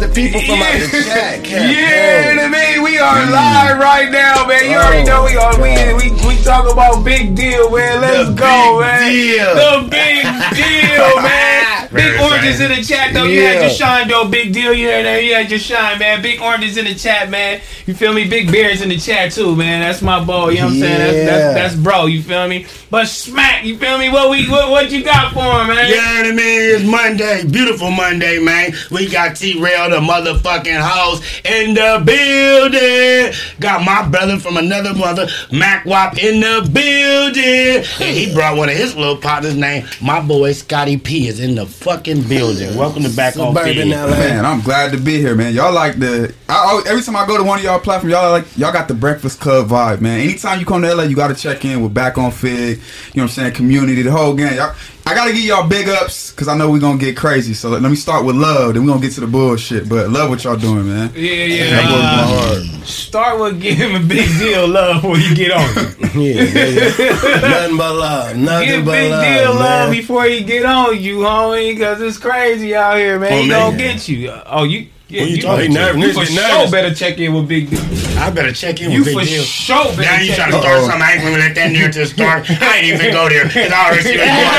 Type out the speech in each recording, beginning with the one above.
The people from out the chat. Yeah, I mean, we are mm. live right now, man. You already oh know we are. We, we we talk about big deal, man. Let's The go, man. deal. The big deal, man. Big Very oranges in the chat though. You had your shine though. Big deal. You had that. You had your shine, man. Big oranges in the chat, man. You feel me? Big bears in the chat too, man. That's my boy. You know what I'm saying? That's, that's that's bro. You feel me? But smack. You feel me? What we what, what you got for him, man? You know what I mean? It's Monday, beautiful Monday, man. We got T Rail, the motherfucking house, in the building. Got my brother from another mother, Mac Wop, in the building. And he brought one of his little partners named my boy Scotty P is in the fucking building. Welcome to Back on Suburban LA. Man, I'm glad to be here, man. Y'all like the. I, I- every time I go to one of y'all platforms, y'all like y'all got the Breakfast Club vibe, man. Anytime you come to LA, you got to check in with Back on Figg. You know what I'm saying? Community, the whole gang. Y'all, I gotta give y'all big ups because I know we're gonna get crazy. So let, let me start with love, then we're gonna get to the bullshit. But love what y'all doing, man. Yeah, yeah. Uh. Start with giving a big deal love before you get on. Yeah, yeah, yeah. Nothing but love. Nothing but love. Give but big love. deal man. love before you get on you, homie, because it's crazy out here, man. Oh, he man. gonna get you. Oh, you. Yeah, Who you you, talking you, to? Nervous, for sure better check in with Big Deal. I better check in You with Big for Deal. sure better Now you check trying to in. start something. I ain't gonna let that narrative start. I ain't even go there. Cause I already see what's going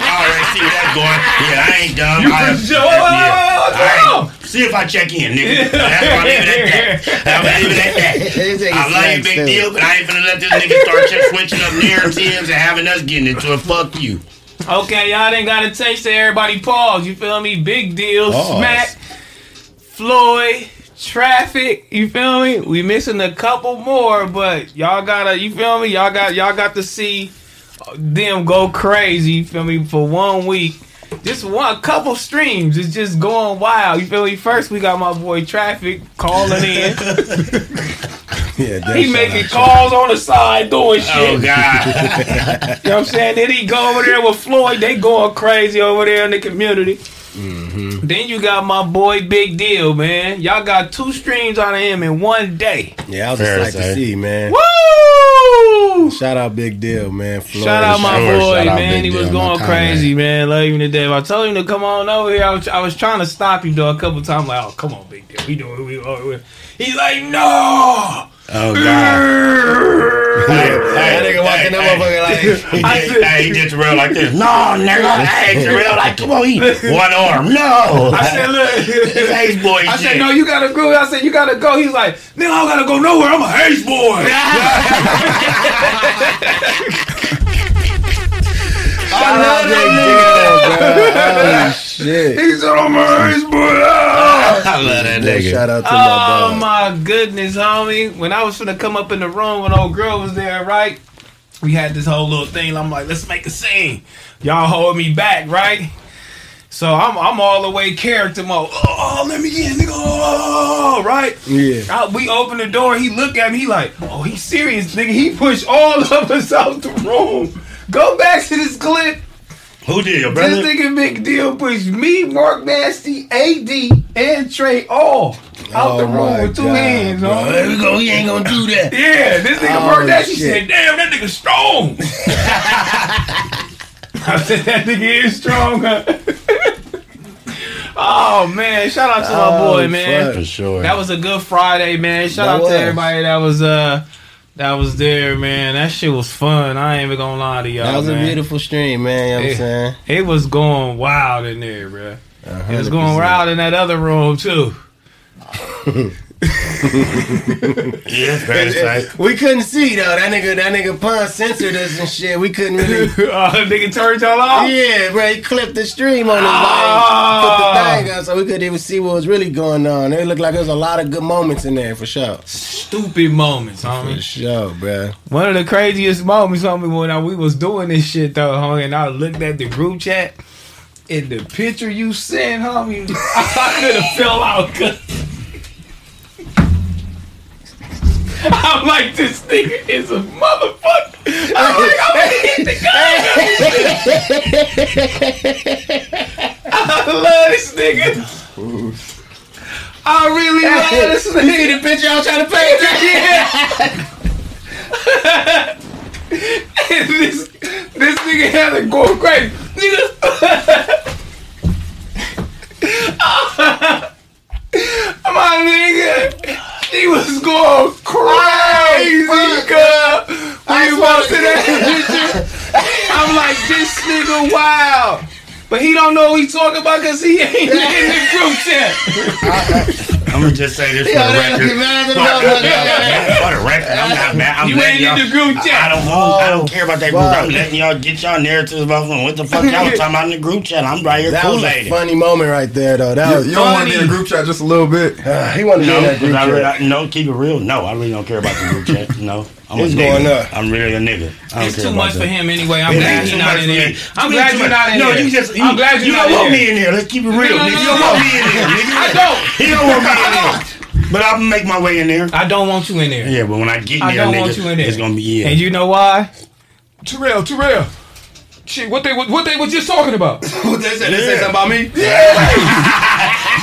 I already see where that's going. Yeah, I ain't dumb. You I, for sure- what's I going on? ain't- See if I check in, nigga. That's why I'm leaving it at that. I'm leaving it at that. I love you, big deal, but I ain't gonna let this nigga start switching up narratives and having us getting into it. Fuck you. Okay, y'all didn't got a taste of everybody. Pause. You feel me? Big deal. Pause. Smack. Floyd. Traffic. You feel me? We missing a couple more, but y'all gotta. You feel me? Y'all got. Y'all got to see uh, them go crazy. You feel me? For one week. Just one couple streams is just going wild. You feel me? First we got my boy Traffic calling in. Yeah, he making calls on the side doing oh, shit. Oh God. You know what I'm saying? Then he go over there with Floyd. They going crazy over there in the community. Mm-hmm. Then you got my boy Big Deal, man. Y'all got two streams out of him in one day. Yeah, I was Fair just to like to see, man. Woo! Shout out Big Deal, man. Floyd. Shout out my Sure, boy, shout out man. Big He was Deal, no going comment. crazy, man. Love him to death. I told him to come on over here. I was, I was trying to stop him though a couple times. Like, oh, come on, Big Deal. We doing we, oh, we. He's like, no. Oh God. Hey, That nigga walking that motherfucker like. I Hey, said- hey, he did Terrell like this. No, nigga. Hey, Terrell, like, come on, he one arm. No. I said, look. It's Ace Boy I shit. said, no, you gotta go. I said, you gotta go. He's like, nigga, I don't gotta go nowhere. I'm a Hayes boy. Shout out Big Deal, bro. Holy shit. he said, I'm a boy. Ah. I love that nigga. shout out to Oh my dog. my goodness, homie. When I was finna come up in the room when old girl was there, right? We had this whole little thing. I'm like, let's make a scene. Y'all hold me back, right? So I'm I'm all the way character mode. Oh, let me in, nigga. Oh, right? Yeah. I- we open the door. He look at me he like, oh, he's serious, nigga. He pushed all of us out the room. Go back to this clip. Who did your This nigga Big Deal pushed me, Mark Nasty, AD, and Trey all out Oh the room with two God, hands. bro. homie. There we go. He ain't gonna do that. Yeah, this nigga Oh, Mark Nasty shit. said, damn, that nigga strong. I said, that nigga is strong. oh, man. Shout out to my Oh, boy, man. For sure. That was a good Friday, man. Shout That out was. to everybody that was uh that was there, man. That shit was fun. I ain't even gonna lie to y'all. That was man. a beautiful stream, man. You know what I'm saying? It was going wild in there, bro. Uh-huh. It was going wild in that other room too. Yeah, very sight. Uh, we couldn't see though. That nigga, that nigga pun censored us and shit. We couldn't really. oh, nigga turned y'all off. yeah, bro. He clipped the stream on his Oh. line, put the oh. thing on, so we couldn't even see what was really going on. It looked like there was a lot of good moments in there for sure. Stupid moments, homie. For sure, bro. One of the craziest moments, homie, when I, we was doing this shit though, homie, and I looked at the group chat. In the picture you sent, homie, I could have fell out. I'm like, this nigga is a motherfucker. I'm like, I'm gonna hit the guy. I love this nigga. I really love this You see nigga. the picture I was trying to paint? Yeah. And this this nigga had to go crazy. Nigga. My nigga, he was going crazy, cuz. When you posted that picture, I'm like, this nigga wild. But he don't know what he talking about because he ain't in the group chat. I'm gonna just say this for Yo, the record. get mad at For the the- motherfucker. for the record, I'm not mad. I'm You letting ain't in y'all- the group chat. I don't want. I don't care about that group. Wow. I'm letting y'all get y'all narratives about what the fuck y'all was talking about in the group chat. I'm right here, That cool was a funny moment right there, though. That You, was you don't want to be in a funny. group chat just a little bit. Uh, he wanted to be in that 'cause group I really, chat. I, no, keep it real. No, I really don't care about the group chat. No, I'm It's going nigga. up. I'm really a nigga. It's too much that. for him anyway. I'm It glad ain't he's not in for there. I'm glad you're not much. in no, there. you just. You, I'm glad you're you not don't want there. me in there. Let's keep it real. No, no, no, you don't no. want me in there. Nigga. I don't. He don't want me in there. But I'll make my way in there. I don't want you in there. Yeah, but when I get in I there, don't nigga, want you in there. it's gonna be yeah. And you know why? Terrell, Terrell. Shit, what they what they was just talking about? What they said? They said something about me?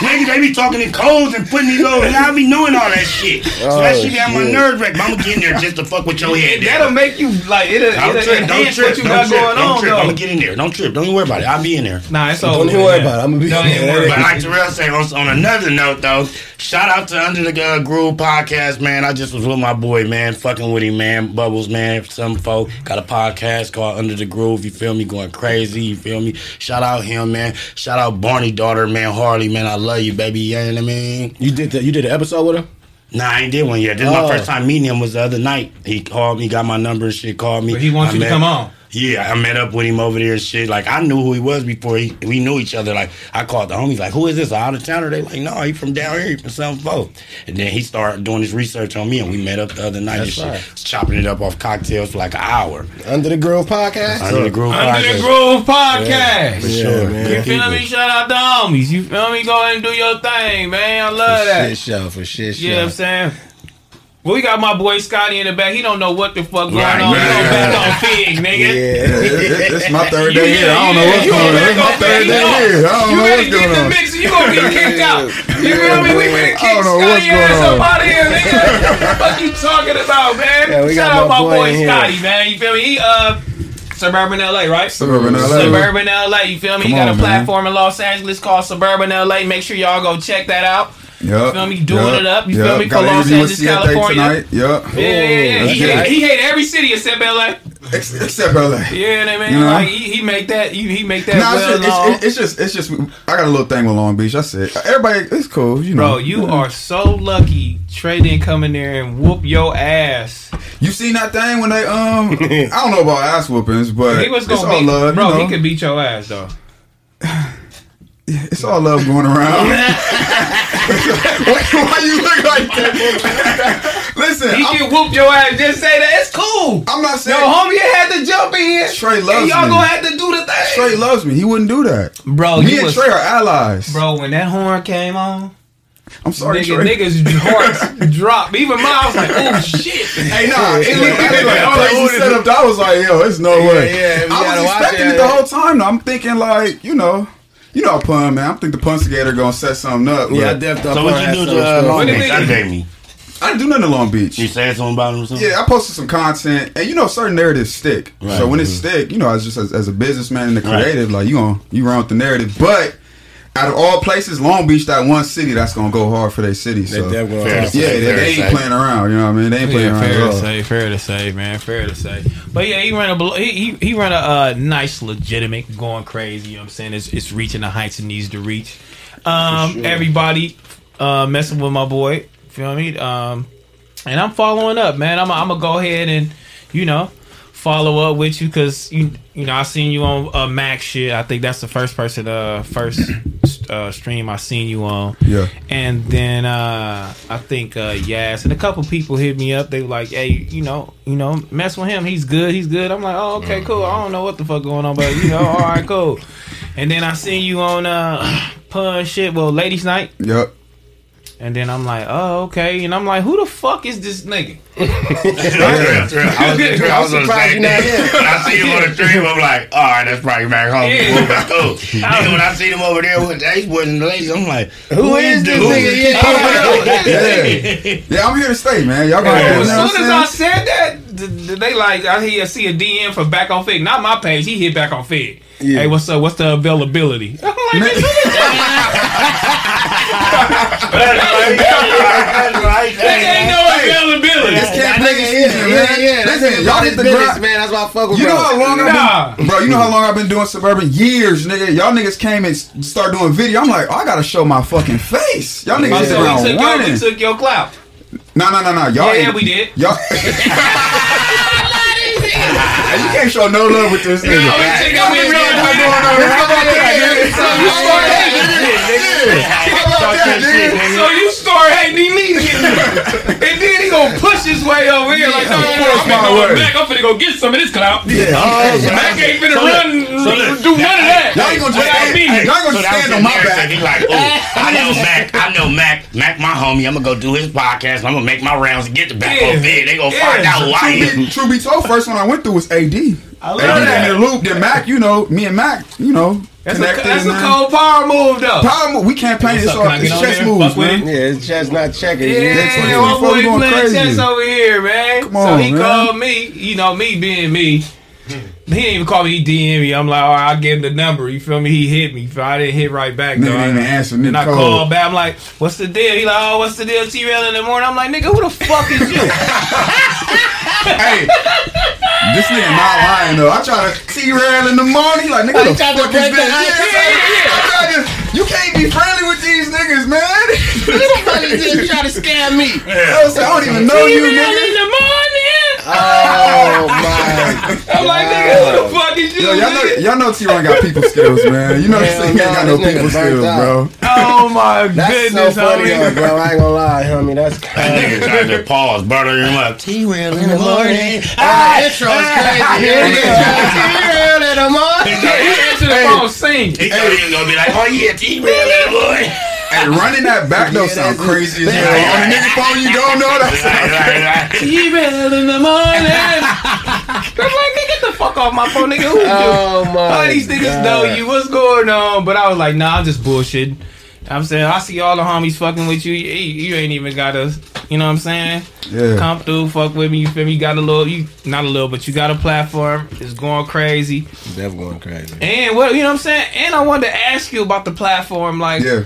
Niggas, they be talking in codes and putting these little. And I be knowing all that shit. So that Oh, shit got my shit. nerves wrecked. But I'm gonna get in there just to fuck with your head. That'll make you like it'll, Don't it'll trip, don't trip, what you don't got trip, going don't on trip. I'm gonna get in there. Don't trip. Don't even worry about it. I'll be in there. Nah, it's over. Don't even worry about it. I'ma be Don't there. even worry But about like Terrell said, on, on another note though, shout out to Under the uh, Groove podcast, man. I just was with my boy, man, fucking with him, man. Bubbles, man. Some folk got a podcast called Under the Groove. You feel me? Going crazy. You feel me? Shout out him, man. Shout out Barney daughter, man. Harley, man. I love you, baby. You know what I mean? You did the, you did an episode with him? Nah, I ain't did one yet. This is Oh. my first time meeting him. Was the other night. He called me, got my number and shit. Called me. But he wants I you to come on. Yeah, I met up with him over there and shit. Like I knew who he was before he we knew each other. Like I called the homies, like, who is this? A out of towner? They like, no, he from down here, he from South Folk. And then he started doing his research on me, and we met up the other night That's and right. shit, chopping it up off cocktails for like an hour. Under the Groove podcast? Under the groove Under the podcast. Groove podcast. For Yeah, sure. man. You feel me? Shout out the homies. You feel me? Go ahead and do your thing, man. I love For that. shit show, for shit show. You know what I'm saying? Well, we got my boy Scotty in the back. He don't know what the fuck going Right, on. He right, on right. back on Figg, nigga. Yeah, Yeah. it- it- it's my third You day here. I don't know what's going on. back It's my on third Figg. day You here. I don't You know ready what's to get going in the mix? You gonna get kicked out. You feel me? We finna kick I don't know what's Scotty ass going on. up out of here, nigga. What the fuck you talking about, man? Yeah, Shout out my my boy boy in here. Scotty, man. You feel me? He uh suburban LA, right? Suburban LA. Suburban LA, you feel me? Come he got on, a man. platform in Los Angeles called Suburban LA. Make sure y'all go check that out. Yep. feel me? Doing it up. You feel yep. me? For Got an Los interview Angeles, Siete California. Tonight. Yep. Yeah, yeah, yeah. that's He, hate, he hate every city except LA. Ex- Except LA. Yeah, they man. You know? Like he, he make that. He, he make that Nah, well it's, just, it's, it's just, it's just. I got a little thing with Long Beach. I said Everybody, it's cool. You know, Bro, you are so lucky. Trey didn't come in there and whoop your ass. You seen that thing when they um? I don't know about ass whoopings, but He was it's gonna all beat, love. bro. you know? He could beat your ass though. It's all love going around. Why you look like that? Listen, He I'm, can whoop your ass. Just say that it's cool. I'm not Yo, saying homie had to jump in. Trey loves y'all me. gonna have to do the thing. Trey loves me. He wouldn't do that. bro, me you and was, Trey are allies. bro. When that horn came on, I'm sorry, nigga, Trey. niggas hearts dropped. Even mine was like, oh shit. Hey, nah, it looked Yeah, like, yeah, like yeah. crazy setup. I was like, yo, it's no way. yeah, I was expecting it, it the whole time. Though. I'm thinking like, you know, you know, pun man. I think the punstigator gonna set something up. Yeah, I but definitely So what you do to uh, Long Beach? they do? Me. I didn't do nothing in Long Beach. You said something about him or something? Yeah, I posted some content, and you know, certain narratives stick. Right. So when it stick, you know, as just as, as a businessman and the Right. creative, like you on you run with the narrative. But out of all places, Long Beach, that one city that's gonna go hard for their city. So They definitely Fair gonna to say. yeah, they, Fair they to ain't say. playing around. You know what I mean? They ain't playing Yeah, around. fair at to say, fair to say, man, fair to say. But yeah, he ran a he he, he ran a uh, nice, legitimate, going crazy. You know what I'm saying? It's, it's reaching the heights it needs to reach. Um, everybody uh, messing with my boy. Feel me? Um, and I'm following up, man. I'm I'm gonna go ahead and you know follow up with you because you you know I seen you on uh, Mac shit. I think that's the first person, uh, first uh, stream I seen you on. Yeah. And then uh, I think uh, Yas and a couple people hit me up. They were like, "Hey, you know, you know, mess with him. He's good. He's good." I'm like, "Oh, okay, cool. I don't know what the fuck going on, but you know, all right, cool." And then I seen you on uh, pun shit. Well, ladies' night. Yep. And then I'm like, "Oh, okay." And I'm like, "Who the fuck is this nigga?" That's real, that's real. I was, that's real. I was on the surprised same you're not thing. here. When I see him on the stream, I'm like, all right, that's probably back home. Yeah. We'll back home. Nigga, when I see him over there with the Ace Boys and the ladies, I'm like, Who is this dude? nigga? Yeah. Yeah. yeah, I'm here to stay, man. Y'all gonna As do it. soon as I said that, th- th- they like I hear see a DM for back on Figg, not my page. He hit back on Figg. Yeah. Hey, what's up? What's the availability? I'm like, That's right. there ain't no availability. This can't That play nigga, the yeah, season, yeah, man. yeah. Listen, it. y'all Y'all get the business, man. That's why I fuck with You know how long I've Nah. been, bro. You know how long I've been doing suburban years, nigga. Y'all niggas came and s- start doing video. I'm like, oh, I gotta show my fucking face. Y'all niggas hit so we around took, your, we took your clout. No, no, no, no. Y'all, Yeah, ain't- we did. Y'all, you can't show no love with this nigga. No, we took your Y'all niggas know man. what's going on. How about that, nigga? So you start hating. How about that, nigga? So you start hating immediately, and then he gonna push his way over here like, no, no, no, force I'm gonna go back. I'm finna go get some of this clout. Yeah. Mac ain't finna So look, run, so look. do none of that. Y'all ain't gonna just Without stand- y'all gonna So that stand on my his back. He like, oh, I know Mac. I know Mac. Mac, my homie. I'm gonna go do his podcast. I'm gonna make my rounds and get the back Yeah. on bid. They gonna Yeah. find out who I True am. be, true be told, first one I went through was AD. I love AD gave me that. the loop. Then Mac, you know, me and Mac, you know, That's a, that's a cold power move, though. Power move. We can't play What's this up? Can It's chess moves, man. it? Yeah, it's just not checking. Yeah, That's what my it is. boy We going playing crazy. chess over here, man. Come on, so he man. called me, you know, me being me. He didn't even call me. He DM me. I'm like, all right, I gave him the number. You feel me? He hit me. I didn't hit right back. Nigga though. didn't even answer. Then Nigga I cold. called back. I'm like, what's the deal? He like, oh, what's the deal? T-Rail in the morning. I'm like, nigga, who the fuck is you? hey, this nigga not lying though. I try to T-rail in the morning. Like, nigga, Oh, the fuck is this? Yeah, Yeah, I tried to- You can't be friendly with these niggas, man. You try to scam me. I was I don't even know you, nigga. in the morning. Oh my. I'm like, nigga, who the fuck is you? Yo, y'all know, y'all know T-Ron got people skills, man. You know this Hell nigga ain't got no, no people skills, out. bro. Oh my That's goodness, so funny, homie. though, bro. I ain't gonna lie, homie. That's That nigga tried to pause, butter him up. T-Rail in the morning. Ah, intro is crazy. Here it is. T-Rail in the morning. He answered the phone, sing. He thought he was gonna be like, oh yeah, T-Rail in the morning. Hey, running that back though Yeah, sound crazy as hell. On a nigga phone you don't know that. Right, right, right. In the morning. I'm like, nigga, get the fuck off my phone, nigga. Who you? Oh my. All these niggas God. know you. What's going on? But I was like, nah, I'm just bullshitting. I'm saying I see all the homies fucking with you. You, you ain't even gotta, you know what I'm saying? Yeah. Come through, fuck with me. You feel me? You got a little, you not a little, but you got a platform. It's going crazy. Definitely going crazy. And what you know what I'm saying? And I wanted to ask you about the platform. Like Yeah.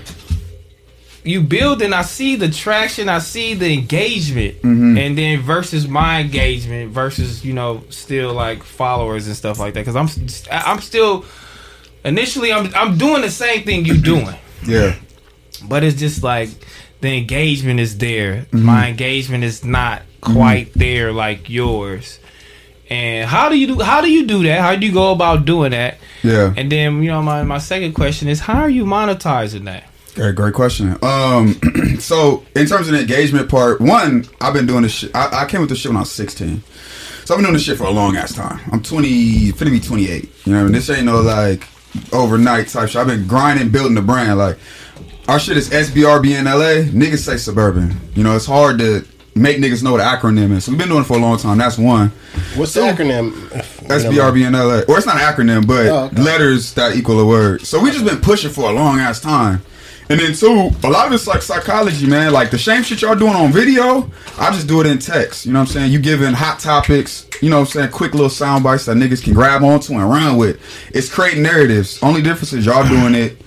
You building, I see the traction, I see the engagement, Mm-hmm. and then versus my engagement versus you know still like followers and stuff like that. Because I'm I'm still initially I'm I'm doing the same thing you're doing, Yeah. but it's just like the engagement is there. Mm-hmm. My engagement is not quite there like yours. And how do you do how do you do that? How do you go about doing that? Yeah. And then you know my my second question is how are you monetizing that? Okay, great question. Um, so in terms of the engagement part, one, I've been doing this shit. I, I came with this shit when I was 16. So I've been doing this shit for a long ass time. I'm 20, finna be 28. You know, what I mean? this ain't no like overnight type shit. I've been grinding, building the brand. Like our shit is SBRB in LA. Niggas say suburban. You know, it's hard to make niggas know what the acronym is. So we've been doing it for a long time. That's one. What's the acronym? SBRB in LA. Or it's not an acronym, but Oh, okay. letters that equal a word. So we just been pushing for a long ass time. And then two, a lot of it's like psychology, man. Like the same shit y'all doing on video, I just do it in text. You know what I'm saying? You giving hot topics, you know what I'm saying, quick little sound bites that niggas can grab onto and run with. It's creating narratives. Only difference is y'all doing it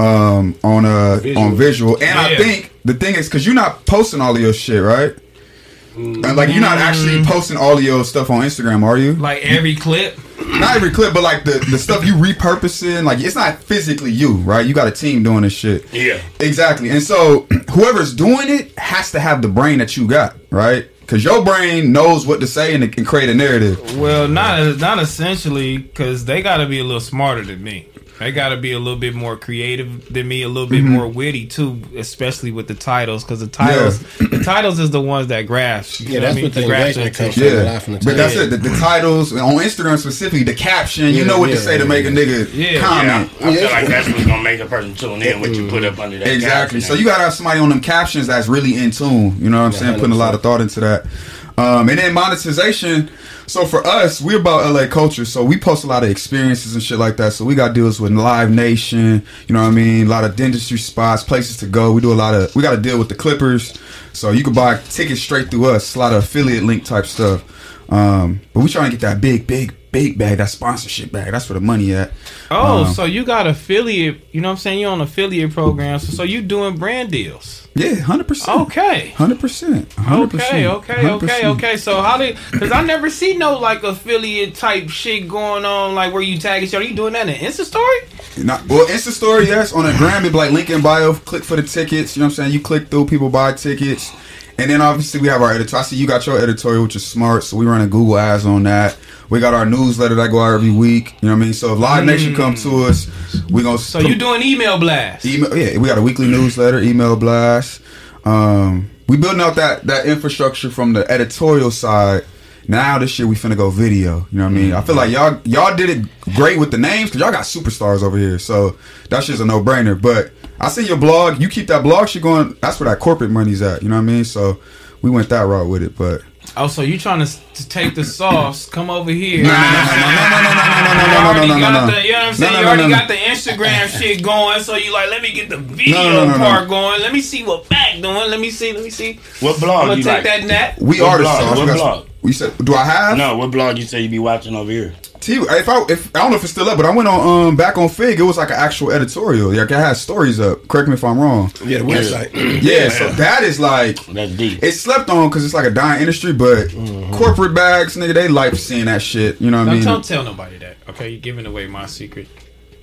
um, on uh Visual. on visual, and I think the thing is because you're not posting all of your shit, right? Mm. And like you're not actually mm. posting all of your stuff on Instagram, are you? Like every clip. not every clip, but like the the stuff you repurposing, like it's not physically you, right? You got a team doing this shit. Yeah. Exactly. And so whoever's doing it has to have the brain that you got, right? Because your brain knows what to say and, and create a narrative. Well, not not essentially, because they got to be a little smarter than me. They got to be a little bit more creative than me, a little bit more witty too, especially with the titles. Because the titles, the titles is the ones that grasp. Yeah, know that's what I mean? what the To grasp engagement comes attention. from. Yeah, from the but that's top. it. The, the titles on Instagram specifically, the caption. You know what to yeah, say to yeah, make a nigga Yeah. Yeah, comment. I feel like that's what's gonna make a person tune in. What you put up under that. Exactly. caption. So you gotta have somebody on them captions that's really in tune. You know what I'm saying? Putting a lot of thought into that. Um, and then monetization. So for us, we're about LA culture. So we post a lot of experiences and shit like that. So we got deals with Live Nation. You know what I mean? A lot of dentistry spots, places to go. We do a lot of. We got to deal with the Clippers. So you can buy tickets straight through us. A lot of affiliate link type stuff. Um, but we trying to get that big, big, big bag, that sponsorship bag. That's where the money at. Oh, Um, so you got affiliate? You know what I'm saying? You're on affiliate programs, so, so you doing brand deals? Yeah, hundred percent. Okay. Hundred percent. Okay, okay, okay, okay. So how did? Because I never see no like affiliate type shit going on, like where you tag each other. You doing that in Insta story? Not, well, Insta story, yes. On a gram, it like link in bio. Click for the tickets. You know what I'm saying? You click through, people buy tickets, and then obviously we have our editor. I see you got your editorial, which is smart. So we run a Google ads on that. We got our newsletter that go out every week. You know what I mean? So if Live Nation come to us, we gonna So you doing email blast? email. Yeah, we got a weekly newsletter, email blast. Um, we building out that that infrastructure from the editorial side. Now this year we finna go video. You know what I mean? I feel like y'all y'all did it great with the names because y'all got superstars over here. So that's just a no brainer. But I see your blog. You keep that blog shit going. That's where that corporate money's at. You know what I mean? So we went that route with it. But Oh, so you trying to, to take the sauce? Come over here. no, no, no, no, no, no, no, no, no, You already no, no, got no, the, you know what I'm no, saying? no, you no, already no, no. got the Instagram shit going, so you like, let me get the video No, no, no, no, part no. going. Let me see what back doing. Let me see. Let me see. What I'm blog gonna you take like? that net. We What are the blog? sauce. What We got- blog? We said, do I have? No, what blog you say you be watching over here? T, if I if I don't know if it's still up, but I went on um back on Figg. It was like an actual editorial. Like it had stories up. Correct me if I'm wrong. Yeah, the website. Yeah, so that is like That's deep. It slept on because it's like a dying industry. But corporate bags, nigga, they like seeing that shit. You know what I mean? don't tell nobody that. Okay, you're giving away my secret.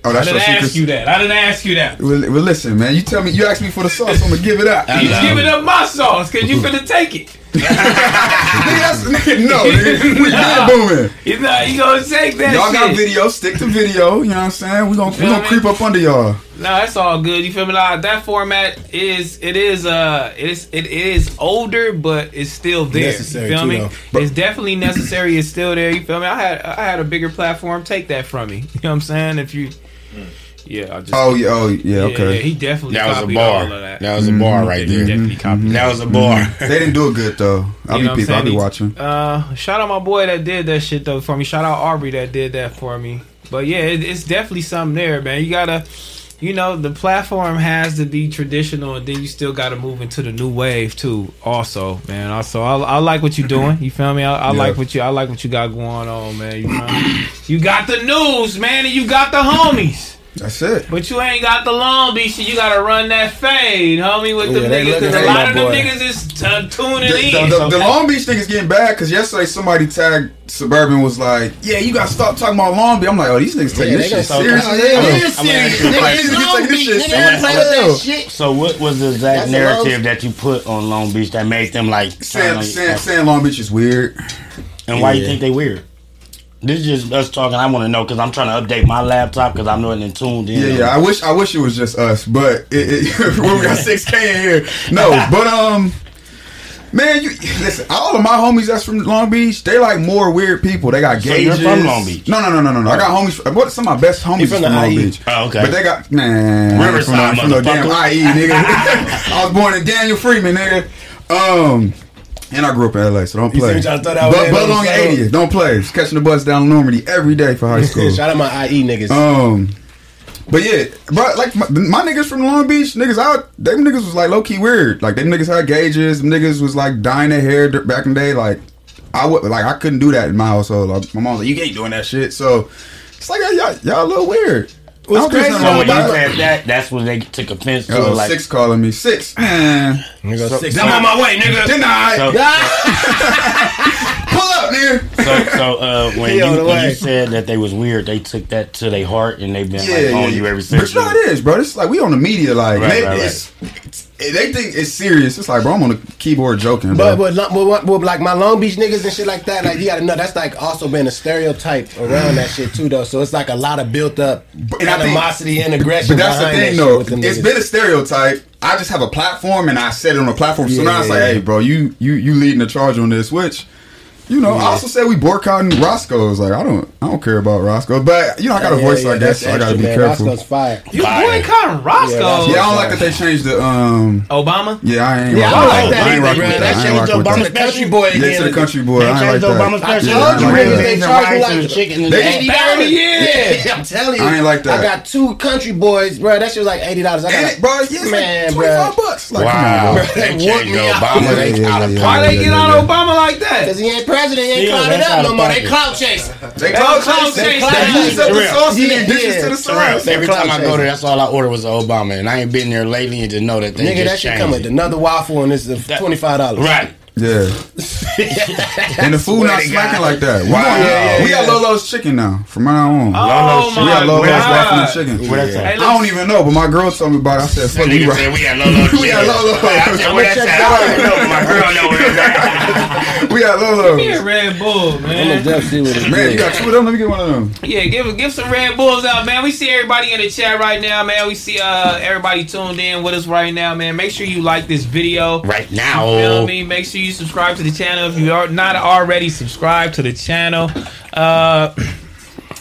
oh, that's your didn't ask secret. you that. I didn't ask you that. Well, well, listen, man. You tell me. You asked me for the sauce. I'm gonna give it up. You know. giving up my sauce because you finna take it. Nigga, that's, nigga, no, nigga. We been booming. You know, you gonna take that Y'all got video. Stick to video. You know what I'm saying? We gonna we gonna creep up under y'all. No, that's all good. You feel me? Like, that format is it is uh it is it is older, but it's still there. Necessary you feel too, me? though. it's definitely necessary. It's still there. You feel me? I had I had a bigger platform. Take that from me. You know what I'm saying? If you, yeah, I just Oh yeah. Oh yeah. yeah, Okay. yeah, he definitely That was a copied bar. all of that. That was a bar mm-hmm. right he there. definitely mm-hmm. copied. That was a bar. Mm-hmm. they didn't do it good though. I'll You be people. I'm I'll be watching. Uh, shout out my boy that did that shit though for me. Shout out Aubrey that did that for me. But yeah, it, it's definitely something there, man. You gotta, you know, the platform has to be traditional, and then you still gotta move into the new wave too. Also, man. Also, I, I like what you're doing. You feel me? I, I Yeah. like what you. I like what you got going on, man. You, feel me? you got the news, man, and you got the homies. That's it. But you ain't got the Long Beach shit. You gotta run that fade, homie, with Yeah, the they niggas. looking Cause a at lot my of them niggas is t- tuning The, in. the, the, the Long Beach thing is getting bad because yesterday somebody tagged Suburban was like, "Yeah, you gotta stop talking about Long Beach." I'm like, "Oh, these niggas taking Yeah, this they shit gonna serious." Oh, yeah, hell." it is is serious. serious. Nigga, Nigga, it's it's Long Long Beach, Beach. nigga, Nigga, they don't play with hell. that shit. So what was the exact That's narrative that you put on Long Beach that made them like Saying, kinda- saying, saying Long Beach is weird. and why you think they weird? This is just us talking. I want to know because I'm trying to update my laptop because I'm not in tuned in. Yeah, yeah. I wish, I wish it was just us, but it, it, when we got six K in here, no. But um, man, you listen. All of my homies that's from Long Beach, they like more weird people. They got So you're gauges. from Long Beach? No, no, no, no, no. no. I got homies. From, what some of my best homies from, from Long IE? Beach. Oh, okay. But they got man Riverside, from, from no damn. IE, nigga. I was born in Daniel Freeman, nigga. Um. And I grew up in LA, so don't You play. trying to throw that but but don't long say- 80th, don't play. Just catching the bus down Normandie every day for high school. Shout out my IE niggas. Um, but yeah, bro, like my, my niggas from Long Beach, niggas out, them niggas was like low key weird. Like them niggas had gauges, them niggas was like dyeing their hair back in the day. Like I would, like I couldn't do that in my household. Like, my mom was like, you ain't doing that shit. So it's like y'all, y'all a little weird. What's don't crazy it's So when you that. said that, that's when they took offense to Oh. Like, six calling me six, man. Nigga, So- six- I'm on my way, nigga. Denied. so, Pull up, nigga. so, so uh, when, He you, when you said that they was weird, they took that to their heart and they've been like on you ever But since. you know what it is, bro. It's like we on the media, like Right, right, right. it's- it's- they think it's serious. It's like, bro, I'm on the keyboard joking, bro. But, but, but, but, like my Long Beach niggas and shit like that, like you gotta know that's like also been a stereotype around that shit too, though. So it's like a lot of built up And I think- animosity and aggression. But that's the thing, that though. It's niggas. been a stereotype. I just have a platform, and I said it on a platform. So Yeah, now it's like, hey, bro, you you you leading the charge on this, which. You know, I also said we boycotting Roscoe's. Like I don't, I don't care about Roscoe's, but you know, I got a Yeah, voice, yeah, I guess, so I got to be man. careful. Roscoe's fire. You Fire. boycotting Roscoe. that's- Yeah, I don't like that they changed the um. Obama. Yeah, I ain't. Yeah, I rocking don't like that I ain't either, rocking with That that. I shit ain't rocking with Obama's that. country boy Yeah, again. to the country boy. They I ain't like changed Obama's that. special. I told you, like niggas, that. they The charge you like- chicken They eighty dollars. Yeah. I'm telling you. I ain't like that. I got two country boys, bro. That shit was like eighty dollars. I got it, bro, yeah, man, 25 bucks. Wow, come they changed me out. Obama. They out of yeah, Why they get on. Obama like that? Because he ain't president, ain't Yeah, clouded up no of more. They pocket. clout chasing. They They clout clout chasing. chasing. They use up the Real. sauce and Yeah, then dishes to the For. Every time I go there, that's all I order was an Obama, and I ain't been there lately and just know that they Nigga, that should come with another waffle and it's twenty five dollars. Right. Yeah. and the food not smacking like that. We, Wow. going- Yeah, yeah, we got. Lolo's chicken now from now on. Oh Lolo's we got Lolo's God. waffle and chicken. What that say? Hey, I don't even know, but my girl told me about it. I said, fuck, we nigga right. said we had Lolo. We had Lolo. I said, what that say? I don't even know, but my girl know where it's at. We got Give me a Lolo's. Red Bull, man. gonna just see what it Man, you got two of them? Let me get one of them. Yeah, give give some Red Bulls out, man. We see everybody in the chat right now, man. We see uh everybody tuned in with us right now, man. Make sure you like this video. Right now. what I mean? Make sure you subscribe to the channel if you are not already subscribed to the channel. Uh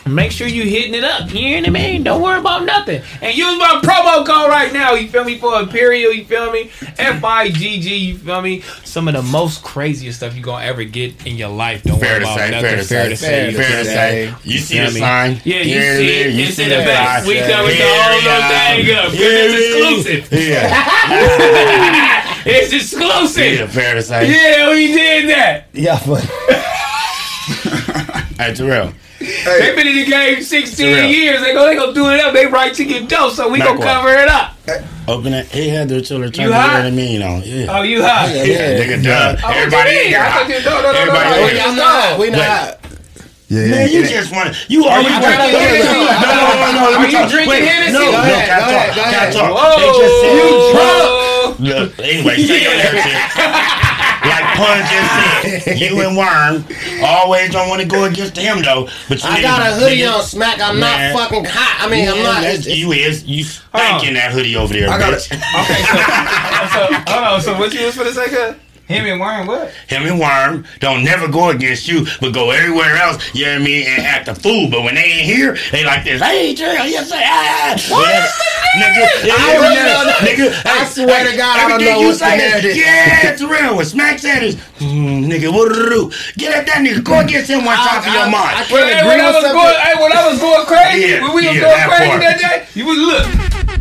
Make sure you hitting it up. You hear what I mean? Don't worry about nothing. And use my promo code right now. You feel me? For Imperial, you feel me? F I G G, you feel me? Some of the most craziest stuff you are gonna ever get in your life. Don't Fair worry to about say, nothing. fair to say, you fair feel to me? say. You see the sign? Yeah, you Here see it. You see the the back. We coming to Here hold we those are. thing up. Here It's exclusive. Yeah. It's Yeah, exclusive. fair to say. Yeah, we did that. Yeah, but Hey, Terrell. They've been in the game 16 years. They go, they gonna do it up. They right to get dope, so we Back gonna up. cover it up. Open it. He had the chiller turn You the hot? what I mean on. Yeah. Oh, you hot? Yeah, Yeah, nigga, duh. Oh, Everybody you in here I hot. thought you- no, no, no, no, Everybody no, in no. here we not. We Wait. not. Yeah, Man, you yeah. just want to. You always you drinking to. Hennessy? No, no, no, no. Are you drinking Wait, Hennessy? No, Go no, ahead, can I go talk? ahead, go Can I ahead. talk? Whoa, They just said. you drunk? Anyway, stay on that shit. Like Pun just said, you and Worm always don't want to go against him though. But you I niggas- got a hoodie niggas- on smack. I'm Man. not fucking hot. I mean, Yeah, I'm not. It's, it's, you is you Hold on. thanking that hoodie over there, I got bitch. it. Okay, so, so hold on. So what you was for the sake of him and Warren? What? Him and Worm don't never go against you, but go everywhere else. You know what I mean? And act a fool. But when they ain't here, they like this. Hey, Gerald, yes, say ah. What? Nigga, I don't yeah, know. nigga. I hey, swear hey, to God, I don't everything know you what's the say, narrative. Yeah, Terrell, when Smack said is, mm, nigga, what do do? Get at that nigga. Go against him one time for I- your I mind. can't Hey, agree when I was going, hey, when I was going crazy, Yeah, when we was yeah, going crazy part. that day, you was look,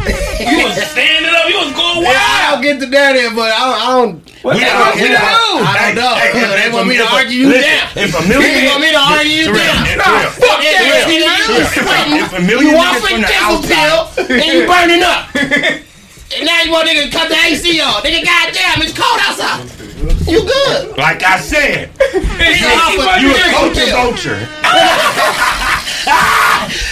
you was standing up, you was going Yeah, I don't wild. get the narrative, but I don't. I don't What We the don't hell get you it. do? I don't know. Hey, hey, they want me to argue you down. If a million They want me to argue you down. Nah, fuck that. Terrell, nigga. You Terrell, sweating. if a million You niggas off from the pill and you burning up. And now you want nigga to cut the AC on. Nigga, goddamn, it's cold outside. You good. Like I said, Hey, You hey, a- on you a culture vulture.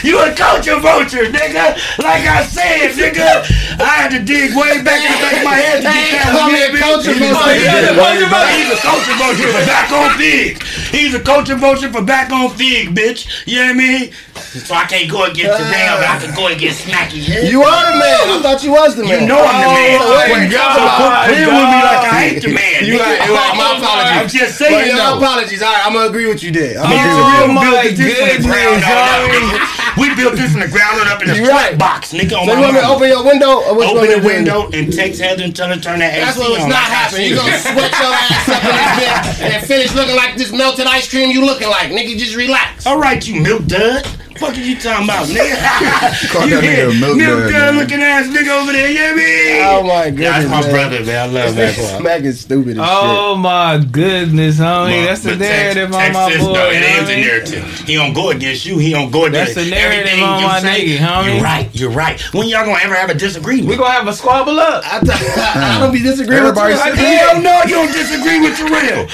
you a culture vulture, nigga. Like I said, nigga, I had to dig way back in the back of my head to get that one me a in, bitch. culture He's a vulture. culture Yeah, vulture. He's a culture vulture for back on figg. He's a culture vulture for back on figg, bitch. You know what I mean? So I can't go against the damn, but I can go against Smacky. Yeah? You are the man. I thought you was the man. You man. know I'm the oh, man. Oh, So my quit God. with me like I ain't the man. You nigga. Right, you right. My apologies. I'm just saying yeah, my apologies. All right, I'm gonna agree with you there. I'm gonna agree with my built this from the goodness, ground up, homie. nigga. We built this from the ground up in a You right. box, nigga. On So you want me to open your window? Or what you Open want me the window and text Heather and tell her to turn that That's AC what's on. not happening. You gonna sweat your ass up in this bitch and finish looking like this melted ice cream you looking like. Nigga, just relax. All right, you milk dud. Fuck are you talking about, nigga? You that hear nigga a milk milk dud, dud looking ass nigga over there, you hear me? Oh my goodness, That's my man. brother, man. I love This that. Mac is stupid as Oh my goodness, homie. That's the But narrative Tex- on my Texas, boy. though, it you know is what I a mean? narrative. He don't go against you. He don't go against That's the narrative everything on you my say. nigga, homie. You're right. You're right. When y'all gonna ever have a disagreement? We gonna have a squabble up. shit. I, th- I don't be disagreeing with you. You don't know Hell you don't disagree with Terrell.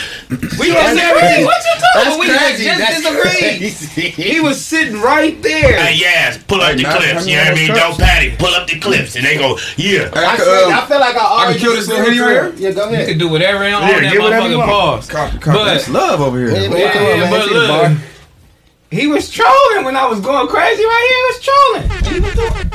We gonna say. What you talking That's about? We crazy. just That's disagreed. crazy. He was sitting right there. Hey, yes, pull up Hey, the Matt, clips. You you know what I mean? those Don't patty. Pull up the clips, and they go, yeah. Hey, I I, could, feel, um, I feel like I already kill this little henny right here? Yeah, go You ahead. can do whatever on Yeah, that get whatever motherfucking pause. Copy, copy. But- That's love over here. Yeah, man, Yeah, yeah, but See look, he was trolling when I was going crazy right here. He was trolling. He was doing-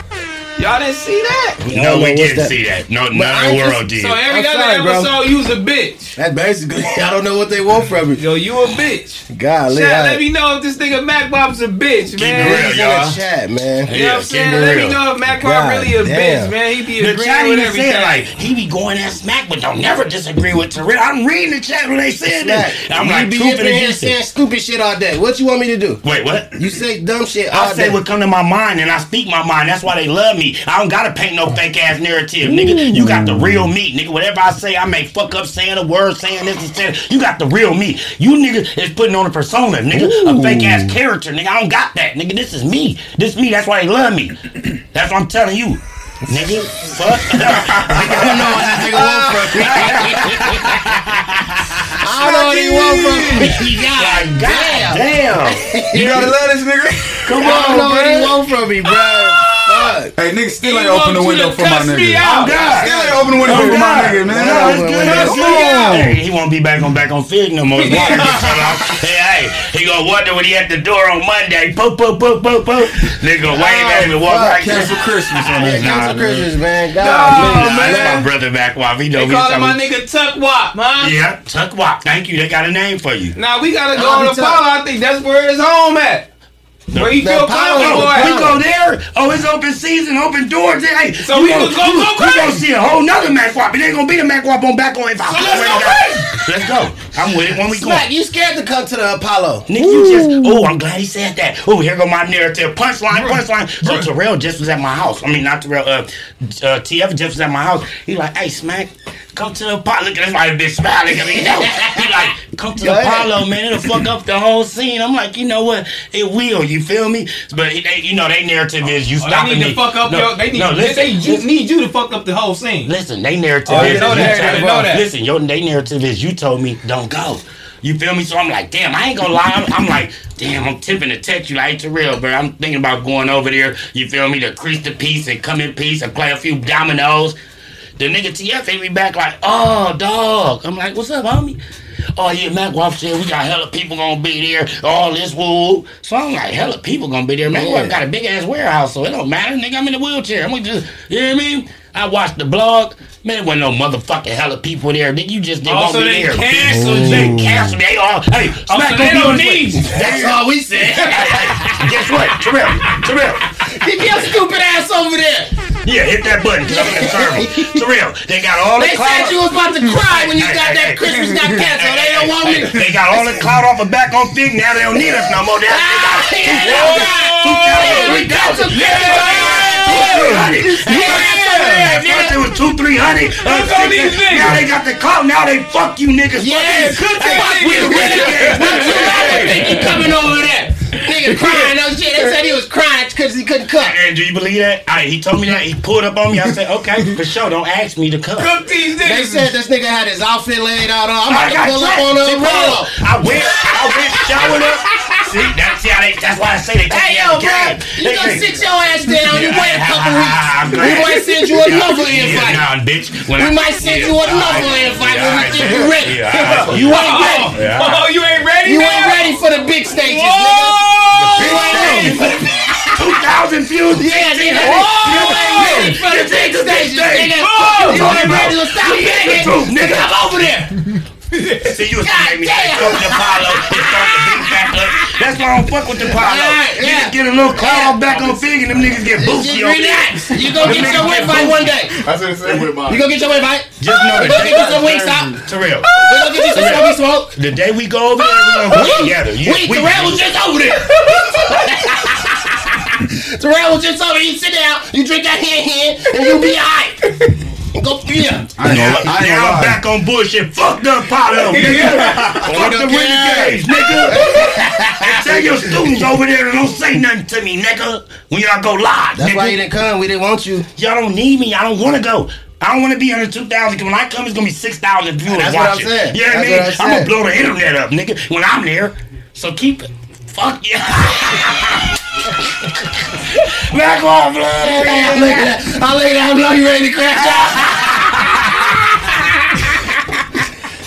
Y'all didn't see that. I No, we didn't that. see that. No, none I of the world did. So every I'm other sorry, bro. episode, you was a bitch. That's basically. I don't know what they want from me. Yo, you a bitch. Golly, Chat, I- let me know if this nigga Mac Wop's a bitch, Keep man. it real, y'all. the chat, man. You know what I'm keep saying? it Let me real. know if Mac Wop God really a damn. bitch, man. He be The agreeing chat with even everything. said like he be going at smack, but don't never disagree with Terrell. I'm reading the chat when they said that. I'm you like be truth up and in here against saying stupid shit all day. What you want me to do? Wait, what? You say dumb shit all I say what come to my mind and I speak my mind. That's why they love me. I don't gotta paint no fake ass narrative, nigga. You got the real mm. me, nigga. Whatever I say, I may fuck up saying a word, saying this and saying. You got the real me. You nigga is putting on a persona, nigga, a fake ass character, nigga. I don't got that, nigga. This is me. This me. That's why they love me. That's what I'm telling you. Nigga, fuck. I don't know what this nigga want from me. I don't know what he want from me. God, God damn. You gotta love this nigga. Come I don't know on, what he want from me, bro. Fuck. Hey, nigga still ain't open the window for my nigga. out. Oh, God. Still ain't open the window for my nigga, man. No, that's good. That's Come on. Hey, he won't be back on back on Figg no more. His water gets shut off. Hey, hey, he gonna wonder when he at the door on Monday. Poop, poop, poop, poop, poop. Nigga gonna wave at him and walk fuck. right Cancel Christmas on Yeah, this. Cancel. Christmas, man. God, man. That's my brother back off. He know They me. calling my nigga Tuck Wop, huh? Yeah, Tuck Walk. Thank you. They got a name for you. Now we gotta go I'll on be the Tuck. Apollo. I think that's where his home at. Where he The feel comfortable Oh, we go there. Oh, it's open season, open doors. Hey, So you we gonna- go- you- go We gonna see a whole nother Mac Wop. It ain't gonna be the Mac Wop on back on if I So let's go. Let's go. I'm with it when we go. Smack, you scared to come to the Apollo. Nigga, you just, oh, I'm glad he said that. Oh, here go my narrative. Punchline, punchline. So Terrell just was at my house. I mean, not Terrell, uh, uh, TF just was at my house. He like, hey, Smack, come to the Apollo. Look at this white bitch smiling at me. You? He like, come to Go the ahead. Apollo, man. It'll fuck up the whole scene. I'm like, you know what? It will. You feel me? But, they, you know, their narrative is you Oh, stopping they need me. to fuck up no, your. They need. no, they, listen, they ju- need you to fuck up the whole scene. Listen, they narrative Oh, is you know you that, told- you know that. Listen, your they narrative is you told me don't go. You feel me? So I'm like, damn, I ain't gonna lie. I'm, I'm like, damn, I'm tipping to text you like Terrell, bro. I'm thinking about going over there. You feel me? To crease the piece and come in peace and play a few dominoes. The nigga TF hit me back like, oh, dog. I'm like, what's up, homie? Oh yeah, Mac Wop said we got hella people gonna be there. All this woo. So I'm like, hella people gonna be there. Mac Yeah. got a big ass warehouse, so it don't matter. Nigga, I'm in the wheelchair. I'm gonna just, you know what I mean? I watched the blog. Man, there wasn't no motherfucking hella people there. Nigga, you just didn't Oh, want so me they there. canceled They canceled. They all, hey, Oh, Smack so they don't on his way. need. That's all we said. Hey, hey, guess what? Terrell, Terrell. Get your stupid ass over there. Yeah, hit that button. 'cause I'm in the server. Terrell, they got all the They said you was about to cry when you got that. Christmas got canceled. They don't want me. They got all the clout off of back on Figg. Now they don't need us no more. They Ah, got yeah, two that's thousand, right. three thousand. Yeah, At first it was two, three hundred. Uh, Look at these six- Now they got the clout. Now they fuck you niggas. Yeah, Fuck you. cook Hey, that we nigga. the renegades. We the renegades. think you coming over there? Nigga crying, no shit. They said he was crying because he couldn't cook. And do you believe that? I, he told me that. He pulled up on me. I said, okay, for sure. Don't ask me to come. Cook these They said this nigga had his outfit laid out on. I'm about got to pull up on See, Apollo, I went, I went, showered up. See, that's see how they. That's why I say they take Hey me yo, bro, you They gonna think- sit your ass down. You wait a couple weeks. We might send you another Yeah, invite. nah, bitch. When We I- might send yeah, you another alright. invite Yeah, when we alright. think you ready. Yeah. You ain't ready. Oh, yeah, Oh, you ain't ready You now? ain't ready for the big stages, nigga. Whoa! You ain't ready for the Two thousand views. Yeah, nigga. Whoa! You ain't ready for the big stages, nigga. You ain't ready to stop begging. Truth, nigga. Come over there. See, you was God make me say, fuck the Apollo. It start the big back up. That's why I don't fuck with the Apollo. Alright, yeah. Niggas get a little cloud back on Figg and them niggas get Just boosty on relax. Figg. You gonna get your niggas get invite one day. That's what it said with mine. You gonna get your invite. Just know We the gonna day, get you some Wingstop. Terrell, We're gonna get you some smoky smoke. the day we go over there, we're gonna oh, go together. You- We, Terrell was just over there. Terrell was just over. You sit down, you drink that hand hand, and you'll be alright. Go yeah. I ain't gonna, I ain't now gonna I'm lie. back on bullshit. Fuck the pot up, nigga. Fuck the don't Whitney care. Gage, nigga. And tell your students over there to don't say nothing to me, nigga. When y'all go live, That's nigga. why you didn't come. We didn't want you. Y'all don't need me. I don't want to go. I don't want to be under 2,000. When I come, it's going to be 6,000 viewers That's what I'm watching. saying. You know what I That's mean? what I'm I'm going to blow the internet up, nigga, when I'm there. So keep it. Fuck yeah. Back off, blood. I look at that. I look at that. I know you ready to crash out.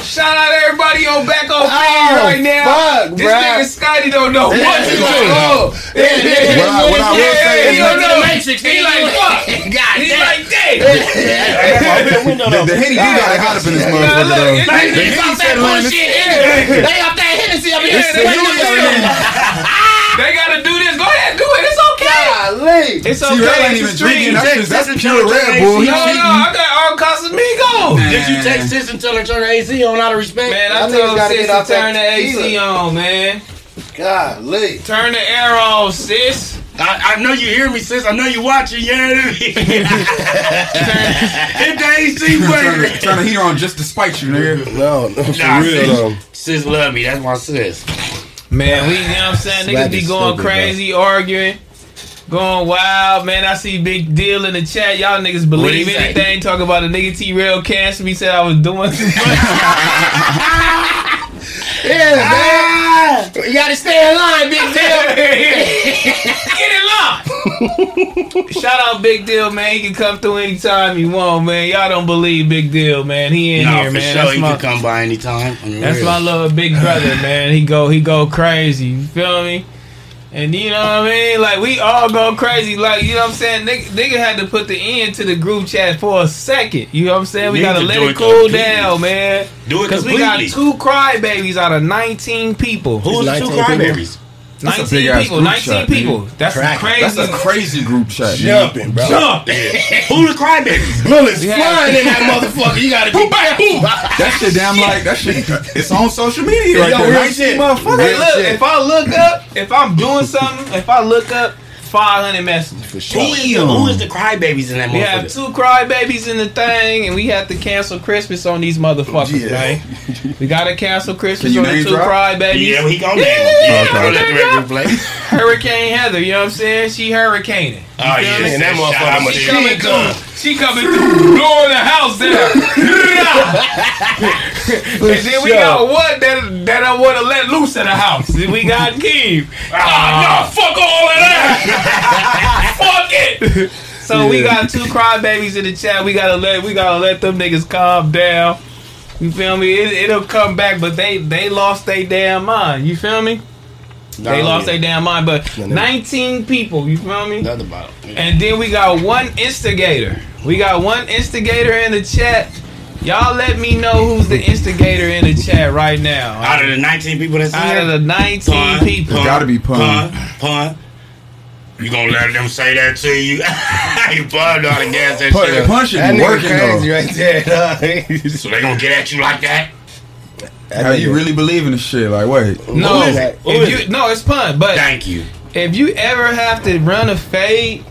Shout out everybody on back on Oh, right now. fuck, this bruh. nigga Scotty don't know what to do. Oh, yeah, yeah, yeah. What I- what I will Yeah, say he is don't the know. Matrix, He like fuck. God He damn. like damn. The, the Henny do got it hot up in this motherfucker though. it- They it- that bullshit. They off that Hennessy up here. Yeah, they do it. They gotta do this. Go ahead, do it. It's okay. Golly. It's See, okay. Red ain't even a drinking. That's just that's pure Red Bull. He No, no. I got all Casamigos. Did you text sis and tell her to turn the AC on out of respect? Man, I Y'all niggas told sis get to turn the AC on, man. Golly. Turn the air on, sis. I, I know you hear me, sis. I know you watching. You know what I mean? Hit the AC Turn the, button. turn the heater on just to spite you, nigga. No, no, for Nah, real sis, though. sis love me. That's my sis. Man, we, you know what I'm saying? Niggas be going stupid, crazy, arguing, going wild. Man, I see Big Deal in the chat. Y'all niggas believe say? anything. Talk about a nigga T Rail cancer. He said I was doing too much. Yeah, man. Ah! You gotta stay in line, big deal. Get in line. Shout out Big Deal, man. He can come through anytime you want, man. Y'all don't believe Big Deal, man. He in no, here, for man. sure. That's he my, can come by anytime. I mean, That's real. my little big brother, man. He go he go crazy. You feel me? And you know what I mean? Like we all go crazy. Like you know what I'm saying? Nigga, nigga had to put the end to the group chat for a second. You know what I'm saying? We Need gotta to let do it it cool completely. down, man. Do it Cause we got completely. two crybabies out of 19 people. Who's the two 19 people. crybabies? That's 19 big-ass people. 19 chat, people. nigga. That's Cracking. crazy. That's a crazy group chat. nigga. Jumping, bro. jump. Who the crybabies? Bullets Yeah. flying in that motherfucker. You gotta be careful. That shit damn like that shit. It's on social media right Yo, there. real 19 shit. motherfuckers. Hey, look, shit. if I look up, if I'm doing something, if I look up 500 messages. For Who sure. is, the, who is the crybabies in that We have two crybabies in the thing, and we have to cancel Christmas on these motherfuckers, Yeah. man. We gotta cancel Christmas you on the name two drop? crybabies. Yeah, he gonna Yeah, name yeah, them. yeah, Yeah, don't yeah. Hurricane Heather, you know what I'm saying? She hurricaning. Oh yeah, And that shout out motherfucker to She coming through. She coming through, blowing the house down. and then we got one that that I want to let loose in the house. And we got Keem. Ah, no, fuck all of that. Fuck it. So we got two crybabies in the chat. We gotta let we gotta let them niggas calm down. You feel me? It, it'll come back, but they they lost their damn mind. You feel me? They lost their damn mind. But 19 people. You feel me? Nothing Another bottle. And then we got one instigator. We got one instigator in the chat. Y'all let me know who's the instigator in the chat right now. Out of the 19 people that's in Out of the 19 Pun, people. It gotta be pun. pun, pun. You gonna let them say that to you? you pun know how to gas that Pun, shit up. pun That working crazy though. right there. dog. So they gonna get at you like that? How you really believe in this shit? Like, wait. No, it? If you no, it's pun. But Thank you. if you ever have to run a fade,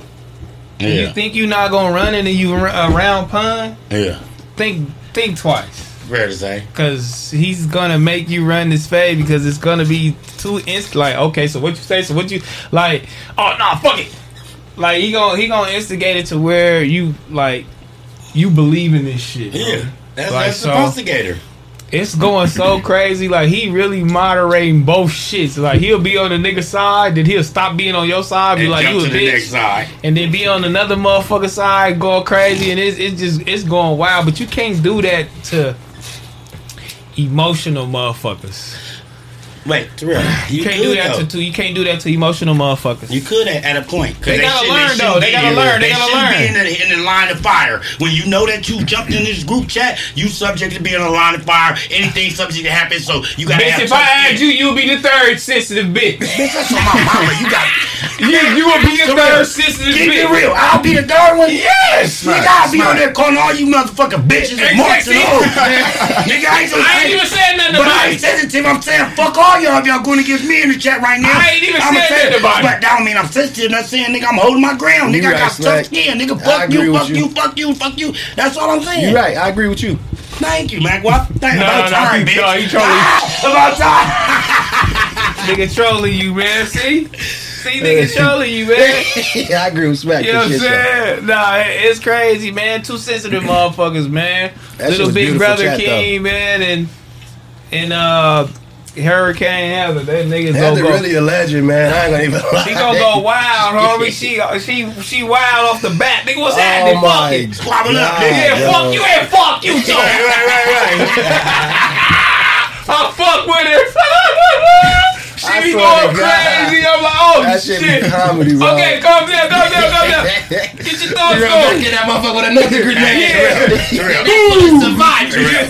and you think you're not gonna run it and you run around pun, Yeah. think think twice. Fair to say. Cause he's gonna make you run this fade because it's gonna be too instant. Like, okay, so what you say? So what you like? Oh nah, fuck it. Like he gonna he gonna instigate it to where you like you believe in this shit. bro. Yeah. That's, Like, that's the so- instigator. It's going so crazy. Like he really moderating both shits. Like he'll be on the nigga side, then he'll stop being on your side, be And like you a the bitch, side. and then be on another motherfucker side going crazy, and it's it's just it's going wild. But you can't do that to emotional motherfuckers. Wait, Terrell. You You can't do that though. to, to you can't do that to emotional motherfuckers. You could at, at a point. 'cause They gotta shouldn't- learn, shouldn't though. They gotta learn. They gotta shouldn't learn. be in the, in the line of fire. When you know that you jumped in this group chat, you subject to being in the line of fire. Anything subject to happen, so you gotta Bitch, have if I tough add you, you'll be the third sensitive bitch. Bitch, that's on my mama. You got You, you will be the third real. sensitive Keep it bitch. real. I'll be the third one. Yes, Nigga, I'll be on there calling all you motherfucking bitches and marks and Exactly. hoes. Nigga, I ain't, I ain't even saying nothing But I ain't it. sensitive. I'm saying fuck all all y'all, if y'all going against me in the chat right now. I ain't even I'ma say nothing about it. But that don't mean I'm sensitive. Not saying, nigga, I'm holding my ground. You Nigga, I right, got Slack. tough skin. Nigga, fuck you, fuck you. you, fuck you, fuck you. That's all I'm saying. You're right. I agree with you. Thank you, Mac. What? Thank No, about no, time, he- bitch. no, he trolling. about time. Nigga trolling you, man. See? See, nigga trolling you, man. yeah, I agree with Smack. You know what I'm Good shit, saying? Nah, it's crazy, man. Two sensitive motherfuckers, man. That shit Little Big Brother chat, King, man, and and uh Hurricane Heather. That niggas Heather go. really a legend, man. I ain't gonna even lie. She gonna go wild, homie. She she she wild off the bat. Nigga, what's Oh happening? Fuck it. Squabble up, nigga. Yeah, yo. fuck you and fuck you too. Right, right, right, right. I fuck with her. She I be going crazy. I'm like, oh That shit shit. be comedy, bro. Okay, calm down, calm down, calm down. Get your thoughts going. Get that motherfucker with another grenade. Terrell, Terrell,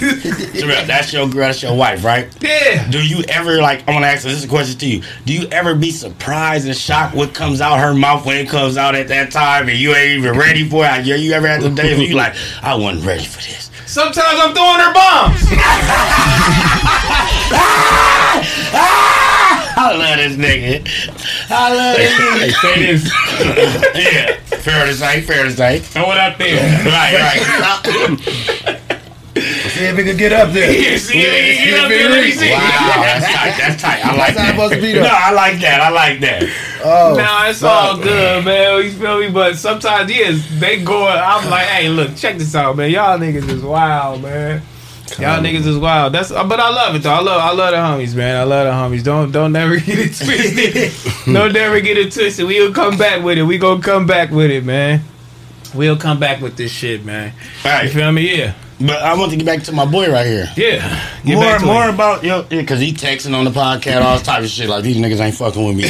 Terrell, that's your girl, that's your wife, right? Yeah. Do you ever like? I want to ask this, this is a question to you. Do you ever be surprised and shocked what comes out her mouth when it comes out at that time, and you ain't even ready for it? Yeah, you ever had some days where you like, I wasn't ready for this. Sometimes I'm throwing her bombs. I love this nigga. I love this nigga. Say this. yeah, fair to say, fair to say. Throw it out there. Right, right. See if we can get up there. Yeah, see, yeah, get up there, let me see. Wow, that's tight. That's tight. I like That's how that. it's supposed to be, though. No, I like that. I like that. Oh, Nah, it's all good, man. You feel me? But sometimes, yes, they go. I'm like, hey, look, check this out, man. Y'all niggas is wild, man. Y'all niggas is wild. That's uh, but I love it though. I love I love the homies, man. I love the homies. Don't don't never get it twisted. don't never get it twisted. We'll come back with it. We gonna come back with it, man. We'll come back with this shit, man. You feel me? Yeah. But I want to get back to my boy right here. Yeah. Get more more it. about yo, yeah, because he texting on the podcast all type of shit like these niggas ain't fucking with me. no,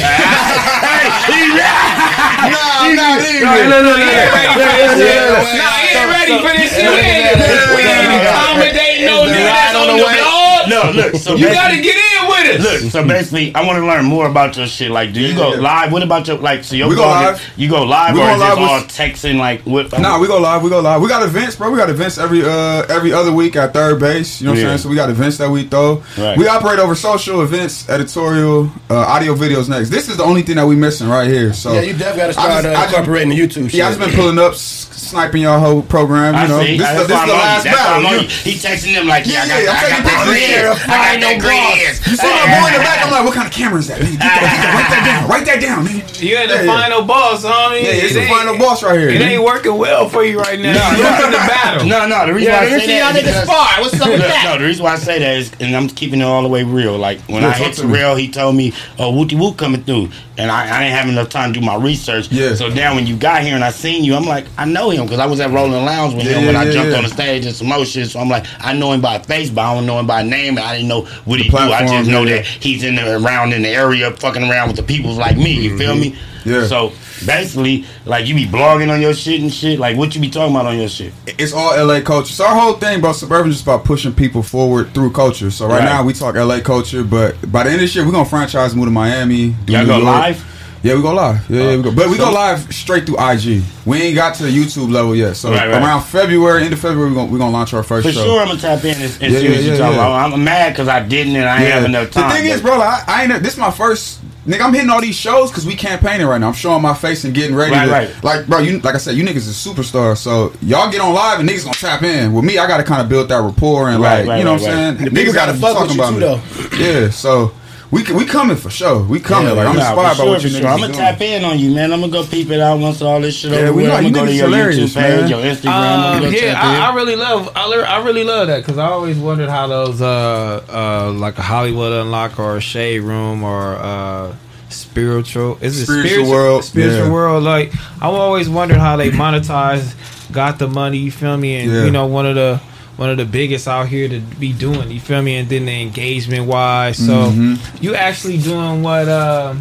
no, No, no, no, he ain't ready for this shit. No, he ain't ready for this shit. We ain't, we ain't no nigga ride that's on the way? Blog. no, look. So You gotta get in with us. Look, so basically, I want to learn more about your shit. Like, do you go Yeah. live? What about your like? So your We go blog is- live. You go live, We or go is live with- all texting? Like, what? Nah, we go live. We go live. We got events, bro. We got events every uh every other week at third base. You know what Yeah. I'm saying? So we got events that we throw. Right. We operate over social events, editorial, uh, audio, videos. Next, this is the only thing that we missing right here. So Yeah, you definitely gotta I start just- uh, I just- incorporating the YouTube shit. Yeah, I just been pulling up, sniping y'all whole program. You I know, see. this, is the, this is the I'm on you. last That's why I'm battle. on You- you. He texting them like, yeah, I Yeah, got, yeah, I'm I got taking that pictures. green. Yeah, I got no green. boss. You see my boy in the back? I'm like, what kind of camera is that? Nigga, get that, get that, write that down. Write that down, nigga. You ain't the Yeah, yeah. final boss, homie. Yeah, it's the final boss right here. It nigga. ain't working well for you right now. You're in the battle. No, no. The reason Yeah, why I say see y'all that is niggas because- What's up with that? No, the reason why I say that is, and I'm keeping it all the way real. Like when Yeah, I hit to me. Terrell, he told me, "Oh, Wooty Woo coming through," and I, I didn't have enough time to do my research. Yeah. So now when you got here and I seen you, I'm like, I know him because I was at Rolling Lounge with Yeah, him when yeah, I jumped yeah. on the stage and some more shit. So I'm like, I know him by face, but I don't know him by name. And I didn't know what he do. I just know yeah, that he's in the around in the area, fucking around with the peoples like me. You feel me? Mm-hmm. Yeah. So basically, like you be blogging on your shit and shit. Like what you be talking about on your shit? It's all LA culture. So our whole thing about suburban is just about pushing people forward through culture. So right, Right. now we talk LA culture, but by the end of the year we're gonna franchise move to Miami. Do Y'all go live? Yeah, we go live. Yeah, yeah, we go. But we So- go live straight through IG. We ain't got to the YouTube level yet. So Right, right. around February, end of February, we're gonna we gonna launch our first For show. sure, I'm gonna tap in and, and Yeah, see what yeah, you're talking about. I'm mad because I didn't and I ain't have enough time. The thing is, bro, like, I, I ain't. This is my first. Nigga, I'm hitting all these shows because we campaigning right now. I'm showing my face and getting ready. Right, to, right. Like, bro, you like I said, you niggas is superstars. So y'all get on live and niggas gonna tap in. With me, I gotta kind of build that rapport and like, you know what I'm saying. The Niggas gotta gotta fuck with talking about too, me. Yeah, so we we coming for sure. We coming. like I'm Nah, inspired for by what you for niggas sure. I'm gonna doing. tap in on you, man. I'm gonna go peep it out once all this shit Yeah, over we with. know I'm gonna go to your hilarious, YouTube page, man. your Instagram. Um, I'm gonna go yeah, tap in. I, I really love, I, li- I really love that because I always wondered how those, uh, uh, like a Hollywood Unlock or a Shade Room or uh, spiritual, is it Spiritual spiritual, World, Spiritual yeah. world. Like I always wondered how they monetize, got the money. You feel me? And Yeah. you know, one of the one of the biggest out here to be doing. You feel me? And then the engagement wise, so Mhm. you actually doing what. Uh,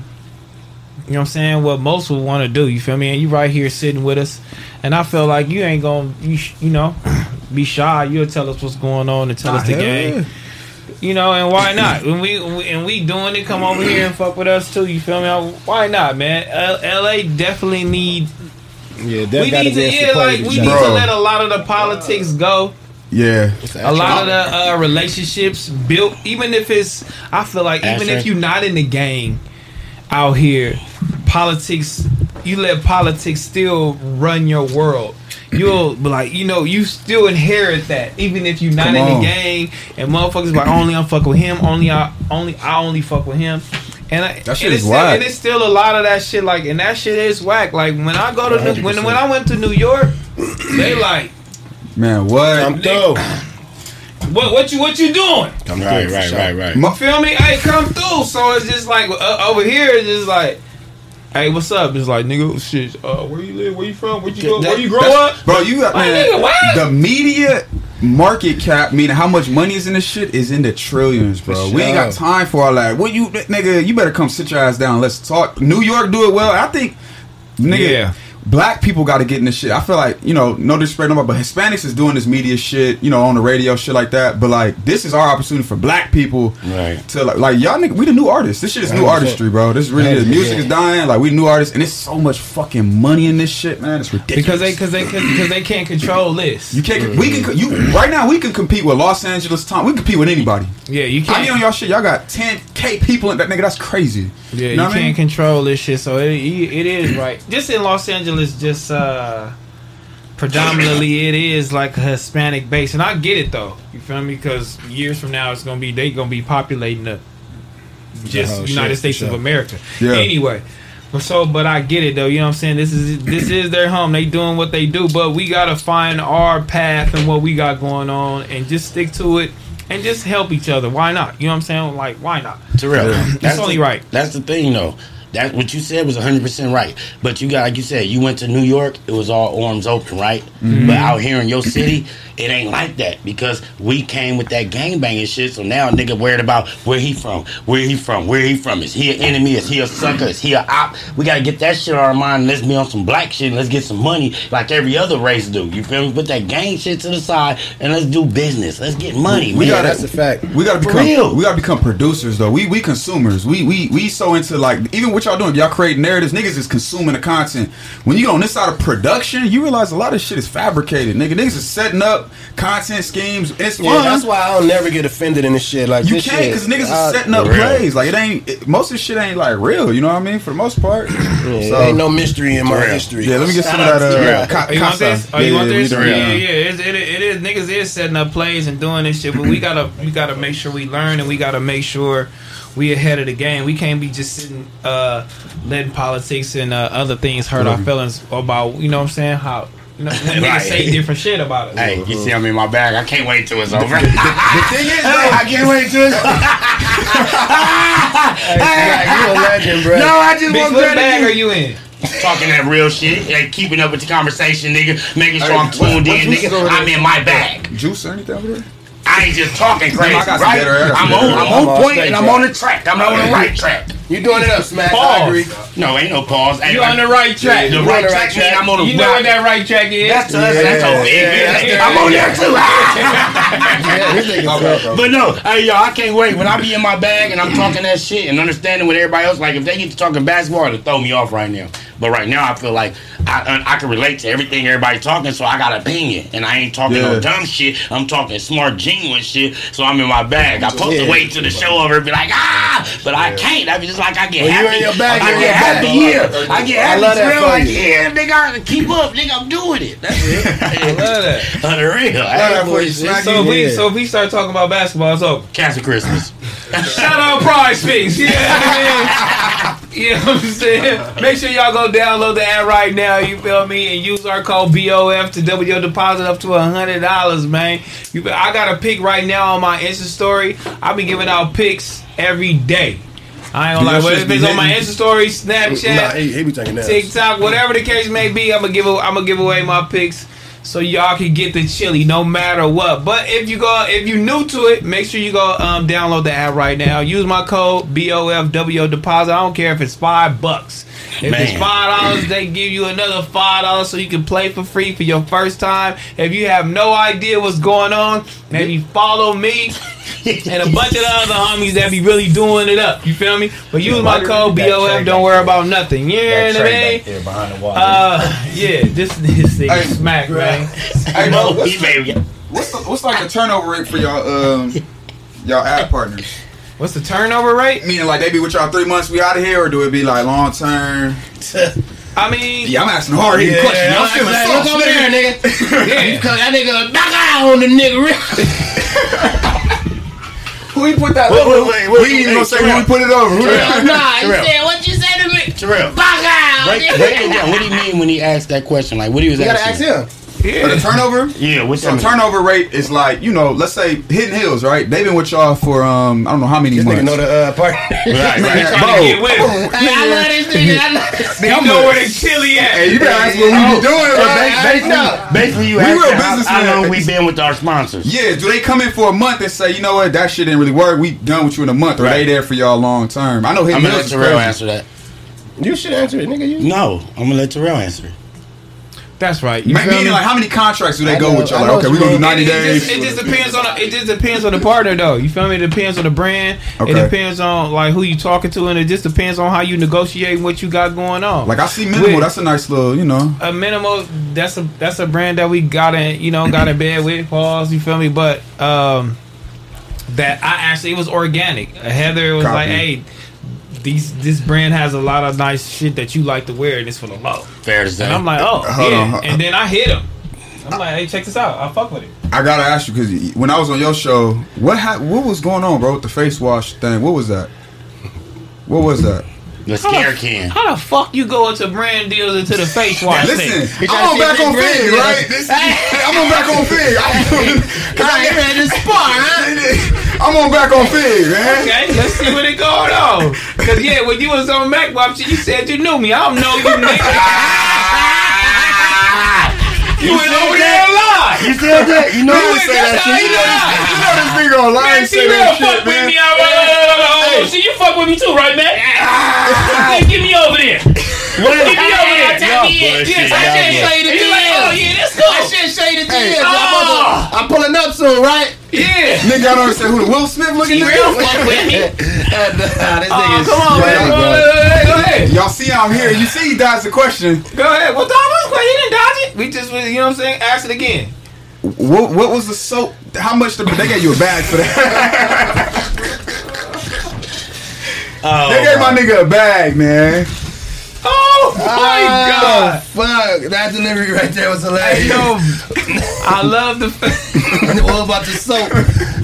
you know what I'm saying? What most would want to do. You feel me? And you right here sitting with us, and I feel like you ain't gonna, you, sh- you know, be shy. You'll tell us what's going on and tell us the game. yeah. You know, and why not? When we, we and we doing it, come over here and fuck with us too. You feel me? Why not, man? L- L.A. definitely need. Yeah, We need to, a yeah, like we need to let a lot of the politics go. Yeah, a lot of the uh, relationships built, even if it's, I feel like even if you're not in the gang out here, politics, you let politics still run your world. You'll be like, you know, you still inherit that, even if you're not Come in on. the gang. And motherfuckers like, only I'm fucking with him, only I, only I only fuck with him. And I, That shit and is it's still, whack. and it's still a lot of that shit. Like, and that shit is whack. Like when I go to New- when when I went to New York, they like, man, what? I'm through. what what you what you doing? I'm Right, through, for right, right, right. Mu- Feel me? Hey, come through. So it's just like uh, over here, it's just like, hey, what's up? It's like, nigga, shit. Uh, where you live? Where you from? Where you go? Where you grow up? bro. You got Like, man, nigga, what? the media market cap, meaning how much money is in this shit, is in the trillions, bro. For We ain't got time for all that. What you, nigga? You better come sit your ass down. Let's talk. New York do it well. I think, nigga. Yeah. Black people got to get in this shit. I feel like you know, no disrespect, nobody, but Hispanics is doing this media shit, you know, on the radio, shit like that. But like, this is our opportunity for Black people Right. to like, like y'all nigga, we the new artists. This shit is new 100%. artistry, bro. This is really the 100%. music is dying. Like we new artists, and it's so much fucking money in this shit, man. It's ridiculous. Because they because they because they can't control this. You can't. We can. Mm. You right now. We can compete with Los Angeles. Tom. We can compete with anybody. Yeah, you can't. I be on can't. y'all shit. Y'all got 10k people in that nigga. That's crazy. Yeah, you, know what I can't mean? control this shit. So it, it is right. Just in Los Angeles, just uh predominantly it is like a Hispanic base, and I get it though. You feel me? Because years from now, it's gonna be they gonna be populating the just whole United shit, for States of. America. Yeah. Anyway. But so, but I get it though. You know what I'm saying? This is this is their home. They doing what they do, but we gotta find our path and what we got going on, and just stick to it, and just help each other. Why not? You know what I'm saying? Like, why not? Terrell, that's only the, right. That's the thing, though. That what you said was 100 percent right. But you got, like you said, you went to New York. It was all arms open, right? Mm-hmm. But out here in your city, it ain't like that because we came with that gang banging shit. So now a nigga worried about where he from, where he from, where he from. Is he an enemy? Is he a sucker? Is he a op? We gotta get that shit out of our mind. Let's be on some black shit. and Let's get some money like every other race do. You feel me? Put that gang shit to the side and let's do business. Let's get money, We man. gotta- That's a fact. We gotta become. real. We gotta become producers though. We we consumers. We we we so into like even what y'all doing. Y'all create narratives. Niggas is consuming the content. When you go on this side of production, you realize a lot of shit is fabricated. Nigga, niggas is setting up content schemes. It's Yeah, fun. that's why I don't never get offended in this shit. Like You this can't because niggas are setting up plays. Like it ain't. It, most of this shit ain't like real. You know what I mean? For the most part. Yeah, So- ain't no mystery in my real. history. Yeah, let me get Shout some of that. to Uh, Terrell. ca- you want this? Oh, you want yeah, this? yeah, Yeah, yeah. yeah. It's, it, it is niggas is setting up plays and doing this shit, but we gotta we gotta make sure we learn and we gotta make sure we ahead of the game. We can't be just sitting uh letting politics and uh, other things hurt our feelings about you know what I'm saying how you know when Right. niggas say different shit about us. Hey, you see I'm in my bag. I can't wait till it's over. The thing is, though, I can't wait till it's Hey, you a legend, bro. No, I just Bitch, want what bag are you in? talking that real shit, like keeping up with the conversation, nigga, making sure Hey, I'm tuned what in, juice is over nigga. I'm in my bag. juice or anything over there? I ain't just talking crazy, I got some right? better air. I'm on, I'm I'm on on and I'm on the track. I'm on the right track. You doing it up, Smack. Pause. I agree. No, ain't no pause. Hey, You on the right track. The You right the track right mean track. I'm on the You know what that right track is? That's us. That's Yeah, okay. yeah, man. yeah. I'm on there too. Yeah, ah! this nigga bro. But no, hey y'all, I can't wait. When I be in my bag and I'm talking that shit and understanding what everybody else like, if they get to talking basketball, it'll throw me off right now. But right now, I feel like I I can relate to everything everybody's talking, so I got an opinion, and I ain't talking Yeah. no dumb shit. I'm talking smart, genuine shit. So I'm in my bag. I supposed to Yeah. wait till the show over and be like, ah, but I can't. I be just like I get When you happy. in your bag, I you're get happy. bag. Yeah, I get I happy. love that real for like you. yeah, nigga, I keep up, nigga. I'm doing it. That's it. I Love that. Unreal. that for you, It's So if we so if we start talking about basketball, it's over. Castle Christmas. Shout out PrizePicks. Yeah, I mean, you know what I'm saying? Make sure y'all go download the app right now, you feel me? And use our code BOF to double your deposit up to a hundred dollars, man. You I got a pick right now on my Insta story. I be giving out picks every day. I ain't gonna lie, that but shit if it's on my? Insta story, Snapchat, Nah, he, he be. TikTok, whatever the case may be, I'm gonna give I'm gonna give away my picks so y'all can get the chili no matter what. But if you go if you new to it, make sure you go um, download the app right now. Use my code BOFWO deposit. I don't care if it's five bucks. If it's five dollars, they give you another five dollars so you can play for free for your first time. If you have no idea what's going on, maybe follow me and a bunch of the other homies that be really doing it up. You feel me? But use my code BOF. Don't worry about nothing. You know what I mean? behind the wall. Uh, yeah, this this thing Hey, smack, man. Hey, bro, what's, he baby. what's the, what's like the turnover rate for y'all um y'all ad partners? What's the turnover rate? Meaning like they be with y'all three months, we out of here, or do it be like long term? I mean, Yeah, I'm asking hard hitting questions. I I'm was feeling like, soft. look over there, nigga. yeah. Cause that nigga knock out on the nigga. Who he put that Wait, over? wait, wait, wait, we ain't even gonna say who we put it over. Who Terrell. nah, he Terrell. said what you say to me. Terrell. Knock out. Break, break it down. What do you mean when he asked that question? Like, what he was You gotta ask asking? Him. For the turnover? Yeah, what's So that? mean? turnover rate is like, you know, let's say Hidden Hills, right? They've been with y'all for um I don't know how many This months. nigga know the uh, part. Right, He right. trying to get with him. Hey, I love this nigga. I love this You know where the chili at. Hey, you better ask what we be doing, So right? ba- basically, basically, you We asked real how, how businessmen. long we been with our sponsors. Yeah, do they come in for a month and say, you know what, that shit didn't really work. We done with you in a month, or Right. they there for y'all long term? I know Hidden I'm gonna let Terrell answer that. You should answer it, nigga. You. No, I'm gonna let Terrell answer it. That's right. You Ma- feel Meaning, me? like, how many contracts do they I go know- with y'all? Like, okay, we're gonna do 90 It, it, days. just, it just depends on the, it just depends on the partner though. You feel me? It depends on the brand. Okay. It depends on like who you talking to, and it just depends on how you negotiate what you got going on. Like, I see Minimal, With- that's a nice little, you know. a minimal that's a that's a brand that we got in you know got in bed with pause you feel me but um that i actually it was organic heather was Copy. like hey these this brand has a lot of nice shit that you like to wear and it's for the low Fair to say. and i'm like oh Hold yeah on, and then i hit him i'm like hey check this out i fuck with it I gotta ask you because when I was on your show, what ha- what was going on, bro, with the face wash thing? What was that? What was that? the scare can. how the fuck you go into brand deals into the face wash Listen, thing? I'm on back on Figg, right? This- I'm on back on Figg. I'm, I ain't ready to spar, huh? I'm on back on Figg, man. Okay, let's see what it going on. Cause yeah, when you was on Mac Wop shit, you said you knew me. I don't know you, nigga. you went over there and lied. You still there? You know You I went- say that shit. you lied. You know this nigga online Man, say T-Real that fuck shit, man. me. All right, hold on, hold on. See, you fuck with me too, right, man? Hey, get me over there. What? Get me over there. Y'all bullshit, Yeah, I just bullshit. the He's oh yeah, that's I cool. Should show you the Hey. I'm, Oh. I'm pulling up soon, right? Yeah. Nigga, I don't understand who the Will Smith looking T-Real nigga. fuck with me. this nigga ah, is come on, man. Go ahead, go ahead. Y'all see I'm here. You see he dodged the question. Go ahead. Well, Dom was quick. He didn't dodge it. We just, you know what I'm saying? Ask it again. What, what was the soap? How much the, they gave you a bag for that? Oh, they gave my nigga a bag, man. Oh my oh, god. Fuck, that delivery right there was hilarious. Yo, I love the what about the soap?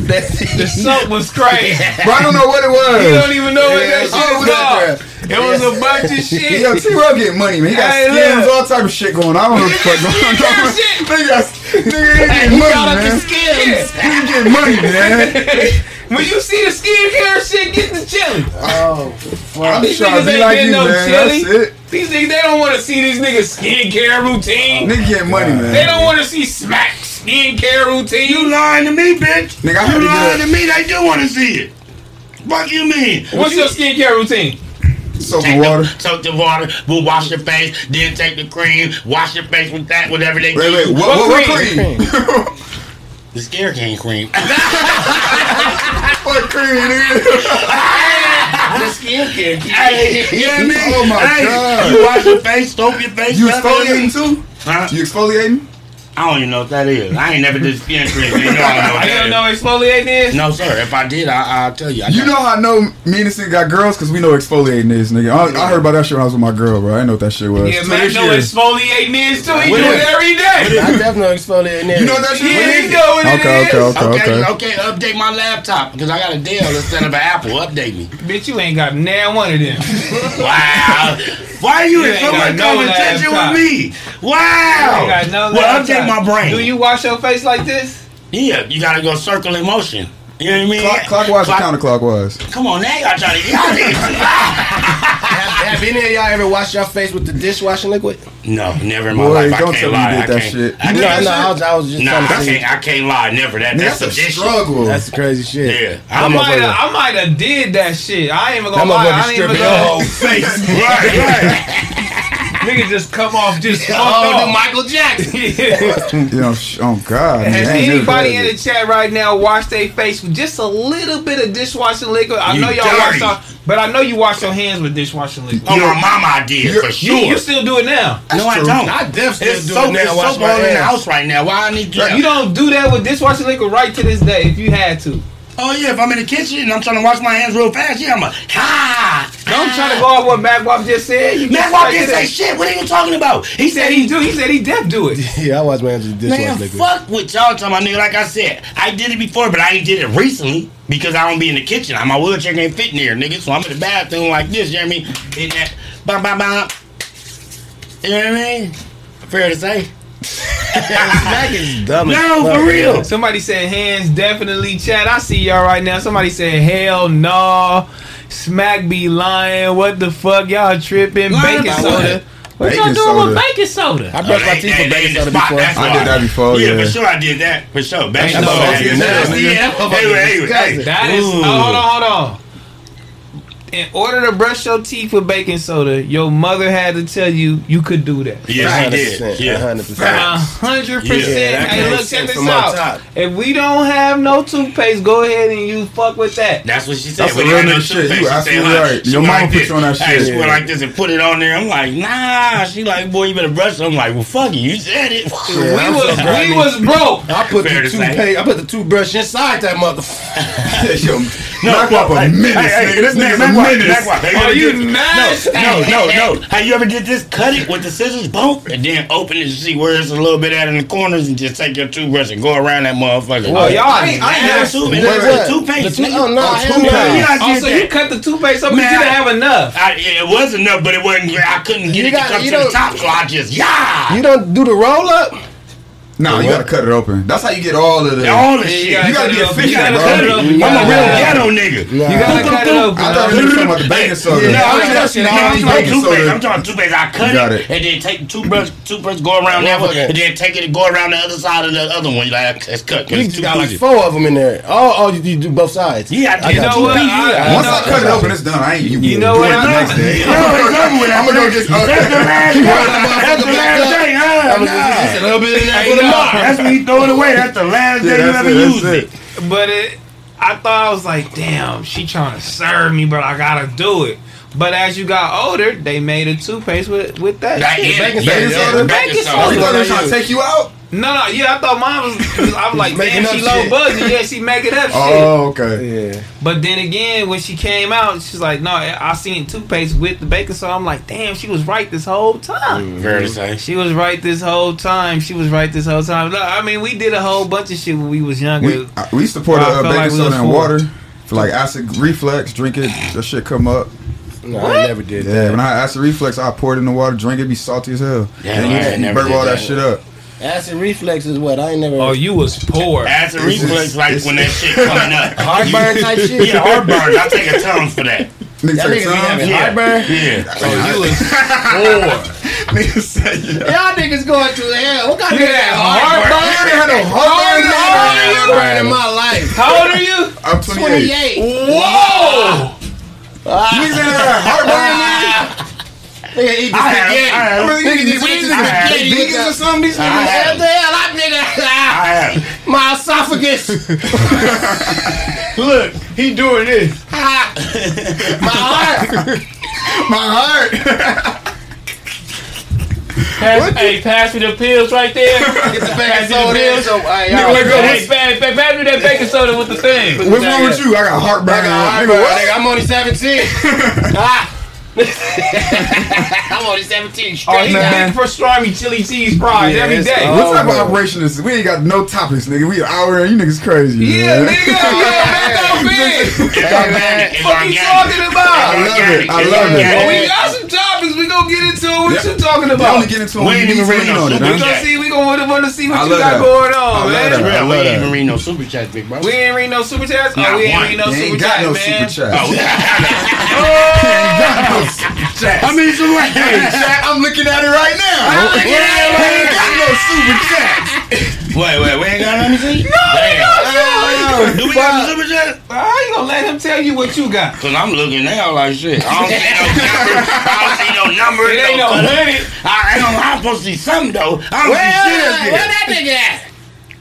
That's the soap was crazy. But I don't know what it was. You don't even know what that shit oh, is called. It was a bunch of shit. Yo, T-Row getting money, man. He got Hey, skins, look. all type of shit going on. I don't know what the fuck going on. Nigga, got- nigga, he getting money, got up the man. He getting money, man. When you see the skincare shit, get the chili. Oh, fuck. I'm These trying niggas ain't like getting you, no man. chili. That's it. These niggas, they don't want to see these niggas skincare routine. Nigga getting oh, money, man. They don't want to see smack skincare routine. You lying to me, bitch? Nigga, I you lying to me? They do want to see it. Fuck you mean? What's your skincare routine? Soap the water. The, soak the water. We'll wash your face. Then take the cream. Wash your face with that. Whatever they Wait, wait, give what, you. what, what cream? cream? The scare cane cream. what cream, nigga? the skincare. hey, you know what I mean? Oh my hey, God. You wash your face, soak your face. You stuff exfoliating too? Huh? You exfoliating? I don't even know what that is. I ain't never did skin cream. You know I don't know what I that don't know what exfoliating is. No, sir. If I did, I, I'll tell you. I You know how I know me and this nigga got girls? Because we know exfoliating is, nigga. I, I heard about that shit when I was with my girl, bro. I didn't know what that shit was. Yeah, So man, this know year- exfoliating is too. He do it it? every day. I definitely exfoliate there. You know what that shit Yeah, he know what it Okay, is. okay, okay, Okay, okay. okay, update my laptop because I got a Dell instead of an Apple. Update me. Bitch, you ain't got now one of them. Wow. Why are you You in so much no with me? Wow. You ain't got no well, update my brain. Do you wash your face like this? Yeah, you gotta go circle in motion. You know what I mean? Clock, clockwise or counterclockwise? Come on, now y'all trying to y'all niggas- Have, have any of y'all ever washed your face with the dishwashing liquid? No, never in my Boy, life. I don't can't tell me lie. you did I that can't. shit. I You No, did can't- no, that I was, I was just Nah, trying to I see. can't. I can't lie. Never. That. Nigga, That's, that's a addition. struggle. That's crazy shit. Yeah. I I'm might have, I might have did that shit. I ain't even gonna lie. I motherfucker ain't even stripping your gonna. whole face. right, right. Nigga just come off just fucked Oh, off. Michael Jackson. Yeah. You know, sh- oh God. Has man, I ain't never anybody in the chat right now washed their face with just a little bit of dishwashing liquid? I You know y'all dirty. wash off. But I know you wash your hands with dishwashing liquid. Oh, my mama, did for You, sure. you still do it now. no, I true. don't. I definitely It's do so, it now, it's wash so my all in the house right now. Why I need to? You don't do that with dishwashing liquid right to this day if you had to. Oh yeah, if I'm in the kitchen and I'm trying to wash my hands real fast, yeah, I'm a ha. Don't try to go off what Mac Wop just said. You Man, just why right didn't say shit? What are you talking about? He He said he do. He said he def do it. Yeah, I wash my hands with dishwasher Man, liquid. fuck what y'all talking about, nigga. Like I said, I did it before, but I ain't did it recently because I don't be in the kitchen. My wheelchair can't fit in there, nigga. So I'm in the bathroom like this. You know what I mean? In that, bam, bam, bam. You know what I mean? Fair to say. Smack is dumb as No, fuck. for real. Somebody said hands definitely chat. I see y'all right now. Somebody said hell no. Smack be lying. What the fuck? Y'all tripping. Lying baking soda. What, Baking y'all doing soda. with baking soda? I brushed my They- teeth they- with they baking soda spot, before. I why. did that before, Yeah, yeah. for sure I did that. For sure. Baking soda. nobody Hey, did that, is. Ooh. Oh, hold on, hold on. In order to brush your teeth with baking soda, your mother had to tell you you could do that. Yes, he did. Yeah. 100%. Hundred percent. Hey, look, check this out. top. If we don't have no toothpaste, go ahead and you fuck with that. That's what she said. That's We real got no shit. toothpaste. You She said, absolutely huh, right. she Your went mama like put this. you on that Hey, shit. She went like this and put it on there. I'm like, nah. She like, boy, you better brush. I'm like, well, fuck it. You said it. Yeah, we was so we was broke. I put Fair the toothpaste. I put the toothbrush inside that motherfucker. Yo, No, Mac Wop a hey, menace, hey, nigga. This nigga's a Wop, menace. Mac Wop. Have Are you did- nasty? No, no, no. How you ever did this? Cut it with the scissors, boom, and then open it to see where it's a little bit at in the corners, and just take your toothbrush and go around that motherfucker. Oh, y'all I ain't, I ain't never nasty. toothpaste. What? Wait, wait, toothpaste. The tooth- oh, no, toothpaste. no. Yeah, I Oh, so you cut the toothpaste up, but you Man, didn't have enough. It was enough, but it wasn't. I couldn't get You it to come to the don't- top, so I just yeah. You don't do the roll up? Nah, you gotta cut it open. That's how you get all of the. all the Yeah, shit. you gotta You gotta be efficient, bro. cut it open. You I'm a real ghetto nigga. Nah. You gotta cut it open. I thought bro. you were talking about the baking soda. No, I I'm talking, asking no, how I'm talking baking toothpaste. I'm talking toothpaste. I cut Got it, it. and then take toothbrush, toothbrush, go around that one, and then take it and go around the other side of the other one. Like it's cut. 'cause You it's just got like four of them in there. Oh, oh, you, you do both sides. Yeah, I I got You know what? Two pieces, Once I cut it open, it's done. I ain't. You, You know what it I the know? next day. No, it's over with. I'm gonna go just. That's the last one. That's the last day. Huh? I was just, just a little bit in there Hey, for the no. mark. That's when you throw it away. That's the last Yeah, day you ever it, that's used it. it. But it, I thought I was like, damn, she trying to serve me, but I gotta do it. But as you got older, they made a toothpaste with with that. That shit. is Baking Baking soda. soda? Baking soda. you thought they were trying to take you out? No, no, yeah, I thought mine was. I was like, Making damn, she up low shit. buzzy. Yeah, she making up shit. Oh, okay. Yeah. But then again, when she came out, she's like, no, I seen toothpaste with the baking soda. I'm like, damn, she was right this whole time. Fair to say. She was right this whole time. She was right this whole time. Look, I mean, we did a whole bunch of shit when we was younger. We, I- we used to pour the I uh, felt baking like soda was in four. water for like acid reflux. Drink it, that shit come up. No, I never did Yeah, that. when I acid reflux, I pour it in the water, drink it, be salty as hell. Yeah, and I you, ain't you never burp did all that that. shit up. Acid reflex is what I ain't never. oh, you was poor. Acid It's reflex just- like when that shit coming up. heartburn type shit. Yeah, heartburn. I take a Tums for that. Nigga Y'all say niggas be having. Yeah. heartburn. Yeah. Oh, you was poor. Nigga say yeah. Y'all niggas going through hell. What kind of nigga had had heartburn? heartburn? I had no heartburn. How old are you? Heartburn in my life. How old are you? I'm 28. 28. Whoa! Ah. Niggas ain't had heartburn. Nigga eat the I have- I have- Nigga just eat I have- Vegans or something? These I niggas. have- the hell, that nigga? I have. My esophagus. Look, he doing this. My heart. My heart. Pass, hey, pass me the pills right there. Get the Pass baking me the pills. So, hey, Nigga, y'all. Hey, pass, pass, pass me that baking soda with the thing. What's wrong with you? I got heartburn. I got heartburn. Nigga, I'm only 17. ah. I'm only 17 Oh, straight. he man. Figg pastrami chili cheese fries Yeah, every it's- day. oh, What type of operation is this? We ain't got no topics, nigga. We an hour in. You niggas crazy. yeah, man. nigga. Yeah, back on big. It's Hey, man. organic. It's What you organic. talking I love it. I love it. organic. Oh, we got some topics. We gonna get into it. What Yeah. you talking They about? only get into it We ain't even need ready to no lean on it, super We huh? gonna see. We gonna want to see what you got going on, man. we ain't even read no super chats, big bro. We ain't read no super chats. Oh, Not Oh, we ain't one. read no You super ain't got chats, no man. Oh. super chat. I mean, so what? Hey, Chat, I'm looking at it right now. looking at it right Ain't got no super chats. Wait, wait, we ain't got nothing to see? No, Damn. Do we got a super chat? Uh, how you gonna let him tell you what you got? Cause I'm looking now like shit. I don't see no number. I don't see no number. It ain't no color. money. I, I don't, I'm supposed to see something though. I don't see shit up Where that nigga at?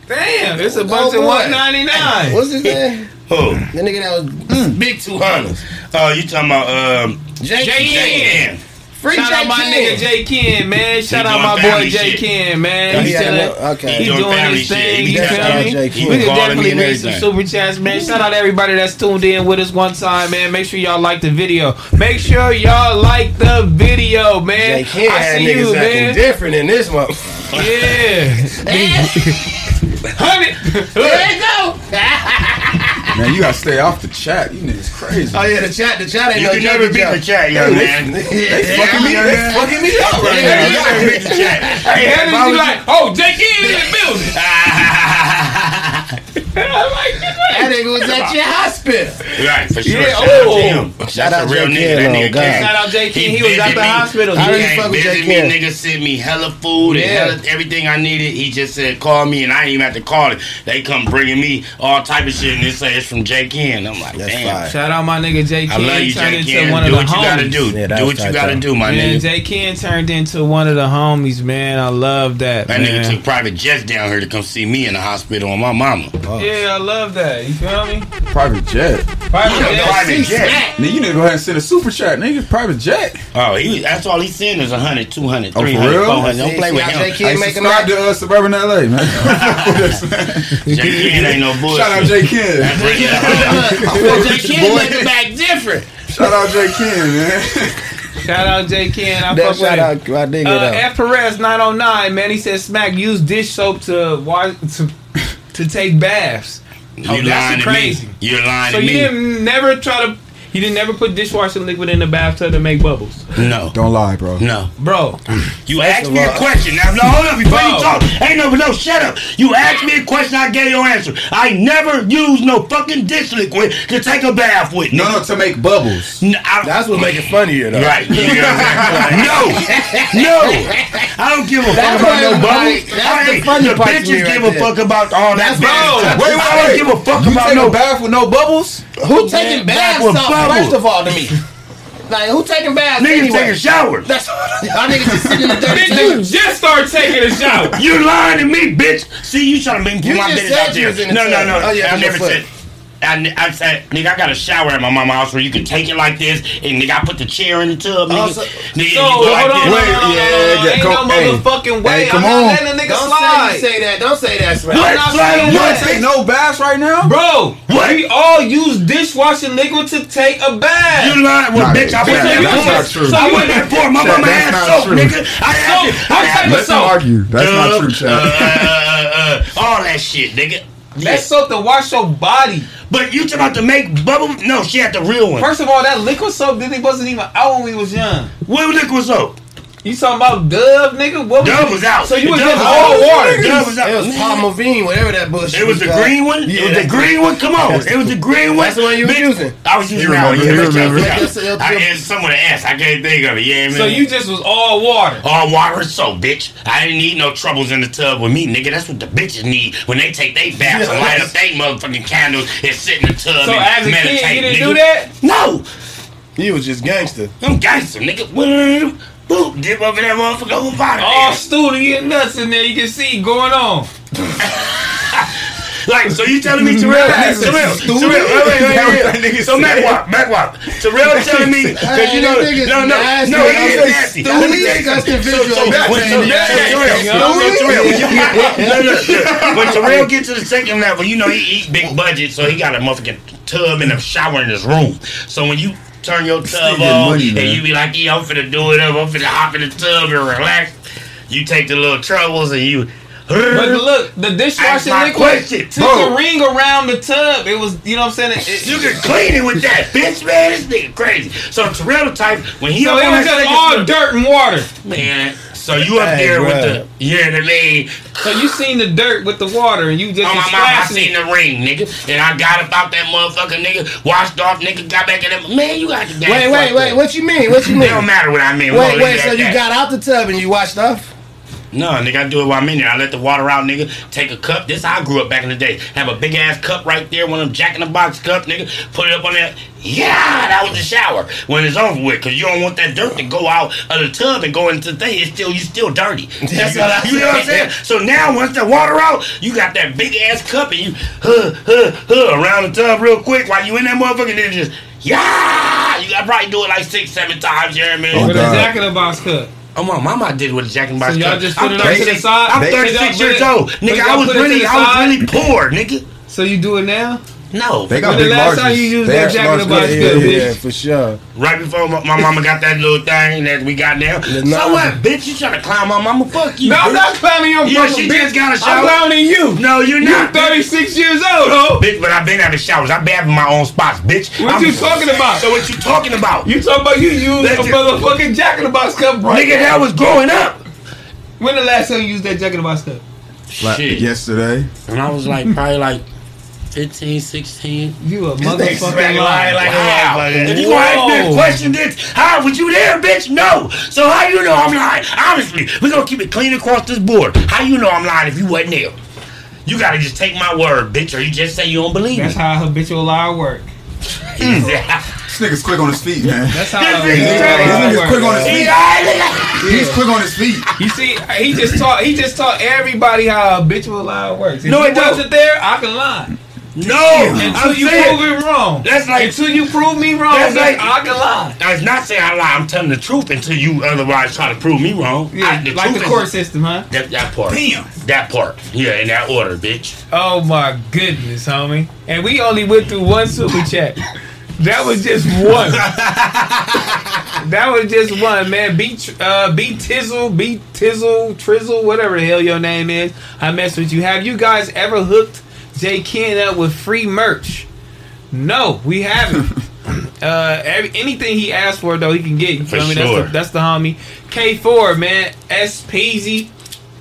Damn, it's a bunch Oh, of boy. one ninety nine. What's his name? Who? The nigga that was big two hundreds. Oh, you talking about um, J. J. Ken. Ken. Free Shout out my Ken. nigga J Ken, man. Shout out my boy family J shit. Ken, man. Oh, He he had chilling. okay. He He doing doing his thing. He You feel me? J. We can definitely and make some super chats, man. Shout out everybody that's tuned in with us one time, man. Make sure y'all like the video. Make sure y'all like the video, man. J. Ken I had see niggas you, man. different in this one. Yeah. Hundred. There you go. Man, you gotta stay off the chat. You niggas crazy. Oh yeah, the chat, the chat ain't You no can never beat the chat, young man. Yeah. fucking me, they fucking me up right Yeah, you now. never beat the chat. Hey, And then you like, oh, J. Ken in the building. I'm like, That nigga was at your hospital. Right, for sure. Yeah, Shout out oh. to him. That's Shout out a real nigga. That oh, nigga God. came. Shout out J. Ken. He was at the hospital. I He really came fuck visit me. Ken. Nigga sent me hella food and hella everything I needed. He just said, call me, and I didn't even have to call it. They come bringing me all type of shit, and they say it's from J. Ken. I'm like, That's damn. fire. Shout out my nigga J. I Ken. love He you, turned J. into of Do what you gotta do. Yeah, do what you gotta do, my nigga. J. Ken turned into one of the homies, man. I love that, That nigga took private jets down here to come see me in the hospital on my mama. yeah, I love that. You feel me? Private jet. Private Yeah, jet. private jet. Nigga, you need to go ahead and send a super chat, nigga. Private jet. Oh, he that's all he's saying is 100, 200, Oh, 300, real? 400. Don't play with him. J. Hey, make him subscribe to uh, Suburban LA, man. J. Ken ain't no bullshit. Shout out J. Ken. Well, J. Ken make him act different. Shout out J. Ken, man. Shout out J. Ken. I That fuck with shout him. out, I dig it Uh, out. F Perez 909, man. He said, "Smack use dish soap to wash to to take baths." You Oh, lying to crazy. me. You're lying So to you me. didn't never try to. You didn't never put dishwashing liquid in the bathtub to make bubbles, No. Don't lie, bro. No. bro. You First asked me a question. Now, no, hold up. Before Bro. you talk, ain't no, no, shut up. You asked me a question, I gave your answer. I never used no fucking dish liquid to take a bath with. No, no, to make bubbles. N- I- That's what make it funnier though. Right. You know what I'm saying? no. No. I don't give a fuck about no bubbles. that's I the ain't- funny the part to me bitches right give a there. fuck about all that. That's bad bro. stuff. Wait, wait, I don't wait. give a fuck You about take no a bath with no bubbles? Who taking baths with off, bubbles. first of all to me? Like who taking baths Niggas anyway? taking showers. That's y'all niggas just sitting in the dirty Bitch, you just started taking a shower. You lying to me, bitch. See, you trying to make You my business out there. was in the no, no, no, Oh, yeah, I with never your said. I, n- I said, nigga, I got a shower at my mama's house where you can take it like this, and nigga, I put the chair in the tub, nigga. Oh, so- nigga, So you hold go on, like on, this. Wait, hold on, yeah, hold yeah, Ain't come- no hey. motherfucking way. Hey, come I'm not on. letting a nigga Don't slide. say, say that. Don't say that, Smack. What? not Slide saying on You what? that. take no baths right now? Bro, What? we all use dishwashing liquid to take a bath. You lying? Well, Nah, bitch, I that- went that's there not before. true. I went there for My That- mama that's had not soap, nigga. I had Soap? to- I What had type of Let's not soap? argue. That's not true, uh, Chad. uh, uh, all that shit, nigga. Yeah. That's soap to wash your body. But you talking about to make bubble? No, she had the real one. First of all, that liquid soap didn't wasn't even out when we was young. What liquid soap? You talking about Dove, nigga? What was Dove was out. So you was Dove just was all water. Dove was out. It was Palmolive, whatever that bullshit. It was the called. green one. Yeah, it was the green one. Come on, it was the green one. That's the one you was Bitch, using. I was using He that one. remember, Yeah, remember. it out. that's- I, it's someone to ask. I can't think of it. Yeah, man. So you just was all water. all water so, bitch. I didn't need no troubles in the tub with me, nigga. That's what the bitches need when they take their baths and light up they motherfucking candles and sit in the tub So and as a meditate, kid, you didn't nigga. do that? No, You was just gangster. I'm gangster, nigga. Boop, dip up in that motherfucker over body. All student getting nuts in there. You can see going on. Like, so you telling me Terrell, Terrell, Terrell, wait, wait, wait, wait. So Mac Wop, Mac Wop, Terrell telling me, cause you know, Hey, that nigga's no, no, no, he is nasty. Let me tell you something. So, so, when, so, Terrell, so, Terrell, you get, when Terrell get to the second level, you know he eat big budget, so he got a motherfucking tub and a shower in his room. So when you turn your tub on money, and you be like, yeah, I'm finna do it up, I'm finna hop in the tub and relax. You take the little troubles and you. But look, the dishwasher liquid question. took Bro. a ring around the tub. It was, you know what I'm saying? It, it- You can clean it with that, bitch, man. This nigga crazy. So Terrell type when he so it was just all dirt and water. man. So you up Hey, there bruh. with the you know what I mean? So you seen the dirt with the water, and you just On was my mouth, I seen it. the ring, nigga, and I got about that motherfucker, nigga. Washed off, nigga. Got back in that. Man, you got the damn. Wait, wait, wait. up. What you mean? What you mean? It don't matter what I mean. Wait, wait. So at you got out the tub and you washed off? No, nigga, I do it while I'm in there. I let the water out, nigga. Take a cup. This how I grew up back in the day. Have a big ass cup right there, one of them Jack in the Box cup, nigga. Put it up on there. Yeah, that was the shower. When it's over with, cause you don't want that dirt to go out of the tub and go into the thing. It's still you still dirty. That's you, what I you know what I'm saying? So now once the water out, you got that big ass cup and you huh huh huh around the tub real quick while you in that motherfucker. And then just yeah, you got to probably do it like six seven times. You hear me? Oh, With a Jack in the Box cup. Oh my mama did with a Jack and Box So y'all cup. just put I'm it up to the 36 side? I'm 36 years old, nigga. I was put it to really, I was really poor, nigga. So you do it now? No, They got When the big last time larges. you used They that actually Jack in the Box. Yeah, cup, yeah, bitch? for sure. right before my, my mama got that little thing that we got now. The So what, bitch? You trying to climb my mama? Fuck you. No, I'm bitch. not clowning your Yeah, fucking she bitch. just got a I'm shower. clowning you. No, you're You not. 36 years old, ho. Bitch, but I've been having showers. I've been having my own spots, bitch. What you talking about? So what you talking about? You talking about you used That's a it. motherfucking Jack in the Box cup, right? Nigga, that was growing up. When the last time you used that Jack in the Box cup? Like Shit. yesterday. And I was like, probably like 15, 16. You a nigga motherfucking liar. lying like a Wow. motherfucker. If you gonna ask me a question, bitch, how was you there, bitch? No. So how you know I'm lying? Honestly, we gonna keep it clean across this board. How you know I'm lying if you wasn't there? You gotta just take my word, bitch, or you just say you don't believe That's me. how habitual liar work. This nigga's quick on his feet, man. That's how This nigga habitual crazy. Nigga's quick on his work. feet. He's quick on his feet. You see, he just taught he just taught everybody how habitual lie works. If No, he it wasn't there, I can lie. No, Until I'm you saying, prove it wrong. That's like- until you prove me wrong, That's like- I can lie. I was not saying I lie. I'm telling the truth until you otherwise try to prove me wrong. Yeah, I, the like truth the is- court system, huh? That, that part. Damn. That part. Yeah, in that order, bitch. Oh my goodness, homie. And we only went through one super chat. That was just one. that was just one, man. Beat uh beat Tizzle, beat Tizzle, Trizzle, whatever the hell your name is. I mess with you. Have you guys ever hooked J Ken up with free merch? No, we haven't. uh every, anything he asked for though he can get. You For feel me? sure. That's the that's the homie. K4, man. S Peasy.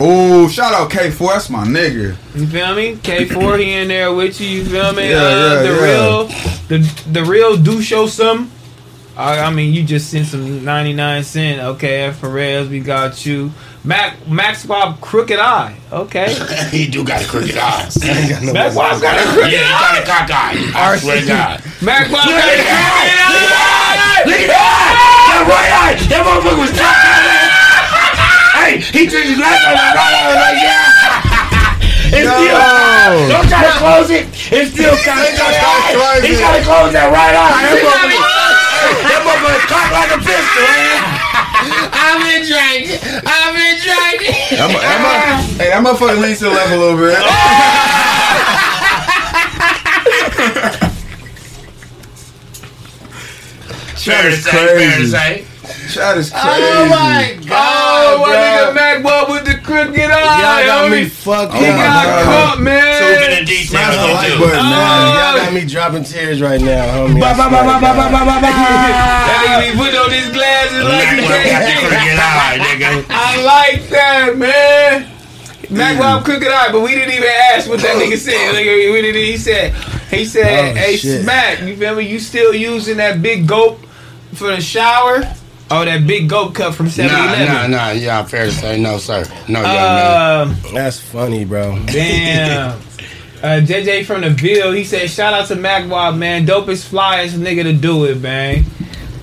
Oh, shout out K4. That's my nigga. You feel me? K4 he in there with you. You feel me? Yeah, uh, yeah, the yeah. real, the the real do show some. I, I mean, you just sent some ninety nine cent. Okay, F. Perez, we got you. Mac Max Bob Crooked Eye. Okay, he do got a crooked eye. Max Bob got a crooked eye. Yeah, he got a cock eye. I swear to God. Mac Bob got a crooked eye. that! Look at that! That right eye! That motherfucker was cocked Hey, he took his left eye, his right eye, like, yeah! It's still, don't try to close it. It's still kind of close He it. gotta close that right eye. That motherfucker, that motherfucker cocked like a pistol, man. I've been drinking. I've hey, that motherfucker leans to the left a little bit. Fair to is say, fair to crazy. say. Shot is crazy. Oh my Oh, god, my nigga bro. Mac Bob with the crooked eye. Y'all got me homie. fucked He Oh my got God. caught, Too man. many details. Smash the like do. button, man. Y'all got oh. me dropping tears right now, homie. Ba, I ba, ba, swear ba, to ba, ba, God. ba, ba, ba. That nigga be putting on his glasses like Mac he Webb got the can't see. crooked eye, nigga. I like that, man. Mac Bob crooked eye, but we didn't even ask what that nigga said. Nigga, we didn't. He said, he said, Oh, "Hey shit. Smack, you feel me? You still using that big gulp for the shower? Oh, that big gulp cup from 7-Eleven? Nah, nah, nah. Yeah, fair to say. No, sir. No, young man. Um, That's funny, bro. damn. Uh, JJ from the Ville, he said, shout out to Mac Bob, man. Dopest, flyest nigga to do it, man.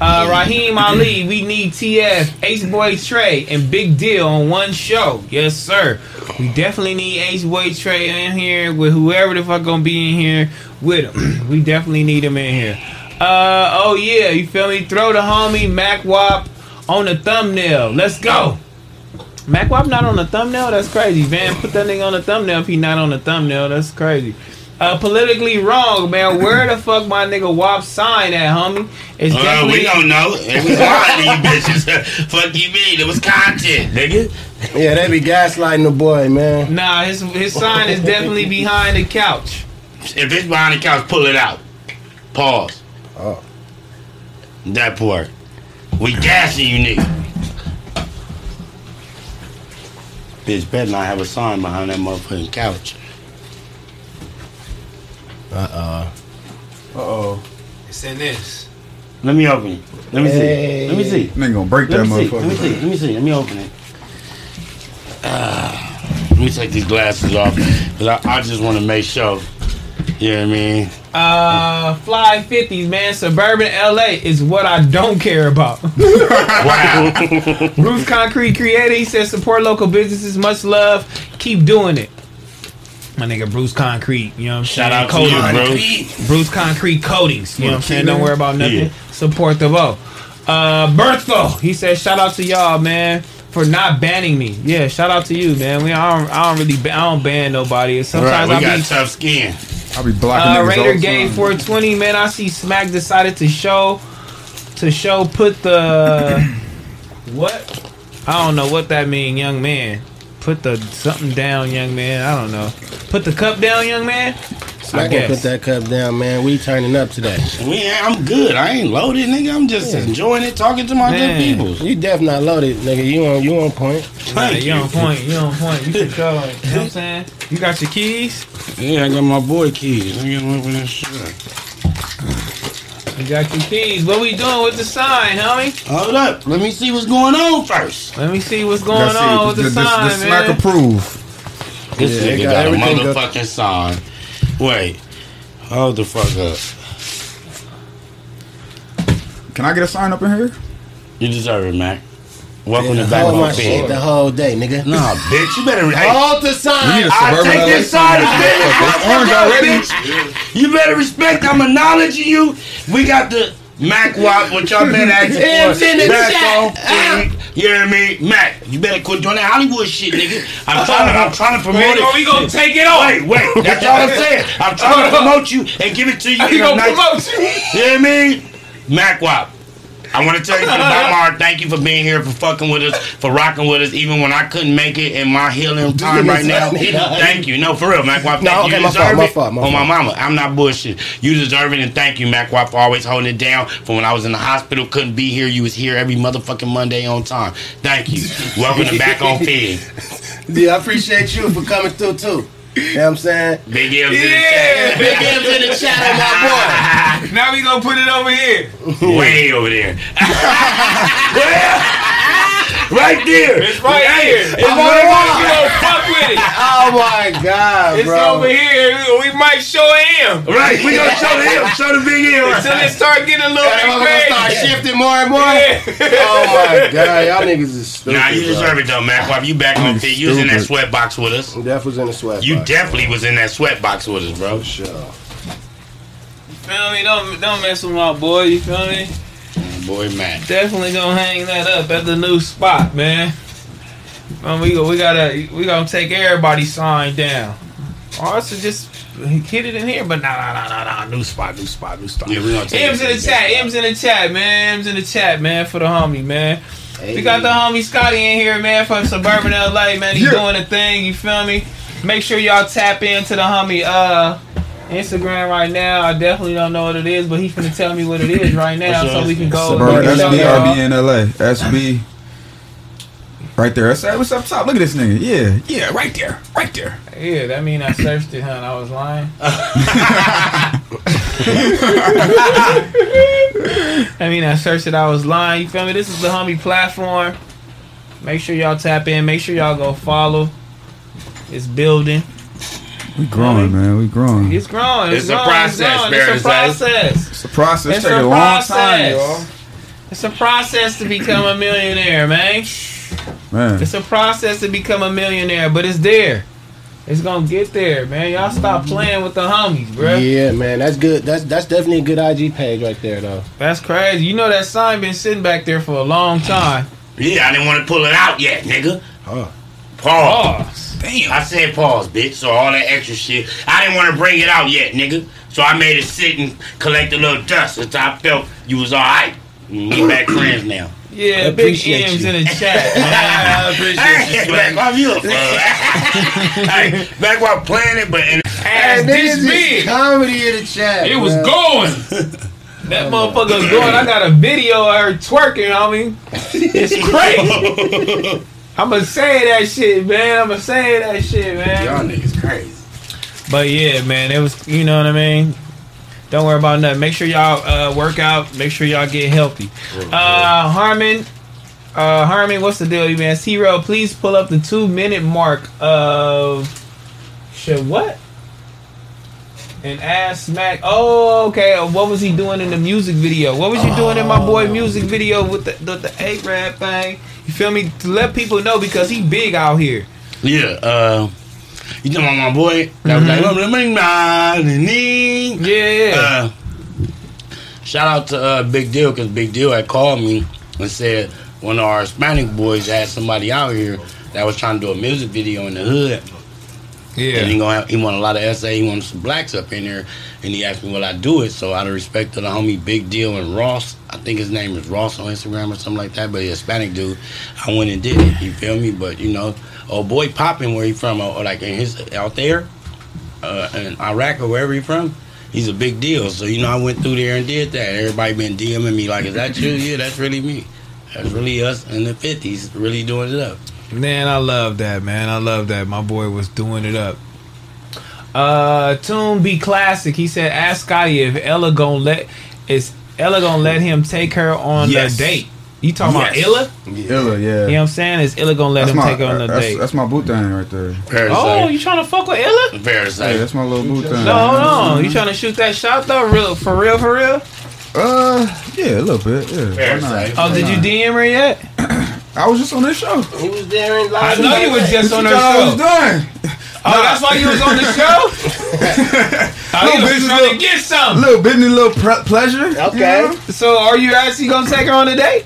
Uh, Raheem Ali, we need TF, Ace Boy Trey, and Big Deal on one show. Yes, sir. We definitely need Ace Boy Trey in here with whoever the fuck gonna be in here with him. we definitely need him in here. Uh, oh yeah, you feel me? Throw the homie Mac Wop on the thumbnail. Let's go. Mac Wop not on the thumbnail? That's crazy, man. Put that nigga on the thumbnail if he not on the thumbnail. That's crazy. Uh, politically wrong, man. Where the fuck my nigga Wop sign at, homie? It's Uh, definitely we don't know. It was lying to you bitches. Fuck you mean? It was content, nigga. Yeah, they be gaslighting the boy, man. Nah, his his sign is definitely behind the couch. If it's behind the couch, pull it out. Pause. Oh. That part. We gassing you, nigga. Bitch better not have a sign behind that motherfucking couch. Uh oh. Uh-oh. It's in this. Let me open it. Let me Hey. see. Let me see. Nigga gonna break Let that me see. Let me see. Let me see. Let me open it. Let me take these glasses off because I, I just want to make sure. You know what I mean? Uh, fly fifties, man. Suburban LA is what I don't care about. Wow. Bruce Concrete Creator, he says support local businesses. Much love. Keep doing it. My nigga Bruce Concrete, you know what I'm saying? Shout saying? out to you, Coatings. bro. Bruce Concrete Coatings, you know what I'm saying? Don't worry about nothing. Yeah. Support the vote. Uh, Bertho, he said shout out to y'all, man, for not banning me. Yeah, shout out to you, man. We I don't, I don't really ban, I don't ban nobody. Right, Sometimes we I got be tough skin. I'll be blocking uh, niggas Raider Game time. 420, man. I see Smack decided to show to show put the what? I don't know what that mean, young man. Put the something down, young man. I don't know. Put the cup down, young man. I I can guess. put that cup down, man. We turning up today. We, I'm good. I ain't loaded, nigga. I'm just enjoying it, talking to my Man. good people. You definitely not loaded, nigga. You on you on point. Nah, you you. on point. You on point. You can go. You know what I'm saying? You got your keys. Yeah, I got my boy keys. Let me get him over this shit. You got your keys. What we doing with the sign, homie? Hold up. Let me see what's going on first. Let me see what's going see on with the, the, sign, the smack man. approve. This Yeah, nigga got got, a everything go- motherfucking sign. Wait. Hold the fuck up. Can I get a sign up in here? You deserve it, Mac. Welcome to Hold Back my on shit the whole day, nigga. Nah, bitch, you better. Hey, Hold the We sign. need a I suburban take this side of sign. business. It's orange already. You better respect. I'm acknowledging you. We got the Mac Wop, what y'all been asking for. in the Back chat. on feed. Ah. You hear me, Mac? You better quit doing that Hollywood shit, nigga. I'm trying to. I'm trying to promote Wait, it. are we gonna take it off? Wait, wait. That's all I'm saying. I'm trying to promote you and give it to you. We in a gonna nice- promote you. You hear me? Mac Wop. I want to tell you from the bottom of my heart, thank you for being here, for fucking with us, for rocking with us, even when I couldn't make it in my healing time right now. Thank you. No, for real, Mac. Thank No, okay, You my fault, oh, my fault, my On my mama. I'm not bullshit. You deserve it, and thank you, Mac Wop, for always holding it down. For when I was in the hospital, couldn't be here, you was here every motherfucking Monday on time. Thank you. Welcome to Back on Figg. Yeah, I appreciate you for coming through too. You know what I'm saying? Big M's in the Yeah. Big M's in the chat on my boy. Now we gonna put it over here. Way over there. right there. It's right here. It's I'm right right. here. You don't fuck with it. Oh my god, It's bro. over here. We might show him Right, we gonna show the him, show the big M. until it start getting a little That bit motherfucker start crazy. shifting more and more. Yeah. Oh my god, y'all niggas is stupid. Nah, you bro. deserve it though, Mac. Wop. You back on feet. You was in that sweat box with us. Def was in the sweat. You box. definitely was in that sweat box with us, bro. Sure. You feel me? Don't don't mess with my boy. You feel me? Boy, Mac. Definitely gonna hang that up at the new spot, man. Um, we go, we gotta we gonna take everybody's sign down. Or else just hit it in here, but nah nah nah nah nah new spot, new spot, new spot. Yeah, we gonna take M's in the chat, M's in the chat, man. M's in the chat, man, for the homie, man. Hey. We got the homie Scotty in here, man, from suburban LA, man. He's Yeah. doing a thing, you feel me? Make sure y'all tap into the homie uh Instagram right now. I definitely don't know what it is, but he's gonna tell me what it is right now so we can go show SB. RB in LA. SB. Right there. That's what's up top. Look at this nigga. Yeah. Yeah, right there. Right there. Yeah, that mean I searched it, huh? I was lying. I mean I searched it, I was lying. You feel me? This is the homie platform. Make sure y'all tap in. Make sure y'all go follow. It's building. We growing, man. We growing. It's growing. It's, It's a growing, process, It's, growing. it's a fair to say. process. It's a process. It's Take a a long time, y'all. process. It's a process to become a millionaire, man. Man. It's a process to become a millionaire, but it's there. It's gonna get there, man. Y'all stop playing with the homies, bro. Yeah, man, that's good. That's that's definitely a good IG page right there, though. That's crazy. You know that sign been sitting back there for a long time. Yeah, I didn't want to pull it out yet, nigga. Huh. Pause. Pause. Damn. I said pause, bitch. So all that extra shit, I didn't want to bring it out yet, nigga. So I made it sit and collect a little dust until I felt you was all right. Mm, we back friends now. Yeah, big appreciate M's you. in the chat, man. I appreciate you. Hey, back while you a fool. hey, back while playing it, but in Ass this big. comedy in the chat. It was man. going. That motherfucker was going. I got a video of her twerking, homie. It's crazy. I'ma say that shit, man. I'ma say that shit, man. y'all niggas crazy. But yeah, man, it was you know what I mean. Don't worry about nothing. Make sure y'all uh, work out. Make sure y'all get healthy. Uh, Harmon, Uh, Herman, what's the deal, you man? Zero, please pull up the two minute mark of shit. What? And ask Smack. Oh, okay. What was he doing in the music video? What was you doing in my boy music video with the the, the eight rap thing? You feel me? To let people know because he big out here. Yeah, uh, you talking about my boy? That was like, Yeah, yeah. uh, shout out to uh, Big Deal because Big Deal had called me and said one of our Hispanic boys had somebody out here that was trying to do a music video in the hood. yeah. And he gonna have, he want a lot of SA, he wanted some blacks up in there, and he asked me will I do it. So out of respect to the homie Big Deal and Ross, I think his name is Ross on Instagram or something like that, but a Hispanic dude. I went and did it. You feel me? But you know, oh boy, popping where he from, or, like in his out there, uh, in Iraq or wherever he from. He's a big deal, so you know I went through there and did that. Everybody been DMing me like, "Is that you? Yeah, that's really me. That's really us in the fifties, really doing it up." Man, I love that, man. I love that. My boy was doing it up. Uh Tune be classic. He said ask Scotty if Ella gonna let is Ella gonna let him take her on Yes. the date. You talking Yes. about Illa? Illa, yeah. You know what I'm saying? Is Illa gonna let that's him my take her on the that's, date? that's my boot thing right there. Fair to oh, you trying to fuck with Illa? Fair to say. Hey, that's my little boot thing. No, hold on. You trying to shoot that shot though? Real for real, for real? Uh, yeah, a little bit. Yeah. Fair Why not? say. Oh, did you DM her yet? I was just on this show. He was there in I know you was just on her What you thought I was show. doing? Oh, that's why you was on the show? oh, you was business, trying little- to get something. little business, little pre- pleasure. Okay. you know? So are you actually gonna take her on a date?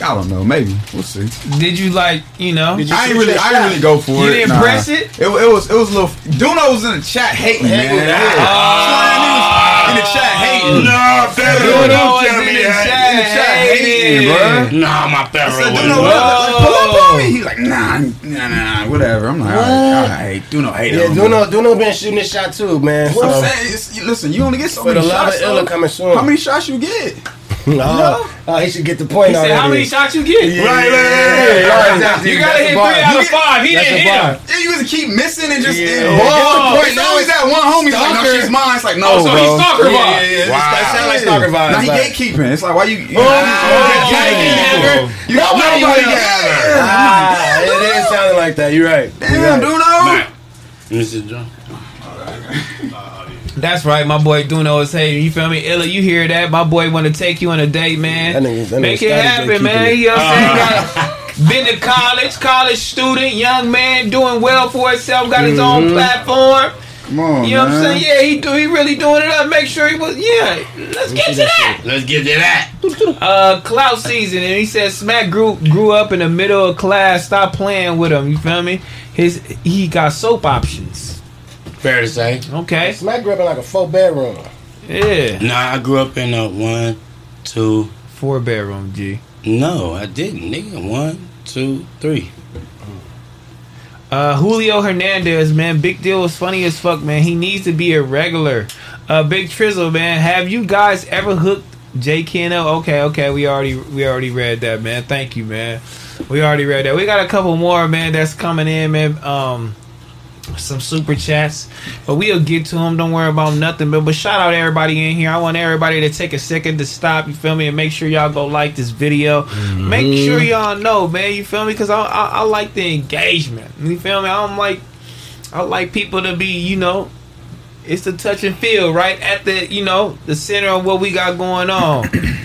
I don't know. Maybe we'll see. Did you like, you know? You I didn't really, I didn't really go for You it. didn't nah. press it? It, it was, it was a little. Duno was in the chat hating, man. Hating, ah. Yeah. He was in the chat hating. No, Pedro, Duno don't was tell in me the that. chat In the chat hating, hating. bruh. Nah, my Pedro I said, was Duno, what? not. what? Like, pull up on me. He's like, nah, nah, nah, nah, whatever. I'm like, all right, all right, Duno hate Yeah, him. Duno, Duno been shooting his shot too, man. What So, I'm saying is, listen, you only get so for the many love shots. of Illa coming soon. How many shots you get? Oh, oh, he should get the point He said, how many shots you get? Yeah, Right, yeah, right, right, yeah, exactly. You gotta That's hit three out of five. He that's didn't hit him. Yeah, you just keep missing and just Yeah. and Whoa. ball. It's always that one homie like, no, she's mine. It's like, no, Oh, so bro. he's stalker Yeah, vibe. yeah, yeah. Wow. That sound like stalker vibes. Now he like- gatekeeping. It's like, why you? you Oh, you oh, gatekeeping? You got Nobody nobody would. there. Ah, it is sounding like that. You're right. You're Damn, right. Duno. Mr. John. That's right, my boy Duno is hating. You feel me? Illa, you hear that? My boy want to take you on a date, man. That nigga- that Make it happen, man. it. You know what I'm saying? Been to college, college student, young man, doing well for himself, got his own platform. Come on, You know what I'm saying? Yeah, he do. He really doing it up. Make sure he was. Yeah, let's get to that. Let's get to that. Uh, clout season, and he said Smack grew grew up in the middle of class. Stop playing with him. You feel me? His he got soap options. Fair to say. Okay. Smack grew up in like a four bedroom. Yeah. Nah, I grew up in a one, two, four bedroom G. No, I didn't, nigga. One, two, three. Uh, Julio Hernandez, man, big deal was funny as fuck, man. He needs to be a regular. Uh, Big Trizzle, man, have you guys ever hooked J Keno? Okay, okay, we already we already read that, man. Thank you, man. We already read that. We got a couple more, man, that's coming in, man. Um, some super chats, but we'll get to them. Don't worry about nothing. But but shout out everybody in here. I want everybody to take a second to stop. You feel me? And make sure y'all go like this video. Mm-hmm. Make sure y'all know, man. You feel me? Because I, I I like the engagement. You feel me? I don't like I like people to be you know. It's the touch and feel right at the you know the center of what we got going on.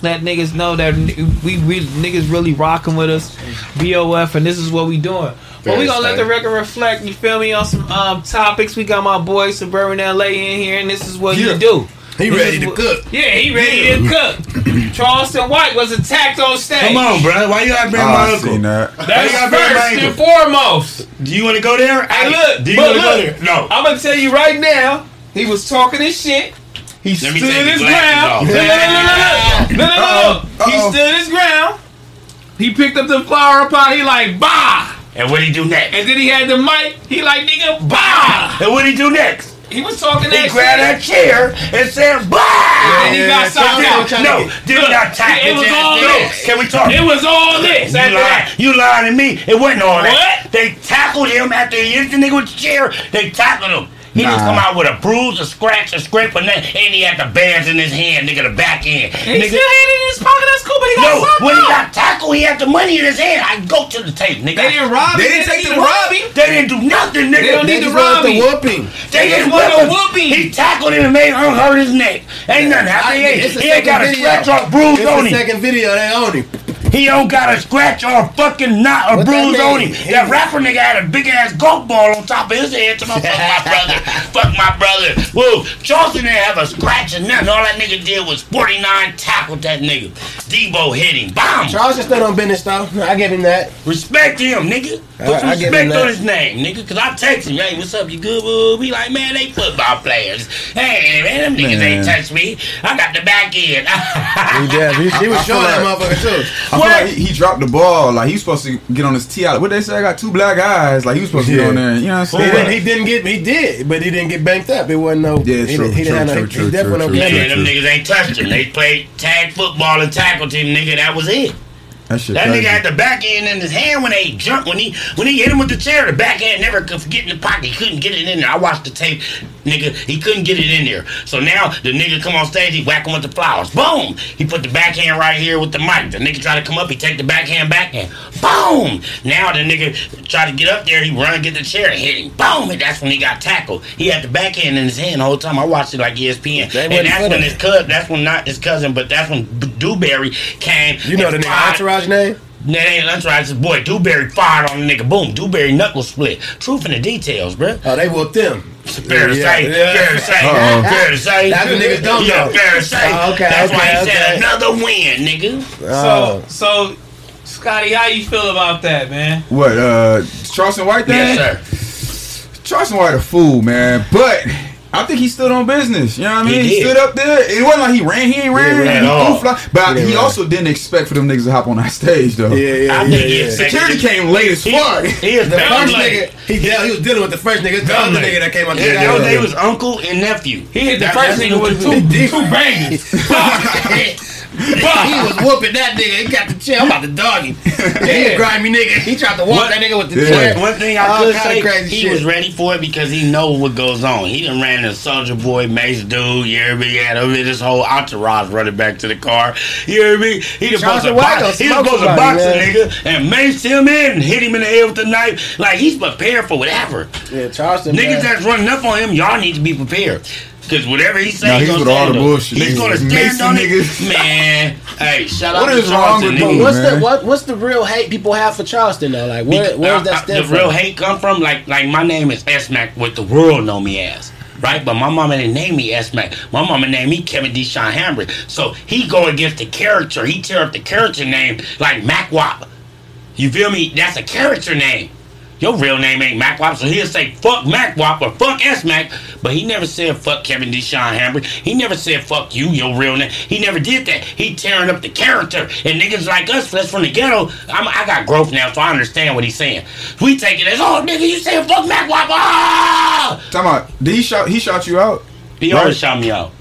Let niggas know that we, we niggas really rocking with us, BOF, and this is what we doing. But well, we gonna let the record reflect. You feel me on some um, topics? We got my boy Suburban LA in here, and this is what yeah. you do. He this ready to what, cook. Yeah, he ready yeah. to cook. Charleston White was attacked on stage. Come on, bro. Why you gotta bring oh, my uncle? That. That's first and foremost. Do you want to go there? Hey, look. Do you want to go there? No. I'm gonna tell you right now. He was talking his shit. He stood his ground. No, no, no, no, no, no, no. He stood his ground. He picked up the flower pot. He like, bah. And what he do next? and then he had the mic. He like nigga bah. And what he do next? He was talking He that grabbed that chair and said, "Bah!" And he got socked out. No, did Look, not tackle it was that all thing. this. Can we talk? It was all this. You after lying, you lying to me. It wasn't all that. What? They tackled him after he hit the nigga with the chair. They tackled him. He didn't Nah. come out with a bruise, a scratch, a scrape, or nothing. And he had the bands in his hand, nigga, the back end. He Nigga, still had it in his pocket. That's cool, but he got no, fucked when he got tackled, he had the money in his hand. I go to the tape, nigga. They didn't rob him. They him. didn't take the to rob him. They didn't do nothing, nigga. They don't need to rob wanted him. to whoop him. They just didn't wanted whip to him. whoop him. He tackled him and made him hurt his neck. Ain't nothing happened. He ain't, the he ain't got a scratch or bruise It's on the him. second video. They own him. He don't got a scratch or a fucking knot or What bruise on him. That rapper nigga had a big ass golf ball on top of his head. To my fuck my brother, fuck my brother. Whoa, Charleston didn't have a scratch or nothing. All that nigga did was 49 tackled that nigga. Debo hit him. Bam. Charles is still on business though. I give him that. Respect him, nigga. Uh, Put I- some I give respect that. on his name, nigga. Cause I text him, hey, what's up? You good? boo? Be like, man, they football players. Hey, man, them niggas Man. ain't touch me. I got the back end. Yeah, he, he was I showing that like- motherfucker too. I feel like he, he dropped the ball. Like he was supposed to get on his tee out. What they say? I got two black eyes. Like he was supposed to get on there. You know what I'm He saying? didn't, he didn't get. He did, but he didn't get banked up. It wasn't no. Yeah, he, true, didn't- he true, didn't have no. true, he, true, he definitely true, no Nigga, game. them niggas ain't touched him. They played tag football and tackle team, nigga. That was it. that shit That nigga had the back end in his hand when they jumped. When he when he hit him with the chair, the back end never could get in the pocket. He couldn't get it in there. I watched the tape, nigga. He couldn't get it in there. So now the nigga come on stage, he whack him with the flowers. Boom! He put the backhand right here with the mic. The nigga try to come up, he take the backhand, backhand. Boom! Now the nigga try to get up there, he run get the chair and hit him. Boom! And that's when he got tackled. He had the backhand in his hand the whole time. I watched it like ESPN. They And that's when his cousin, that's when not his cousin, but that's when Dewberry came. You know the nigga entourage name? That ain't that's right. His boy Dewberry fired on the nigga. Boom. Dewberry knuckle split. Truth in the details, bruh. Oh, they whooped him. Fair to say. yeah. Fair to say. Fair to say. That's what niggas don't yeah, know. fair to say. Oh, okay, That's why okay, he said another win, nigga. Oh. So, so, Scotty, how you feel about that, man? What? Uh, Charleston White thing? Yes, sir. Charleston White a fool, man. But I think he stood on business. You know what I mean? He, did. stood up there. It wasn't like he ran. He ain't ran. ran he at all. but He he, didn't also didn't expect for them niggas to hop on that stage though. Yeah, yeah, I yeah. think yeah. is- Security came late as fuck. he is The first like- nigga, he, dealt, he was dealing with the first nigga. It's the other nigga that came out Yeah, the that was, they was uncle and nephew. He hit the That- first nigga what with we two, do. two bangers. he was whooping that nigga. He got the chair. I'm about to dog him. He a grimy nigga. He tried to walk What? that nigga with the Yeah. chair. One thing I All could kinda say, crazy he shit. was ready for it because he know what goes on. He done ran the Soldier Boy, Mace Dude, you hear me? He had over this whole entourage running back to the car. You hear me? He was supposed to box, he supposed to box a man. nigga and mace him in and hit him in the head with the knife. Like he's prepared for whatever. Yeah, Charleston. Niggas man. that's running up on him, y'all need to be prepared. Cause whatever he say, Nah, he he's gonna with all the on. bullshit. He's gonna Niggas stand macing on it. niggas. Man, hey, shout out What to is wrong Charleston, with nigga. dude, What's man. the what? What's the real hate people have for Charleston though? Like, where, Because, where's uh, that uh, stem the from? real hate come from? Like, like my name is S Mac, what the world know me as. Right, but my mama didn't name me S Mac. My mama named me Kevin Deshaun Hambrick. So he go against the character. He tear up the character name like Mac Wop. You feel me? That's a character name. Your real name ain't Mac Wop, so he'll say fuck Mac Wop or fuck S Mac, but he never said fuck Kevin Deshaun Hambrick. He never said fuck you, your real name. He never did that. He tearing up the character. And niggas like us, that's from the ghetto. I'm, I got growth now, so I understand what he's saying. We take it as, oh nigga, you saying fuck Mac Wop? Ah! Talking about, did he shot? He shot you out. He Right. always shout me out.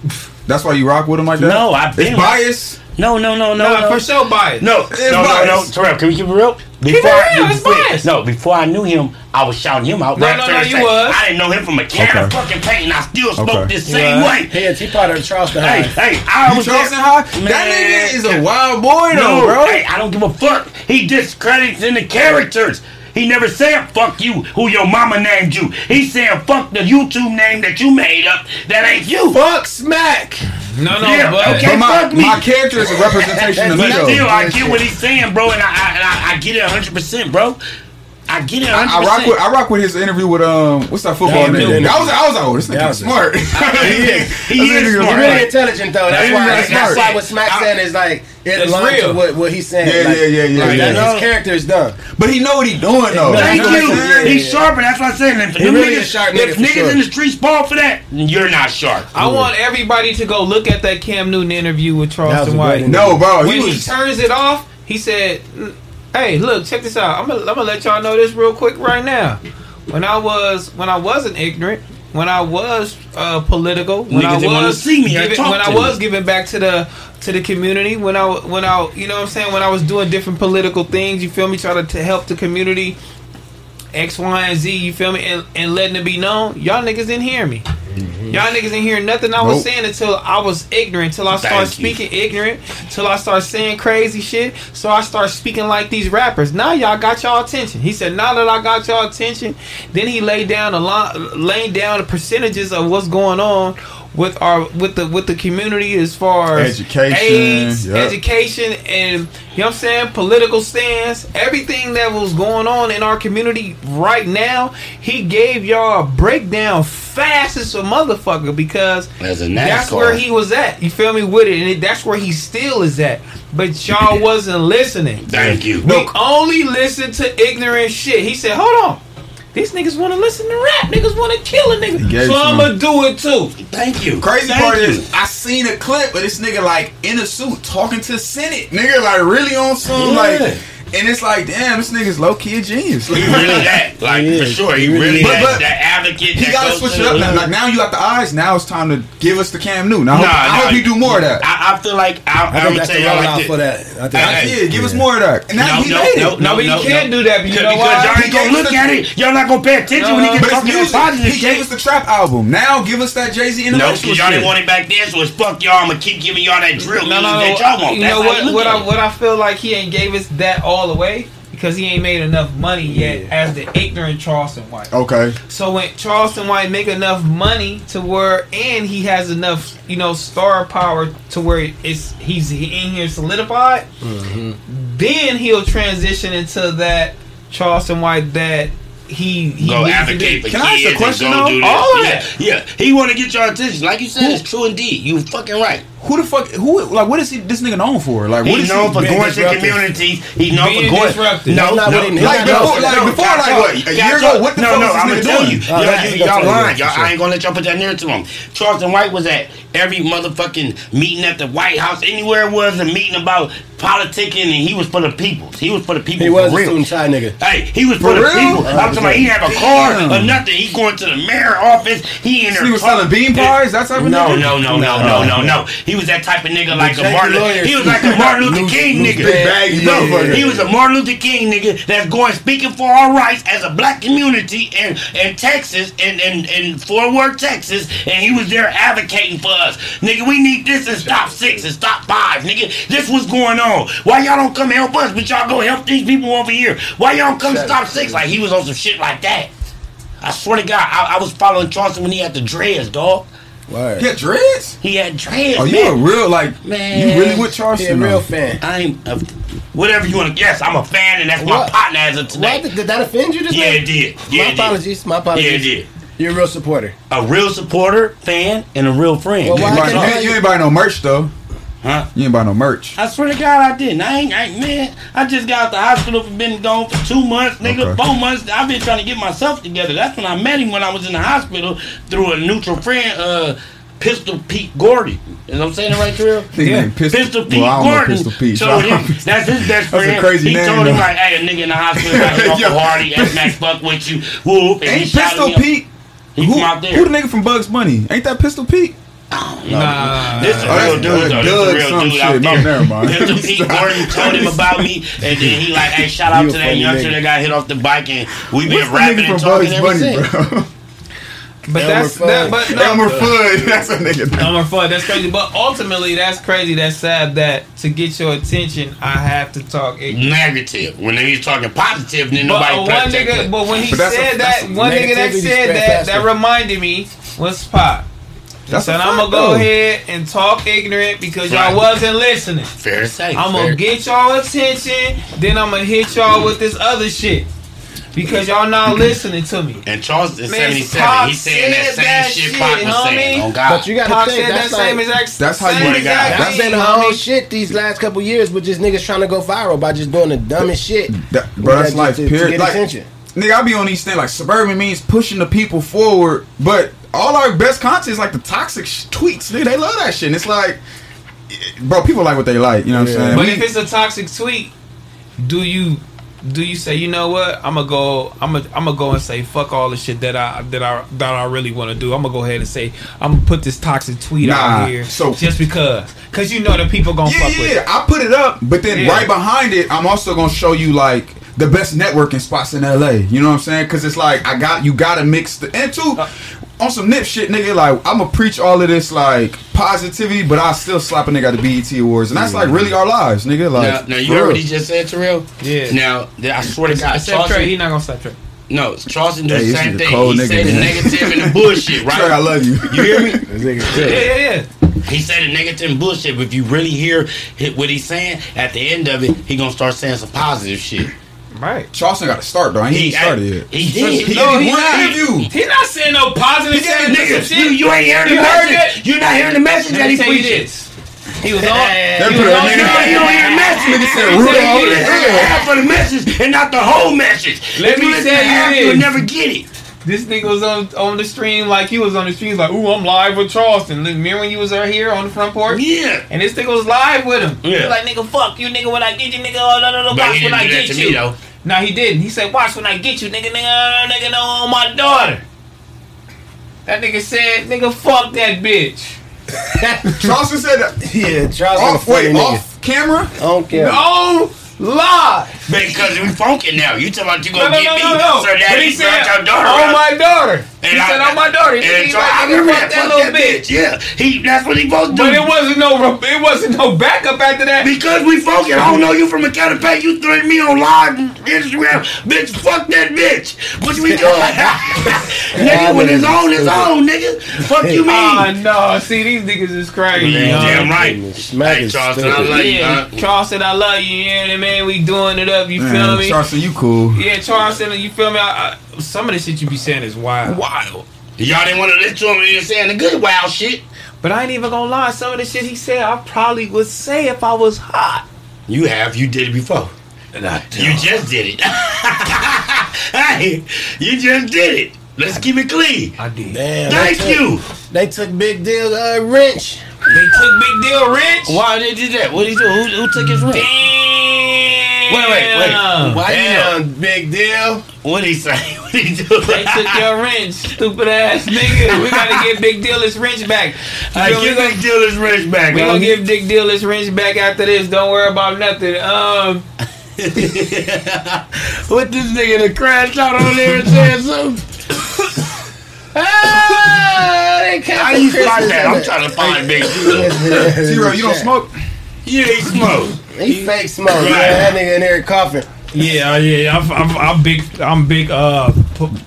That's why you rock with him like that. No, I've been It's with- bias. No, no, no, no, Nah, no. for sure bias. No, It's no, no, no, biased. Terrell, can we keep it real? Before, it real, it's before- biased. no, before I knew him, I was shouting him out. No, right no, fair no, you was. I didn't know him from a can of fucking paint, and I still spoke Okay. this same Yeah. way. He, is- he part of the Charleston Hey, High. hey, hey, I You was Charleston there. High? Man. That nigga is a wild boy though, No, bro. hey, I don't give a fuck. He discredits in the characters. He never said fuck you, who your mama named you. He said fuck the YouTube name that you made up that ain't you. Fuck smack. No, no, Yeah, but okay. But my, fuck me. my character is a representation of me But though. still, I get what he's saying, bro, and I, I, I, I get it 100%, bro. I get it 100%. I, I rock with I rock with his interview with um what's that football Cam nigga? Newton. I was I was like, oh this That nigga was- smart. He is. He That is nigga was smart. He's really intelligent though. That's why. he's That's smart. why what Smack I- saying is like it It's aligns real. what, what he's saying. Yeah, like, yeah, yeah, yeah, like, yeah. that- His character is done. But he know what he doing though. No, Thank know you. what I'm? He's Yeah, sharp, and that's what I'm saying. If them really niggas, sharp nigga if for niggas sure. in the streets fall for that, you're not sharp. I want everybody to go look at that Cam Newton interview with That Charleston White. No, bro, when he he turns it off, he said, "Mm, "Hey, look, check this out. I'm gonna, I'm gonna let y'all know this real quick right now. When I was when I wasn't ignorant, when I was uh, political, when Niggas I was see me giving, talk when I was giving back to the to the community, when I when I you know what I'm saying when I was doing different political things, you feel me, trying to, to help the community." X, Y, and Z. You feel me? And, and letting it be known, y'all niggas didn't hear me. Mm-hmm. Y'all niggas didn't hear nothing I was Nope. saying until I was ignorant. Till I started speaking ignorant. Till I started saying crazy shit. So I started speaking like these rappers. Now y'all got y'all attention. He said, "Now that I got y'all attention," then he laid down a lot, laid down the percentages of what's going on with our with the with the community as far as Education, AIDS, yep. education, and you know what I'm saying, political stance, everything that was going on in our community right now. He gave y'all a breakdown fast as a motherfucker because As a that's where he was at. You feel me with it, and it, that's where he still is at. But y'all wasn't listening. Thank you. We only listen to ignorant shit. He said, "Hold on." These niggas want to listen to rap. Niggas want to kill a nigga. gave So some- I'm going to do it too. Thank you. Crazy Thank part you. is, I seen a clip of this nigga like in a suit talking to the Senate, nigga, like really on some Yeah. like, and it's like, damn, this nigga's low key a genius. He really that. Like, for sure. He He really really that, But- but that advocate. He gotta switch it up now. Like now you got the eyes. Now it's time to give us the Cam Newton. I hope, Nah, I hope nah. you do more of that. I, I feel like I, I I'm think gonna that's tell the y'all rollout like for that. I think Hey, yeah, give us more of that. And now No, he no, made no, it. No, but you can't do that. But you Because know y'all ain't gonna look at it. Y'all not gonna pay attention when he no. gets talking music. about positive He gave us the trap album. Now give us that Jay Z No, intellectual because y'all shit. didn't want it back then, so it's fuck y'all. I'm gonna keep giving y'all that drill No, music no, that y'all want. That's know how what? look What at I it. what I feel like he ain't gave us that all away because he ain't made enough money yet as the ignorant Charleston White. Okay. So when Charleston White make enough money to where and he has enough, you know, star power to where it's he's in here solidified, mm-hmm. then he'll transition into that Charleston White that he he go needs to advocate be. for Can I ask a question, and go though? do this. All of yeah, that. yeah. He want to get your attention. Like you said, it's true indeed. You fucking right. Who the fuck? Who like? What is he? This nigga known for? Like, what He's is known he? for being going to disruptive. communities. He's known Being for going. disruptive. No, no, no, like no, before- like no, before, like, what, a year y'all- ago? What the no, fuck no, was this I'm gonna nigga tell doing? you. Y'all, yeah, you- he gonna y'all lying. Y'all, I ain't gonna let y'all put that narrative to him. Charleston White was at every motherfucking meeting at the White House, anywhere it was a meeting about politicking, and he was for the people. He was for the people. He was for a real. student shy nigga. Hey, he was for, For the real? people. I'm talking about he have a car or nothing. He going to the mayor office. He in there. He was selling bean pies? That's type of no, nigga? no, no, no, no, no, no. He was that type of nigga like a Martin. lawyer He was like a Martin Luther King nigga. big no, he was a Martin Luther King nigga that's going speaking for our rights as a black community in in Texas and in, in Fort Worth, Texas, and he was there advocating for us. Nigga, we need this and stop six and stop five. Nigga, this was going on. Why y'all don't come help us, but y'all go help these people over here? Why y'all don't come stop six? Like he was on some shit like that. I swear to God, I, I was following Charleston when he had the dreads, dog. Word. He had dreads? He had dreads, Oh, you man. a real like? Man. You really with He Charleston? a real fan. I'm a, whatever you want to. Yes, I'm a fan, and that's my What? partner as of today. What? Did that offend you? This Yeah, it did. Yeah, my it did. apologies. My Yeah, apologies. it did. You're a real supporter. A real supporter, fan, and a real friend. Well, You why ain't buy- can't you, you ain't buy no merch though. Huh? You ain't buy no merch. I swear to God, I didn't. I ain't, I ain't, man. I just got out the hospital for been gone for two months, nigga, Okay. four months. I've been trying to get myself together. That's when I met him when I was in the hospital through a neutral friend, uh, Pistol Pete Gordy. Is I'm saying it right, Trill? Named Pistol, Pistol Pete well, know Gordon Pistol Pete. so- him that's his best friend. That's a crazy he name, told him though. like, "Hey, a nigga in the hospital got Yo. a Hardy, F Max fuck with you, whoop." And Ain't Pistol. Pete? He Who, from out there. who the nigga from Bugs Bunny? Ain't that Pistol Pete? Nah. This oh, is a Oh, real dude, though. This is a real some dude out shit. No, there. never mind. Pistol Pete Gordon told him about me, and then he like, "Hey, shout out You to that funny youngster nigga. that got hit off the bike, and we been the rapping and from talking Bugs ever Bunny, since." bro? But Elmer that's that, but no, Elmer Fudd. That's a nigga. Elmer Fudd. That's crazy. But ultimately, that's crazy. That's sad. That to get your attention, I have to talk. ignorant. Negative. When he's talking positive, then But nobody press one nigga, but when he But that's a- said that, one nigga that said that, that reminded me was Pop. He That's a said, I'm gonna go though. ahead and talk ignorant because Right. y'all wasn't listening. Fair to say. I'm gonna get y'all attention, then I'm gonna hit y'all with this other shit because y'all not listening to me. And Charleston Man, 77, Pop he's saying that same that shit shit, Pop was homie. saying. On God. But you gotta Pop think said that that's same exact. That's how you got- exact that's thing, been our whole shit these last couple years with just niggas trying to go viral by just doing the dumbest shit. That, bro, that's Just life. to- to get Like, attention. nigga, I be on these things like suburban means pushing the people forward, but all our best content is like the toxic sh- tweets. Dude, they love that shit. And it's like, bro, people like what they like. You know what Yeah. I'm saying? But We- if it's a toxic tweet, do you do you say you know what I'm gonna go I'm gonna I'm gonna go and say fuck all the shit that I that I that I really want to do. I'm gonna go ahead and say I'm gonna put this toxic tweet Nah, out here so- just because because you know the people gonna yeah, fuck with yeah, it. I put it up, but then Yeah. right behind it, I'm also gonna show you like the best networking spots in LA. You know what I'm saying? Because it's like I got you got to mix the and two uh, on some nip shit, nigga. Like I'm gonna preach all of this like positivity, but I still slap a nigga at the BET Awards, and that's like really our lives, nigga. Like Now, now you for heard real. what he just said, Terrell? Yeah. Now, I swear to God, Except Trey, he not gonna stop Trey. no, Charleston do Hey, the this same thing. cold He nigga, said the negative and the bullshit, right? Trey, I love you. You hear me? Yeah, yeah, yeah. He said the negative and bullshit, but if you really hear what he's saying, at the end of it, he gonna start saying some positive shit. Right. Charleston got to start though. I ain't even started yet. He did. He No, did he one not. interview. He not saying no positive He saying did, niggas. shit. You, you ain't hearing the You heard message. it? You're not hearing the message Let that me he tell preaching. He was on. They he put was a on nigga- No, you don't hear the message. Nigga said Let me Rudolph. you You listen half of the message and not the whole message. Let if you me listen tell to you half, this. you'll never get it. This nigga was on on the stream like he was on the stream like, ooh, I'm live with Charleston. Remember when you was out here on the front porch? Yeah. And this nigga was live with him. He Yeah. was like, nigga, fuck you, nigga, when I get you, nigga, oh, no, no, no, But watch when I get you. me, though. No, he didn't. He said, watch when I get you, nigga, nigga, oh, nigga, no, on my daughter. That nigga said, nigga, fuck that bitch. Charleston said that. Yeah, Charles Off, wait, nigga. off camera. I don't care. No lie. Because we funky now. You talking about you gonna no, get no, me? no, no. So that But he he said, brought your daughter on my daughter. He I- said, on my daughter. He And he so like, I nigga, remember fuck that, that little that bitch. bitch. Yeah, he. That's what he supposed to do. But it wasn't no, it wasn't no backup after that. Because we funky. I don't know you from a counter pay. You threatened me on live Instagram. Bitch, fuck that bitch. What we doing? nigga, when it's on, it's on, nigga. Fuck you Ah, mean? no. See, these niggas is crazy. Man, huh? damn right. Hey, Charleston, I stupid. love you, Yeah, huh? Charleston, I love you. You know what I mean? We doing it up. You feel Man, me? Charleston, you cool. Yeah, Charleston, you feel me? I, I, some of the shit you be saying is wild. Wild. Y'all didn't want to listen to him and he saying the good wild shit. But I ain't even gonna lie. Some of the shit he said, I probably would say if I was hot. You have. You did it before. You just did it. hey, you just did it. Let's keep it clean. I did. Damn, Thank they took, you. They took big deal uh, wrench. They took Big Deal Rich. Why did you do that? What did he do? Who, who took his ring? Damn. Wait, wait, wait. Why you know? Damn, big deal. What did he say? What did he do? They took your wrench, stupid ass nigga. We gotta get Big Deal his wrench back. You I feel me? give Big Deal his wrench back. We gonna give Big Deal his wrench back after this. Don't worry about nothing. Um, What this nigga to crash out on there and saying something? Ah, they How you find that? I'm trying to find Big Deal. Zero, you don't smoke. Yeah, he smoke. He fake smoke. Yeah, that nigga in there coughing. yeah, yeah, I'm, I'm, I'm big, I'm big, uh,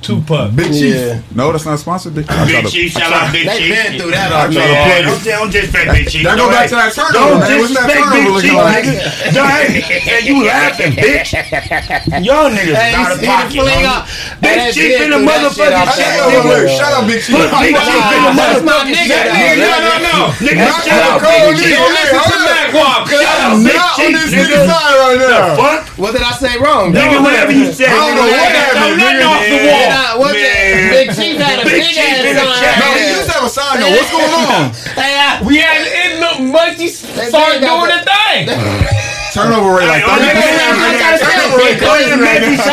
Tupac. Big Chief. Yeah. No, that's not sponsored. Big, I try Big to- Chief, shout out Big They been through that I try to already. plug Don't, don't disrespect Big Chief. That go Don't back to that turnover, Don't man. What's that disrespect turnover Big Chief, nigga. Hey, and you laughing, bitch. Y'all niggas Hey, out of he- he pocket. fling homie. up. Big Chief in the shit, that shit motherfucking out chat, there. Hey, yo, nigga. look, Shout out Big Chief. Put Big Wow, Chief in the motherfucking nigga, chat, though. nigga. No, no, no. Nigga, shout out Big Chief. Don't listen to Mac Wop, cuz. Shout out Big Not on Chief, this nigga nigga. side right now. Fuck. What did I say wrong? Nigga, whatever you say. I don't know nigga. What happened, Don't nigga. nothing off the Did wall. I- what the- Man. Big Chief had a Big big, Chief ass in sign. chat. No, he used to have a sign though. What's going on? Hey, I, We had it look Munchie started did got doing the thing. Turnover rate like Hey, oh, all that 30%. messy- Turnover rate all that messy shit,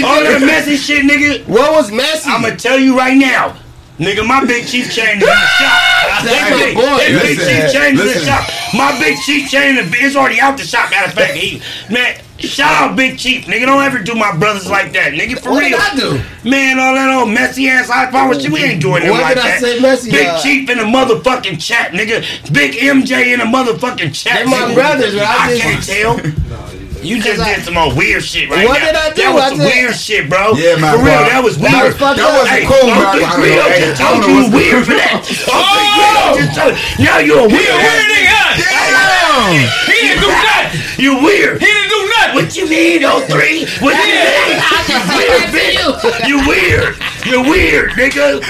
Turnover rate. messy shit, nigga. what was messy? I'ma tell you right now. Nigga, my big chief chain is in the shop. That's That my big- boy. that big chief chain is in the shop. My big chief chain is already out the shop. Matter of fact, he, man, shout out Big Chief. Nigga, don't ever do my brothers like that. Nigga, for What real. did I do? Man, all that old messy ass high power shit, we ain't doing them What like did I that. say messy, Big uh? Chief in the motherfucking chat, nigga. Big MJ in the motherfucking chat. They my nigga. brothers, but I I just- can't tell. You just I- did some more weird shit right What now. did I do? That was I some said- weird shit, bro. Yeah, man, For real, bro. that was weird. That weird. was fucked That up. wasn't Hey, cool, Uncle man. I don't Credo know. Hey, just told you what's was weird for that. Uncle Credo just told Now you a He weird. a weird nigga. Damn. He didn't do nothing. You weird. He didn't do nothing. What you mean, oh three? What you mean? You weird, bitch. You you weird. You weird, nigga.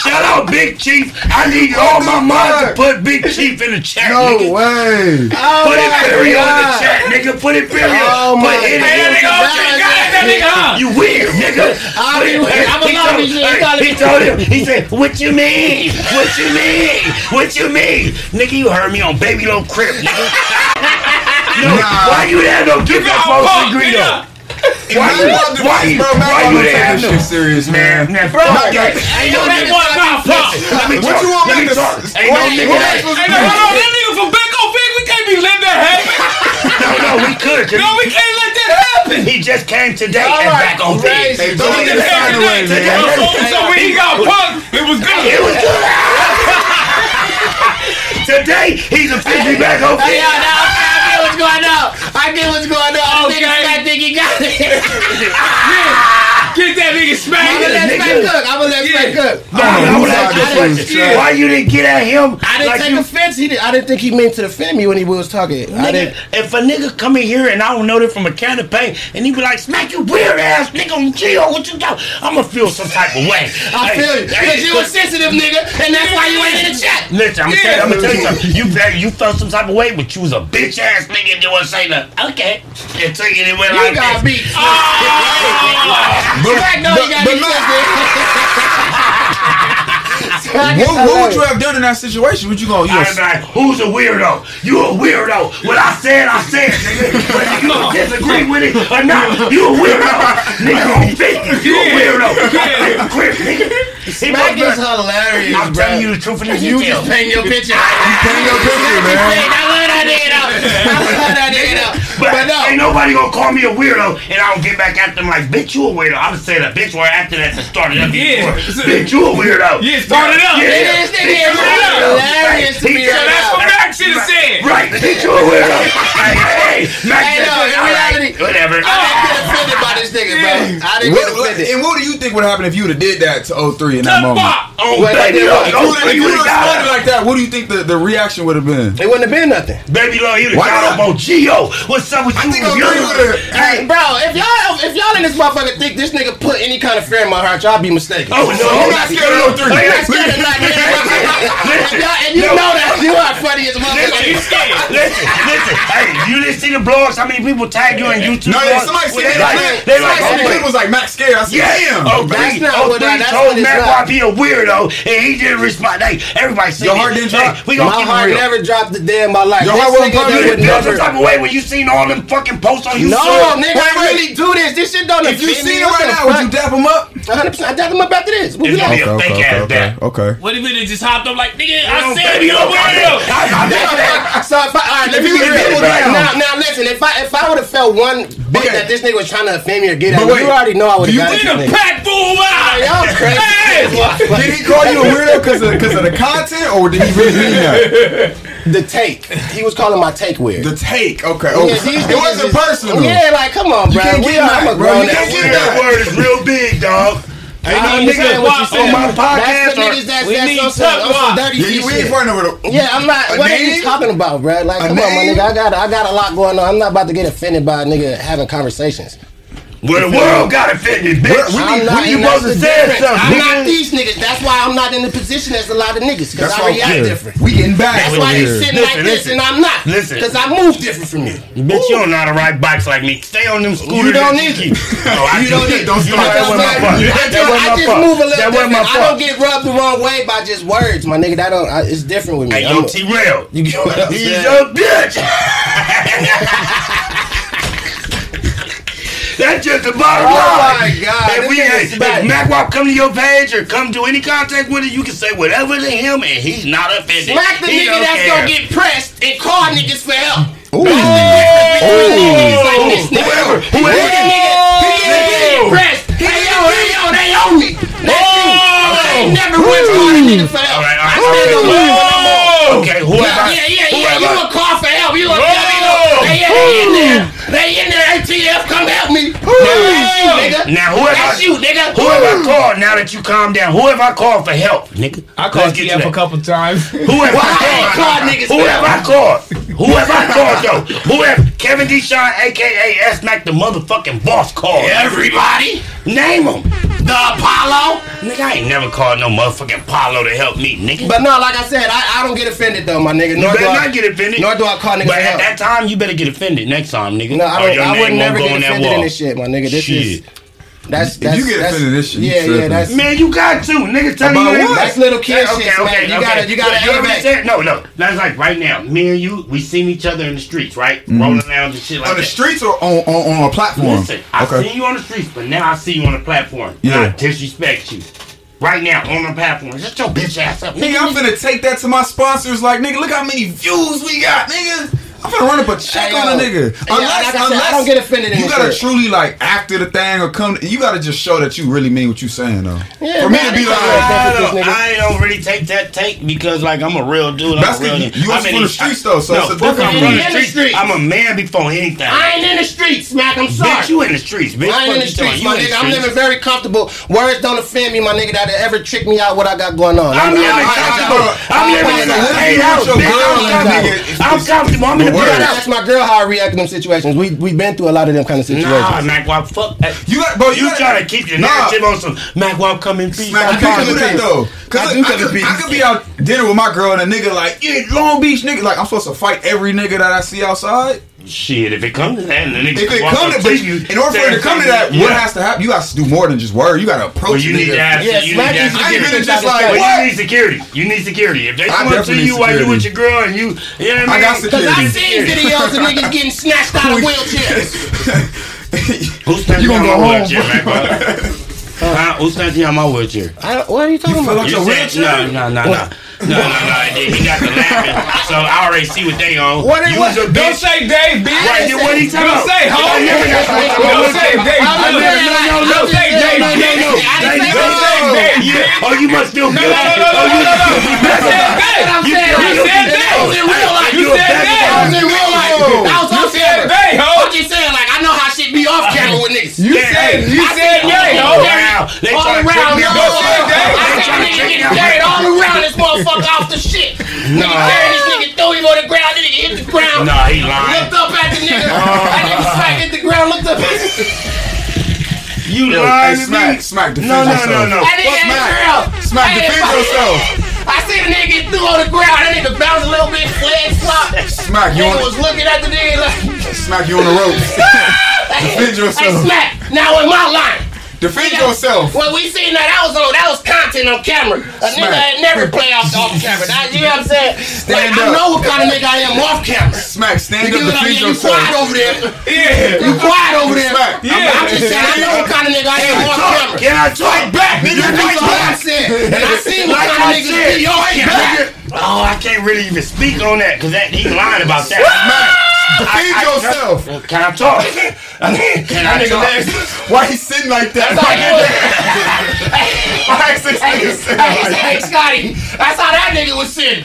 Shout out Big Chief. I need all my mods to put Big Chief in the chat, No nigga. way. Oh Put it oh my period on the chat, nigga. Put it period. Oh my Put it in Hey, that nigga God. OJ got it, that nigga. You weird, nigga. I Put it- mean, hey, I'm a he love told- shit. You He told him. He said, "What you mean? What you mean? What you mean, nigga? You heard me on Baby Low Crip, nigga. no, Nah. why you there? Don't get that Punk, false Greedo. nigga. Why you? Why you? Bro, Why you gonna there? take this shit serious, man. Man, bro, Fuck ain't Ain't no no that nigga. one about punk. Let me What you want me me to talk. s- Ain't no what- nigga what that- am I supposed to Hey, do? no, hold on, that nigga from Big O Big, we can't be letting that happen. No, no, we could. 'cause No, we can't let that happen. happened? He just came today All and right, back on crazy. bed. Hey, throw He it just inside happened the way, today. man. So, so when he got punked, it was good. It was good. Today he's officially back on Hey, yo, bed. now I get what's going on. I get what's going on. Okay. I think he got it. Get that nigga I'ma let Smack cook. I'm gonna let Smack cook. No, I would ask you a I question. didn't- Why you didn't get at him? I didn't like take you, offense. He did, I didn't think he meant to defend me when he was talking. I didn't. if a nigga come in here and I don't know that from a can of paint, and he be like, "Smack you weird ass nigga on Gio, what you talking?" I'ma feel some type of way. I Hey, feel you. Because you a sensitive nigga, and that's why you ain't in the chat. Listen, I'm gonna, tell you, I'm gonna tell you something. You felt, you felt some type of way, but you was a bitch ass nigga and you want to say nothing. Okay. And take it and went You like got this. beat. Ah! Smack know he got but beat. What, what would you have done in that situation? What you gonna? You I gonna like, who's a weirdo? You a weirdo. What I said, I said, nigga. Whether you gonna disagree with it or not, you a weirdo. nigga on 50, you a weirdo. Hypocrite, nigga. Smack is like, hilarious, I'm bro. telling you the truth of the You details. just paint your picture. paint your picture, man. I love that nigga though. That nigga though. But, But no. ain't nobody gonna call me a weirdo and I don't get back at them like, bitch, you a weirdo. I would say that bitch where I acted at the start of that Yeah. before. Bitch, you a weirdo. Yeah, start it up. Yeah. This nigga Bitch, is you a weirdo. hilarious to He me said right That's what Mac should have said. Right, bitch, you a weirdo. hey, hey, Mac Hey, said, no, in reality, whatever. I didn't get offended by this nigga, bro. I didn't get What, what- offended. and what do you think would happen if you would have did that to 03 in that moment? Oh, baby, wait, look. If you oh, would have responded like that, what do you think the, the reaction would have been? It wouldn't have been nothing. Baby, look, you done Why got not? up on Geo. What's up with I you? think and 03 your- Hey, bro, if y'all if y'all in this motherfucker think this nigga put any kind of fear in my heart, y'all be mistaken. Oh, no, I'm not scared of no 03. Yeah, You're not scared of black men. Listen, Y'all- And you no. know that you are funny as motherfucker. You scared. Listen, listen. Hey, you didn't see the blogs? How many people tag you on YouTube? No, yeah, somebody Well, said they that. like, they like, Somebody oh, said was like Max scared. I said, Yeah, damn. oh, That's not oh, what I- three that's told what it's Matt not. Wop he a weirdo, and he didn't respond. Hey, everybody say Your this. heart didn't drop? We gonna My keep heart it real. never dropped a day in my life. Your heart wasn't nigga pumping? that You would didn't feel some never. type of way when you seen all them fucking posts on YouTube. No, nigga, I really do this. This shit don't If you see me. seen it right now, would you fuck? dap him up? 100%. I dapped him up after this. What It's we gonna be like? a fake ass dap. okay. What if it just hopped up like, nigga, I said baby, you a look, weirdo. I- I- I- So if I, all right, let me If be real. it. Now, now listen. If I if I would have felt one bit that this nigga was trying to offend me or get at me, wait, you already know I would have got think you. nigga. pack fool out. Y'all crazy. Did he call you a weirdo because of, 'cause of the content, or did he really mean that? The take. He was calling my take weird. The take, okay. Oh, Yeah, these it wasn't is- personal. Yeah, like come on, bro. can't We get are- mad, I'm a bro. You can't get. That word is real big, dog. I nigga, understand what you on my podcast That's the or- niggas that's, We that's need on some, on some dirty Yeah, we ain't fighting over the. Yeah, I'm not. A what are you talking about, bro? Like, A come on, my nigga. I got, I got a lot going on. I'm not about to get offended by a nigga having conversations. Where the world got offended, bitch. Need- not, when you supposed to say something, I'm nigga. not these niggas. That's why I'm not in the position as a lot of niggas. Because I react different. We getting back That's why they sitting Listen, like this listen. and I'm not. Listen. Because I move different from you. Bitch, you don't know how to ride bikes like me. Stay on them scooters. You don't need it. Oh, I You don't need Don't start. That wasn't my fault. I just, wasn't I just move a little different. I don't get rubbed the wrong way by just words, my nigga. That don't. It's different with me. Hey, yo, T-Rail. you get what I'm saying? He's a bitch. That's just the bottom Oh line. my God, If, we, nigga if smack. Mac Wop come to your page or come to any contact with it, you can say whatever to him and he's not offended. Smack the He nigga don't that's care. gonna get pressed and call niggas for help. Ooh. That's the difference between niggas like this nigga. Whoever, He whoever. get nigga, he get nigga pressed. Hey yo, hey yo, they owe me. That's oh. you. I ain't never once called a nigga for help. All right, all I right, still okay. don't know no more. Okay, whoever. Yeah, yeah, yeah, whoever. yeah. You gonna call for help? You gonna Whoa. tell me, look, they in there, they in there. ATF, come help me. That's you, nigga. Now, whoever, That's you, nigga. whoever I called, now that you calm down, whoever I called for help, nigga. I called Let's get to TF a couple times. Whoever Why I I called, called niggas for whoever help? I called, whoever I called though, whoever Kevin Deshawn, aka S Mac, the motherfucking boss, called. Everybody. Name him. The Apollo. Nigga, I ain't never called no motherfucking Paulo to help me, nigga. But no, like I said, I, I don't get offended though, my nigga. you Nor do better I, not get offended. Nor do I call niggas but at help. that time, you better get offended next time, nigga. No, I don't. I would never get offended in this shit, my nigga. This Shit. is that's If you get offended this shit, you yeah, yeah, that's Man, you got to, nigga. Tell About me what? that's little kid Okay, shit, okay, man. You okay. gotta, you gotta Look, you elevate. understand? No, no. That's like right now. Me and you, we seen each other in the streets, right? Mm-hmm. Rolling around and shit like that. On the that. streets or on, on, on a platform? Listen, I okay. seen you on the streets, but now I see you on the platform. Yeah. I disrespect you. Right now, on the platform. Shut your bitch ass up. Nigga, I'm finna take that to my sponsors. Like, nigga, look how many views we got, nigga. I'm gonna run up a check Hey, on a yo. nigga. Yeah, like I said, I don't get offended You gotta shit. truly like after the thing or come. You gotta just show that you really mean what you saying though. Yeah, For me man, to be it's like. I That's don't, this I don't really take that take because like I'm a real dude. I'm That's a real 'cause nigga. you was in from the these- streets, though, so no, it's a different I'm thing. from In the the streets. streets. I'm a man before anything. I ain't in the streets, Smack. I'm sorry. Bitch, you in the streets, bitch. I ain't in the streets, my nigga. I'm streets. living very comfortable. Words don't offend me, my nigga. That ever trick me out what I got going on. I'm living I- I- comfortable. I- I'm living in I- a I- paid house, with your bitch. girl I'm and comfortable. nigga, it's- I'm comfortable. I'm in the the bed. word. Ask my girl how I react in them situations. We we've been through a lot of them kind of situations. Nah, Mac Wop, fuck that. You got, bro. You, You gotta- trying to keep your Nah. narrative on some Mac Wop coming peace. Smack, you I'm can't do that though. Cause I I, do I, come to could. I could be out dinner with my girl and a nigga like, yeah, Long Beach nigga. Like, I'm supposed to fight every nigga that I see outside. Shit, if it comes to that, and the nigga If it walk come to, but you, in order for it to come to that, what has to happen? You got to do more than just word. You got to approach. Well, you need to have. Yeah, you need to needs to have I ain't get been it just like, the But what? you need security. You need security. If they come up to you while you with your girl and you, you know what I I mean? got Cause security. I seen videos of niggas getting snatched out of wheelchairs. Who's standing You on my wheelchair, man? Huh? Who's standing on my wheelchair? What are you talking feel about? like You your wheelchair? no, no, no, no, no, no, no. He got the laughing, so I already see what they on. What- you was a Don't say Dave, bitch. Right, then what he talking Don't say ho. I never got Don't say Dave. I'm bitch. very like- no, no, Don't say Dave. no, no, no. bitch. I Don't say no. Dave. Yeah. Oh, you must feel No, good. no, no, no, Oh, no, you no, no. You said Dave. You saying, feel You good. said I was Dave. in real life. You You said Dave. I was in real life. I was You said camera. Dave, ho. I'm just saying, like, I know how shit be off camera with niggas. You said you I said Dave, all ho. Wow, they all trying to trick around, me no, no, no. that. I said trying to nigga trick me getting out. carried all around this motherfucker off the shit. Nigga carried this nigga, threw him on the ground, then he hit the ground. Nah, he lying. Looked up at the nigga. That nigga smack hit the ground, looked up at the You Yo, lying hey, to smack, me? smack, defend No, no, yourself. no, no. That nigga What's had Smack? a girl. Smack, Hey, defend I- yourself. I see the nigga get threw on the ground. That nigga bounced a little bit, flag flop. Smack, you Nigga on was looking at the nigga like, smack you on the ropes. Defend hey, smack. Now in my line. Defend yourself. Well, we seen that. That was on. That was content on camera. A nigga had never play off off camera. That, you know what I'm saying? Like, Stand I know what kind of nigga I am off camera. Smack, stand You up, know what I defend mean? You quiet over there. Yeah. You quiet over there. Smack. I'm, I'm just saying. I know what kind of nigga I am off camera. Can I talk back, nigga? That's Fight what I back. said. And I seen what Like kind I of niggas said, be off camera. Oh, I can't really even speak on that because that he lying about that. Defend I- yourself. Can I talk? I mean, can I nigga talk? Why he sitting like that? That's Why it was. why is this Hey, nigga sitting hey, hey. Scotty, that's how that nigga was sitting.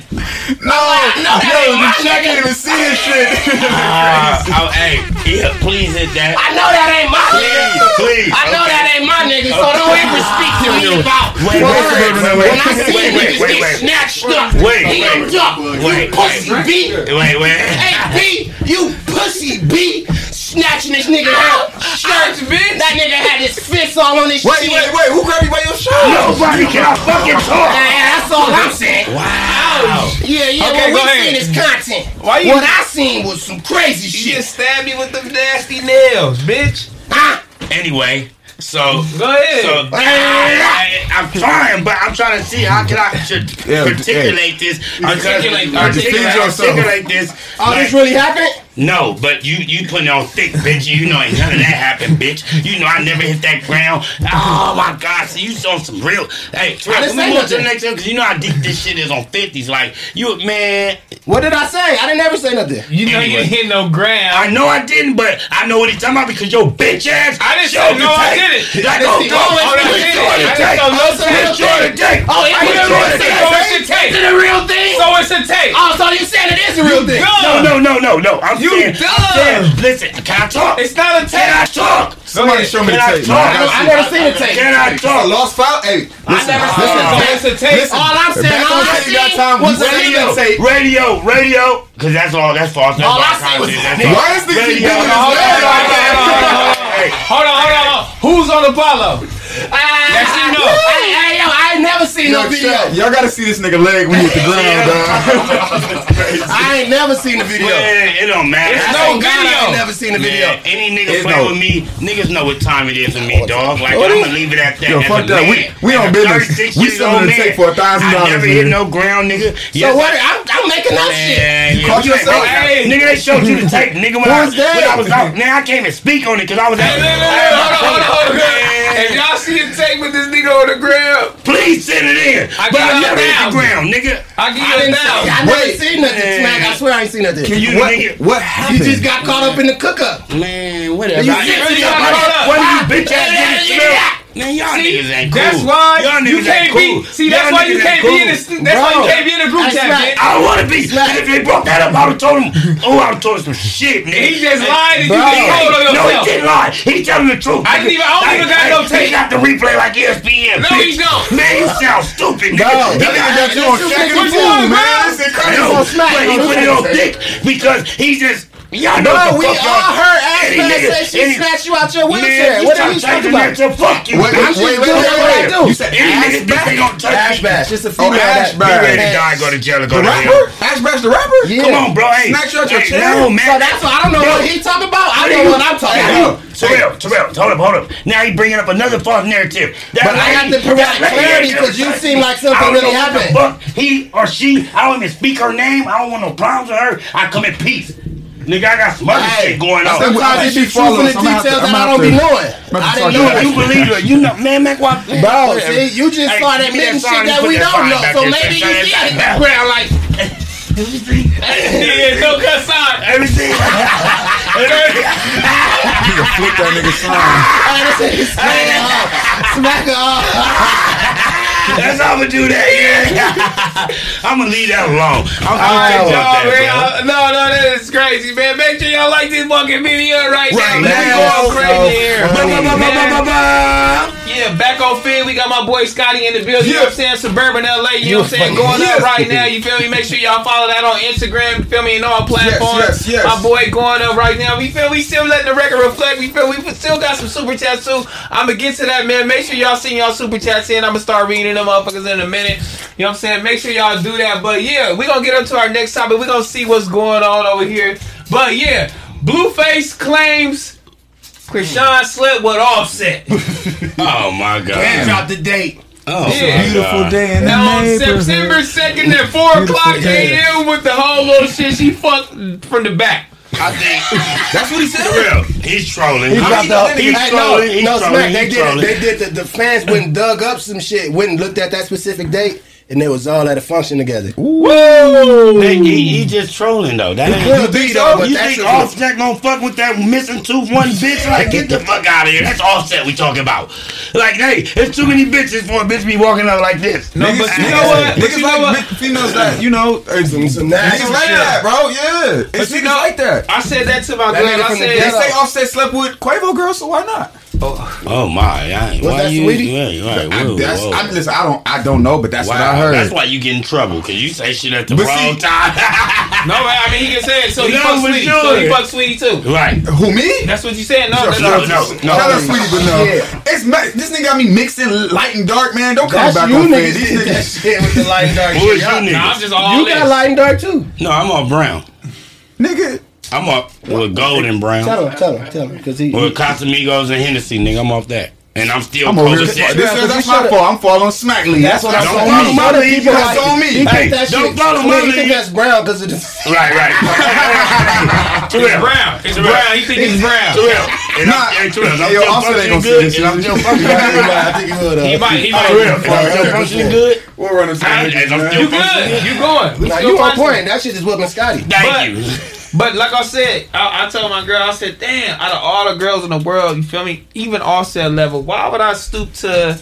No, know that yo, ain't my the check ain't even see this shit. Ah, oh, hey, yeah, please hit that. I know that ain't my nigga. Please, please. I know that ain't my nigga, so don't ever speak to me about Wait, wait, words. wait, wait, wait, When I see wait, wait, niggas wait, get wait. snatched up, Wait, he wait. ain't up. Wait, You pussy B. Wait, wait. Hey B, you pussy B, snatching this nigga out shirt. Bitch. That nigga had his fists all on his shirt. Wait, chin. wait, wait. Who grabbed you by your shirt? Nobody can I fucking talk. Yeah, that's all I'm saying. Wow. Yeah, yeah, Okay, what go we ahead. seen is content. Why you- What I seen was some crazy You shit. just stabbed me with them nasty nails, bitch. Huh? Anyway, so Go ahead. So I, am trying, but I'm trying to see how can I should Yeah, articulate this. Articulate- articulate, articulate yourself. articulate this. Oh, like- this really happened? No, but you you putting on thick, bitch. You know ain't none of that happened, bitch. You know I never hit that ground. Oh, oh. my God, so you saw some real. Hey, Trey, didn't can we say move to the next one? Because you know how deep this shit is on fifties. Like you, man. What did I say? I didn't ever say nothing. You know you Anyway. didn't hit no ground. I know I didn't, but I know what he's talking about because your bitch ass. I didn't showed say no, I didn't. Like, I oh, didn't see- go, oh, oh, it's let's real show tape. the I tape. didn't oh, show oh, no Let's tape. show the tape. Oh, it's Let's real show the tape. tape. So it's a tape. Is it a real thing? So it's a tape. Oh, so you saying it is a real thing? No, no, no, no, no. I'm You saying, dumb. I'm listen, can I talk? It's not a tape. Can I tape. talk? Somebody show me the Can I tape. talk? man. I I never see. seen the tape. Can I A talk? lost file? Hey, listen, never listen, seen So it. don't- it's a tape. Listen, All I'm saying, all on I the got seen time, was we a ready video. to tape. Radio, radio, because that's all. That's false. That's All all I see was content. That's nigga. all. Why is this keep Radio. bending his Hold on, leg hold on, like hold on, hold on. Hey, Hold on, hold on. Who's on Apollo? Yes, you know. Hey, hey, yo, I ain't never seen no Yo, video. chat, Y'all gotta see this nigga leg when he hit the ground, dog. I ain't never seen the video. Man, it don't matter. It's I no swear to God, I video. ain't never seen the video. Man, any nigga It's play no- with me, niggas know what time it is for me, oh, dog. Like What I'm gonna leave it at that. Yo, As fuck a that. man. We- we As on a business. We years selling old the man, tape for $1,000, I never hit nigga. no ground, nigga. So what? I'm, I'm making up shit. Man, yeah. Caught You ain't- yourself? Hey, nigga, they showed you the tape, nigga. When, I, Who's that? when I was out, man, I can't even speak on it because I was at. Hey, look, look, look, hold on, hold on. If y'all see a tape with this nigga on the ground, Please send it in. I but give I never hit the ground, nigga. I give I you a didn't see, I thousand. never Wait. seen nothing, Man. Smack. I swear I ain't seen nothing. Can you, What, nigga? what happened? You just got caught up in the cook up. Man, whatever. You I- see- What see- are hold up. What are you bitch ass Yeah, niggas yeah, yeah. Man, y'all See, niggas ain't cool. that's why y'all you can't ain't cool. be. See, that's Y'all why you can't ain't be in cool. this. That's why you Bro. can't be in the group That's chat, right. I don't want to be. And if they brought that up, I would have told him, oh, I would have told him some shit, man. He just lied and you Bro. can hold on No, he didn't lie. He telling the truth. I didn't even- I don't even got no tape. He got the replay like ESPN. No, bitch. he don't. Man, you sound stupid, nigga. Bro. He That got got you on This second nigga fool, fool, man. bro. This I know, but he put it on dick because he just y'all know what we all y'all- heard nigga- say she any- snatched you out your Man, wheelchair. you What are you talking about? to fuck you. Wait, bitch. wait, wait, wait, wait, what wait. do. You said Any Ash nigga think they gonna touch Ash? Bash. It's a Oh, female Ash that Bash. Be ready to die, go to jail, go The to hell. Ash Bash the rapper? Yeah. Come on, bro. Hey, Snatch you out your hey, chair? No, man. So that's why I don't know Bro. what he talking about. I know what I'm talking about. Terrell, Terrell, hold up, hold up. Now he bringing up another false narrative. That But I have to provide clarity ain't never 'cause you seem like something really happened. fuck He or she, I don't even speak her name. I don't want no problems with her. I come in peace. Nigga, I got some other Hey, shit going on. Sometimes I it be follow in the us. I'ma details that I'ma I have don't be to- knowing. I'ma I have didn't know to. You believe it. You know, man, man, what? Bro, see, you just Hey, started that admitting shit that we don't know. So maybe you say see that it in back. the ground like, Yeah, no cut sign. Everything. You can flip that nigga sign. hey, this is smack her off. Smack her off. That's how I'm gonna do that. Yeah. I'm gonna leave that alone. I'm All right, gonna y'all, that, man, bro. no, no, that is crazy, man. Make sure y'all like this fucking video right, Right now. now. We going crazy here. Ba, ba, ba. Yeah, back on Figg, we got my boy Scotty in the building. You know what I'm saying? Suburban LA, you know what I'm saying? Going up right now, you feel me? Make sure y'all follow that on Instagram, you feel me, and all platforms. yes, yes. My boy going up right now. We feel we still letting the record reflect. We feel we still got some super chats too. I'ma get to that, man. Make sure y'all send y'all super chats in. I'ma start reading them motherfuckers in a minute. You know what I'm saying? Make sure y'all do that. But yeah, we gonna get up to our next topic. we gonna see what's going on over here. But yeah, Blueface claims Chrisean slept with Offset. Oh my god. And god. drop the date. Oh Yeah. my Beautiful day in the Now on. September 2nd at 4 o'clock a.m. with the whole little shit she fucked from the back. I think That's what he said. for real. He's trolling. He He's dropped the, he's hey, trolling. no, He's no, trolling. Smack, they did They did the, the fans went and dug up some shit, went and looked at that specific date, and they was all at a function together. They- he, he just trolling though. That ain't, could be, though, but you that's think a- Offset gonna fuck with that missing tooth one bitch? Like get the fuck out of here. That's Offset we talking about. Like hey, there's too many bitches for a bitch to be walking out like this. No, Niggas, but you know what? But Niggas you know like what? big females that, you know, uh, Some, some nasty niggas like shit. that, bro. Yeah. It's But you niggas know, like that. I said that to my girl. nigga I said, They ghetto. say Offset slept with Quavo girl, so why not? Oh. oh my, I, Was why that you? Sweetie? Yeah, right. I, whoa, that's, whoa. I, listen, I don't, I don't know, but that's wow, what I heard. that's why you get in trouble because you say shit at the But wrong see- time. no, I mean, he can say it. So he No, fucked for Sweetie. So he sure. fucked Sweetie too. right. Who me? That's what you said. No, that's no, not- no, no. Shout out sweetie, but no. Yeah. It's ma- this nigga got me mixing light and dark, man. Don't come That's back on niggas fan. These niggas, shit with the light and dark Who shit. is you Y'all- niggas? Nah, I'm just all You in. got light and dark too. No, I'm all brown. nigga. I'm up with golden brown. Tell him, tell him, tell him, because he. With Casamigos and Hennessy, nigga. I'm off that. And I'm still I'm over here. This, as this, that's my fault. I'm following Smackly. That's what I'm Don't follow Some my lead, that's on me. He Hey, that don't shit. follow I mean, my he think that's brown because of the. Right, right. It's brown. It's brown. He think it's brown. Terrell. And Nah. I'm, hey, Terrell, I'm Hey, yo, still Offset ain't gonna good. And I'm still functioning good. I think he would. He might. He might. Terrell, and I'm still functioning good. We'll run into I- niggas, as I'm man. still You good? You going? We Now still you on point. That shit is whooping Scotty. Thank you. But like I said, I, I told my girl, I said, damn, out of all the girls in the world, you feel me? Even Offset level, why would I stoop to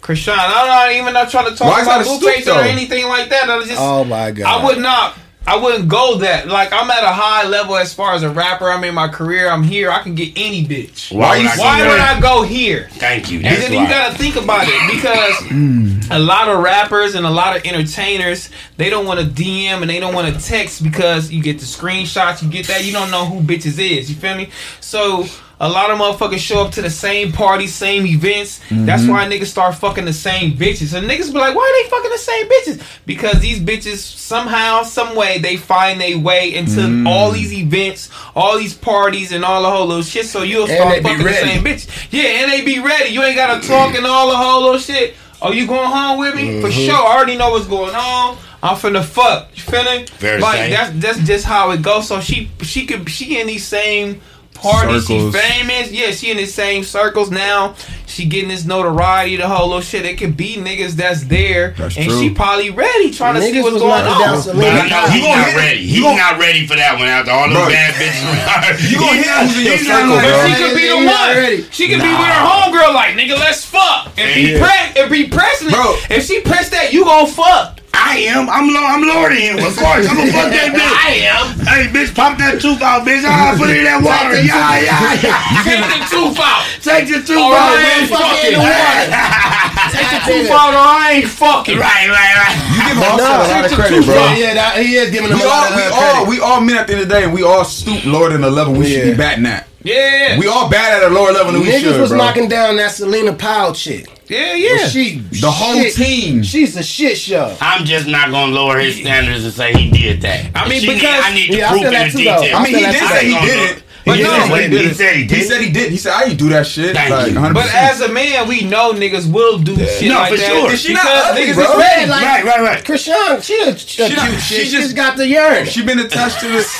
Chrisean? I'm not even not trying to talk Why about that a stoop, Blueface or anything like that. I was just, Oh my god. I would not. I wouldn't go that. Like I'm at a high level as far as a rapper. I'm in my career. I'm here. I can get any bitch. Why would I Why go would? I go here? Thank you. And then why. you gotta think about it because Mm. a lot of rappers and a lot of entertainers they don't want to DM and they don't want to text because you get the screenshots, you get that, you don't know who bitches is. You feel me? So a lot of motherfuckers show up to the same parties, same events. Mm-hmm. That's why niggas start fucking the same bitches. And niggas be like, why are they fucking the same bitches? Because these bitches somehow, some way, they find their way into Mm. all these events, all these parties, and all the whole little shit. So you'll start fucking the same bitch. Yeah, and they be ready. You ain't gotta talk and all the whole little shit. Oh, you going home with me? For Mm-hmm. sure. I already know what's going on. I'm finna fuck. You feeling? Very like same. that's that's just how it goes. So she she could she in these same party. Circles. She famous. Yeah, she in the same circles now. She getting this notoriety, the whole little shit. It could be niggas that's there, That's and true. she probably ready trying to see what's going knocking down on. Celina But I know Kyle. he's You gonna not ready. you He's gonna- not ready for that one after all those bad bitches. you gonna hit who's in your He's not circle, like- bro. She could be the He one. ready. She could be with her homegirl, like nigga, let's fuck, and be Yeah. pre- and be pressing it. Bro. If she press that, you gon' fuck. I am. I'm low. I'm lower than him. Of course, I'm gonna fuck that bitch. I am. Hey, bitch, pop that tooth out, bitch. Ah, put it in that water. Yeah, yeah, yeah. Take the tooth out. Take the tooth out. right, man. fuck Fuck it. it. Take the tooth out, or I ain't fucking. Right, right, right. You give Offset a lot of credit, bro. Yeah, yeah, that, he is giving them We a lot all, of we uh, all, we all men at the end of the day, and we all stoop lower than the level we should be batting at. Yeah, We all bad at a lower level than we Niggas was bro. knocking down that Celina Powell chick. yeah, yeah. She The whole shit- team. She's a shit show. I'm just not gonna lower his standards and say he did that. I mean, She need- because- I need to Yeah, I proof feel in that the too, though. details. I mean, he did say he did it. But he no, did he did he it. said he He said he did. He said I ain't do that shit. Thank like, you. 100%. But as a man, we know niggas will do shit No, like for that. sure. Is she not because ugly, niggas bro? is ready. Like- Right, right, right. Chrisean, she a, a cute not- shit. she She just- just got the urn. she been attached to this.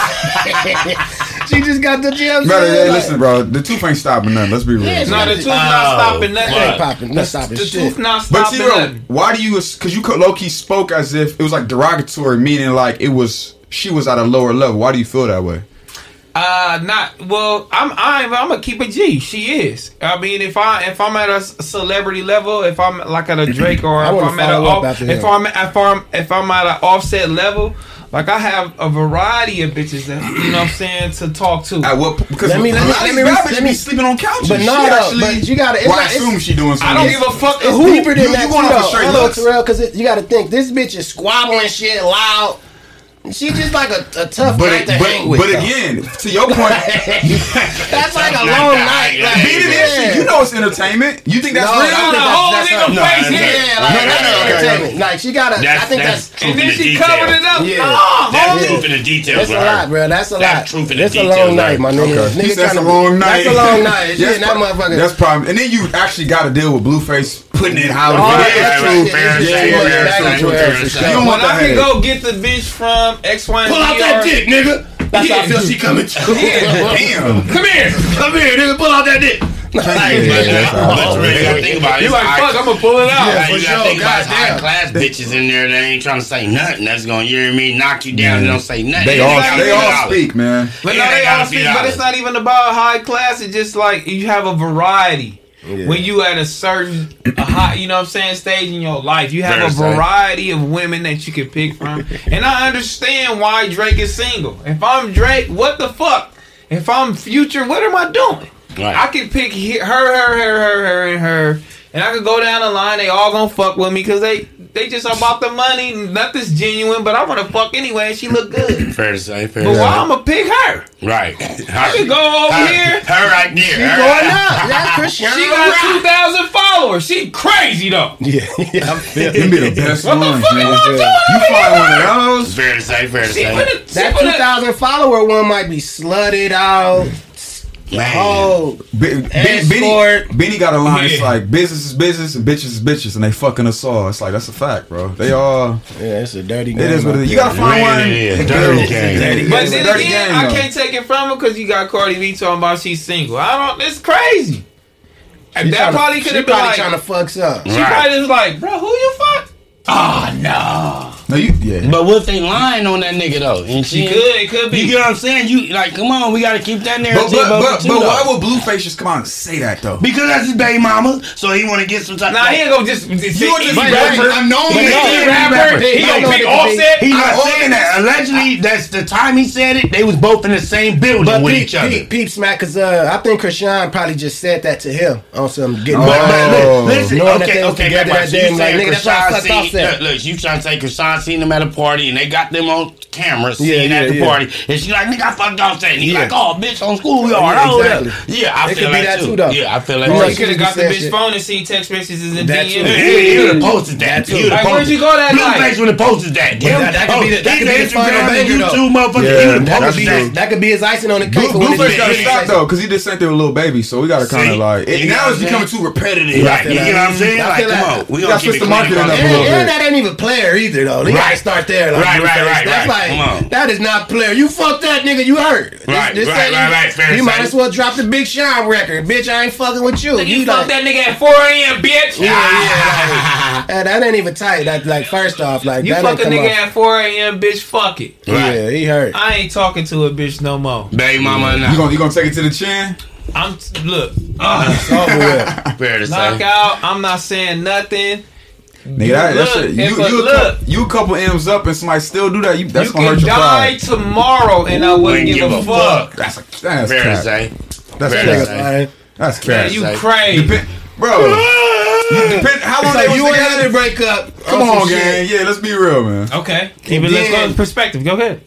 She just got the gym. Brother, hey, listen, bro. The tooth ain't stopping nothing. Let's be real. Yeah, No, the tooth not Oh, stopping nothing. what? popping, not stopping The shit. tooth not But stopping T-Ro, nothing. why do you? Because you low key spoke as if it was like derogatory, meaning like it was she was at a lower level. Why do you feel that way? Uh, not well. I'm I'm I'm gonna keep a G. She is. I mean, if I if I'm at a celebrity level, if I'm like at a Drake or if I'm at a off, if him. I'm if I'm if I'm at an offset level, like I have a variety of bitches that you know what I'm saying to talk to. At what? Because Let me- a let me- lot of let me- let me- be sleeping on couches. But no, She though, actually- but you gotta- it's Well, not- it's- assume she doing I don't give a fuck. It's who- deeper than you- that. you going too, off of though. straight Hold looks. Terrell, because you got to think this bitch is squabbling shit loud. She just like a, a tough But, night it, to hang but, with. but though. again, to your point, that's like a long night night. to Like, hang being in with. this shit, you know it's entertainment. You think that's No, real? I on think a that's- whole that's nigga her- No, face that's- here. Yeah, like No, no, that's no, okay, entertainment. Like she got to. I That's, think that's, that's. truth And in then the she details. covered it up. Yeah. Nah, That's homie. truth in the details. That's a with her. lot, bro. That's a That's lot. truth in the That's a details, long right? night, my nigga. Okay. Nigga He said it's a tryna- long night. That's a long night. That's Shit, that pro- motherfucker. That's problem. And then you actually got to deal with Blueface putting it how Oh, it yeah, that's true. right, fair, It's fair, too much fair, baggage fair, for her, fair, for fair. sure. You When want that I can go get the bitch from X, Y, and Pull out that dick, nigga. That's how I feel she coming to. Damn. Come here. Come here, nigga. Pull out that dick. Hey, but, that's you really think about it. You like fuck? I'm gonna pull it out. Yeah, for you gotta sure. think about it's high class bitches in there that ain't trying to say nothing. That's gonna, you know what I mean, knock you down and don't say nothing. They And all they all speak, man. But Yeah, no, they they all speak, but it's not even about high class. It's just like you have a variety. When you at a certain a high, you know what I'm saying, stage in your life, you have Very a variety of women that you can pick from. and I understand why Drake is single. If I'm Drake, what the fuck? If I'm Future, what am I doing? Right. I can pick he- her, her, her, her, her, and her, and I could go down the line. They all gonna fuck with me because they they just about the money. Nothing's genuine, but I want to fuck anyway. And she look good. Fair to say, fair But to why. I'm gonna pick her? Right. I could go over her, here. Her right there. She Her- going up. That's Cristiano. She got two thousand followers. She crazy though. Yeah, yeah. I'm feeling be the best one. What the ones, fuck am man. I doing? You find one of those? Fair to say, fair to She say. finna- That 2,000 follower one might be slutted out. Man. Oh, Be- Be- Benny, Benny got a line. It's like business is business and bitches is bitches, and they fucking us all. It's like that's a fact, bro. They all. yeah, it's a dirty game. It is what it is. You gotta find one. it is. and Dirty game. Dirty But game. then Dirty again, game, I though. can't take it from her because you got Cardi B talking about she's single. I don't. It's crazy. And She that tryna- probably could have been probably like. trying to fuck up. She Right. probably was like, bro, who you fuck? Oh no. No, you. Yeah. But what if they lying on that nigga though? And She she, could. It could be. You get what I'm saying? You like, come on, we gotta keep that narrative. but up but, too, but why would Blueface just come out and say that though? Because that's his baby mama, so he want to get some type. Of. Nah, he ain't gonna just. just You want he to be rapper. I know He him. ain't rapper. rapper. He He gonna pick be- Offset. He's not saying that. Allegedly, that's the time he said it. They was both in the same building But with peep, each other. peep, peep smack, cause uh, I think Chrisean probably just said that to him on some getting Oh. But, but listen, Knowing okay, okay, that day, you like, saying nigga, that's why I Chrisean sucked seen- Offset. Look, look, you trying to say Chrisean seen them at a party and they got them on camera Yeah, yeah, at the yeah. party, and she like, nigga, I fucked Offset, and he Yeah. like, oh, bitch, on schoolyard, Yeah, oh, exactly. yeah, yeah, I It feel like that too. too, though. Yeah, I feel like You. He could have got the bitch shit. phone and seen text messages and That DM. too. Yeah, he would have posted that. That too. He would Like, where'd you go that night? Blueface would have posted that. Damn, that- that could be the- oh, that could be an the final Instagram and. YouTube motherfucker. Yeah, he would have that could posted be that. That could be his icing on the cake. for Blue, Blueface gotta stop though, because he just sent there with little baby, so we gotta kind of like. You And know now what it's becoming too repetitive. Right, you know what I'm saying? Like, come like- on, we gotta keep switch the marketing up a little And, that. and that ain't even player either though. You Right. gotta start there. Like, Right, right, right, That's right. like Come on. that is not player. You fuck that nigga, you hurt. Right, this right, ain't- right, right, fair You might as well drop the Big Sean record, bitch. I ain't fucking with you. You You fuck like, that nigga at 4 a.m., bitch. yeah, yeah. Like, that ain't even tight. That like first off, like You that fuck a nigga off. at 4 a.m., bitch. Fuck it. Right. Yeah, he hurt. I ain't talking to a bitch no more. Baby mama, You gonna you gonna take it to the chin? I'm look It's over with. Fair to say. knockout. I'm not saying nothing. Mm-hmm. Nigga, that, that Look, shit. You, a- you, a look. couple, you a couple M's up and somebody still do that. You, that's you gonna can hurt your pride. You can die tomorrow, and I wouldn't give, a fuck. That's a that's Fair to cap. say. That's Fair cap. say. That's Man, cap. you say. crazy. Dep- bro. depend, how long So they you and together? her break up. Come oh, on, shit, gang. Yeah, let's be real, man. Okay, keep it. Let's go then- in perspective. Go ahead.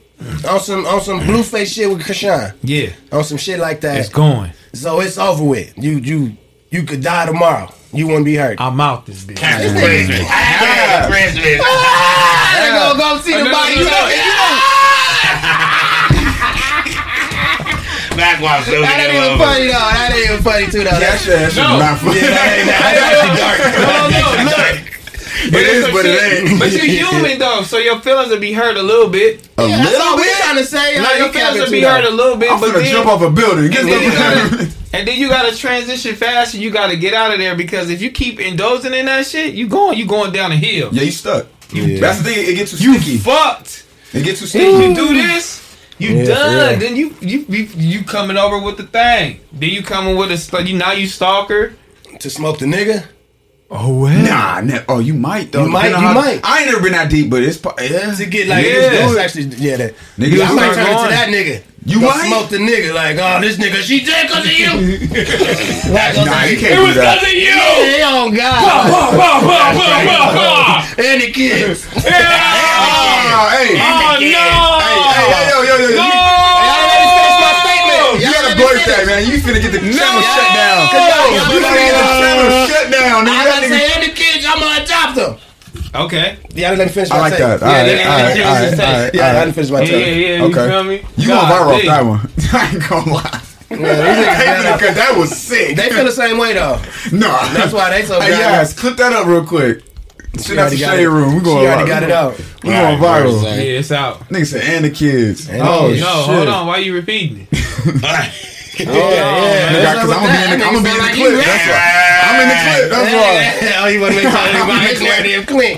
on some on some blueface shit with Chrisean. Yeah, On some shit like that. it's going. So it's over with. You you you could die tomorrow. You wouldn't be hurt. I'm out this bitch. Happy Christmas. Happy Christmas. I ah! go go see the no, body. no, You no, know, you know. Back while still That ain't even funny though. That ain't even funny too though. That shit, that shit No. not funny. that's actually dark. No, no, look. It is, but it ain't. But you're human though, so your feelings will be hurt a little bit. A Yeah, that's all little we bit. trying to say. No, Like, your feelings will be hurt a little bit. I'm but finna then, jump off a building. Get and then you gotta, and then you gotta transition fast, and you gotta get out of there because if you keep indulging in that shit, you going, you going down a hill. Yeah, you stuck. Yeah. That's the thing. It gets too You sticky. fucked. It gets too If sticky. you do this, you Yeah, done. yeah. Then you, you you you coming over with the thing. Then you coming with a you now you stalker. To smoke the nigga. Oh well. Nah, ne- oh, you might though. You might, you how- might. I ain't never been that deep, but it's po- yeah. To get like Yeah. this dude actually yeah that Niggas I might start turn going. to that nigga. You Go might? smoke the nigga like oh this nigga she dead cause of you. like, Nah, you can't do that. of you. Yeah, oh God. Bah, bah, bah, bah, bah, bah. and the kids. Yeah. Oh, hey, Oh hey, no. hey, hey, yo, yo, yo, yo. No. You, you that, man. You finna get the channel shut down. y'all- y'all- finna get the channel shut down. I That gotta say and the kids I'm gonna adopt them. Okay. Yeah, I let me finish my I like that. All Yeah, right, yeah, yeah, all right, yeah, all yeah, right, yeah, all right, Yeah, I didn't finish my Yeah, yeah, tape. yeah. You Okay. feel me? You gonna God viral off that one? I ain't gonna lie. Yeah, these niggas dead Because that was sick. They feel the same way though. no. That's why they so Hey, good. yes, clip that up real quick. Shit out the shade room. We She going already got it out. We going viral. Yeah, it's out. Nigga said, and the kids. Oh. No, hold on. Why you repeating it? Oh, yeah, yeah. Cause I'm gonna be in the, I'm gonna be in the clip. That's why. I'm in the clip. That's why. Oh, you want to make sure my narrative clean.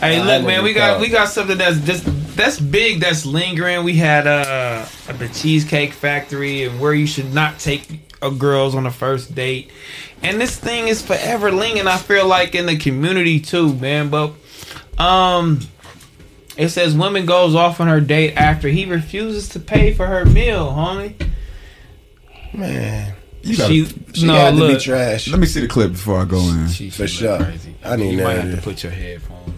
Hey, Nah, look, man, we got we got something that's just that's big, that's lingering. We had uh the Cheesecake Factory and where you should not take a girls on a first date, and this thing is forever lingering. I feel like in the community too, man. But um, it says woman goes off on her date after he refuses to pay for her meal, homie. Man, You gotta, She, she no, had to be look, trash. let me see the clip before I go in. she, For sure. crazy. I need you might have to put your headphones on.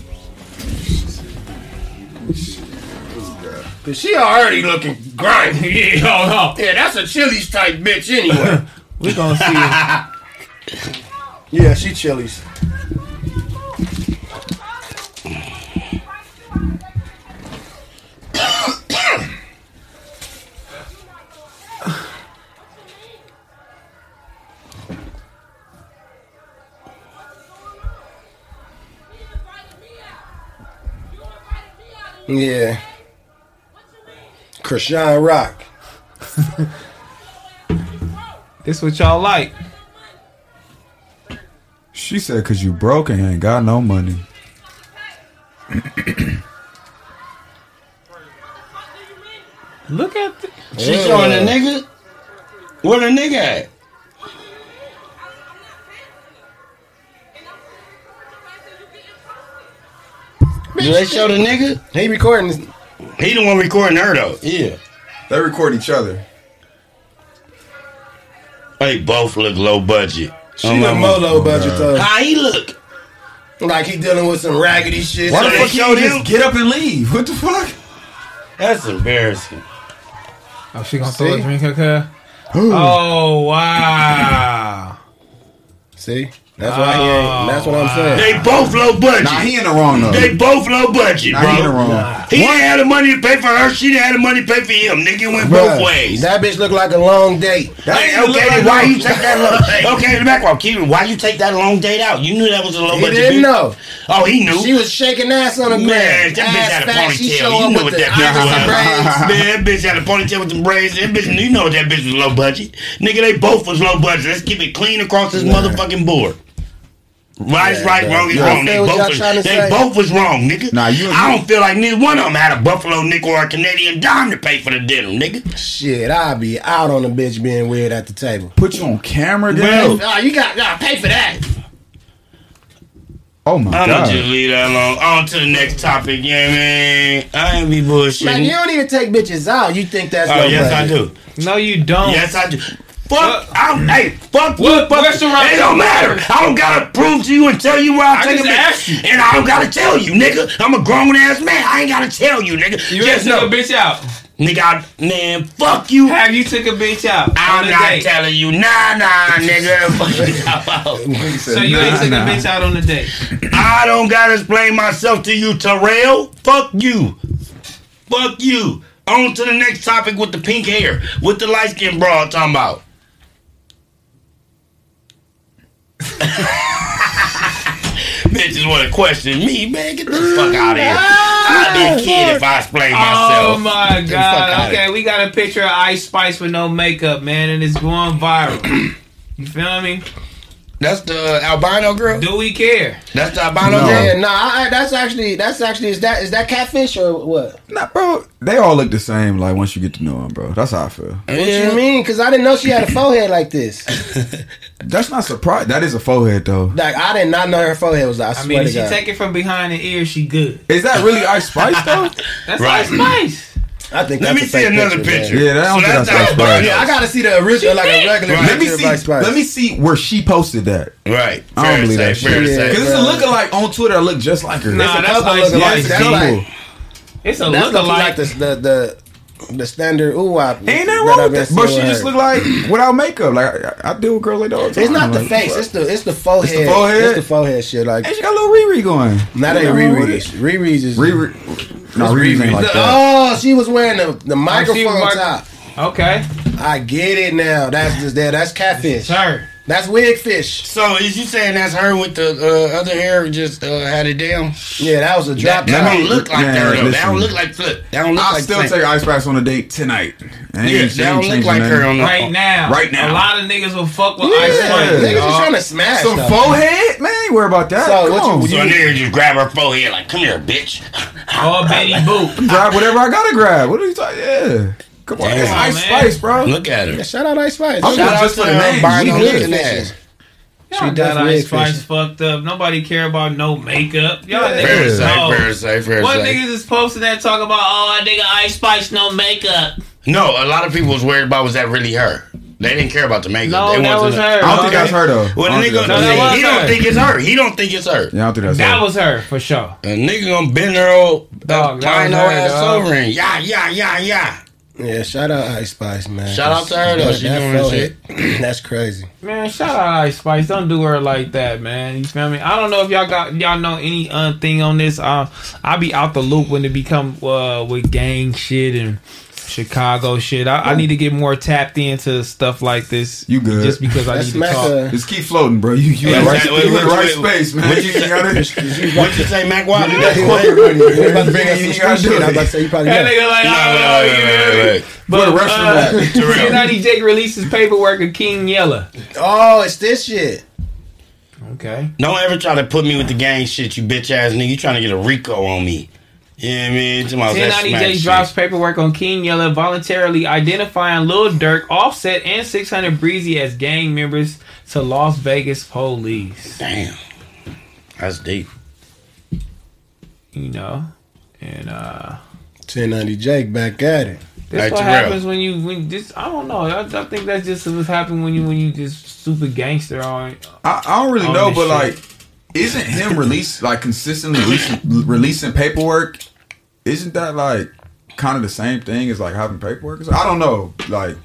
Cause she already looking grimy. Yeah, hold on. Yeah, that's a Chili's type bitch anyway. We gonna see. yeah, she Chili's. Yeah. Chrisean Rock. this what y'all like. She said, "Cause you broke and ain't got no money." Look at the, She showing the nigga? Where the nigga at? Do they show the nigga? He recording this. He the one recording her though. Yeah. They record each other. They both look low budget. She Oh, look my- more low budget though. How he look? Like he dealing with some raggedy shit. Why So the fuck you showed just get up and leave? What the fuck? That's embarrassing. Oh, she gonna throw a drink at her? oh wow! See? That's why he ain't. That's what I'm saying. They both low budget. Nah, he in the wrong though. they both low budget, Nah, he in the bro. wrong. He didn't have the money to pay for her. She didn't have the money to pay for him. Nigga it went both ways. That bitch looked like a long date. That Hey, okay, then why you take that long? Okay, in the background, keep it. Why you take that long date out? You knew that was a low He budget. didn't bitch. know. Oh, he knew. She was shaking ass on the Man, ground. that bitch had a Ass she ponytail. You up know with what the that bitch was. braids. Man, that bitch had a ponytail with the braids. That bitch, you know what that bitch was low budget. Nigga, they both was low budget. Let's keep it clean across this motherfucking board. Right Yeah, right, man. wrong is wrong. They both, was, trying they say. both was wrong, nigga. Nah, you- I don't feel like neither one of them had a Buffalo nickel or a Canadian dime to pay for the dinner, nigga. Shit, I'll be out on the bitch being weird at the table. Put you on camera, Well, again. Oh, you got gotta pay for that. Oh my I'm gonna god. just leave that alone. On to the next topic, yeah, man. I ain't be bullshitting. Man, you don't even take bitches out. You think that's oh, no yes, I do. No, you don't. Yes, I do. Fuck, What- I'm, hey, fuck you, What fuck restaurant- It don't matter. I don't gotta prove to you and tell you where I, I take just a bitch. asked you. And I don't gotta tell you, nigga. I'm a grown ass man. I ain't gotta tell you, nigga. You Just ever took a bitch out? Nigga, I, man, fuck you. Have you took a bitch out? I'm not date? telling you. Nah, nah, nigga. Fuck you. So you ain't took a bitch out on the date. I don't gotta explain myself to you, Terrell. Fuck you. Fuck you. On to the next topic with the pink hair. With the light skin broad talking about. Bitches want to question me, man. Get the fuck out of here. I'd be a oh, kid if I explained myself. Oh my god. Okay, we got a picture of Ice Spice with no makeup, man, and it's going viral. You feel me? That's the albino girl. Do we care? That's the albino No. girl. Yeah, nah, I, that's actually that's actually is that is that catfish or what? Nah, bro. They all look the same. Like once you get to know them, bro. That's how I feel. What you mean? Because I didn't know she had a forehead like this. That's not surprise. That is a forehead though. Like I did not know her forehead was. I I swear mean, to if she God. take it from behind the ear, she good. Is that really Ice Spice though? That's Right. Ice Spice. I think Let that's me a see another picture. picture. Yeah, that don't So that's that's the Ice albino. Yeah, I gotta see the original, like a regular Right. let me see. Ice Spice. Let me see where she posted that. Right. I don't Fair to believe say, that fair to shit. say. Because it's a bro. lookalike on Twitter that look just like her. Nah, that's couple Ice lookalikes. Spice. That's like It's a that's like lookalike. the the the, the standard ooh wop. Ain't nothing wrong with that. But she just look like without makeup. Like I, I deal with girls like that all the time. It's not the Like, face. what? It's the it's the forehead. forehead? It's the forehead shit. Like And she got a little Riri going. not a nothing wrong with Riri's. Riri's is Riri. No, Riri's ain't like that. Oh, she was wearing the, the microphone mic- top. Okay, I get it now. That's just there. That's catfish. it's her. That's wigfish. So is you saying that's her with the uh, other hair just uh, had it down? Yeah, that was a drop. That, that don't look like man, her though. That don't look like flip. That don't look I'll like still Flip. take Ice Spice on a date tonight. I Yeah, that don't look changing like her on the Right now. Right now. A lot of niggas will fuck with Yeah, Ice Spice. niggas just trying to smash. Some though. forehead, man. Ain't worry about that. So, Come what you- on. what So a nigga just grab her forehead like, come here, bitch. Or Betty Boop. grab whatever I gotta grab. What are you talking? Yeah. Come on, Damn. it's Ice Man. Spice, bro. Look at her. Yeah, shout out Ice Spice. I'm Shout out just to for the her name. albino She good. looking ass. Y'all She got definitely Ice Spice fishing. fucked up. Nobody care about no makeup. Y'all Yeah. Niggas say, know. fair to say, fair to What say. niggas is posting that talk about, oh, I nigga Ice Spice, no makeup. No, a lot of people was worried about was that really her. They didn't care about the makeup. No, they that wanted was to- her. I don't think that's her though. Well, I the nigga, think No, that's that her. he don't think it's her. He don't think it's her. Yeah, I don't think that's That her. was her, for sure. A nigga gonna bend her old uh, Dog, that fine was her her, ass dog. over and yeah, yeah, yeah, yeah. Yeah, shout out Ice Spice, man. Shout out to her, though. She doing her forehead- That's crazy. Man, shout out Ice Spice. Don't do her like that, man. You feel me? I don't know if y'all got y'all know any uh, thing on this. Uh, I be out the loop when it become uh, with gang shit and Chicago shit. I, I need to get more tapped into stuff like this. You good. Just because I Let's need to talk. a. Just keep floating, bro. You you in Yeah, the right, exactly. you in the What- right what- space, man. what You you gotta- What you say, Mac Wop? You about to bring us some street shit. I was about to say you probably That nigga like, oh, you feel me? But Where the restroom uh, at? Terrell. 1090 Jake releases paperwork of King Yella. Oh, it's this shit. Okay. Don't ever try to put me with the gang shit, you bitch ass nigga. You trying to get a Rico on me. You know what I mean? Talking about that 1090 smack Jake shit. drops paperwork on King Yella voluntarily identifying Lil Durk, Offset, and 600 Breezy as gang members to Las Vegas police. Damn. That's deep. You know? And uh 1090 Jake back at it. That's what Terrell. happens when you when just I don't know. I, I think that's just what happens when you when you just super gangster on. I, I don't really know, but shit. like, isn't him release like consistently releasing, releasing paperwork? Isn't that like kind of the same thing as like having paperwork? I don't know. Like,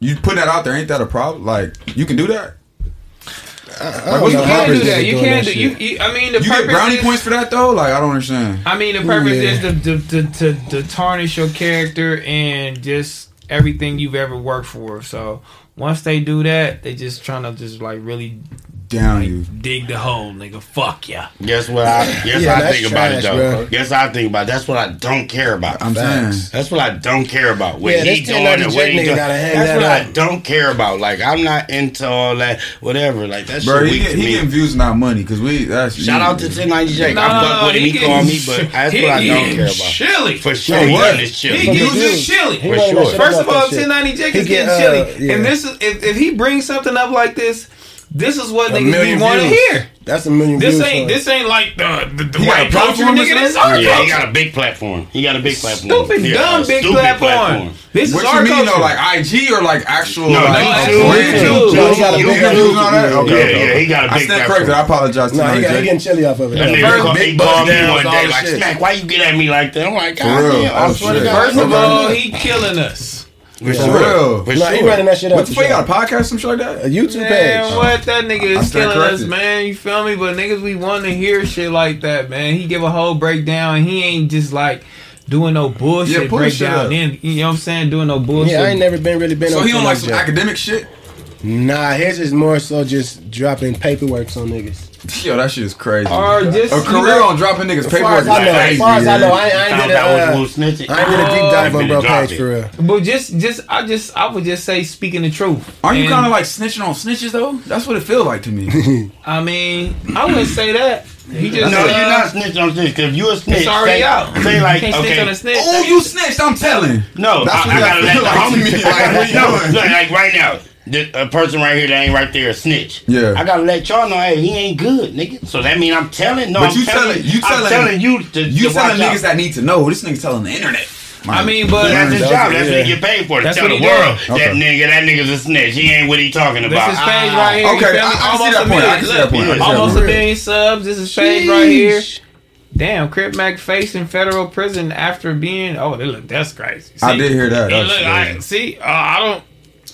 you put that out there, ain't that a problem? Like, you can do that. I what's don't the know how You can't do that. You can't do. You, you. I mean, the You purpose get brownie is, points for that though? Like I don't understand. I mean, the purpose Yeah. is to, to, to, to, to tarnish your character and just everything you've ever worked for. So once they do that, they just trying to just like really Down you. dig the hole, nigga. Fuck ya. Guess what? I guess Yeah, I that's think about it though. bro. Guess I think about it. that's what I don't care about. I'm Facts. saying. That's what I don't care about. What Yeah, he doing and what he doing. gotta That's that what I don't care about. Like I'm not into all that. Whatever. Like that Bro, shit he, weak get, to he getting views, not money, because we. That's Shout out to 1090 Jake. No, I fuck no, with him. He getting- call me, but that's what I don't care about. Chilly. For sure, he getting his He chili. From gives the it dude. chilly. For sure. First of all, off that shit. 1090 Jake is getting get, uh, chilly. And this is if, if he brings something up like this, this is what A niggas be want to hear. That's a million This views. ain't for this ain't like the the, the white culture nigga. This is our Yeah, he got a big platform. He got a big platform. Stupid, Yeah, dumb, big stupid platform. This What is our you mean culture. though? Like IG or like actual? No, like, no, actual YouTube, YouTube. YouTube, He got a YouTube, big YouTube. views on that? Okay, Yeah, okay. yeah, he got a I big stand platform. corrected. I apologize to No, he, got, getting chilly off of it. That First, big he called me one day like. Smack, why you get at me like that? I'm like, God damn, I Oh, swear to shit. God. First of all, he killing us. For For sure. real. For Nah, he running that shit up. What the fuck? You got a podcast, some shit like that? A YouTube Man, page. what that nigga I is stand killing us, man. You feel me? But niggas, we want to hear shit like that, man. He give a whole breakdown. He ain't just like doing no bullshit Yeah, pull the shit breakdown. up. Then you know what I'm saying? Doing no bullshit. Yeah, I ain't never been really been So on he on like some 1090 Jake. academic shit? Nah, his is more so just dropping paperwork on niggas. Yo, that shit is crazy. Or just A you career know- on dropping niggas As far paperwork as is I know, as far as I know, I, I Found ain't did a, uh, was I ain't did a deep dive on finna bro drop page it. for real. But just, just, I just, I would just say speaking the truth. Aren't you kind of like snitching on snitches though? That's what it feels like to me. I mean, I wouldn't say that. He just. No, uh, you're not snitching on snitch. Cause if you a snitch, It's already say, out. Say you like, can't snitch okay, on a snitch. oh, you snitched! I'm telling. no, That's I, what I that gotta let the homie. me. Like, what you no, doing? like right now, the, a person right here that ain't right there a snitch. Yeah. I gotta let y'all know, hey, he ain't good, nigga. So that mean I'm telling. No, But I'm you telling, telling- you I'm telling- telling you to, You to telling niggas out. that need to know. This nigga's telling the internet. I mean, but But that's his job. That's yeah. what he get paid for. To That's tell the world doing. that nigga, that nigga's a snitch. He ain't what he talking about. This is page Ah. right here. Okay. I- I see Almost that a point. I million. can see Look, that point. I can see Almost a million subs. This is page right here. Damn, Crip Mac facing federal prison after being. Oh, they look. That's crazy. I did hear that. Look, I, see, uh, I don't.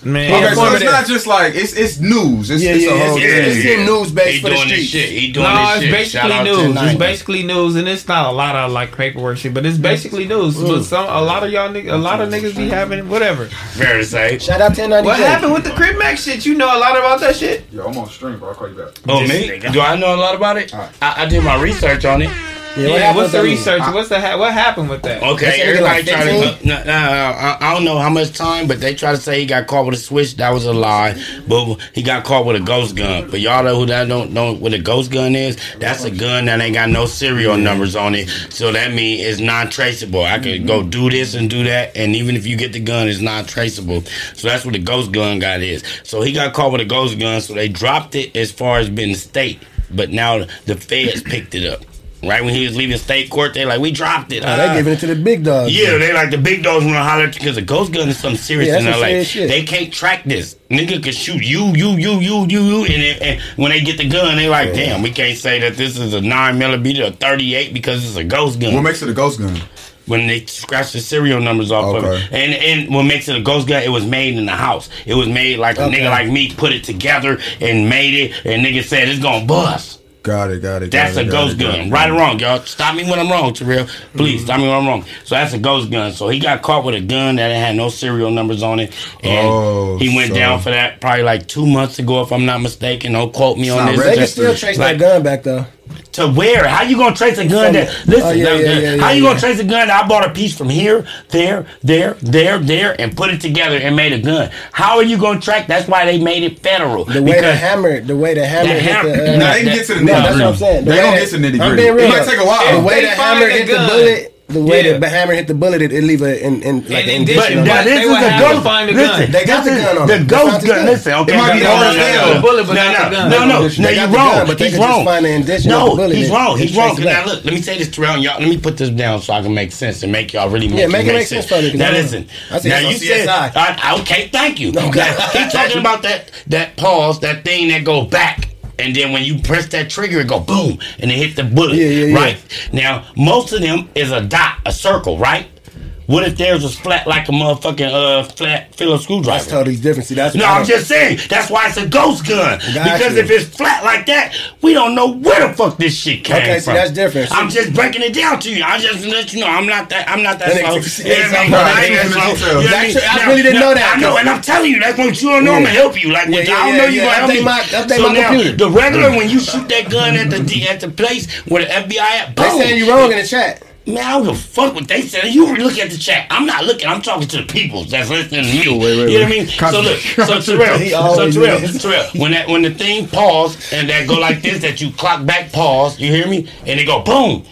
Man, Okay, so it's not just like it's it's news. It's, Yeah, it's yeah, a whole it's- thing. it's- it's news based He for the doing this shit. He doing no, this it's shit. basically Shout news. It's basically news, and it's not a lot of like paperwork shit, but it's basically news. But some, a lot of y'all, a lot of niggas be having whatever. Fair to say. Shout out 1090 What happened with the Crip Mac shit? You know a lot about that shit. Yo, I'm on stream, bro. I'll call you back. Oh, This me? nigga. Do I know a lot about it? Alright. I, I did my research on it. Yeah, what Yeah, what's the research? nigga? What's the ha- what happened with that? Okay, They everybody got try to. 15? No, no, no, I, I don't know how much time, but they try to say he got caught with a switch. That was a lie. But he got caught with a ghost gun. But y'all know who that don't know what a ghost gun is? That's a gun that ain't got no serial numbers on it. So that means it's non-traceable. I could go do this and do that, and even if you get the gun, it's non-traceable. So that's what a ghost gun got is. So he got caught with a ghost gun. So they dropped it as far as being state. But now the feds picked it up. Right when he was leaving state court, they like we dropped it. Oh, they Ah. giving it to the big dogs. Yeah, they like the big dogs want to holler at you because a ghost gun is something serious Yeah, in that's some LA. shit. They can't track this. Nigga can shoot you, you, you, you, you, you, and, it, and when they get the gun, they like, damn, we can't say that this is a nine millimeter or thirty eight because it's a ghost gun. What makes it a ghost gun? when they scratch the serial numbers off of Okay. it, and and what makes it a ghost gun, it was made in the house. It was made like a Okay. nigga like me put it together and made it, and nigga said it's gonna bust. Got it, got it. That's got a it, got ghost it, gun. it. Right or wrong, y'all. Stop me when I'm wrong, Terrell. Please, stop me when I'm wrong. So that's a ghost gun. So he got caught with a gun that had no serial numbers on it. And Oh, he went so- down for that probably like two months ago, if I'm not mistaken. Don't quote me on not this. They can still trace Like- that gun back though. To where? How you gonna trace a gun that? Listen, Oh, yeah, now, yeah, yeah, how yeah, you gonna yeah. trace a gun that I bought a piece from here, there, there, there, there, and put it together and made a gun? How are you gonna track? That's why they made it federal. The way the hammer, the way the hammer The hit the. Uh, Now they can that- get to the no, nitty that's what I'm saying. The They way gonna get to the nitty I'm gritty. It might take a while. The way they the find hammer the hit the gun- bullet, the way Yeah. the hammer hit the bullet, it, it leave a in, in like An an addition, But addition. But now they is a ghost. find the Listen, gun. They got this the gun on The ghost gun. gun. Listen, okay. It might be no, hard no, no, no, no, Bullet, but no, not no, the gun. no, no, no. They got You're wrong. gun, but He's wrong. find the addition of No, the bullet he's wrong. He's wrong. it 'Cause back. now look, let me say this, Terrell. and Y'all, let me put this down so I can make sense and make y'all really make Yeah, make it make make sense for me, 'cause Now listen. Now you said, okay, thank you. Okay. Now, he talking about that that pause, that thing that go back. And then when you press that trigger, it go boom, and it hit the bullet. Yeah, yeah, yeah. Right now, most of them is a dot, a circle, right? What if theirs was flat like a motherfucking uh flat Phillips screwdriver? That's totally different. See, that's No, I'm just saying. That's why it's a ghost gun. Got because if it's flat like that, we don't know where the fuck this shit came from. Okay, see, that's different. I'm just breaking it down to you. I just let you know I'm not that. I'm not that slow. I mean? Right, that slow. right. You know what I That's mean? true. I Now- really didn't know that, I know, and I'm telling you, that's what you don't know. I'm gonna help you. Like, Yeah, yeah, I don't know, you gonna help me. my- so now, computer. the regular when you shoot that gun at the at the place where the FBI at, They boom. saying you wrong in the chat. Man, I don't fuck what they said. You look at the chat. I'm not looking. I'm talking to the people that's listening to me. wait, wait, you know what I mean? So look, so Terrell, so Terrell, is. Terrell, when that when the thing pause and that go like this, that you clock back pause, you hear me? And it go boom.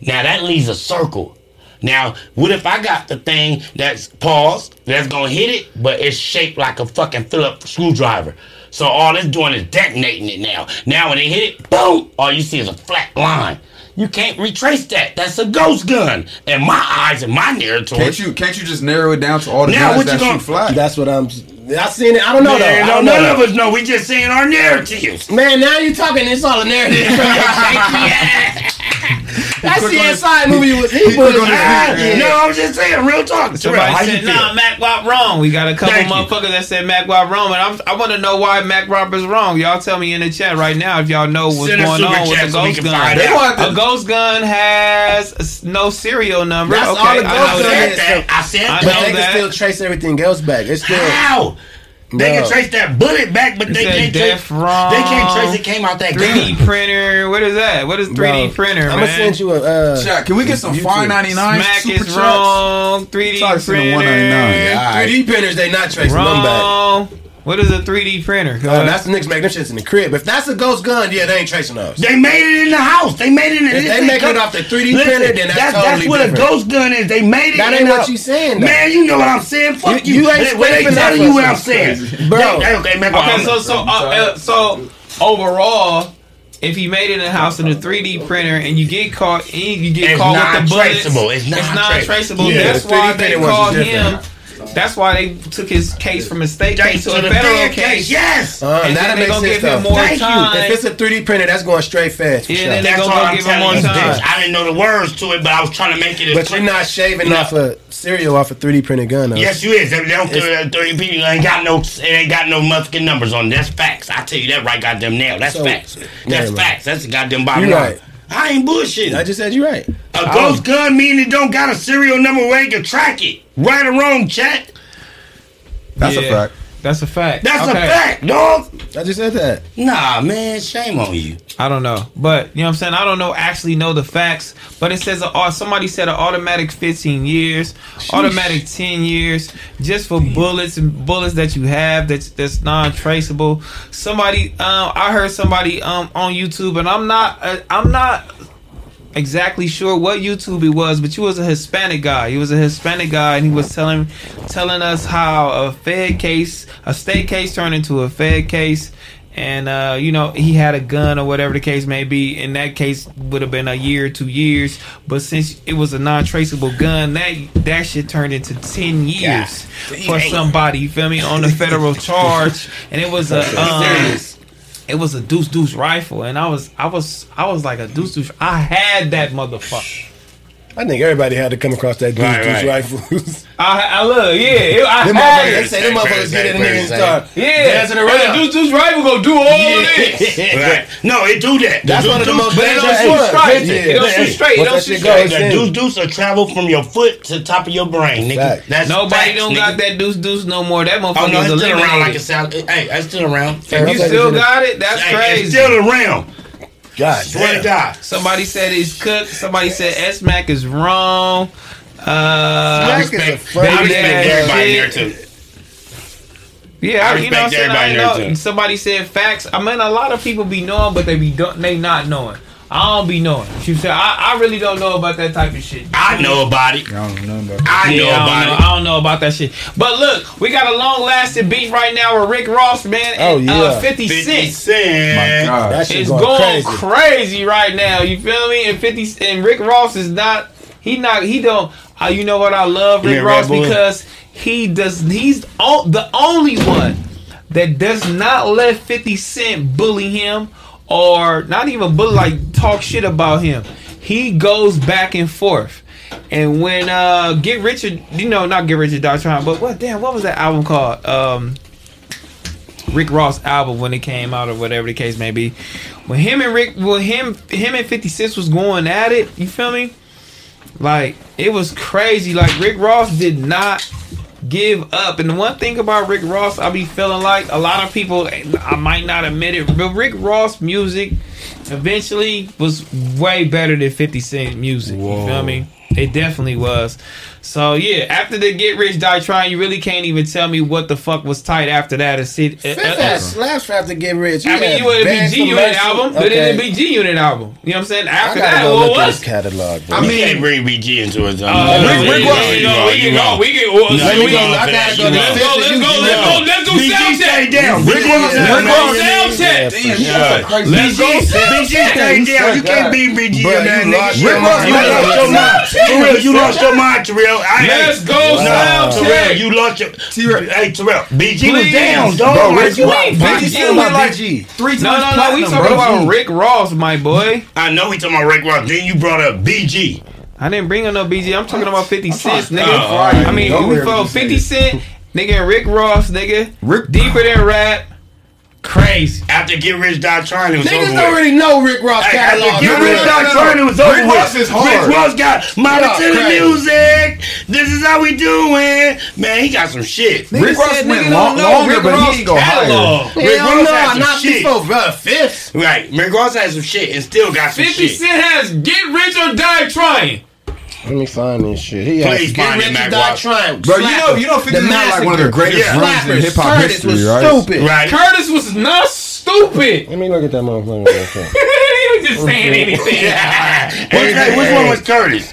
Now that leaves a circle. Now, what if I got the thing that's paused, that's gonna hit it, but it's shaped like a fucking Phillips screwdriver? So all it's doing is detonating it now. Now when they hit it, boom, all you see is a flat line. You can't retrace that. That's a ghost gun. In my eyes, in my narrative. Can't you can't you just narrow it down to all the Now guns what that you gonna- shoot flat? That's what I'm. I seen it. I don't know though. Man, no, don't none though. of us know. We just saying our narratives. Man, now you're talking. It's all a narrative. that quick on his- CSI movie was he he put quick on his Ah, feet. No, I'm just saying, real talk. Terrell, how Somebody you said, feel? "Nah, Mac Wop wrong." We got a couple Thank you. motherfuckers that said Mac Wop wrong, and I'm, I want to know why Mac Wop is wrong. Y'all tell me in the chat right now if y'all know what's Send going on with the ghost can gun. find They out. want A ghost gun has no serial number. That's okay, all the I ghost I gun that. is. said. I said I that. But know they can still trace everything else back. It's still. How? They No. can trace that bullet back, but It they can't death trace. wrong. They can't trace it came out that 3D gun. printer. What is that? What is 3D printer, I'm man? gonna send you a. Uh, Chat, can we get some YouTube. five ninety nine Smack super is chats? wrong. 3D Sorry, printer. 199. yeah, 3D printers, they not tracing them back. Wrong. What is a 3D printer? Uh, that's the niggas make them shits in the crib. If that's a ghost gun, yeah, they ain't tracing those. They made it in the house. They made it in. If they ain't making it off the 3D Listen, printer, then that's that's, totally that's what different. a ghost gun is. They made it. That in ain't what you saying, though. Man, you know what I'm saying. Fuck You- you. you ain't They- well, they telling you what I'm saying, Bro. They- they- okay, man, Okay, so so uh, uh, so overall, if he made it in the house in a 3D printer and you get caught, and you get It's caught with the bullets, non-traceable. It's non-traceable. non-traceable. Yeah, That's why they printer was called different. him. That's why they took his case from a state case to to a federal fed case. Yes. Uh, And now that makes sense give him more Thank you. If it's a 3D printer, that's going straight fast. Yeah, sure. then they That's gonna all go I'm give him telling more you. time. bitch. I didn't know the words to it, but I was trying to make it. as But you're not shaving No. off a cereal off a 3D printed gun though. Yes, you is. They don't do that. Thirty people ain't got no. It ain't got no motherfucking numbers on. it. That's facts. I tell you that right, goddamn now. That's So- facts. That's man. facts. That's the goddamn bottom line. right. I ain't bullshitting. I just said you're right. a oh. ghost gun mean it don't got a serial number where you can track it. Right or wrong, chat. That's a fact. That's a fact. That's Okay. a fact, dog. I just said that. Nah, man, shame on you. I don't know, but you know what I'm saying. I don't know actually know the facts, but it says uh, somebody said an automatic 15 years, automatic 10 years, just for bullets and bullets that you have that's that's non-traceable. Somebody, um, I heard somebody um on YouTube, and I'm not, uh, I'm not exactly sure what YouTube it was, but he was a Hispanic guy. He was a Hispanic guy, and he was telling telling us how a Fed case, a state case, turned into a Fed case. And uh, you know he had a gun or whatever the case may be. In that case, would have been a year, two years. But since it was a non-traceable gun, that that shit turned into ten years for somebody. You feel me on the federal charge, and it was a um, it was a deuce deuce rifle, and I was I was I was like a deuce deuce. I had that motherfucker. I think everybody had to come across that dude's Right, right, right. rifles. I, I look, yeah, it, I them had motherfuckers, they say them motherfuckers get in the nigga and start Yeah, dancing and around. the deuce deuce rifle gonna do all this. Right. No, it do that. That's The one of the deuce- most But it don't dangerous shoot ones. straight. Yeah. It don't shoot straight. It don't shoot straight. it's The deuce deuce will travel from your foot to the top of your brain, nigga. That's Nobody facts, don't nigga. got that deuce deuce no more. That Oh motherfucker no, is it's still around like a it sounds. Hey, it's still around. If you still got it, that's crazy. It's still around. God Swear to. God. Somebody said he's cooked. Somebody said S Mac is wrong. Uh, I Smack is a respect, I respect ass everybody shit. there too. Yeah, I I, you know what I'm saying. I know. too. Somebody said facts. I mean, a lot of people be knowing, but they be don't, they not knowing. I don't be knowing. She said, I, I really don't know about that type of shit. I know about it. I don't know about it. I Yeah, know I, about don't know, it. I don't know about that shit. But look, we got a long lasting beef right now with Rick Ross, man, Oh, and yeah. uh, 50, 50 Cent. My God. That shit It's going, going crazy. crazy. right now. You feel me? And 50 and Rick Ross is not he not he don't uh, you know what I love Rick a Ross because he does he's o- the only one that does not let 50 Cent bully him or not even bully like talk shit about him. He goes back and forth. And when uh Get Richard, you know, not Get Rich or Die Trying, but what damn, what was that album called? Um Rick Ross album when it came out or whatever the case may be. When him and Rick when him him and 56 was going at it, you feel me? Like it was crazy. Like Rick Ross did not give up. And the one thing about Rick Ross, I be feeling like a lot of people, I might not admit it, but Rick Ross music eventually was way better than 50 Cent music. You feel me? It definitely was. So yeah, after the Get Rich Die Trying, you really can't even tell me what the fuck was tight after that. It's it, Fifth had slaps for after get rich. I mean, you would have BG Unit album, but then the BG Unit album. You know what I'm saying? I After gotta that, go what look was? his catalog. Bro. I mean, you can't bring BG into it. Uh, Rick, Rick Ross, you know, we can go. We can. Well, No, so you we go, can- I gotta go to Let's fifth go. and Let's you go. can Let's go. go. Let's do BG sound stay check. down. Rick Ross. Yeah, Rick man. Ross sound check. Damn, you Yeah. got crazy. Let's go. BG stay down. You can't beat BG Bro, on that you lost nigga. your Rick Ross, mind. you lost your mind. For real, you lost your mind, Terrell. I- Let's go, No, sound Terrell, check. you lost your. T-Rex. Hey, Terrell, BG was down, dog. Bro, Rick- you- What you mean, BG BG? still went like BG. three times No, no, no. We talking bro. about Rick Ross, my boy. I know we talking about Rick Ross. Then you brought up BG. I didn't bring up no BG. I'm talking about 50 Cent, nigga. Oh, all right. I mean, we there, felt 50 Cent, nigga, and Rick Ross, nigga. Rick- Deeper than rap. Crazy. After Get Rich Die Trying, it was Niggas over don't with. really know Rick Ross Hey, catalog. after Get for Rich real. Die Trying, it was over Rick with. Ross is hard. Rick Ross got Model Yeah, to the music. This is how we doing. Man, he got some shit. Rick Ross said went long- don't know longer, Rick but Ross he ain't go higher. catalog. Rick Ross no, had some not shit. before bro, fifth. Right, Rick Ross had some shit and still got some 50 shit. Cent has Get Rich or Die Trying. Let me find this shit. He Please Get find it, Rich Mac or Die Watt. Trying. Bro, you know, you know, 50 The Cent like one of the greatest Yeah. runs in hip hop Curtis history, was right? stupid. Right. Curtis was not stupid. Let me look at that motherfucker. real quick. he was just saying anything. Which, which one was Curtis?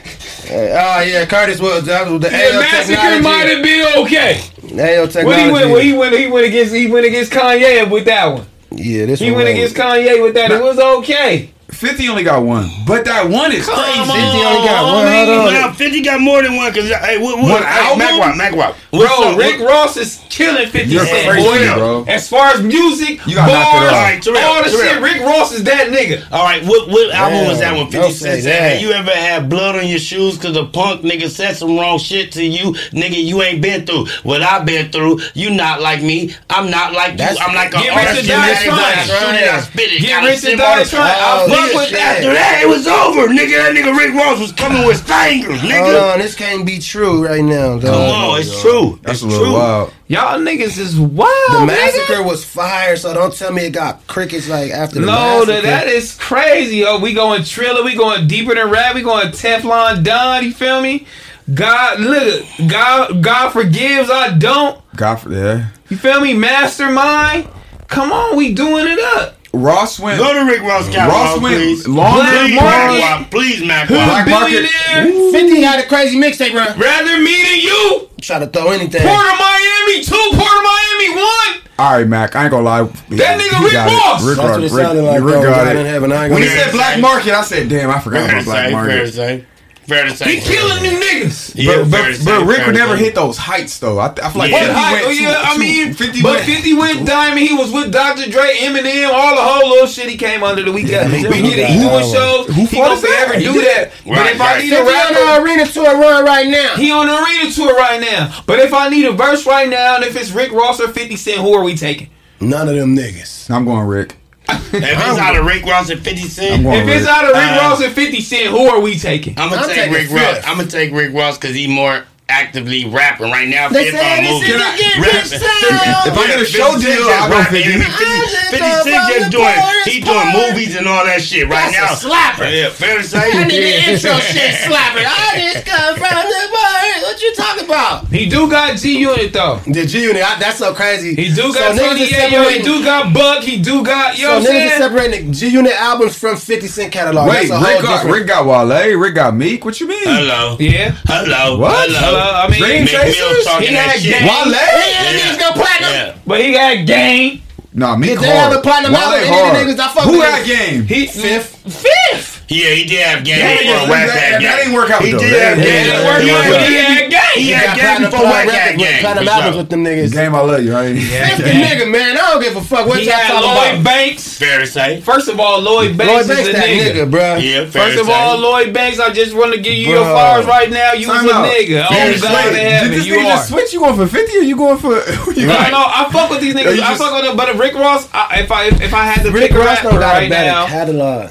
Oh yeah, Curtis was that was the The AO massacre might have been okay. Ayo technology. What he went? Well, he went. He went against. He went against Kanye with that one. yeah, this one. He one went was- against Kanye with that. It was okay. 50 only got one. But that one is Come crazy. on, only got one. man. Hold on. Now, 50 got more than one because, hey, what, what, One hey, album? Mac Wop, Mac Wop. Bro, up? Rick What- Ross is killing 50 You're Cent. crazy, boy. bro. As far as music, You gotta knock it bars. All right, Terrell, all the Terrell. shit, Rick Ross is that nigga. All right, what what album was that one? when 50 don't said, that. hey, you ever had blood on your shoes because a punk nigga said some wrong shit to you? Nigga, you ain't been through what I've been through. You not like me. I'm not like That's- you. I'm like a Get rich artist. or die As soon as trying. I spit it, Get rich or die trying. Oh, I fuck nigga, with shit. After that, it was over, nigga. That nigga Rick Ross was coming with fingers, Hold nigga. on, this can't be true right now. Dog. Come oh, on, it's true. That's it's a little true. wild. Y'all niggas is wild. The nigga. massacre was fire, so don't tell me it got crickets like after the No, massacre. that, that is crazy, yo. We going Trilla, we going deeper than rap, we going Teflon Don, you feel me? God, look, God, God forgives, I don't. God for yeah. You feel me? Mastermind. Come on, we doing it up. Ross went. Go to Rick Ross catalog, Ross went please. longer. Black Please, Market. Mac Wop. Please, Mac Black Watt. Market. Billionaire. 50 had a crazy mixtape, bro. Rather me than you. Try to throw anything. Port of Miami two, Port of Miami one. All right, Mac. I ain't gonna lie. That nigga Rick got it. Ross. Rick That's Ross. what it Rick, sounded like. Rick got it. heaven. When he said Black Market, I said, "Damn, I forgot Fair about Black say, fair to Market." Say. Fair to say. He killing them niggas. Yeah, but but, say, but Rick fair would never hit those heights though. I, I feel like oh, Yeah. 50 What went height? Oh, too- yeah, I mean, 50 but went- 50 went diamond. He was with Dr. Dre, Eminem, all the whole little shit he came under the weekend. he we did. get it. He doing shows. Who he fought gonna his He do did. that. But Right, if I need a 50 on the rapper, arena tour run right now. he on the arena tour right now. But if I need a verse right now, and if it's Rick Ross or 50 Cent, who are we taking? None of them niggas. I'm going Rick. If it's out of Rick Ross and 50 I'm Cent, going If it's Rick. out of Rick Uh, Ross and 50 Cent, who are we taking? I'm gonna I'm take Rick fifth. Ross. I'm gonna take Rick Ross because he more actively rapping right now. They Fifth say on this movie. is the get rich Rapping. sound. If I get a show deal, I'll go rapping. 50. I 50, 50 Cent just doing, he doing movies and all that shit right now. A slapper. Yeah, fair to say. I need the intro shit slapper. I just come from the bar. What you talking about? He do got G Unit though. The G Unit, that's so crazy. He do got niggas Tony is He do got Buck. He do got, you know So what niggas is saying? separating the G Unit albums from 50 Cent catalog. Wait, that's a whole Rick got. Rick got Wale. Rick got Meek. What you mean? Hello. Yeah. Hello. What? Hello. Hello, I mean, Dream Meek Chasers? He talking had shit. game. Wale? Yeah, niggas go platinum. Yeah. But he got game. Nah, Meek If they hard. have a platinum Wale album, any of hard. the niggas I fuck Who with- got game? He Fifth. Fifth. Yeah, he did have game That before didn't- Whack that- Hat that didn't work out, He though. did have didn't game. It Yeah, worked yeah, out, yeah. but he had game. He He had got game platinum before platinum Whack Hat records with Gang. platinum for albums with them niggas. Game, I love you. Right? That's the nigga, man. I don't give a fuck what y'all had talking Lloyd about. Banks. Fair to say. First of all, Lloyd Banks Lloyd is a nigga. nigga, bruh. Yeah, fair First of all, Lloyd Banks, I just want to give you your Bruh. flowers right now. You Time was a out. nigga. Oh, Wait, God in Did heaven, this you nigga are. just switch? You going for 50 or you going for. you No, like- no, I fuck with these niggas. I just- fuck with them, but Rick Ross, if I if, if I had to Rick pick a Ross rapper don't got a right now.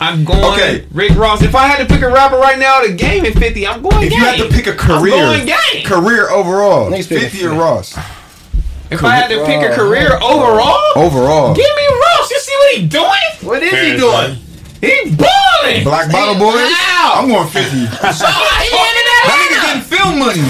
I'm going Okay. Rick Ross. If I had to pick a rapper right now, the game in 50, I'm going If game. you had to pick a career, I'm going game. career overall, Niggas pick a 50 or fifty. Ross? if I had to pick a Ross. career overall, Overall. give me Ross. You see what he doing? What is Fair he doing? He balling. Black Bottle Boy? How? I'm going 50. So he in That nigga getting film money.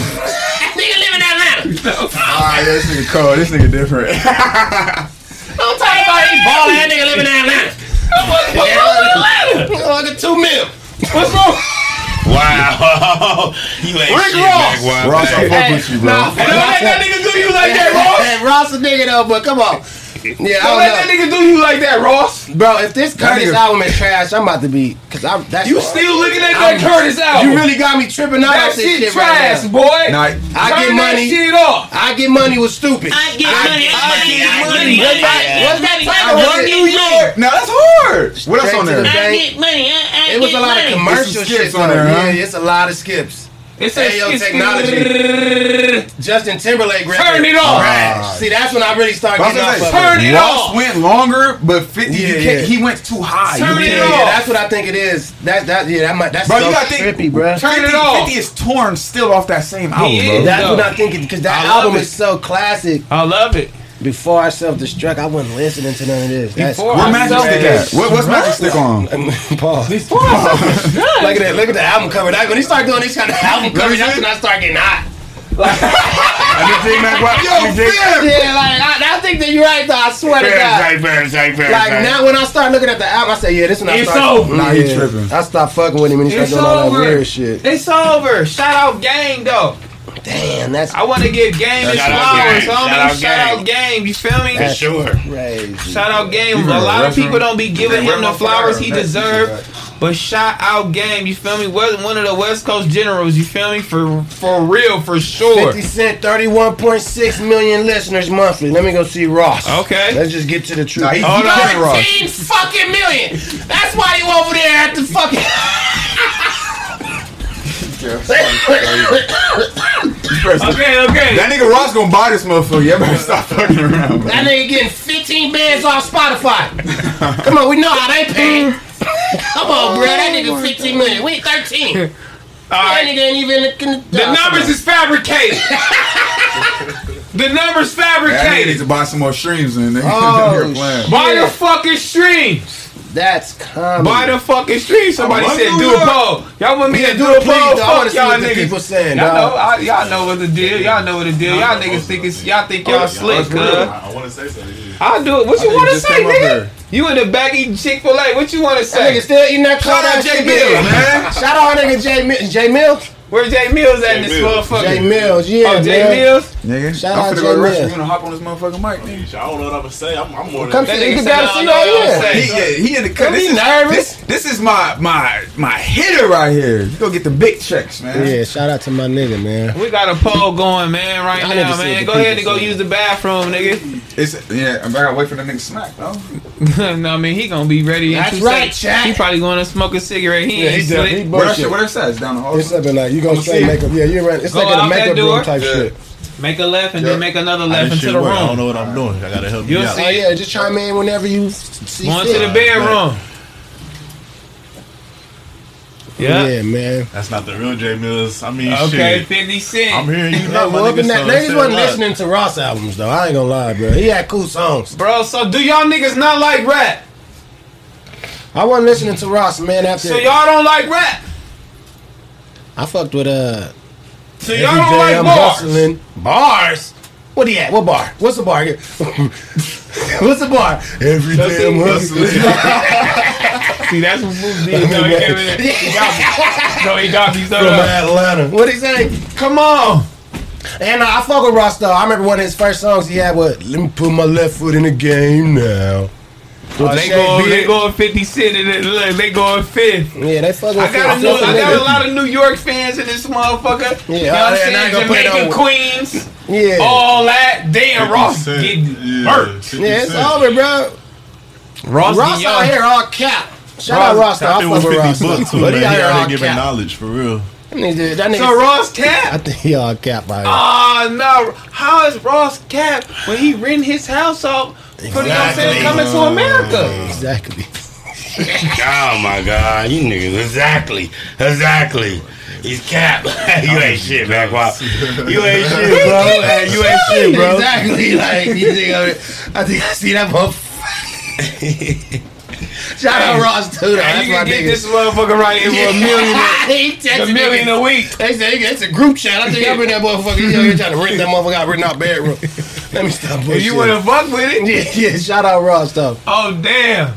Nigga live in Atlanta. Yeah, this nigga cold. This nigga different. Don't talk about he ballin'. That nigga live in Atlanta. What's wrong with Atlanta? Look at two mil. What's wrong? Wow. you ain't Rick shit, Ross. Mac Ross, I fuck with you, bro. Nah, Don't let that nigga do you like that, Ross. Hey, Ross a nigga though, but come on. Yeah, Don't I let that don't know. nigga do you like that, Ross. Bro, if this Curtis nigga- album is trash, I'm about to be cause I that's You still looking at that I'm- Curtis album? You really got me tripping out that off this shit, shit, trash, right boy. Nah, I Turn get that money. shit off. I get money with stupid. I get money. I get money. What's that? What's that I title? run New? York. Now that's hard. What else on there? the bank. get money. I, It was a lot of commercial skips shit on there. Yeah, it's a lot of skips. It says Ayo it's- Technology. Justin Timberlake record. Turn it off. Trash. See, that's when I really start But I getting off say, of Turn it. it off. went longer, but 50, Yeah, yeah. he went too high. Turn You it Yeah, off. yeah, that's what I think it is. That that yeah, that might that's Bro, so you gotta think- trippy, bro. Turn 50, it off. 50 is torn still off that same album, He bro. is. That's No. what I'm thinking because that I album it. is so classic. I love it. Before I self destruct, I wasn't listening to none of this. That's Before Where I Magic Stick at? What, what's Magic Stick on? Paul. look at that. Look at the album cover. That, when he start doing these kind of album covers, that's when I start getting hot. I just see Mac Wild. Yo, You! Yeah, like I, I think that you're right though. I swear to Fair to God. say, fair to say, fair Like say. now, when I start looking at the album, I say, "Yeah, this one It's start." over. Nah, he Yeah. tripping. I stop fucking with him when he start It's doing all that weird shit. It's over. Shout out game though. Damn, that's I want to give game his Shout out flowers. Game. homie. Shout out Shout out Game. game. You feel me? For sure. crazy. Shout out game. A lot of people don't be giving him the flowers he deserves. But shout out game. You feel me? Was one of the West Coast generals. You feel me? For for real, for sure. 50 Cent, 31.6 million listeners monthly. Let me go see Ross. Okay. Let's just get to the truth. Nah, he- Hold he on. got Ross. fucking million. That's why you over there at the fucking. Okay, okay. That nigga Ross gonna buy this motherfucker. You better stop fucking around, bro. That nigga getting 15 bands off Spotify. Come on, we know how they pay. Come on, bro. That nigga 15 million. We 13. All That right. nigga ain't even. The numbers is fabricated. the numbers That nigga needs fabricated. to buy some more streams in. Nigga. Oh, You're playing. Buy the fucking streams. That's comedy. By the fucking street, Somebody said love do a York. poll. Y'all want me Yeah, to do do it, a please, poll? though. I wanna Fuck y'all what the niggas. people saying, Y'all dog. know, I, y'all know what the deal. Y'all know what the deal. Y'all niggas think it's y'all think y'all slick, cuz. I want to say something. yeah. I'll do it. What you want to say, nigga? You in the back eating Chick Fil A? What you want to That nigga still eating that Shout out ass Jay. Mills, man. Shout out our nigga Jay, Mi- Jay Mills. Where Jay Mills at in this Mills. motherfucker? Jay Mills, yeah, Oh, Jay man. Mills. Nigga, Shout I'm out finna Jay go to the Mills. restaurant. You gonna hop on this motherfucking mic, nigga? I don't know what I'm gonna say. I'm, I'm more than Come That see, you nigga can said, gotta I see don't know what here. to say. He, yeah, he in the cut. Don't This be is, nervous. this, this is my my my hitter right here. You go get the big checks, man. Yeah, shout out to my nigga, man. We got a poll going, man, right I now, man. Go ahead and people go use the bathroom, nigga. It's yeah. I'm gotta wait for the nigga smack, though. no, I mean he gonna be ready. in That's right, seconds. Chad. He probably going to smoke a cigarette. He Yeah, ain't he slick. He What that bullshit. What that says down the hall? It's something like you gonna I'ma say see. makeup. Yeah, you're right. It's Go like a makeup room type Yeah. shit. Make a left and Yeah. then make another left into shit the work. I don't know what I'm doing. I gotta help You'll me out. see. Oh yeah, just chime in whenever you see Going to fit. the bedroom. Yeah. Yeah, man. That's not the real J Mills. I mean, Okay, shit. 50 Cent. I'm hearing you Hey, well, up nigga. that, so niggas wasn't lot. listening to Ross albums though. I ain't gonna lie, bro. He had cool songs. Bro, so do y'all niggas not like rap? I wasn't listening to Ross, man. After So y'all don't like rap? I fucked with uh. So y'all don't like I'm bars? hustling. Bars. What he at? What bar? What's the bar? What's the bar? Every day I'm hustling. See, that's what Moose did. No, he, he got me. No, he got me. So, From Atlanta. What he say? come on. And uh, I fuck with Ross though. I remember one of his first songs he had with "Let me put my left foot in the game now." Oh, they shaved go, they beard. going fifty cent, and then, look, they going fifth. Yeah, they fucking. I got a new, I got a lot of New York fans in this motherfucker. Yeah, you know what I'm saying? now you gonna put it Jamaica on- Queens, Yeah. all that. Damn, 50 Ross Cent. getting Yeah, hurt. 50 Yeah, it's Cent. over, bro. Ross, Ross out here all cap. Shout Ross- out Ross. though. I I think it fuck was with 50 Ross. bucks too, But man. he He out here out all there giving cap. knowledge for real. That nigga, that nigga, So Ross cap. I think he all cap out here. Oh no! How is Ross Cap when he rent his house out for the you know what I'm saying coming to America? Exactly. Oh my god, you niggas exactly, exactly. He's cap. you ain't shit, man. Wow. You ain't shit, bro. Hey, you ain't shit, bro. Exactly. Like you think of it, I think I see that motherfucker. Shout out Ross too. Though. That's you my can get nigga. this motherfucker right here for a million, he a million a week. They say it's a group chat. I think I'm in that motherfucker. He's out here trying to rent that motherfucker out, renting out bedroom. Let me stop bullshit. If you wanna fuck with it, Yeah, yeah. Shout out raw stuff. oh damn!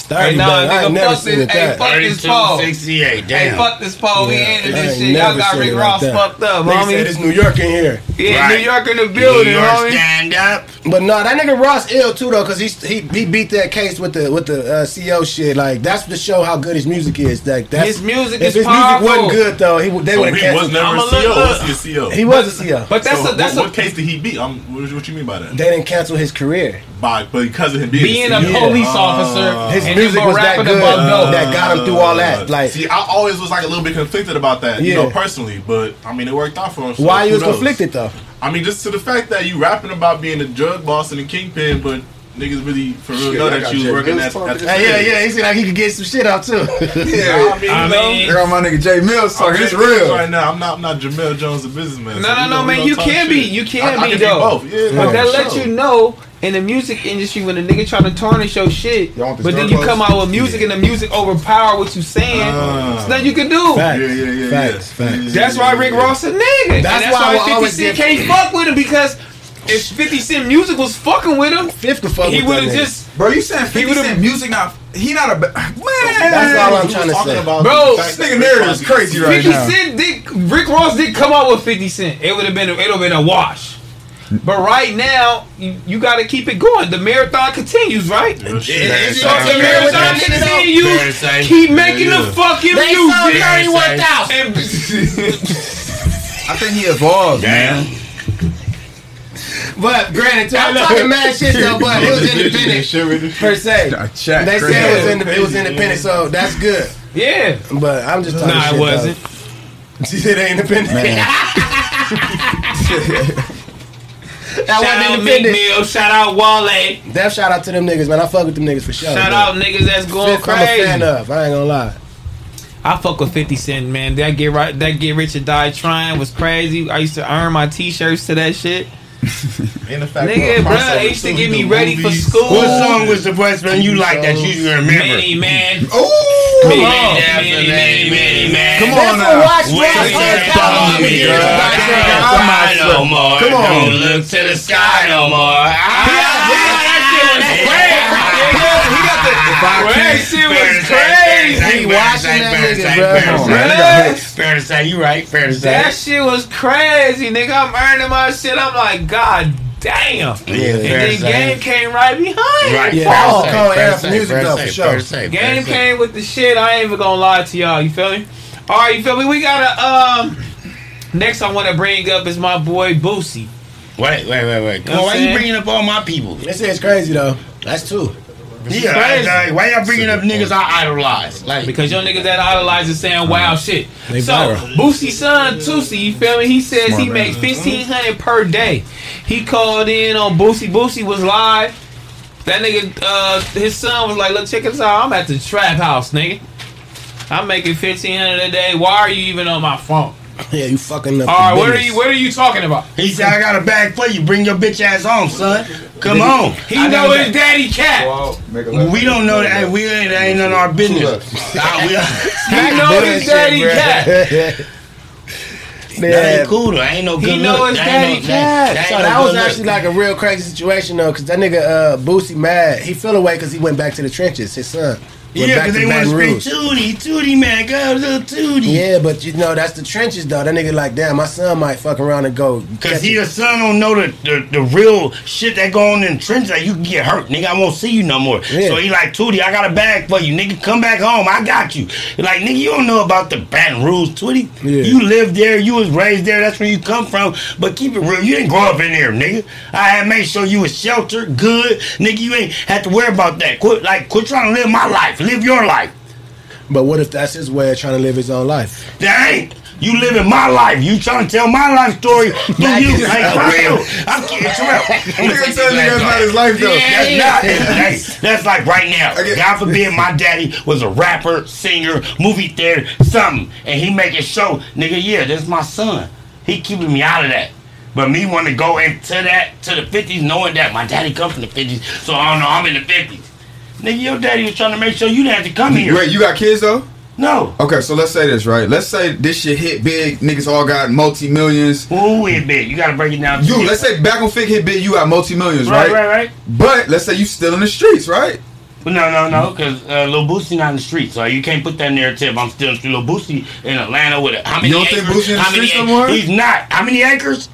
Thirty Hey, nah. I nigga, ain't never fuck seen this- it hey, fuck- this pole. 3268, Hey, fuck this pole. We Yeah, ended this shit. Y'all got Rick it like Ross fucked up, Nigga said homie. it's New York in here. Yeah, Right. New York in the New building, York homie. stand up. But no, that nigga Ross ill too though, cause he he he beat that case with the with the uh, CO shit. Like that's to show how good his music is. Like that's His music if is his powerful. music wasn't good though, he would they So would have he was canceled. never a look- CO. look. What's he a CO? He was a CO. But that's so a that's what, a what case did he beat? Um, what, what you mean by that? They didn't cancel his career. By because of him being, being a CO? police Uh, officer. His music was that good about dope. that got him through all that. Like see, I always was like a little bit conflicted about that, you know, personally. But I mean, it worked out for him. So why you was conflicted though? I mean, just to the fact that you rapping about being a drug boss and a kingpin, but niggas really for real know that you was working at. at the Hey, yeah, yeah. He seemed like he could get some shit out too. Yeah, I mean, I know, mean- Here on my nigga Jay Mills I'm talking. It's real real. right now. I'm not. I'm not Jamel Jones, the businessman. No, so no, we no, man. You talk can be. You can I, I be can though. both. Yeah, But no, that lets sure. you know in the music industry when a nigga try to tarnish your shit, Y'all want this but then door you come out with music and the music overpower what you saying. Ah. There's nothing you can do. Facts. Yeah, yeah, yeah, Facts, yeah. facts. That's yeah, why Rick yeah. Ross a nigga. And That's That's, why why, 50 always Cent give- can't fuck with him because if 50 Cent music was fucking with him, Fifth could fuck he with would have just Bro, you saying 50 would've- Cent music not... He not a... Man! That's all I'm trying to talking say. about Bro, this that nigga Rick narrative is crazy right 50 now. Cent did Rick Ross did come out with 50 Cent. It would have been it would have been a wash. But right now, you, you got to keep it going. The marathon continues, right? Yeah, shit. It's the marathon continues. Keep making Yeah, the yeah. fucking They sold music. 31,000. I think he evolved, man. But granted, too, I'm talking mad shit though. But it was independent per se. I. They crazy. said it was, inde- it was independent, so that's good. yeah. But I'm just talking Nah, shit. it wasn't. Though. She said it ain't independent. that Shout out wasn't Meek independent. Mill. Shout out Wale. Def shout out to them niggas, man. I fuck with them niggas for sure. Shout man. out niggas that's going Fifth, I'm a fan crazy. of. I ain't gonna lie. I fuck with 50 Cent, man. That get right, that get rich or die trying was crazy. I used to earn my t-shirts to that shit. And the fact Nigga, bro, they used to get me do ready for school. What song was the first one you like that you remember? Many man. Ooh! Many, on. many, many, many, man. Come on Never now. watched When Ross they Hunt follow catalog me, again. girl, I Like, can't cry no more. Come on. Don't look to the sky no more. That shit was crazy. He watching that nigga, bro. Fair to say, on, man. fair to say, you right. Fair to say. That shit was crazy, nigga. I'm earning my shit. I'm like, God damn. Yeah, And then say. Game came right behind. Right. Yeah, fair to all call fair era to music fair to though, for sure. say, Game say. came with the shit. I ain't even gonna lie to y'all. You feel me? All right, you feel me? We gotta um. Next, I want to bring up is my boy Boosie. Wait, wait, wait, wait. Come on, why I'm you bringing up all my people? They say it's crazy though. That's two. Yeah, crazy. like, why y'all bringing up niggas I idolize? Like, Because your niggas that idolize is saying wild shit. They so viral. Boosie's son Tootie, you feel me? He says Smart he man. makes fifteen hundred per day. He called in on Boosie. Boosie was live. That nigga, uh, his son was like, "Look, check this out. I'm at the trap house, nigga. I'm making fifteen hundred a day. Why are you even on my phone? Yeah, you fucking up. All right, what are you? What are you talking about? he said, I got a bag for you. Bring your bitch ass home, son. Come on. He know his daddy cat. Whoa, make a left. We don't know that. We ain't, that ain't none of our business. Nah, we, He know his daddy cat. that ain't cool though. Ain't no good He know look. his That daddy ain't no- cat. that So ain't that was good look. actually like a real crazy situation though, because that nigga uh, Boosie mad. He feel away because he went back to the trenches. His son. Yeah, because they want to scream Tootie, Tootie, man, go little Tootie. Yeah, but you know that's the trenches though. That nigga like, damn, my son might fuck around and go. Cause he the son don't know the, the, the real shit that go on in the trenches Like you can get hurt, nigga. I won't see you no more. Yeah. So he like Tootie, I got a bag for you, nigga. Come back home, I got you. Like nigga, you don't know about the Baton Rouge, Tootie. Yeah. You lived there, you was raised there. That's where you come from. But keep it real, you didn't grow up in there, nigga. I had made sure you was sheltered, good, nigga. You ain't had to worry about that. Quit like quit trying to live my life. Live your life. But what if that's his way of trying to live his own life? That ain't. You living my life. You trying to tell my life story Nah, you. you- Like, for real. I'm kidding. Nigga tell nigga that's not his life though. That's not. Hey, that's like right now. God forbid my daddy was a rapper, singer, movie theater, something, and he make a show. Nigga, yeah, that's my son. He keeping me out of that. But me want to go into that to the 50s, knowing that my daddy come from the 50s, so I don't know I'm in the 50s. Nigga, your daddy was trying to make sure you didn't have to come here. Wait, you got kids though? No. Okay, so let's say this, right? Let's say this shit hit big, niggas all got multi millions. Who is big? You gotta break it down. You, let's say back on Figg hit big, you got multi millions, Right, right? right, right. But let's say you still in the streets, right? But no, no, no, because uh, Lil Boosie not in the streets, so you can't put that narrative. I'm still in the street. Lil Boosie in Atlanta with it. How many You don't think acres? Boosie in the streets no more? He's not. How many acres?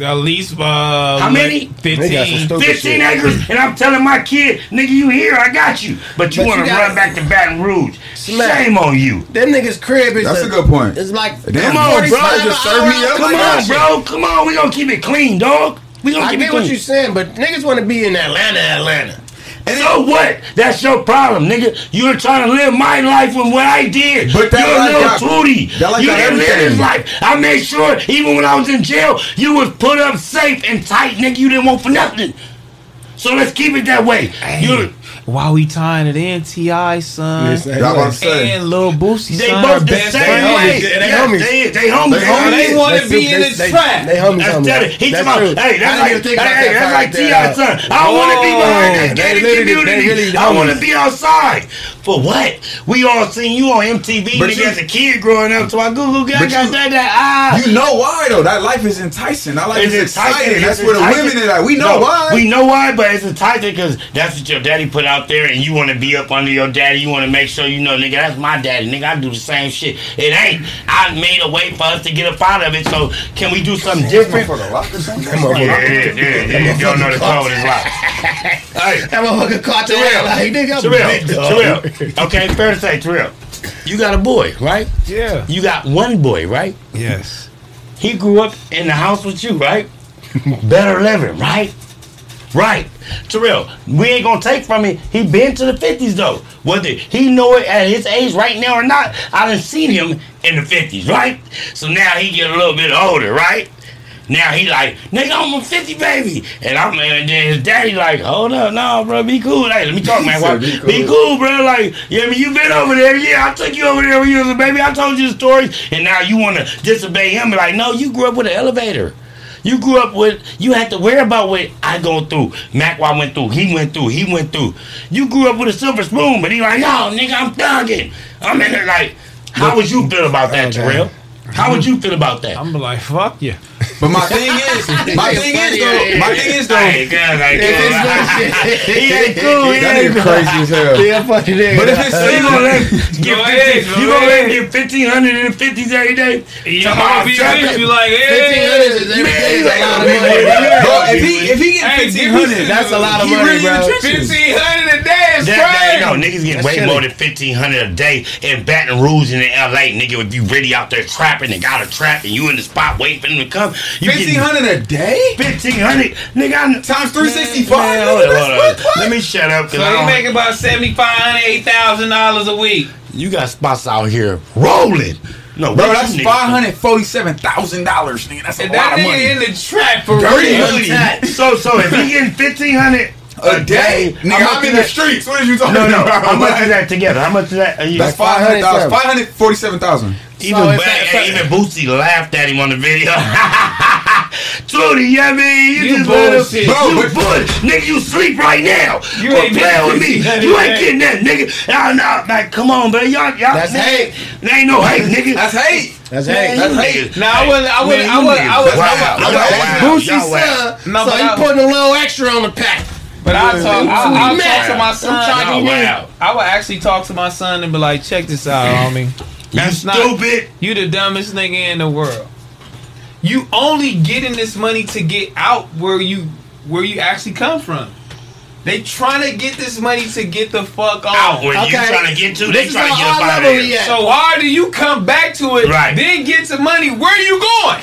At least uh, How many? They Fifteen. 15 shit. acres. And I'm telling my kid, nigga, you here, I got you. But you want to run back to Baton Rouge. Smack. Shame on you. Them niggas' crib is That's a good point. It's like Damn, Come on, bro. Just serve me up. Come like on, bro. Come on. We gonna keep it clean, dog. We gonna I keep get it what you're saying, but niggas want to be in Atlanta, Atlanta. And so what? That's your problem, nigga. You're trying to live my life with what I did. But that You're a little tootie. life you didn't live this life. I made sure, even when I was in jail, you was put up safe and tight, nigga. You didn't want for nothing. So let's keep it that way. You, Why we tying it in? T.I. son Yes, Y'all about to say. and Lil Boosie they son both are the best same way. They- they Yeah, homies. They, they homies. They homies. They want to be in They- the they- trap. They homies That's on that. that. He That's talking true. about, hey, I that's didn't like, think about hey, that that's like right T.I. there. son. I want to be behind Whoa. that They gated literally- they community. really I want to homies. be outside. For what? We all seen you on MTV, But nigga, you- as a kid growing up. So I Google, I But got you- that, that, ah. You know why though? That life is enticing. That life It's is exciting. That's where the women are at. We know No, why. We know why, but it's enticing because that's what your daddy put out there, and you want to be up under your daddy. You want to make sure you know, nigga, that's my daddy. Nigga, I do the same shit. It ain't. I made a way for us to get up out of it. So can we do something different? Yeah, yeah, yeah, yeah. You don't know the code is locked. Hey, That motherfucker caught the Terrell, like, nigga, I'm Terrell, big. Terrell. Okay, fair to say, Terrell. You got a boy, right? Yeah. You got one boy, right? Yes. He grew up in the house with you, right? Better living, right? Right. Terrell, we ain't gonna take from him. He been to the 50s though. Whether he know it at his age right now or not, I done seen him in the 50s, right? So now he get a little bit older, right? Now he like, nigga, I'm a 50 baby. And I'm and then his daddy like, hold up, no, bro, be cool. Hey, let me talk, man. Be "Be cool. cool." bro. Like, yeah, I mean, you been over there. Yeah, I took you over there when you was a baby. I told you the stories. And now you wanna disobey him. Like, no, you grew up with an elevator. You grew up with, you had to worry about what I go through. Mac Wop went through, he went through, he went through. You grew up with a silver spoon, but he like, yo, nigga, I'm thugging. I'm in there like, how would you feel about that, Terrell? How would you feel about that? I'm like, fuck you. But my thing is, my thing is though, my thing is though, Hey, good, like, It's he ain't cool, he that ain't crazy as hell. Yeah, fucking nigga. But if it's you gonna let get Go ahead, 15, go you gonna let get fifteen hundred in the fifties every day? You Talking know, be trucking. bitch, you like, fifteen hey. hundred is every day is a lot of money. Bro, if he if he get fifteen hundred, That's a lot of money, really bro. Fifteen hundred a day is That, that, crazy. no, niggas get That's way chilly. more than fifteen hundred a day in Baton Rouge and in LA, nigga. If you really out there trapping and got a trap and you in the spot waiting for them to come, you Fifteen hundred a day fifteen hundred, nigga. I, times three sixty five. Man, five. hold on, hold on. Let me shut up, So I you don't- make about seventy five hundred, eight thousand dollars a week. you got spots out here rolling. No, Bro, that's five hundred forty-seven thousand dollars, nigga. That's a And lot that of nigga money. in the trap for Dirty real. money. So, so if he getting fifteen hundred a day, nigga. how much I'm is in the that? streets. What are you talking No, no. about? How much is that together? How much is that? a year? That's five hundred thousand. Five hundred forty-seven thousand. Even So if back, that- even Boosie laughed at him on the video. Tootie, yeah, man, you, You just let him- bullshit. Bro, you but- bull- nigga, you sleep right now. You You ain't ain't playing with me. getting You ain't that. getting that, nigga. Nah, nah, like, come on, man, y'all, y'all. That's man, hate. There ain't no hate, nigga. That's hate. That's Man, hey. you That's hate. niggas- Now I wouldn't, I wouldn't, Man, I you wouldn't, I niggas would, wow. I would, I would, Y'all ask wow. Boosie Y'all wow. son. No, so but he I- putting a little extra on the pack. But I'll talk, I'll, I'll talk to my I'm son. trying Y'all. I would actually talk to my son and be like, check this out, homie. That's not- stupid. You the dumbest nigga in the world. You only getting this money to get out where you where you actually come from. They trying to get this money to get the fuck on. Out where you trying to get to, This they is trying to on get up out of there. So why do you come back to it, Right. then get to money? Where do you going?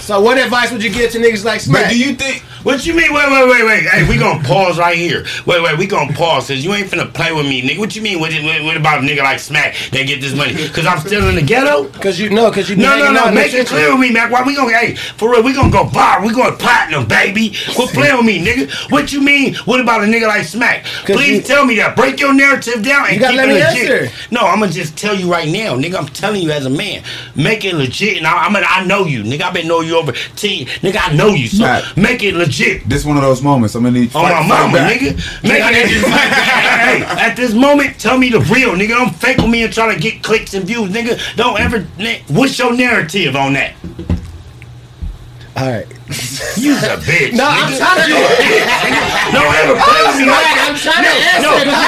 So what advice would you give to niggas like But Smack? do you think? What you mean? Wait, wait, wait, wait. Hey, we gonna pause right here. Wait, wait, we gonna pause. Cause you ain't finna play with me, nigga. What you mean? What, what, what about a nigga like Smack that get this money? Cause I'm still in the ghetto? Cause you know, cause you No, no, no. out in the Make it clear with me, Mac. Why we gonna, hey, for real, we gonna go bar. We going platinum, baby. Quit playing with me, nigga. What you mean? What about a nigga like Smack? Please you- tell me that. Break your narrative down and You keep let it me legit. answer. No, I'm gonna just tell you right now, nigga. I'm telling you as a man. Make it legit. And I, I'm gonna, I know you, nigga. I've been knowing you over 10. Nigga, I know you. So Mac. make it legit. This one of those moments. I'm gonna need. On my fight- fight mama, back. nigga. Make it hey, at this moment, tell me the real, nigga. Don't fake with me and try to get clicks and views, nigga. Don't ever. What's your narrative on that? All right. You's a bitch. No, I'm trying to. You a bitch. Don't ever play with me like that. I'm trying to no, answer. no,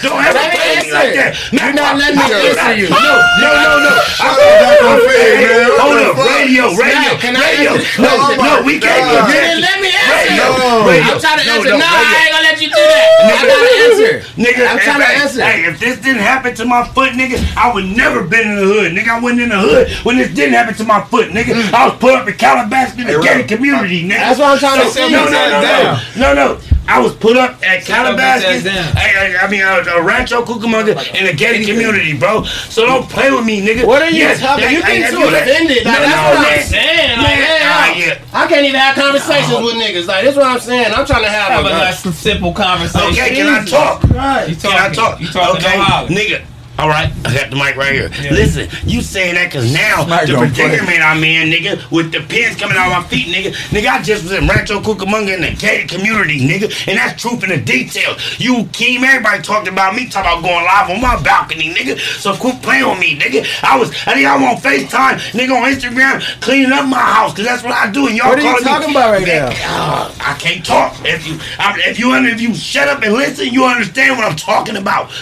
don't ever play with me like that. answer. You're not letting me answer you. No, no, no, no. Shut up, on fade, man. Hold the up, radio, radio, radio. No, no, we can't. God. You didn't let me answer. No. I'm trying to answer. no, No, I ain't gonna let you do that. I gotta answer. Nigga, I'm trying to answer. Hey, if this didn't happen to my foot, nigga, I would never been in the hood. Nigga, I wasn't in the hood when this didn't happen to my foot, nigga. Mm. I was put up in Calabasas in the Hey, gated community, nigga. That's what I'm trying to So, say. No, no, no, Down. no, no, no. I was put up at Sit Calabasas. ass down. I, I mean, uh, uh, Rancho Cucamonga in a gated community, bro. So don't play with me, nigga. What are you Yes, talking? hey, You hey, get too you offended. Like, No, that's no, what I'm man. saying. Like, Man, hey, ah, I- yeah. I can't even have conversations with niggas. Like, this is what I'm saying. I'm trying to have, Have a a. nice simple conversation. Okay, can I talk? Right. You Can I talk? You talking okay, no nigga. All right, I got the mic right here. Yeah. Listen, you saying that because now the predicament I'm in, nigga, with the pins coming out of my feet, nigga. Nigga, I just was in Rancho Cucamonga in the gated community, nigga, and that's truth in the details. You, Keem, everybody talked about me, talking about going live on my balcony, nigga. So quit playing with me, nigga. I was, I think I'm on FaceTime, nigga, on Instagram, cleaning up my house, because that's what I do. And y'all What are you calling me- talking about right now? uh, I can't talk. If you, I, if you, if you shut up and listen, you understand what I'm talking about.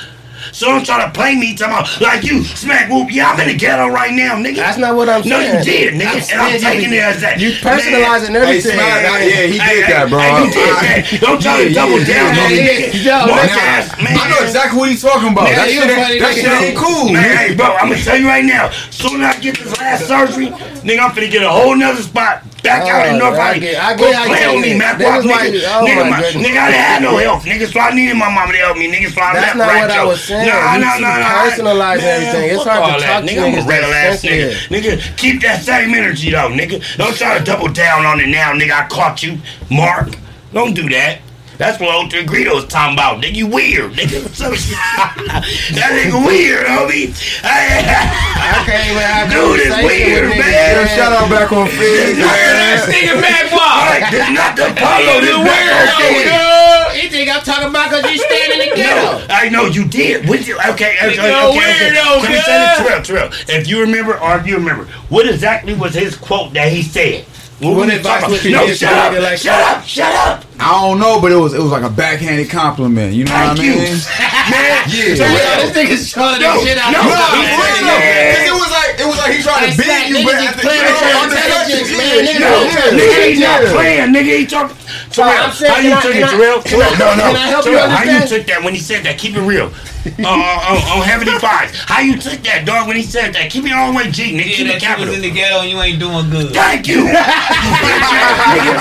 So don't try to play me talking about like you smack whoop. Yeah, I'm in the ghetto right now, nigga. That's not what I'm No, saying. No, you did, nigga, and I'm taking it as that. You Man, personalizing Hey, everything. Smack, I- yeah, he did hey, that, bro. hey, you did that. Don't try to Yeah, double yeah, down yeah, on me, nigga. Yo, Mark listen, ass, man. I know exactly what he's talking about. Man, that shit, ain't, that shit ain't cool. Man, hey, bro, I'm gonna tell you right now. Soon as I get this last surgery, nigga, I'm finna get a whole nother spot back out in Oh, North I get- I Quit get how you playing with me, man. Is nigga, you- oh nigga, my goodness. nigga, I didn't have no help, nigga, so I needed my mama to help me, nigga, so I That's left not what Rancho. I was saying. Nah, You nah, nah, nah. personalize Man, everything. It's hard to talk that, nigga. I'm a regular ass nigga. Nigga, keep that same energy though, nigga. Don't try to double down on it now, nigga. I caught you, Mark. Don't do that. That's what Ultra Greedo was talking about. Nigga, you weird. Nigga, what's up? that nigga weird, homie. I can't even have Dude is weird, with man. Yeah, niggas. shout out back on Figg, This man. nigga Mac All Wall. right, this is not the Apollo. This is Nigga back on weirdo, Figg. nigga. He think I'm talking about because you standing in the No. I know you did. What you, okay, okay, okay, Nigga, okay, okay. weirdo, Let me cuz. say this, Terrell, Terrell. If you remember, or if you remember, what exactly was his quote that he said? What, What was he advice would you? No, give shut up, nigga like shut up, shut up. I don't know, but it was it was like a backhanded compliment. You know Thank what I mean? Man, Yeah. Terrell. This nigga's showing No, this shit out. no, No, Nah, for man. real though. Yeah. 'Cause it was like it was like he trying Hey, to beat Smack, you, niggas but is at the playing you know, with your under intelligence, pressure, man. yeah, Nigga, No, yeah, nigga, he's not yeah. playing. Nigga, he talking. Terrell, I'm saying, how you I- took it, I- Terrell? Terrell, no, no. can I help you Terrell, how you took that when he said that? Keep it real. uh, uh, uh, on Heavenly Fives. How you took that, dog, when he said that? Keep it all the way G, nigga. Yeah, Keep it that you capital. in the ghetto and you ain't doing good. Thank you. you bitch ass nigga.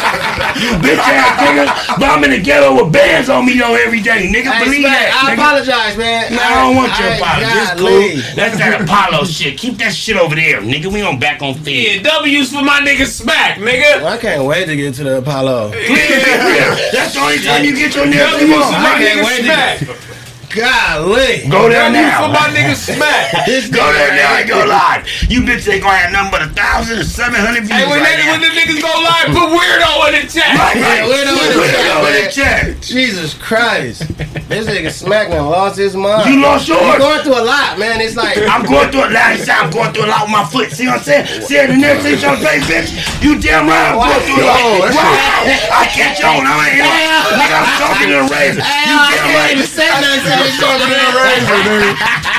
You bitch ass nigga. But I'm in the ghetto with bands on me though every day, nigga. Hey, Believe Smack, that. I nigga. apologize, man. No, I don't want your I- apology. It's cool. That's that Apollo shit. Keep that shit over there, nigga. We on back on Yeah, feed. W's for my nigga Smack, nigga. I can't wait to get to the Apollo. That's the only time you get your W's for on. my nigga Smack. Golly. Go there W's now. for my nigga Smack. Go there now and go live. You bitches ain't gonna have nothing but a thousand and seven hundred views Hey, when, right they, now. when the niggas go live, put weirdo in the chat. Right, right. Yeah, weirdo in the chat, Weirdo in the chat. Jesus Christ. This nigga Smack man lost his mind. You lost yours? You're going through a lot, man. It's like I'm going through a lot. You say I'm going through a lot with my foot. See what I'm saying? See it in there, see your face, bitch. You damn right I'm going through a lot. Wow. I catch on. I ain't Nigga, I'm talking to the razor. You damn right. Say nothing. sharper than a razor, nigga.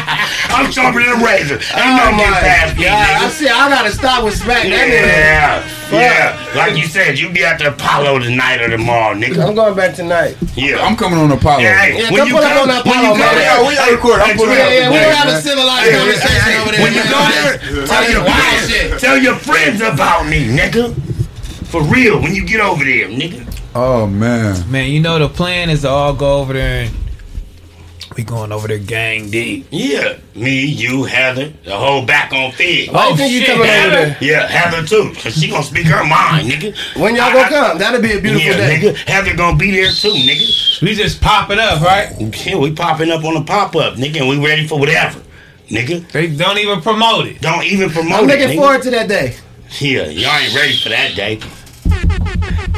I'm sharper than a razor. Ain't Oh nothing getting past me, God. I nigga. see. I gotta stop with Smack. That nigga. Yeah, yeah. Like you said, you be at the Apollo tonight or tomorrow, nigga. I'm going back tonight. Yeah. I'm coming on Apollo. Yeah, hey, Yeah, when come you pull up come, on that when you Apollo, man. Yeah, we gotta record. I'm pulling Yeah, up. yeah, we Yeah, don't have a civilized Hey, conversation hey, over there. When you go there, tell your Wild shit. tell your friends about me, nigga. For real, when you get over there, nigga. Oh man. Man, you know the plan is to all go over there and we going over there gang deep. Yeah, me, you, Heather, the whole back on figg. Why you think you shit, coming over there? Yeah, Heather too, cause she gonna speak her mind, nigga. When y'all gonna come? That'll be a beautiful Yeah, day. nigga. Heather gonna be there too, nigga. We just popping up, right? Yeah, we popping up on the pop up, nigga, and we ready for whatever, nigga. They don't even promote it. Don't even promote it. I'm looking nigga. forward to that day. Yeah, y'all ain't ready for that day.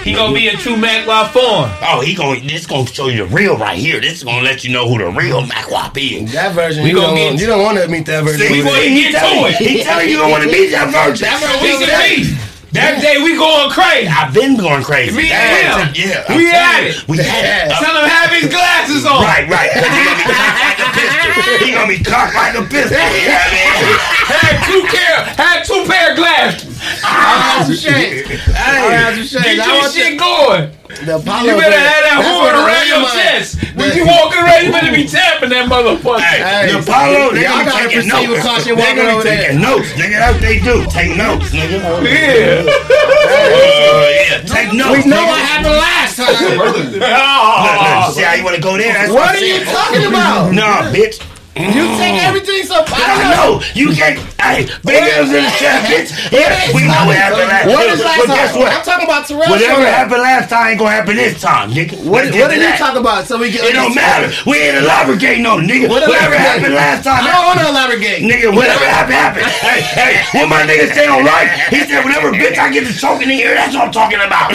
He gonna be in true Mac Wop form. Oh, he gonna this gonna show you the real right here. This is gonna let you know who the real Mac Wop is. That version, We you gonna don't, get- you don't want to meet that version. See, We over gonna he get to it. he telling you don't want to meet that virgin. That version We over can there. be. That day we going crazy. I've been going crazy. Me and him. Yeah, I'm We had it. We had it. Tell him have his glasses on. Right, right. He gonna be cocked like a pistol. He gonna be cocked like a pistol. Yeah, man. Had two pair, had two pair of glasses. I have some shades. I have some shades. Get your shit the, going. the Apollo. You better thing. have that horn around your landmine- chest. When the- you walking around, you better be tapping that motherfucker. Hey, The Apollo, they y'all gonna be gotta taking proceed notes. with caution They walking gonna over be there. taking notes, nigga. That's what they do. Take notes, nigga. Yeah. Uh, yeah, take notes. We know nigga. what happened last time. Look, look, see how you want to go there? That's What I'm are you talking about? Nah, bitch. You take everything so. I don't know. know you can't. Hey, big M's in the chat, bitch. Yeah, we know what happened last. What is last But time? guess what? I'm talking about Terrell. Whatever Shannon. happened last time ain't gonna happen this time, nigga. What, what did you talk about? So we get. It don't matter. We ain't elaborating it, nigga. What Whatever happened last time. I don't want to elaborate. Nigga, whatever happened, happened. hey, hey, when my nigga stay on right, he said, whenever bitch I get to choking in here, that's what I'm talking about.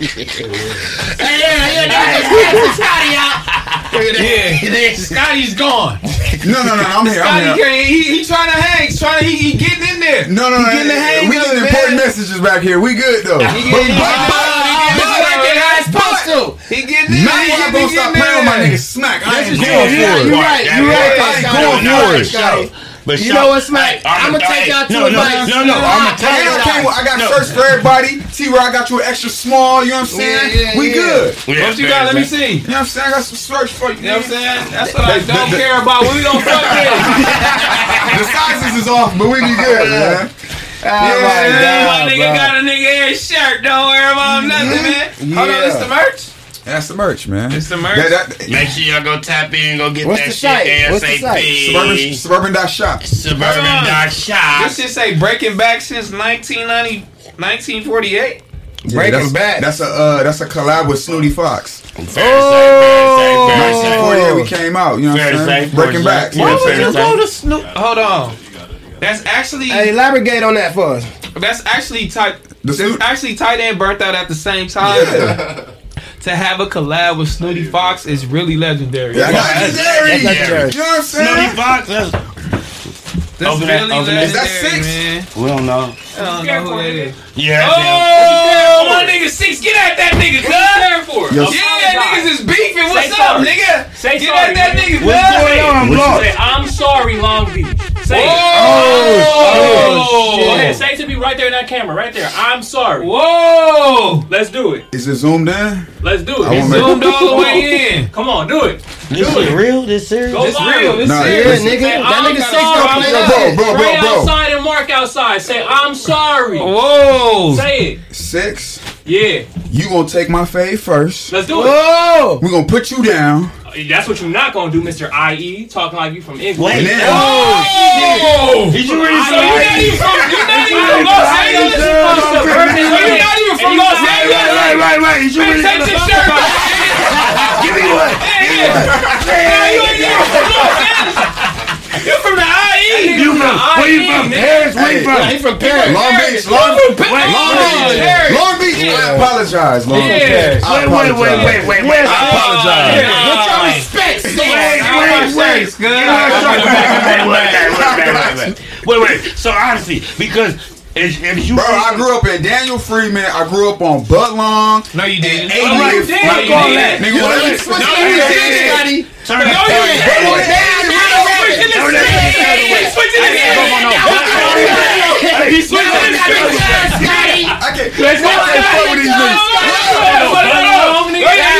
Hey, yeah, yeah, yeah, yeah. Scotty out. Yeah. Scotty's gone. No, no, no. I'm here. Scotty I'm here. can't. He, he trying to hang. He's trying to. He, he getting in there. No, no, He no. getting the hang We getting important man. messages back here. We good though. He getting, But- getting, he It's getting, working how it's he getting in. Now you getting, gonna stop playing with my nigga Smack. I ain't going for it. You're right. You're right. I ain't going for it. Scotty. But You shout- know what, Smack? Hey, I'ma take y'all to no, a no, nice- No, no, I'm gonna tell Hey, you. I, came with, I got No. shirts for everybody. T where I got you an extra small. You know what I'm saying? Yeah, yeah, we yeah. good. Yeah, What you got? Let me see. You know what I'm saying? I got some shirts for you. You know what I'm saying? That's what I don't care about. We don't fuck with. The sizes is off, but we be good, man. Oh my Yeah, My God, nigga bro. got a nigga ass shirt. Don't worry about mm-hmm. nothing, man. Hold on, Yeah. this the merch. That's the merch, man. It's the merch. That, that, Make sure y'all go tap in, go get What's that the shit site? What's the ASAP. suburban, suburban dot shop. Suburban Hold on. dot shop. This shit say breaking back since 1990, 1948. Breaking that's, Bad. That's a uh, that's a collab with Snooty Fox. Fair to say, fair to say, fair to say. 1948 we came out. You know what Fair to I'm saying? say, Breaking to back. say. Why Yeah, would you go to Snoop? Hold on. That's actually Hey, elaborate on that for us. that's actually tight. The That's Snoop- actually tight and burnt out at the same time. To have a collab with Snooty Fox is really legendary. That's That's- legendary. that's legendary. You know what I'm saying? Snooty Fox, that's, That's Open that- really open that. Is that six? man. we don't know. I don't know who that is. Yeah, that's him. Oh, my nigga six, get at that nigga, cuz. for? Yo, Yeah, oh, niggas is beefing. What's Say up, sorry. nigga? Say Get sorry, at that nigga. nigga, What's going on? I'm lost. Say, I'm sorry, Long Beach. Say it. Oh, oh, Go ahead, say it to me right there in that camera, right there. I'm sorry. Whoa! Let's do it. Is it zoomed in? Let's do I it. wanna make- Zoomed all the way in. Come on, do it. This Do is it. real? This serious? Go This viral. real. This Nah, Yeah, serious. nigga. That nigga six don't play that. Bro, bro, Ray bro, bro. outside and Mark outside. Say, I'm sorry. Whoa! Say it. Six. Yeah. You gonna take my fade first. Let's do it. Whoa! We gonna put you down. That's what you're not gonna do, Mr. IE. Talking like you from England. Wait. And then Whoa! Did you really I So say you're not even from you're not even from Los Angeles. right, So right, you're not even from Los Angeles. Right, right, right. Did you Man, really take this shirt off. Give me one. Yeah. You ain't even from Los Angeles. You're from the IE. You from? Where you from? Paris? Where you Hey, from? He from Paris. Long Beach, You're Long, from Pa- Wait, Long Long Beach. Beach. Paris. Long Beach, I apologize, Long. Yeah. I Wait, wait, wait, apologize. wait, wait, wait. I apologize. Get your respect, Wait, sis. wait, wait. Good. Wait, wait, wait. So honestly, because if, if you Bro, I grew up in Daniel Freeman. I grew up on Budlong. No, you didn't. Eighty- Oh, you Fuck did. all You that. did. Nigga, You what know, I you switch No, it you up, didn't. Scotty. turn it No, down. you didn't. Turn it down, now you're rapping. Turn it down. He's switching his He's switching his Scotty. I can't. Let's not say fuck with these niggas.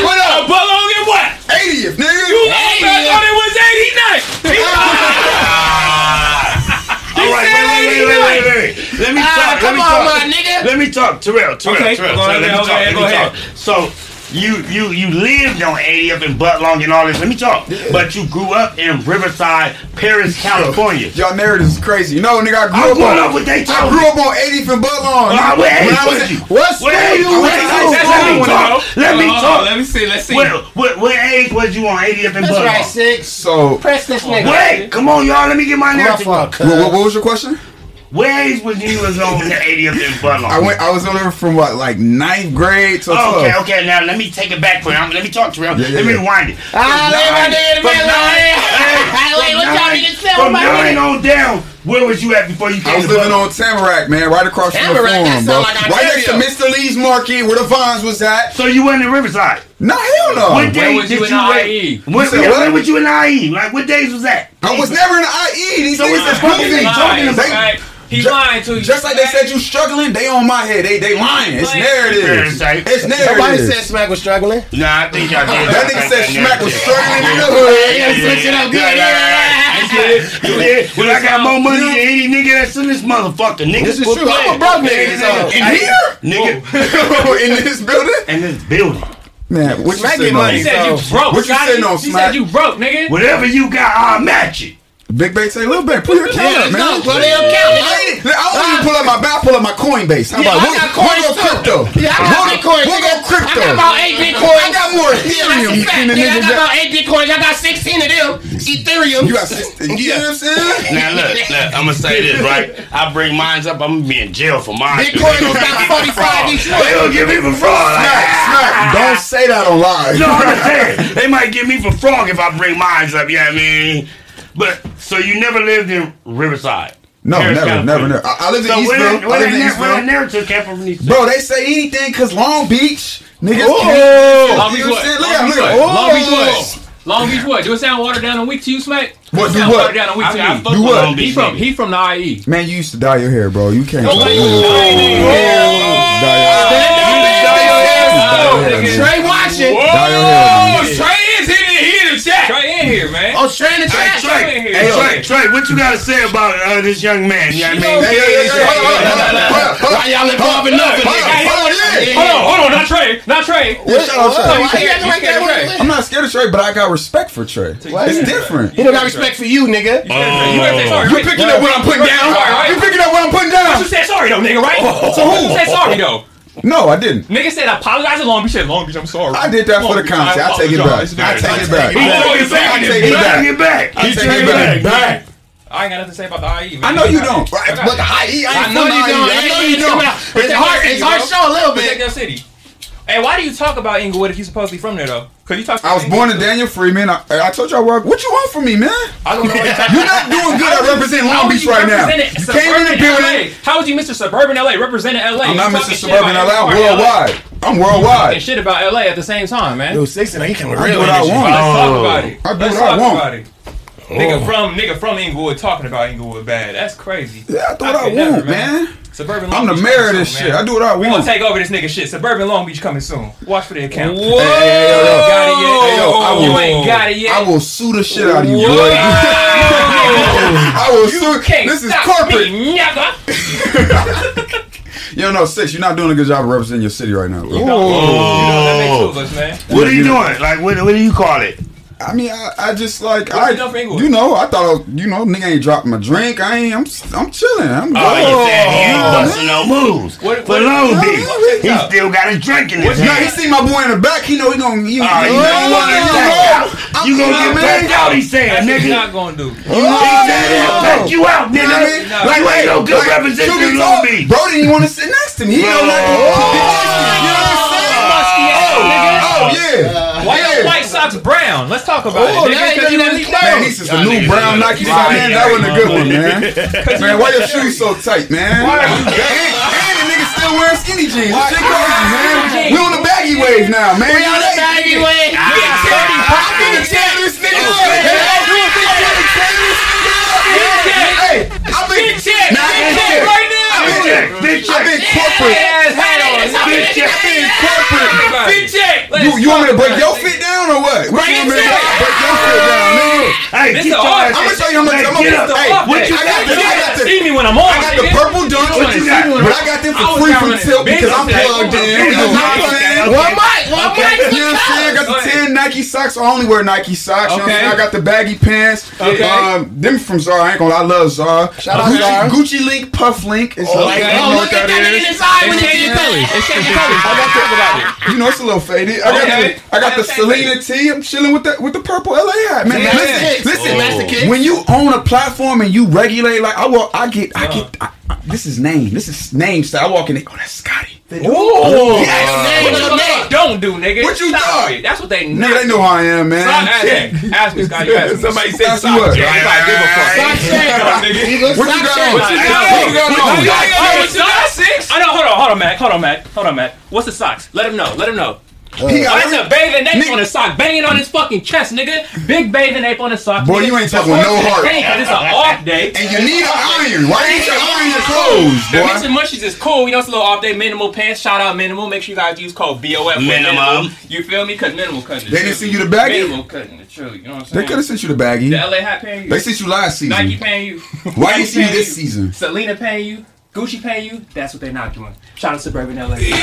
What up? But long and what? 80th, nigga. I thought it was 89. All right, wait, wait, wait, wait, wait, wait. Let me Ah, talk. Let come me on, talk. my nigga. Let me talk. Terrell, Terrell, Okay, Terrell. go Terrell, ahead, let me go talk. ahead, Let go me ahead. talk. So. You you you lived on 80th and Budlong and all this. Let me talk. But you grew up in Riverside, Paris, California. Y'all narratives is crazy. You know, nigga, I grew I'm up on. up with they I grew up on 80th and Budlong. Ah, When wait, I was wait, in- What school Wait, you wait, went wait, to? let me talk. Let me Hold on, talk. Let me see. Let's see. What, what, what age was you on 80th and That's Butt right, six. So, Press this nigga. Wait, come on, y'all. Let me get my My narrative. what, what, what was your question? What age was you was on the 80th and Butt I went. I was on there from what, like ninth grade to Oh, 12. okay, okay. Now let me take it back for you. Let me talk to you. Yeah, yeah, let me yeah. rewind it. Ah, From let my nine- nigga in the from middle. nine- wait, what y'all nine- niggas say From nine on down, where was you at before you came I was to living Butt on Tamarack, man, right across from the Tamarack, that forum, bro. sound like right next to Mr. Lee's Market, where the Vines was at. So you went in Riverside. Nah, hell no. what day was you did in you? IE? When, You said yeah, what? when was you in IE? Like what days was that? I was never in the IE. These So niggas what's is the fuck is goofy. he talking Lies, about? Right? He Ju- lying to you. Just like they said you struggling, they on my head. They they lying. It's narrative. Parasite. It's Nobody narrative. said Smack was struggling. Nah, I think I did. That nigga said Schmack was struggling in the Yeah, hood. yeah, switch it up good. Yeah, yeah, yeah. You did. You did. Well, I got more money than any nigga that's in this motherfucker. Niggas This is true. I'm a broke nigga, In here? Nigga, in this building? in this building. Man, what you Smack sitting get money. He said you broke. What you Scotty. sitting on, He Smack? said you broke, nigga. Whatever you got, I'll match it. Big Bay say, little Bay, pull your account up, man. let's. Pull your account, I nigga. ain't- I don't uh, even pull up my I pull up my Coinbase. How Yeah, about I we'll, got coins we'll go crypto? Yeah, I got we'll, Bitcoin. We'll go nigga. crypto. I got about eight Bitcoins. I got more Yeah, that's Ethereum a fact. than the Yeah, I got about eight Bitcoins. I got 16 of them. Ethereum. You got, 16. you know what I'm saying? Now look, look, I'm gonna say this right. I bring mines up, I'm gonna be in jail for mine. Bitcoin was about 45 each They one. gonna get me for fraud. Like, Smack, smack. Don't say that on live. No, I'm just saying. They might get me for fraud if I bring mines up. You know what I mean? But so you never lived in Riverside? No, Paris, never, California. never, never. I, I lived in So where Eastville. that, I where, lived in nar- where that narrative came from? These Bro, they say anything cause Long Beach niggas. Oh. Long Beach You what? Look Long at Beach look what? Long Beach Oh. what? Long Beach what? Do it sound watered down and weak to you, Smack? What, it do sound what? watered down and weak I, to I you? fuck Do what? He from he from the IE. Man, you used to dye your hair, bro. You can't. Nobody Ooh. used to dye Dye your hair. Oh, Dye your hair. nigga. Trey watching. Dye your hair. Here, man. Oh, Trey in the Hey. Trey, hey, Trey, Trey, what you got to say about uh, this young man? You know what I mean? Hey, hey. Why y'all involving nothing, Hold on, hold on. Hold on, not Trey, not Trey. Yeah, shout out Trey. Why You you scared- acting you like scared that? of Trey? I'm not scared of Trey, but I got respect for Trey. It's different. He don't got respect for you, nigga. You gotta say sorry. You right? picking up what I'm putting down? Sorry, right? You picking up what I'm putting You down? said sorry though, nigga, right? So who said sorry though? No, I didn't. Nigga said I apologize to Long Beach. Said Long Beach, I'm sorry. I did that for the Long Beach, content. I take it back. I take it back. He took it back. I take it back. Bring it back. I take it it back. back. I ain't got nothing to say about the IE. Man. I know you don't. I got But it. I, E, I, I ain't know you don't. I know you don't. It's hard. It's hard show a little Protect bit. your city. Hey, why do you talk about Inglewood if you supposed to from there though? Cause you talk. I was born in Daniel Freeman. I, I told you I work. What you want from me, man? I don't know. What you're talking You're not doing good at representing Long Beach right now. represent? You came in the Suburban building. LA. How would you Mr. Suburban LA representing LA? I'm not Mr. shit Suburban about LA. I'm every part of worldwide. I'm And worldwide. shit about LA at the same time, man. Yo, six and he coming I do real what I want. Let's talk oh. about it. I do Let's what I talk want. about it. Nigga oh. from nigga from Inglewood talking about Inglewood bad. That's crazy. Yeah, I thought what I could never, want, man. Suburban I'm Long the mayor of this soon, shit. man. I do what I We gonna take over this nigga shit. Suburban Long Beach coming soon. Watch for the account. Whoa. You ain't got it yet. Hey, yo, I you will- ain't got it yet. I will sue the shit out of you, Whoa. boy. I will sue. You can't This is stop corporate. me, nigga. You don't know, six. You're not doing a good job of representing your city right now, bro. You know, that makes two of us, man. What are you doing? Like, what, what do you call it? I mean, I, I just like What I, you done for Inglewood? you know, I thought, I was- you know, nigga ain't dropping my drink. I ain't. I'm, I'm chilling. I'm. Oh, he good. said he ain't Yeah, busting no moves. What- For what- Long what- Beach. what- He still got his drink in his No, he hand. see my boy in the back. He know he gonna. He, Oh, he, you know you want to get out. You gonna get packed out, he said, That's what he's nigga. not gonna do. He said he'll pack you out, You know what I mean? nigga. Like, ain't no good Like, representation truth be in Long Beach. Bro didn't want to sit next to me. He know that. Oh. You know what I'm saying? Musty. Oh yeah. Why yeah. your white socks brown? Let's talk about Oh, it. now Nigga, he 'cause you done really brown. Man, these is the new brown Nike Yeah, socks. Man, that wasn't a good one, man. Man, why your shoes so tight, man? Why are you and, and the nigga still wearing skinny jeans. This shit crazy, man. We on the baggy wave now, man. We on the baggy wave. I'm finna tell this nigga. Oh, hey, I've been, Big check. Nah, Big big check check. right now. I've been, check, big I've been Big corporate. ass hat on. Big check. I've corporate. Big check. You, you want me to break your fit down or what? What you want me to break your fit down, nigga? Hey, get your ass. I'm gonna show you how much. I'm gonna get up. Hey, what you got? The, I got the, See me when I'm on. I got the purple dunks, What you got? but I got them for free from with Tilt because I'm plugged in. You know what I'm saying? One mic, one Okay, mic. you know what I'm saying? I got the 10 Nike socks. I only wear Nike socks. You know what I'm Okay. saying? I got the baggy pants. Okay. Um, them from Zara. I ain't gonna lie. I love Zara. Shout out Gucci, Zara. Gucci Link, Puff Link. It's Oh, like, Oh, look at that that nigga in his eye when It's changing colors. It's changing colors. I got it. You know, it's a little faded. I got Okay. the, I got the Selena T. I'm chilling with the with the purple LA hat, man. Listen, listen. When you own a platform and you regulate, like I will, I get, I get. I, I, this is name. This is name. So I walk in. They, oh, that's Scotty. Oh, Name, what your the name. don't do, nigga. What you Stop it. That's what they Nigga, they know how I am, man. Ask me, ask me, Scott. You ask me. Somebody said Ask you stop. what? Yeah, if I give a fuck. Stop saying. nigga. What you got? What you got What you got on? Oh, what you got, six? I know. Hold on, hold on, Mac. Hold on, Mac. Hold on, Mac. What's the socks? Let him know. Let him know. He got that's every- a bathing ape Nigga. on his sock, banging on his fucking chest, nigga. Big bathing ape on his sock. Boy, nigga. you ain't talking with no horse heart. is it's an off day. And you need an iron. Why you should iron your clothes, The mix boy? and mushies is cool. You know, it's a little off day minimal pants. Shout out minimal. Make sure you guys use code BOF. for Minimum. You feel me? Cause minimal cutting. the They didn't chili. send you the baggie? Minimal cutting the chili. You know what I'm saying? They saying? could have sent you the baggie. The LA hat paying you. They sent you last season. Nike season. paying you. Why Nike you see you paying this season? Selena paying you. Gucci paying you. That's what they're not doing. Shout out to Suburban LA. Yeah,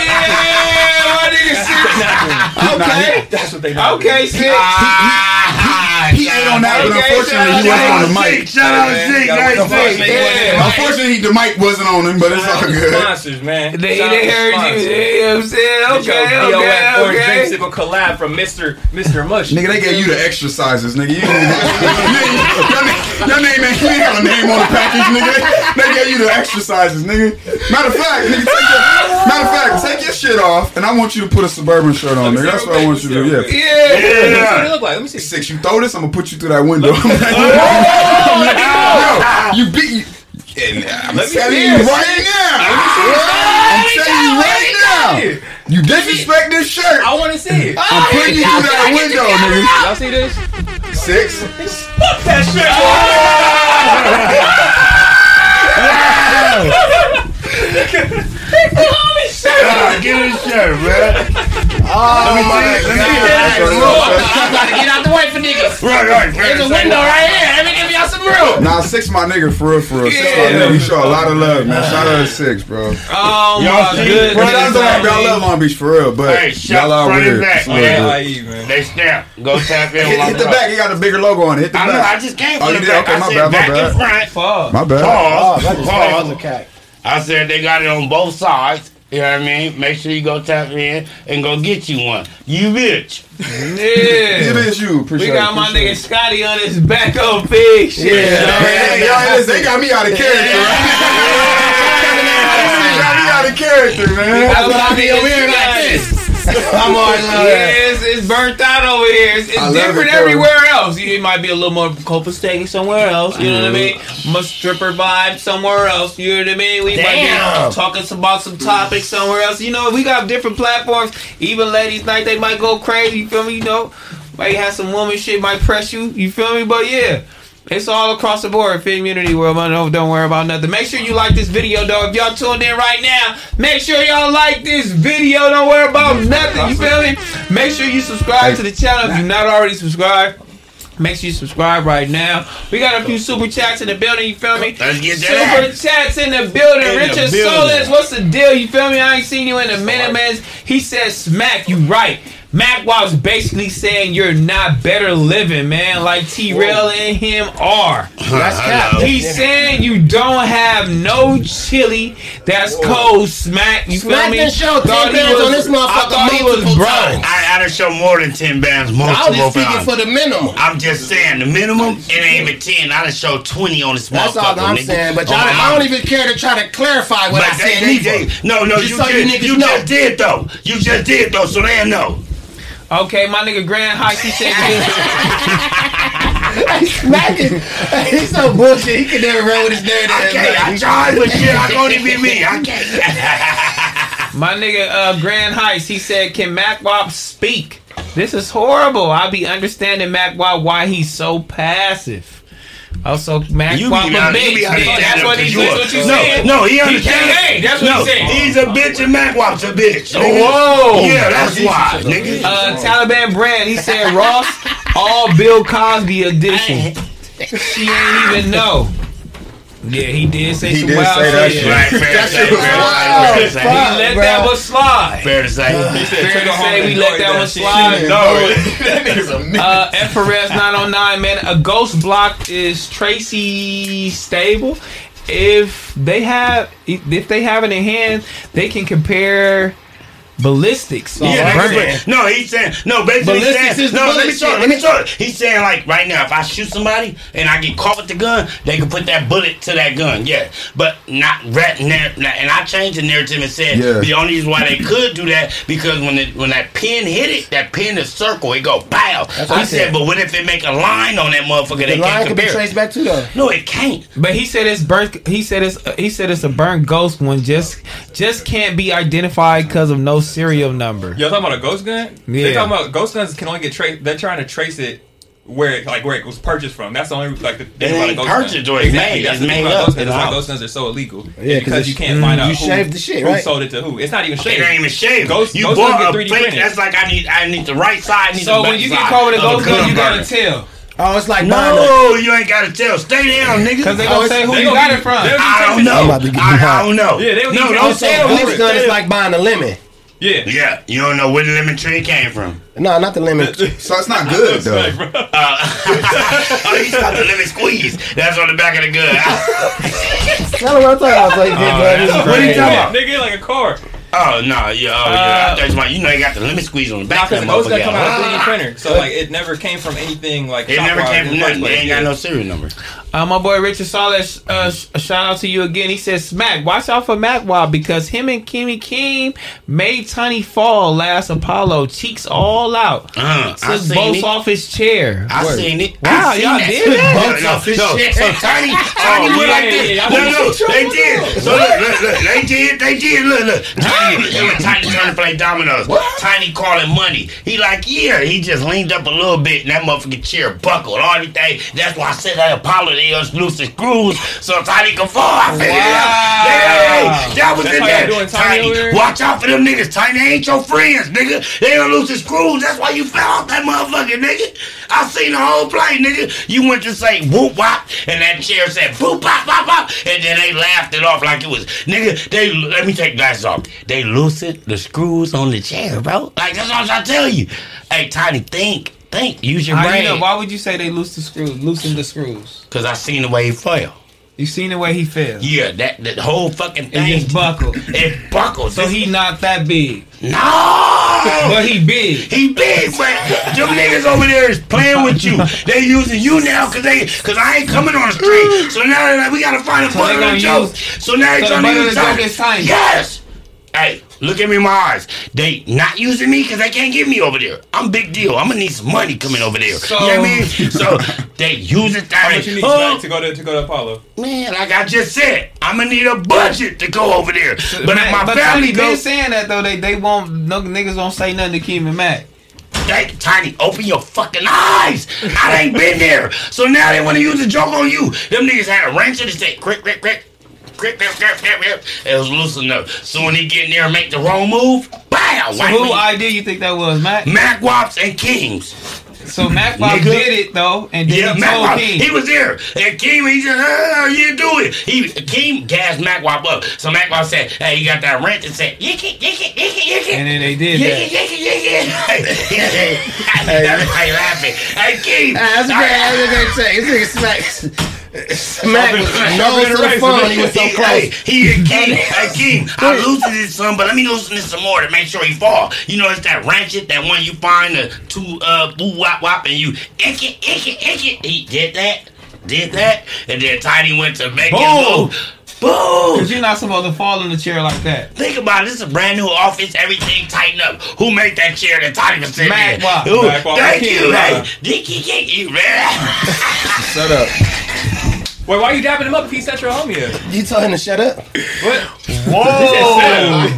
my nigga Okay. That's what they not Okay, doing. six. He ain't ah, on that, but unfortunately he wasn't on the mic. Shout out Yeah, Zeke. gotta Hey, put the Zeke. Yeah. Unfortunately, the mic wasn't on him, but it's all good. Sponsors, man. They, Shout out they heard you. sponsors. You know what I'm saying? Get your Okay, BOF okay, orange okay. dreamsicle collab from Mr. Mr. Mush. Nigga, they gave you the exercises, nigga. You ain't your, name, your name ain't you ain't have a name on the package, nigga. They gave you the exercises, nigga. Matter of fact, nigga, take your, matter of fact, take your shit off, and I want you to put a suburban shirt on, nigga. That's what I want you to do. Yeah. Let me see Yeah. what it look like. Let me see. Six, you throw this, I'm gonna put you through that window. Yo, you beat. Yeah, uh, I'm Let me telling see you right now. I'm telling you right now. You disrespect this shirt. I want to see it. I'm putting you through that window, nigga. Y'all see this? Six. Fuck that shit. Ah, Give me a shirt, man. Oh my Let me god. see I'm about to get out the way for niggas. Right, right. There's a window right here. Let me give y'all some room. Nah, six my nigga for real, for real. Six my nigga. We show a lot of love, man. Shout out to six, bro. Oh Y'all my see? goodness. Bro, that's the one, bro. I I love Long Beach for real, but Hey, y'all shot are weird. back, It's a little man. man. They stamp. Go tap in Hit, hit the back. He got a bigger logo on it. Hit the I know. I just came Oh, you the did? back. Okay, I my said bad, my back bad. and front. Fuck. My bad. Pause. Oh, that's Pause. a. I said they got it on both sides. You know what I mean? Make sure you go tap in and go get you one. You bitch. It Yeah. is you. Appreciate We got it, my appreciate nigga. Scotty on his back up big shit. Yeah, hey, y'all, listen, they got me out of character, right? They got me out of character, man. That's what I be over here like this. I'm on Yeah, it's, it's burnt out over here. It's, it's different it, everywhere else. You- It might be a little more copacetic somewhere else. You know what I mean? More stripper vibe somewhere else. You know what I mean? We might be talking about some topics somewhere else. You know, we got different platforms. Even ladies' night, they might go crazy. You feel me? You know, might have some woman shit might press you. You feel me? But yeah. It's all across the board, Fit Community World. Don't, don't worry about nothing. Make sure you like this video, though. If y'all tuned in right now, make sure y'all like this video. Don't worry about nothing. You feel me? Make sure you subscribe to the channel if you're not already subscribed. Make sure you subscribe right now. We got a few super chats in the building. You feel me? Let's get Super chats in the building. In the Richard building. Solis, what's the deal? You feel me? I ain't seen you in a minute, man. He said smack. You right. Mac was basically saying you're not better living, man. Like T Rail and him are. That's cap. He's saying you don't have no chili that's cold, Smack. You feel Smack me? done showed 10 Thought he bands was- on this I motherfucker thought he was multiple broke. I, I done show more than 10 bands I was just speaking for the minimum. I'm just saying, the minimum, it ain't even 10. I done showed 20 on this That's motherfucker. all I'm nigga. saying. But On y'all, oh, my I don't even care to try to clarify what But I they said. need they- No, no, Just you, so you just, know. just did though. You just did though, so they know. Okay, my nigga Grand Heights, he said Smack it. He's so bullshit. He can never run with his narrative. I can't. I tried, but shit, I can only be me. I can't. My nigga uh, Grand Heights, he said, "Can Mac Wop speak?" This is horrible. I be understanding Mac Wop why he's so passive. Also, Mac You Wop be, un- you bitch. be man. understanding That's what he. him 'cause That's what you a- saying. No, no, he He understands. can't. That's what no, he saying. He's a bitch and Mac Wop's a bitch. nigga. Whoa. Yeah, that's why, nigga. Uh, Taliban brand. He said Ross, all Bill Cosby edition. She ain't even know. Yeah, he did say He some did wild say that shit. shit. Right, fair to say, was fair to wild. say, fair. He let that one slide. Fair to say. Fair to say we let that one slide. that nigga's a man. Uh, FRS 909, man. A ghost block is Tracy stable. If they have, if they have it in hand, they can compare ballistics. Yeah, Burn they no, he's saying no. Basically, he's Ballistics saying, is the no. Let me bullet show. shit. Let me show. it. He's saying like right now, if I shoot somebody and I get caught with the gun, they can put that bullet to that gun. Yeah, but not rat. nar- And I changed the narrative and said Yeah. the only reason why they could do that because when it, when that pin hit it, that pin is circle. It go pow. what I he said, said. but what if it make a line on that motherfucker? The they line can't can be compare. traced back to though. no, it can't. But he said it's burnt. He said it's he said it's a burnt ghost one. Just just can't be identified because of no serial number. Y'all talking about a ghost gun? Yeah. They talking about ghost guns can only get traced. They're trying to trace it where it, like where it was purchased from. That's the only like the thing about a ain't ghost purchased gun. or exactly. made. That's It's the thing made about ghost guns. That's why ghost guns are so illegal. Yeah, 'cause because you can't find mm-hmm. out you who, shaved the shit, who right? sold it to who. It's not even It shaved. ain't even shaved. Ghost- you ghost bought guns get 3D fake. printed. That's like I need. I need the right side. I need So the when you get side caught with a ghost gun, gun you gotta tell Oh, it's like buying a, No, you ain't gotta tell. Stay down, nigga. because they Oh, gonna it's- say who you got be- it from. I don't know. I'm about to get I, don't know. Yeah, they don't no, even- don't also, tell. ghost nigga. gun is like buying a lemon. Yeah. Yeah, you don't know where the lemon tree came from. No, not the lemon. So it's not good though. Right, bro. oh, he's got the lemon squeeze. That's on the back of the gun. Tell him what I'm talking about. So he did, Oh, bro. that's This is What are you talking about? Nigga, like a car. Oh no, yeah, oh yeah. I thought you was- you know he got the lemon squeeze on the Nah, back because of the that ghost gun motherfucker. come out of a 3D Ah. printer, so like it never came from anything like. It shop never wise came from nothing. They ain't got no serial number. Uh, my boy Richard Solis, uh, a shout out to you again. He says, "Smack, watch out for Mac Wild because him and Kimmy Keem made Tiny fall last Apollo, cheeks all out. Uh, I Took seen both off his chair. I Word. seen it. Wow, seen y'all that. did that? No, no, no. So Tiny, Tiny Oh, went yeah, like yeah, this. yeah. No, no, they did. So look, look, look, they did, they did. Look, look. Tiny, him and Tiny trying to play dominoes. Tiny calling money. He like, yeah. He just leaned up a little bit, and that motherfucking chair buckled. All everything. That's why I said that Apollo they was loose the screws so Tiny can fall. I said, yeah, yeah, that was That's in there. doing Tiny Tiny, watch out for them niggas. Tiny ain't your friends, nigga. They don't lose the screws. That's why you fell off that motherfucker, nigga. I seen the whole play, nigga. You went to say whoop wop, and that chair said boop pop pop pop, and then they laughed it off like it was nigga. They let me take glasses off. They loosened the screws on the chair, bro. Like that's what I'm trying to tell you. Hey, Tiny, think, think, use your How you know? brain. Why would you say they loose the screws? Loosen the screws. Cause I seen the way he fell. You seen the way he fell? Yeah, that that whole fucking It thing. just buckled. It buckled. So he not that big, no. but he big. He big, but them niggas over there is playing with you. They using you now because they, because I ain't coming on the street. So now they're like, we gotta find a So they butt of gonna the joke. use- So now they so trying butt to use the joke is Tiny. Yes. Hey, look at me in my eyes. They not using me because they can't get me over there. I'm big deal. I'm gonna need some money coming over there. So- you know what I mean? So they using How that. much you need Oh, to go to to go to Apollo? man, like I just said, I'm gonna need a budget to go over there. But Man, my but family Tiny been goes, saying that though. They they won't. No niggas won't say nothing to Keem and Mac. Hey, Tiny, open your fucking eyes. I ain't been there. So now they want to use a joke on you. Them niggas had a wrench in the stick. Crick, crick, crick. It was loose enough. So when he get in there and make the wrong move, bam! So who meat. idea you think that was, Mac? Mac Wops and Kings. So Mac Wop did it though, and then Yeah, he Mac told Wop, King. he was there. And Keem, he said, ah, you do it. He Keem gassed Mac Wop up. So Mac Wop said, hey, you got that rent and said, yick it, yick it, yick it, yick it. and then they did that. yeah, yeah, yeah, yeah. Everybody laughing. Hey, Keem. That's great. That's a great. This nigga smack. Smack nose to the phone. He was so close. Hey, he and King, hey King, I loosened this some, but let me loosen this some more to make sure he fall. You know, it's that ratchet, that one you find the two uh boo wop wop and you ick it, ick it, ick it. He did that, did that, and then Tiny went to make his Boom. move. Boom! Cause you're not supposed to fall in the chair like that. Think about it. This is a brand new office. Everything tightened up. Who made that chair that Tiny was sitting in? Wop. Who? Mac Wop. Thank King, you. brother. Hey, Dinky Dinky, man. Shut up. Wait, why are you dapping him up if he's set your homie up? You told him to shut up. What? Whoa!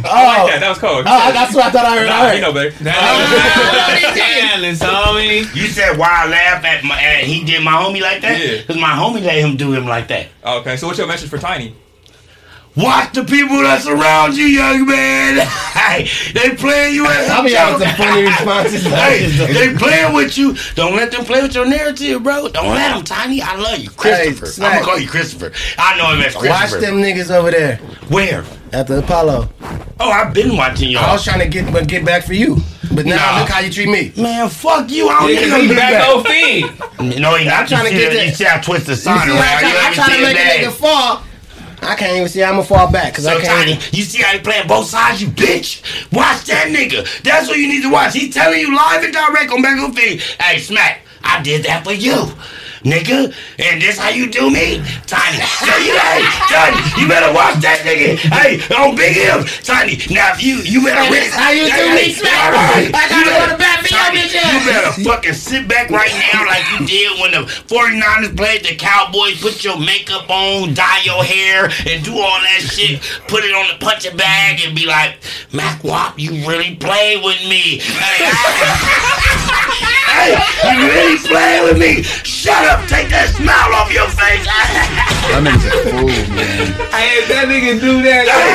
Oh. I like that. That was cold. Oh, that's what I thought I heard. Nah, I you know better. Damn, homie. You said why I laugh at my at he did my homie like that? Yeah. Because my homie let him do him like that. Okay, so what's your message for Tiny? Watch the people that surround you, young man. hey, they playing you as I'll be having some funny responses. Hey, they playing with you. Don't let them play with your narrative, bro. Don't let them, Tiny. I love you, Christopher. I'm gonna call you Christopher. I know him as Christopher. Watch them niggas over there Where? at the Apollo. Oh, I've been watching y'all. I was trying to get but get back for you, but now Nah. look how you treat me. Man, fuck you. I don't Yeah, need 'cause no he big back back. old feed. No, he not. I'm trying to get that- that- You see I twist the sign see, around. I You try, I ever try see to make a nigga fall. I can't even see. I'm gonna fall back because I So can't. Tiny, even- you see how he playing both sides, you bitch? Watch that nigga. That's what you need to watch. He telling you live and direct on Mega Feed. Hey, Smack, I did that for you. Nigga, and this how you do me? Tiny. So you hey, Tiny, you better watch that nigga. Hey, on Big M. Tiny, now if you you better this how you do me, Smack. right. I gotta You go to bat for your bitch. You better fucking sit back right now like you did when the 49ers played the Cowboys. Put your makeup on, dye your hair, and do all that shit. Put it on the punching bag and be like, Mac Wop, you really play with me. Hey, hey, you really play with me. Shut up. Take that smile off your face. That nigga's a fool, man. Hey, if that nigga do that, hey,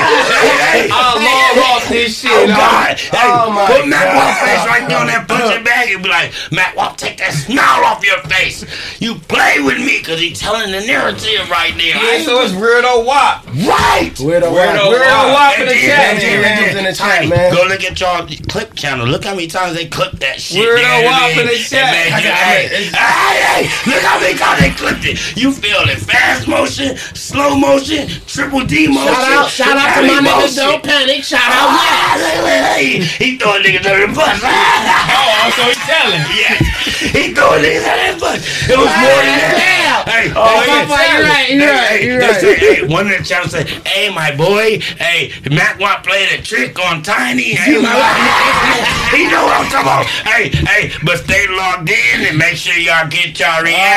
hey, I'll log off this shit. Oh dog. God! Hey, Oh, my put Mac God. Wop face right there on that punching bag and be like, Mac Wop, take that smile off your face. You play with me because he's telling the narrative right there. Yeah, so it's weirdo wop. right. Weirdo, Weirdo Weirdo. wop in the then- chat. and then- Random in the chat, man. Go look at y'all clip channel. Look how many times they clip that shit. Weirdo man. Wop in the chat. and then I you- got- Hey, hey, hey, look how many times they clipped it. You feel it. Fast motion, slow motion, triple D motion. Shout out, shout out to my heavy niggas. Don't panic. Shout out. Ah, look, look, He he throwing niggas under the bus. Oh, so he's telling. Yeah, he throwing niggas under the bus. It was more than that. Hey, Oh, hey, yeah. You're right, you're hey, right, hey, you're right. say, hey, one of the channels said, "Hey, my boy, hey, Mac want played a trick on Tiny. Hey, my, he know what I'm talking about. Hey, hey, but stay logged in and make sure y'all get your reaction.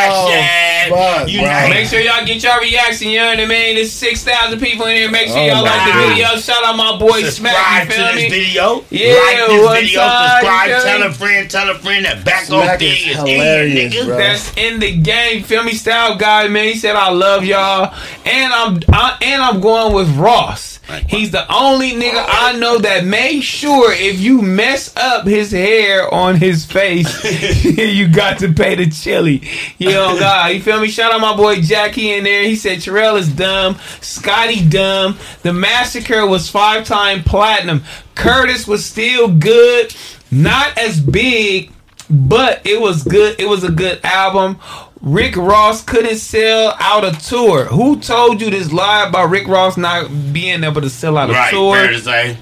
Fuck, you bro. Make sure y'all get your reaction. You know what I mean? There's 6,000 people in here. Make sure Oh, y'all like the video. Shout out my boy subscribe Smack. You to feel this video. Yeah, like this one video. time, subscribe. you Tell a friend. Tell a friend that back Smack on thing is is hilarious, in nigga. bro. That's in the game. Feel me, style guy, man. He said I love y'all, and I'm I, and I'm going with Ross. He's the only nigga I know that made sure if you mess up his hair on his face, you got to pay the chili. Yo, God, you feel me? Shout out my boy Jackie in there. He said Terrell is dumb, Scotty dumb. The massacre was five time platinum. Curtis was still good, not as big but it was good. It was a good album. Rick Ross couldn't sell out a tour. Who told you this lie about Rick Ross not being able to sell out a Right, tour? fair to say.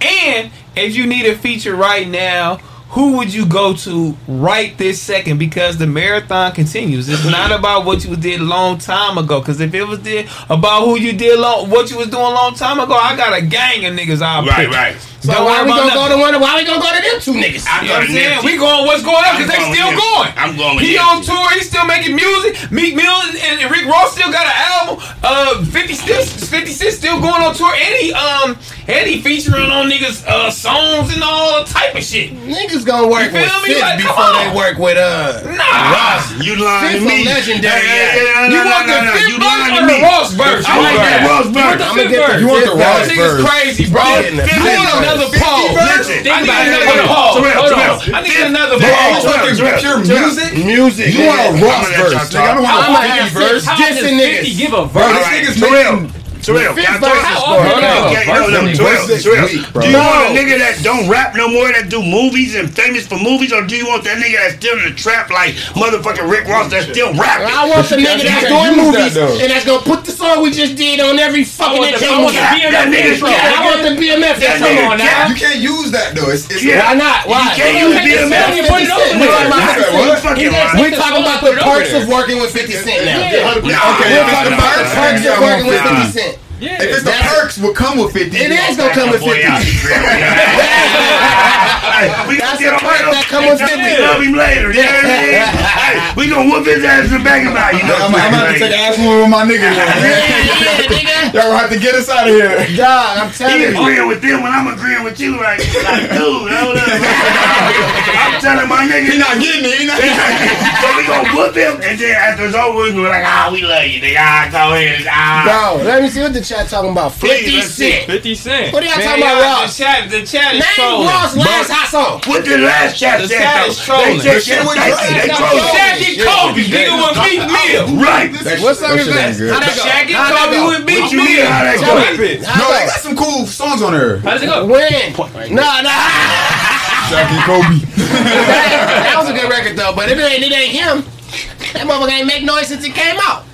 And if you need a feature right now, who would you go to right this second? Because the marathon continues. It's not about what you did a long time ago. Because if it was did about who you did long, what you was doing a long time ago, I got a gang of niggas I'll Right, pick. right. So Don't why worry we about gonna go nothing. to one? Why we gonna go to them two niggas? I'm You know what I'm going saying? Nipsey. We going what's going on because they going still with going. Nipsey. I'm going with He Nipsey. on tour. He's still making music. Meek Mill and, and Rick Ross still got an album. Uh, 50 Cent, 50 Cent still going on tour. And he um and he featuring on niggas uh songs and all the type of shit. Niggas niggas gonna work with me? Fifth Like, come before they work with uh Ross. You lying Fifth to me. a legendary Hey, hey, hey, You no, no, want no, the no, fifth you verse lying or the. Ross verse? I like that Ross You want verse. the I'ma fifth verse? You want the Ross verse. That nigga's crazy, bro. Yeah, I the need fifth another pause. Listen, I need I another got- Hold on. I need another pause. Pure music? Music. You want a. Ross verse. I don't want a often have Fifty Fifth verse. How does 50 give a verse? This nigga's making- Terrell, Fifth can I verse talk is you? Hold on, Okay, hold on. okay, no, no, is Terrell, Terrell. Do you want a nigga that don't rap no more, that do movies and famous for movies, or do you want that nigga that's still in the trap like motherfucking Rick Ross that's still rapping? I want the nigga that's doing use that, movies and that's gonna put the song we just did on every fucking want I intro. want the Yeah, BMF that nigga's intro. I want the BMF That Come on now. You can't use that though. It's, it's Yeah. Why not? Why? You can't use talking BMF. about 50 Cent. We're talking about What? 50 What? Cent. Fucking He lying. We're talking about the Put it over perks of working with 50 Cent now. Okay, We're talking the about the perks, perks of working with 50 Cent. Yeah. If it's the That's- perks, will come with fifty. It is gonna come with 50. we gonna That's get a on perk him. that come with We 50. love him later. You know what I mean? Hey, we gonna whoop his ass in the back of my, you know. I'm, I'm gonna take an ass whooping with my nigga. Yeah, yeah, nigga. Y'all gonna have to get us out of here. God, I'm telling you. He you. agreeing with them when I'm agreeing with you. Like, like dude, hold up. I'm telling my nigga. He not getting it. He not so we gonna whoop him, and then after it's over, we gonna like, ah, we love you, nigga. Ah, go ahead. Ah. Bro, let me see what the chat talking about. 50 let's. Cent. 50 Cent. What are y'all Man, talking about, Ross? The chat, the chat is Name trolling. Ross last hot song. What the last chat The said chat though? is trolling. They just The shit with they, Drake. they That's trolling. Shaq and Kobe, nigga with Meek Mill. Right. What song is that? shit ain't. How'd that go? Shaq and Kobe with Meek What you mean how that go? Rap it. How'd No, that they got some cool songs on there. How does it go? When? Nah, nah. Jackie Kobe. that, that was a good record though, but it ain't it ain't him. That motherfucker ain't make noise since it came out.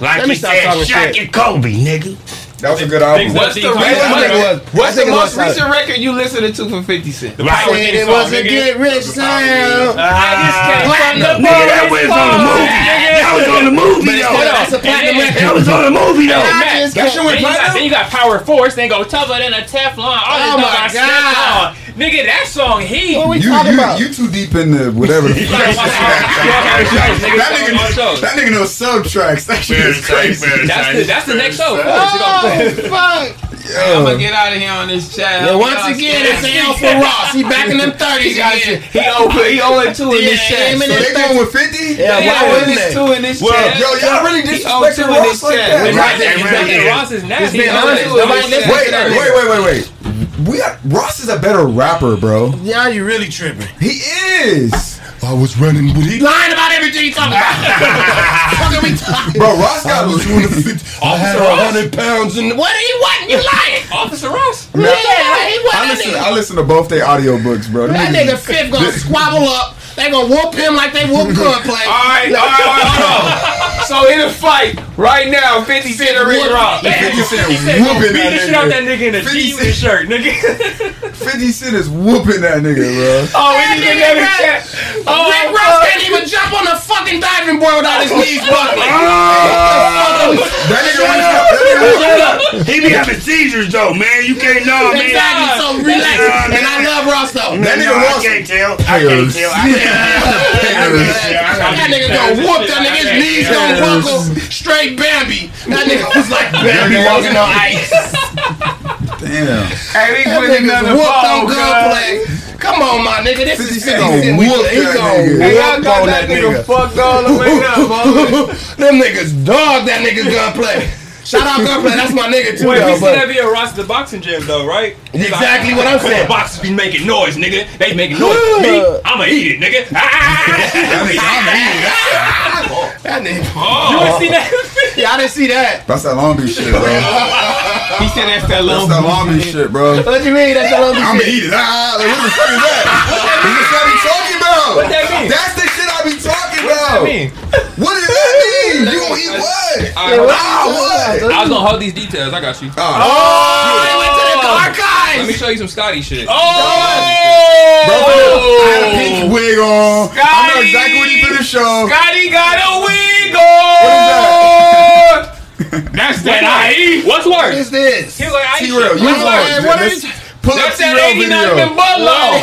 Like Let me he stop said, talking Shaq shit. and Kobe, nigga. That was a good album. What's the, I think it was. what's the most was recent record you listening to for 50 Cent? Right. Said it was a get rich sound. I just came from the Nigga, that was on the movie. That was on the movie, But though. that's a platinum And That was on the movie, though. I Matt, just that can't- shit went Then you, got, platinum? then you got Power Force, then go tougher than a Teflon. All this Oh stuff my I stepped God. on. Nigga, that song he. What we You, talking you, about? you too deep in the whatever. the fuck. that nigga, that nigga knows subtracks. That shit is crazy. That's the, that's the next show. Oh fuck! I'm gonna get out of here on this chat. And once again, it's L for Ross. He back in them thirties again. He over, he over two in this chat. him So they going with 50? Yeah, Yeah, why wouldn't they? two in this Well, chat. Yo, y'all really disrespecting owe two in Ross like that. When Right, Ross is they back really and is. Ross is nasty. Just owe two in this chat. Wait, wait, wait, wait, wait. We got Ross is a better rapper, bro. Yeah, you really tripping. He is. I was running with he. Lying about everything you talking about. Fuck are we talking? Bro, Ross got I had a hundred pounds in. What he wasn't? You lying? Officer Ross. Yeah, like, he I wasn't. listen, I listen to both their audiobooks, bro. That nigga fifth gonna squabble up. They gonna whoop him like they whoop gunplay. All right, all right, all right, hold on. So in a fight right now, 50 Cent and Rick Ross. 50 Cent He said gonna whooping beat the that shit out that nigga. nigga in a 50 G with shirt, nigga. 50 Cent is whooping that nigga, bro. Oh, we need another chat. Oh, Rick oh. Ross can't even jump on the fucking diving board without his knees ah. buckling. That nigga reached out. That nigga reached out. He be having seizures, though, man. You can't know, man. Exactly, so relax. Nah, And I love Ross though. That No, nigga I Ross. can't tell. I can't tell. I can't tell. That nigga gonna whoop that nigga. His knees gonna buckle. Straight Bambi. That nigga was like Bambi walking on ice. Damn. Hey, we That put nigga's another whooped on gunplay. Come on, my nigga. This is 50 Cent gonna We- whoop He that gonna nigga. Hey, y'all whoop got on that that nigga nigga. fucked all the way up, homie. Them niggas dog that nigga's gunplay. Shout out gunplay. That's my nigga too, Wait, we though. see But that be a Ross the boxing gym though, right? exactly what I'm saying. The saying. boxers be making noise, nigga. They making noise. Me, I'ma eat it, nigga. That nigga. You ain't seen that? Yeah, I didn't see that. That's that Long Beach shit, bro. He said that's that long. that Long Beach shit, bro. What you mean? That's your I'ma eat it. Ah, like, what the fuck is that? This is what I be talking about. What that mean? That's the shit I be talking What about. that mean? What does that mean? You gonna eat what? Ah, what? I was gonna hold these details. I got you. Ah, Oh, he went to the Let me show you some Scotty shit. Oh! bro, oh! I had a pink wig on. I know exactly what he finna show. Scotty got a wig What on. That's that I eat. What's worse? is this? He was like, I eat T-Rail, you What's on. that? What Let's is- up That's that 89 video. and Budlong.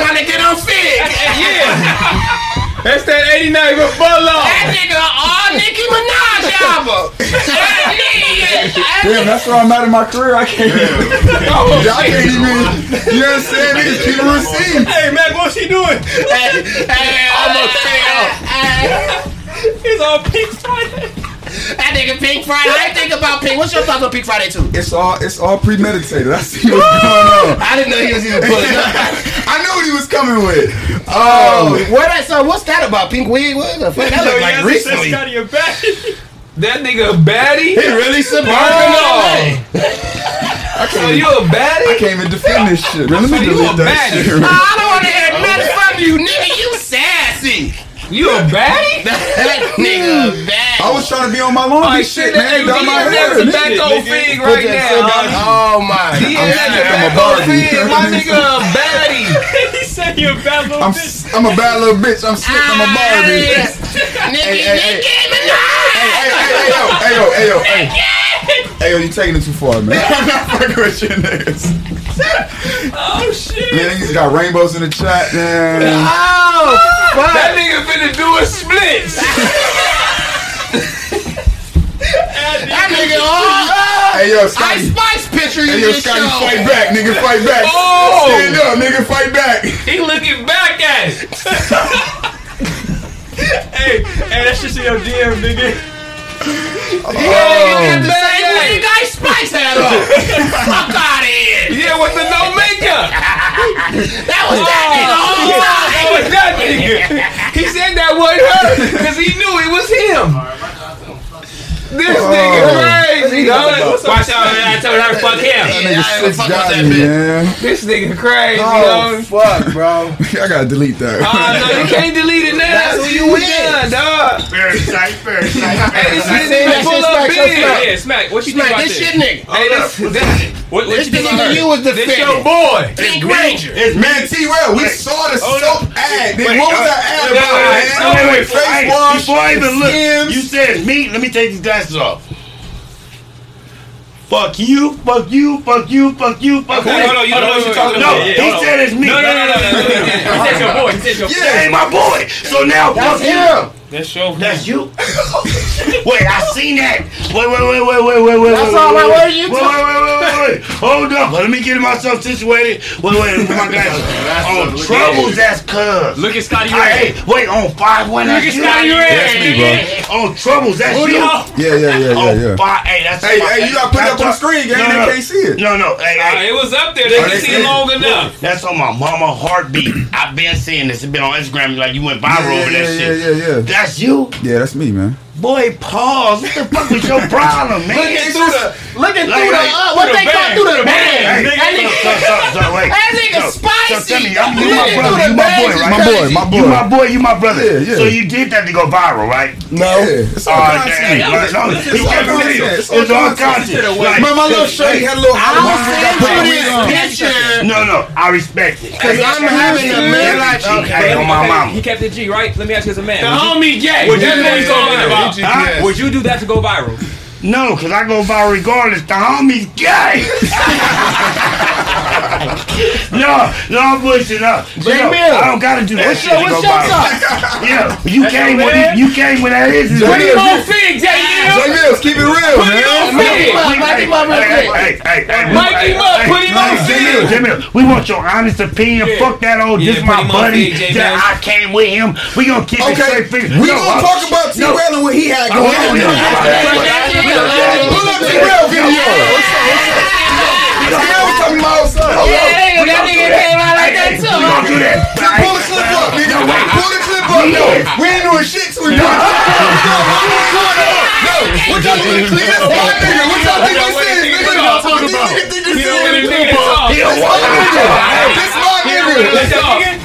Trying to get on figg. yeah. That's that 89 with Budlong. That nigga all Nicki Minaj album. Damn, that's where I'm at in my career. I can't even. I can't even. You know what I'm saying? Niggas keep the receipts. Hey, Mac, what's she doing? Almost failed. He's on Pink Friday. That nigga Pink Friday. I think about Pink. What's your thoughts on Pink Friday too? It's all it's all premeditated. I see what's going on. I didn't know he was even pulling up. I knew what he was coming with. Oh, Oh, what I, So what's that about? Pink weed? What the fuck? That look like recently. Scotty, you're back. That nigga a baddie? He really suburban. Oh. I So can't, you even, a baddie? I can't even defend this shit. Man, let me So you a that baddie. shit. I don't want to hear nothing from you, nigga. You sassy. You a baddie? That nigga bad. I was trying to be on my laundry Alright, shit, shit, man. nigga, Done you my in hair. that nigga. tobacco fig right now. shit. Oh my. He in I'm that sick, I'm a tobacco Barbie. fig. My nigga a baddie. he said you're a bad little I'm, bitch. s- I'm a bad little bitch. I'm sick. I'm a Barbie. Nicki, Hey, hey, hey. Nicki Hey, hey, hey, yo, hey, yo, hey, yo, hey. Hey, yo, you taking it too far, man. I'm not fucking with you niggas. Oh shit. Man, niggas got rainbows in the chat, man. Oh, fuck. That nigga finna do a split. That nigga, oh, Hey, yo, Scotty. Ice Spice picture you Hey, yo, just Scotty, showed. fight back, nigga, fight back. Oh. Stand up, nigga, fight back. He looking back at it. Hey, hey, that shit's in your DM, nigga. Oh. Yeah, you got the same Spice had on. Fuck out of here. Yeah, with the no makeup. That was that nigga all the time. That was that nigga. He said that wasn't her because he knew it was him. This nigga crazy, dog. Watch out, man. I told her fuck him. That nigga I six fuck with got that me, man. This nigga crazy, Oh, dog. fuck, bro. I gotta delete that. Oh, no, you can't delete it now. That's who you We is. done, dog. Parasite, parasite, Hey, this parasite. nigga that full shit of smack, big. Yeah, Smack, what you think about this this? shit nigga. Hey, this, this, What, what This you the think about nigga you was defending. this your boy. Pink Ranger. It's Man, T Rail, we saw the soap up. ad. Then what was uh, that ad wait, about, wait, man? Wait, wait, wait, Face wash, Before I even look, you said me. Let me take these glasses off. Fuck you, fuck you, fuck you, fuck you, fuck Okay, you. hold on, you don't know what you're talking No, about. Yeah, he said it's me. No, no, no, no, no, no, no. He said your boy. He said your boy. That ain't my boy. So now, fuck you. Him. That's your That's you. wait, I seen that. Wait, wait, wait, wait, wait, wait, wait. That's wait, all wait, right. wait. What are you Wait, wait, wait, wait, wait, wait. Hold up. Let me get myself situated. Wait, wait, my glasses. on troubles, that's cuz. Look at Scotty Hey, Ray. wait, on five one, Look at. Scotty Ray. That's me, bro. On troubles, that's you. Yeah, yeah, yeah, yeah, Oh, yeah. five, hey, that's Hey, my- hey, you gotta put it up on the screen, gang. They can't see it. No, no, hey, Uh, it was up there. They Oh, can see see it. long enough. That's on my mama heartbeat. I've been seeing this. It's been on Instagram. Like you went viral over yeah, that yeah, shit. yeah, yeah. That's you, Yeah, that's me, man. Boy. Pause. What the fuck was your problem, man? Looking through the, looking Like, through the, like, uh, what through they call through the Hey, band. That nigga, that nigga spicy. So tell me, I'm, you my brother, you my boy, right? My boy, my boy. You my boy, you my brother. Yeah, yeah. So you did that to go viral, right? No. Yeah, it's all Uh, content. hey, right, no, listen you to can't all believe it. content. It's all content. Like, Man, my little shorty had a little I'll Halloween send you this picture. No, no, I respect it. Cause I'm having a man like you. Okay, on my He kept it G, right? Let me ask you as a man. The homie gay. Would you, That's what he's talking about. Would you do that to go viral? No, cause I go viral regardless. The homie's gay. no, no, I'm pushing up. But J no, Mill. I don't gotta do that What's shit your, what's your viral. Yeah, you came with man? it. You came with that is. Twenty more figs, J J. Mills, keep it real, man. Mic him up, mic him up real Hey, quick. hey, hey, hey, Mic hey, him up, put him on J film. Mill, J Mill, We want your honest opinion. Yeah. Fuck that old. Yeah, this my buddy. That I came with him. We gonna keep it Okay, straight. we gonna uh, talk about T no. And what he had Oh, going on. Pull up T Rail video. T Rail was talking about outside. Yeah, that nigga came out like that We gonna too. do that. Pull the clip up, nigga. Pull the clip up. No, we ain't doing shit till we done. No, what y'all think this is? What nigga? What y'all think this is, nigga? What these niggas think this is? He don't want This my nigga. This my nigga.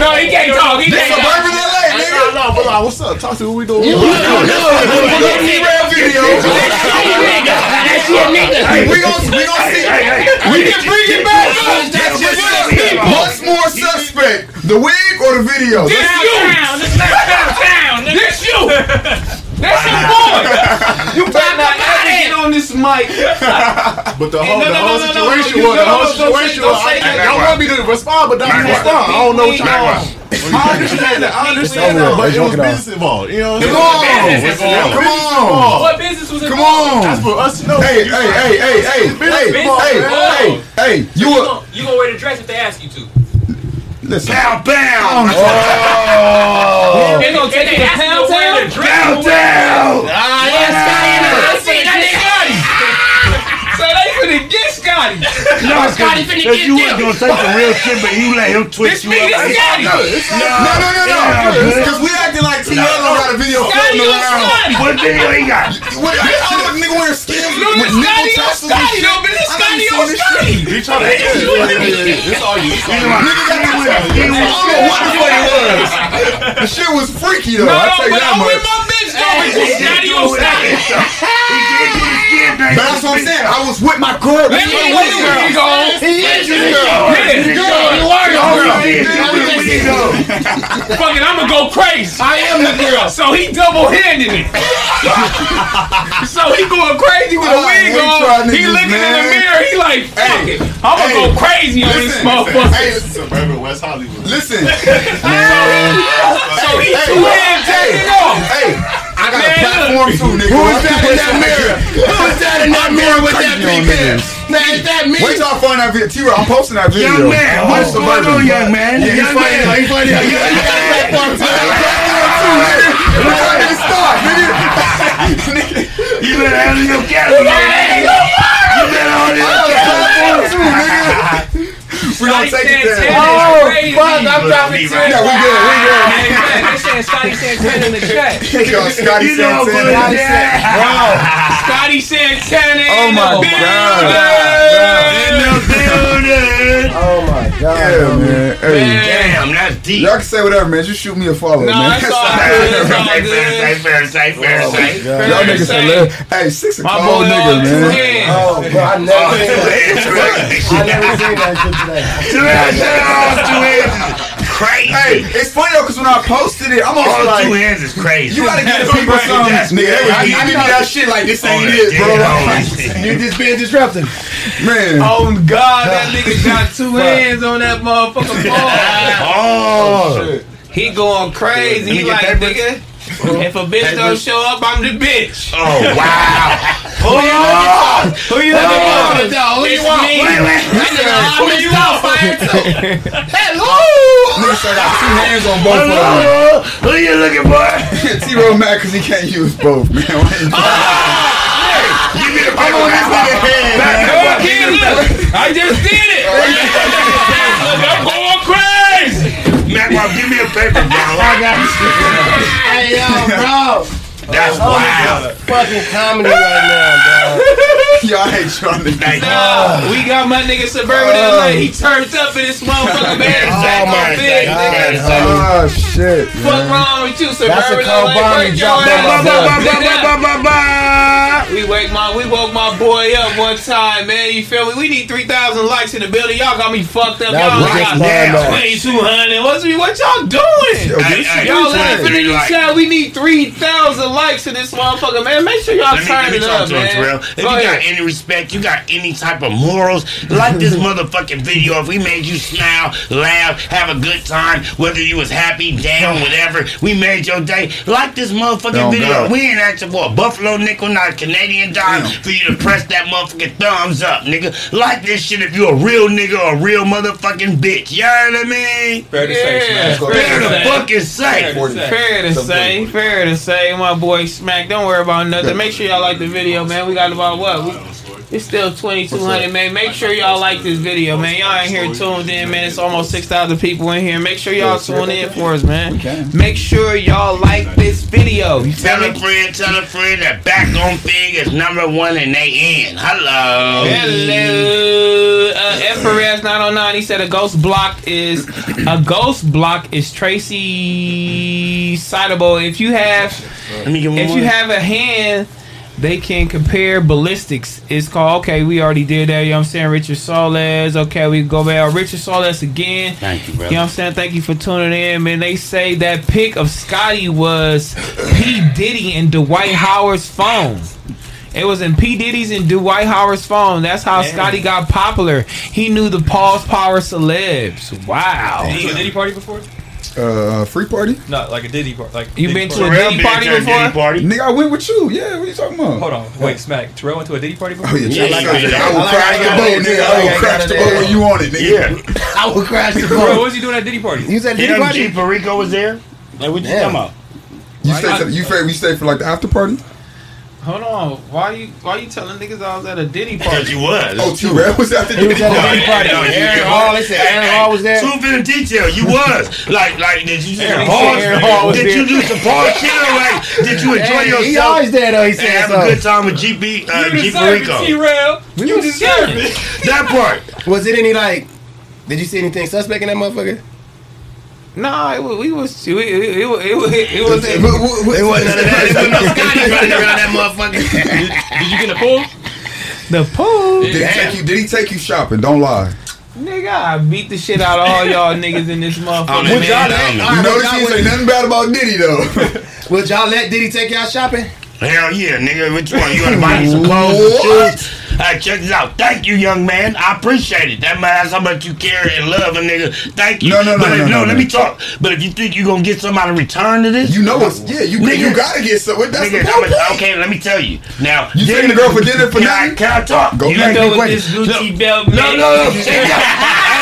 No, he can't talk. He can't talk. Suburban LA, nigga. No, hold on. What's up? Talk to who we doing. Pull up T-Rail video. That's your nigga. We gon' we gon' see. We can bring it back up. That's your shit. What's more suspect, the wig or the video? This you. This you. That's your boy. You better not ever get on this mic. But the whole, no, the no, whole no, no, no, situation was, the don't- whole don't say- situation was, say I- that. y'all want me to respond, but don't respond. I don't know what y'all want. I understand that. I understand Over that. with. But it was broke it off. business involved. You know what I'm Come saying? on, come on, What business was involved? come on. That's for us to know. Hey, hey, hey, hey, hey, hey, hey, hey, hey, You you a gon' you gonna wear the dress if they ask you to? listen. Pound, pound. Oh. They gonna take If you they to ask you Pound to wear Town? the dress, Pound you wear- down. Ah, yeah, Scotty finna get Scotty. No, Scotty finna get you them. was gonna say some real shit, but you let him twist This you up. nigga Scotty. No, no, no, no. Because we acting like T. Yellow got a video Scotty floating on around. Scotty. What video he got? What, I saw a nigga wearing skins No, with nipple Scotty on tassels and Scotty. shit. No, but it's I Scotty on this Scotty. He trying to. All you. It's all you. Nigga got the I don't know what the fuck it was. The shit was freaky though. No, I tell you but that I'm with my bitch going to Scotty on Scotty. He did put his skin back. But that's what I'm saying. I was with my girl. Let me Nigga, know with where girl. go. He is your girl. Yeah, You are your girl. Fuck it, I'ma go crazy. I am the girl. So he double handed it. so he going crazy with a Oh, wig on. He looking in the mirror. He like, fuck it. I'ma go crazy on this motherfucker. Hey, Suburban West Hollywood. listen. so he two hands taking off. hey, I got a platform too, nigga. Who is that in that mirror? Who is that in that mirror with that big hair? Man, is that me? Wait till I find that video. T-Roy, I'm posting that video. Young man, what's Oh, going on, young man? Yeah, he's man. He's funny. He got a platform too. nigga. Look how they start, nigga. You better handle your catalog. You better handle your Platform too, nigga. We gonna take it there. Oh, fuck, I'm dropping Be right. Yeah, we good. We good. They saying Scotty Santana in the chat. Yo, Scotty You know Santana. good that. Scotty Santana Oh in my the God. In the building. Oh my god. Yeah, man. Hey. Damn, that's deep. Y'all can say whatever, man. Just shoot me a follow, No, man. it's all good. It's all Say fair, good. say fair, say fair. Y'all niggas Say. hilarious. Hey, six My o'clock, boy nigga, man. Oh, bro, I never seen that. I never seen that shit today. Two hands, two hands is crazy. Hey, it's funny though, cause when I posted it, I'm all also two hands is crazy. you gotta get the people some, nigga. They was giving me that shit like this ain't it, bro. You just being disruptive. Man, Oh God, that nigga got two hands on that motherfucking ball. Oh, He going crazy. He like, papers. nigga, if a bitch don't show up, I'm the bitch. oh, wow. Who you looking oh. for? Who you looking for? Who you want? me. Wait, wait. Who you want? nigga said I got two hands on both of them. Hello? Who you looking for? T-Row mad cause he can't use both, man. Give me the paper. this nigga head, man. Go. I just did it. Matt, give me a paper, bro. I got hey, yo, bro. That's oh, wild. Fucking comedy right now, bro. I hate y'all niggas. Thank you. Nah, we got my nigga Suburban LA. He turned up in this motherfucking bed. Oh, my big, God. nigga. Oh shit, Fuck wrong with you, Suburban That's a cold LA? bomb you dropped on. We wake my we woke my boy up one time, man. You feel me? We need three thousand likes in the building. Y'all got me fucked up. That Y'all got just twenty two hundred. What's what y'all doing? Yo, hey, shit- Y'all laughing in the chat. We need three thousand likes in this motherfucker, man. Make sure y'all me, turn me it up, man. If you got ahead. Any respect, you got any type of morals, like this motherfucking video. If we made you smile, laugh, have a good time, whether you was happy, down, whatever, we made your day. Like this motherfucking Oh, video. God. We ain't asking for a buffalo nickel, not a Canadian dime, mm. for you to press that motherfucking thumbs up, nigga. Like this shit if you a real nigga or a real motherfucking bitch. You know what I mean? Fair to say, Yeah, Smash. Fair fair to to say. fucking say. Fair to say, fair to say, my boy Smack. Don't worry about nothing. Make sure y'all like the video, man. We got about what? We, it's still twenty two hundred, man. Make sure y'all like this video, man. Y'all ain't here tuned in, man. It's almost six thousand people in here. Make sure y'all tune in for us, man. Make sure y'all like this video. You Tell a me? friend, tell a friend that back on Figg is number one and they in. Hello. Hello, uh, F Perez 909. He said a ghost Glock is a ghost Glock is Tracy citable. If you have Let me get one if you have a hand, they can compare ballistics. It's called okay. We already did that. You know what I'm saying? Richard Soles. Okay, we go back. Richard Soles again. Thank you, bro. You know what I'm saying? Thank you for tuning in, man. They say that pic of Scotty was P. Diddy and Dwight Howard's phone. It was in P. Diddy's and Dwight Howard's phone. That's how Scotty got popular. He knew the Pause Power celebs. Wow. Did he, did he party before? Uh, free party? No, like a Diddy party. Like You Diddy been to a Terrell Diddy party before? Diddy party. Nigga, I went with you. Yeah, what are you talking about? Hold on, wait, Smack. Terrell went to a Diddy party before? Oh yeah, Yeah, check like like that. I will like crash the boat, nigga. I I will crash the boat when you want it, nigga. Yeah. I will crash the boat. what was he doing at Diddy party? You said Diddy Him, party? G. Perico was there. Like, what you Damn. talking about? You stay you stay, you stay for like the after party? Hold on. Why you why you telling niggas I was at a Diddy party? Because you was. Oh, T Red was at the He was Diddy at the party. Diddy party. No, Aaron Hall, they said Aaron Hall was there. Truth in the detail, you was like like did you Aaron pause? Aaron Hall was Did you do some pause shit or like did you enjoy Hey, yourself? He always there though. He said have so. a good time with GP uh, You G deserve Perico. T-Rail. You deserve it. That part. Was it any like? Did you see anything suspect in that motherfucker? Nah, it was, we was it, it, it, was- it, was- it was It wasn't It wasn't none of that. It wasn't no Scotty running around that motherfucker. Did you get in the pool? the pool. Did he take you? Did he take you shopping? Don't lie. Nigga, I beat the shit out of all y'all niggas in this Oh, motherfucker. man, Would y'all let? don't know. all You right, notice would he ain't say nothing bad about Diddy though. Would y'all let Diddy take y'all shopping? Hell yeah, nigga. Which one? You want to buy me some clothes and shoes? Hey, check this out. Thank you, young man. I appreciate it. That man, that's how much you care and love a nigga. Thank you. No, no, no, but no, if, no, no, let no. me talk. But if you think you're gonna get somebody to return to this, You know it's yeah. You Nigga. you gotta get some. That's Nigga, the I'm point. okay, let me tell you. Now, You then- taking the girl for dinner for can I, nothing? can I talk? Go you back. asked me Go with questions. this Gucci No, belt. No, no, no. Check this out.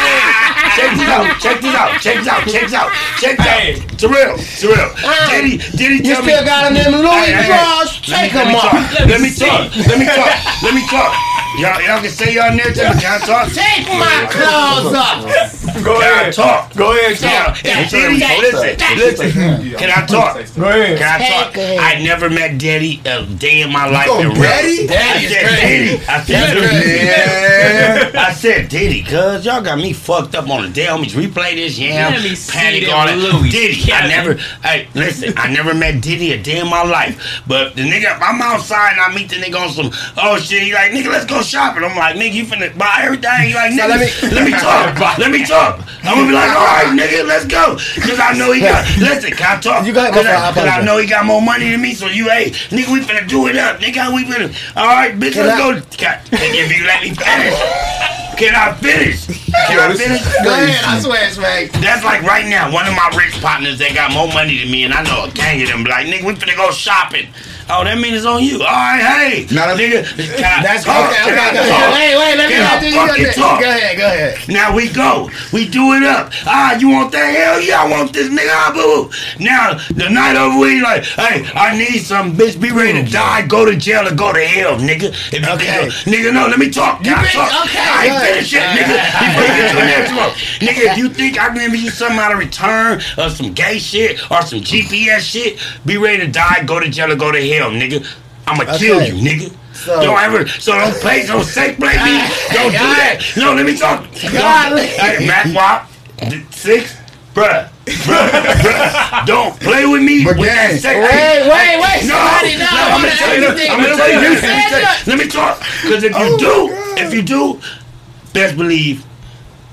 Check this out. Check this out. Check this out. Check this out. Check this Hey. out. Terrell. Terrell. Did he? Did he You tell me? still got him them Louis Hey, hey, hey. drawers? Let me- Take let me talk. off. Let me talk. Let me talk. Let me talk. Y'all, y'all can say y'all narrative. but Can I talk? Take my clothes off. Go Can I talk? Go ahead, Now, talk. if Diddy, listen, listen. Can I talk? Go ahead. Can I talk? I never met Daddy a day in my life. go in real- Daddy? I Daddy is said crazy. Diddy. I said Yeah. I said Diddy, cuz y'all got me fucked up on the day. Homies, replay this, yeah. Let me see Panic them all that. Louis Diddy, I never, hey, listen, I never met Diddy a day in my life. But the nigga, I'm outside and I meet the nigga on some, oh shit, he like, nigga, let's go shopping. I'm like, nigga, you finna buy everything? He like, nigga, let let me- me, talk. let me talk. I'm gonna be like, all right, nigga, let's go. Cause I know he got, listen, can I talk? You go ahead, Cause I, cause I know he got more money than me, so you, hey, nigga, we finna do it up. Nigga, we finna, all right, bitch, Can let's I- go. Can, if you let me finish. Can I finish? Can I this finish? Go ahead, I swear, Smack. That's like right now, one of my rich partners that got more money than me, and I know a gang of them be like, nigga, we finna go shopping. Oh, that means it's on you. All right, hey. Now that- nigga, That's talk? okay. Okay, talk? Wait, wait, let me not do you. fucking Go ahead, go ahead. Now we go. We do it up. Ah, you want that? Hell yeah, I want this nigga. Ah, boo. Now, the night over, we like, hey, I need some bitch. Be ready to die, go to jail, or go to hell, nigga. If you Okay. nigga, no, let me talk. I been- talk? okay, I ain't finished yet, nigga. Before you get to the next one. Nigga, if you think I can give you something out of return or some gay shit or some GPS shit, be ready to die, go to jail, or go to hell, nigga. I'ma kill Okay. you, nigga. So- don't ever, so don't play, don't say play me. Don't do that. No, let me talk. Golly. Hey, Mac Wop, six, bruh. Don't play with me. With that sex- Wait, wait, wait, No, somebody, no, no, I'm wanna gonna tell you. I'm gonna tell you. You Let me, said tell- that. let me talk. Because if you Oh, do, if you do, best believe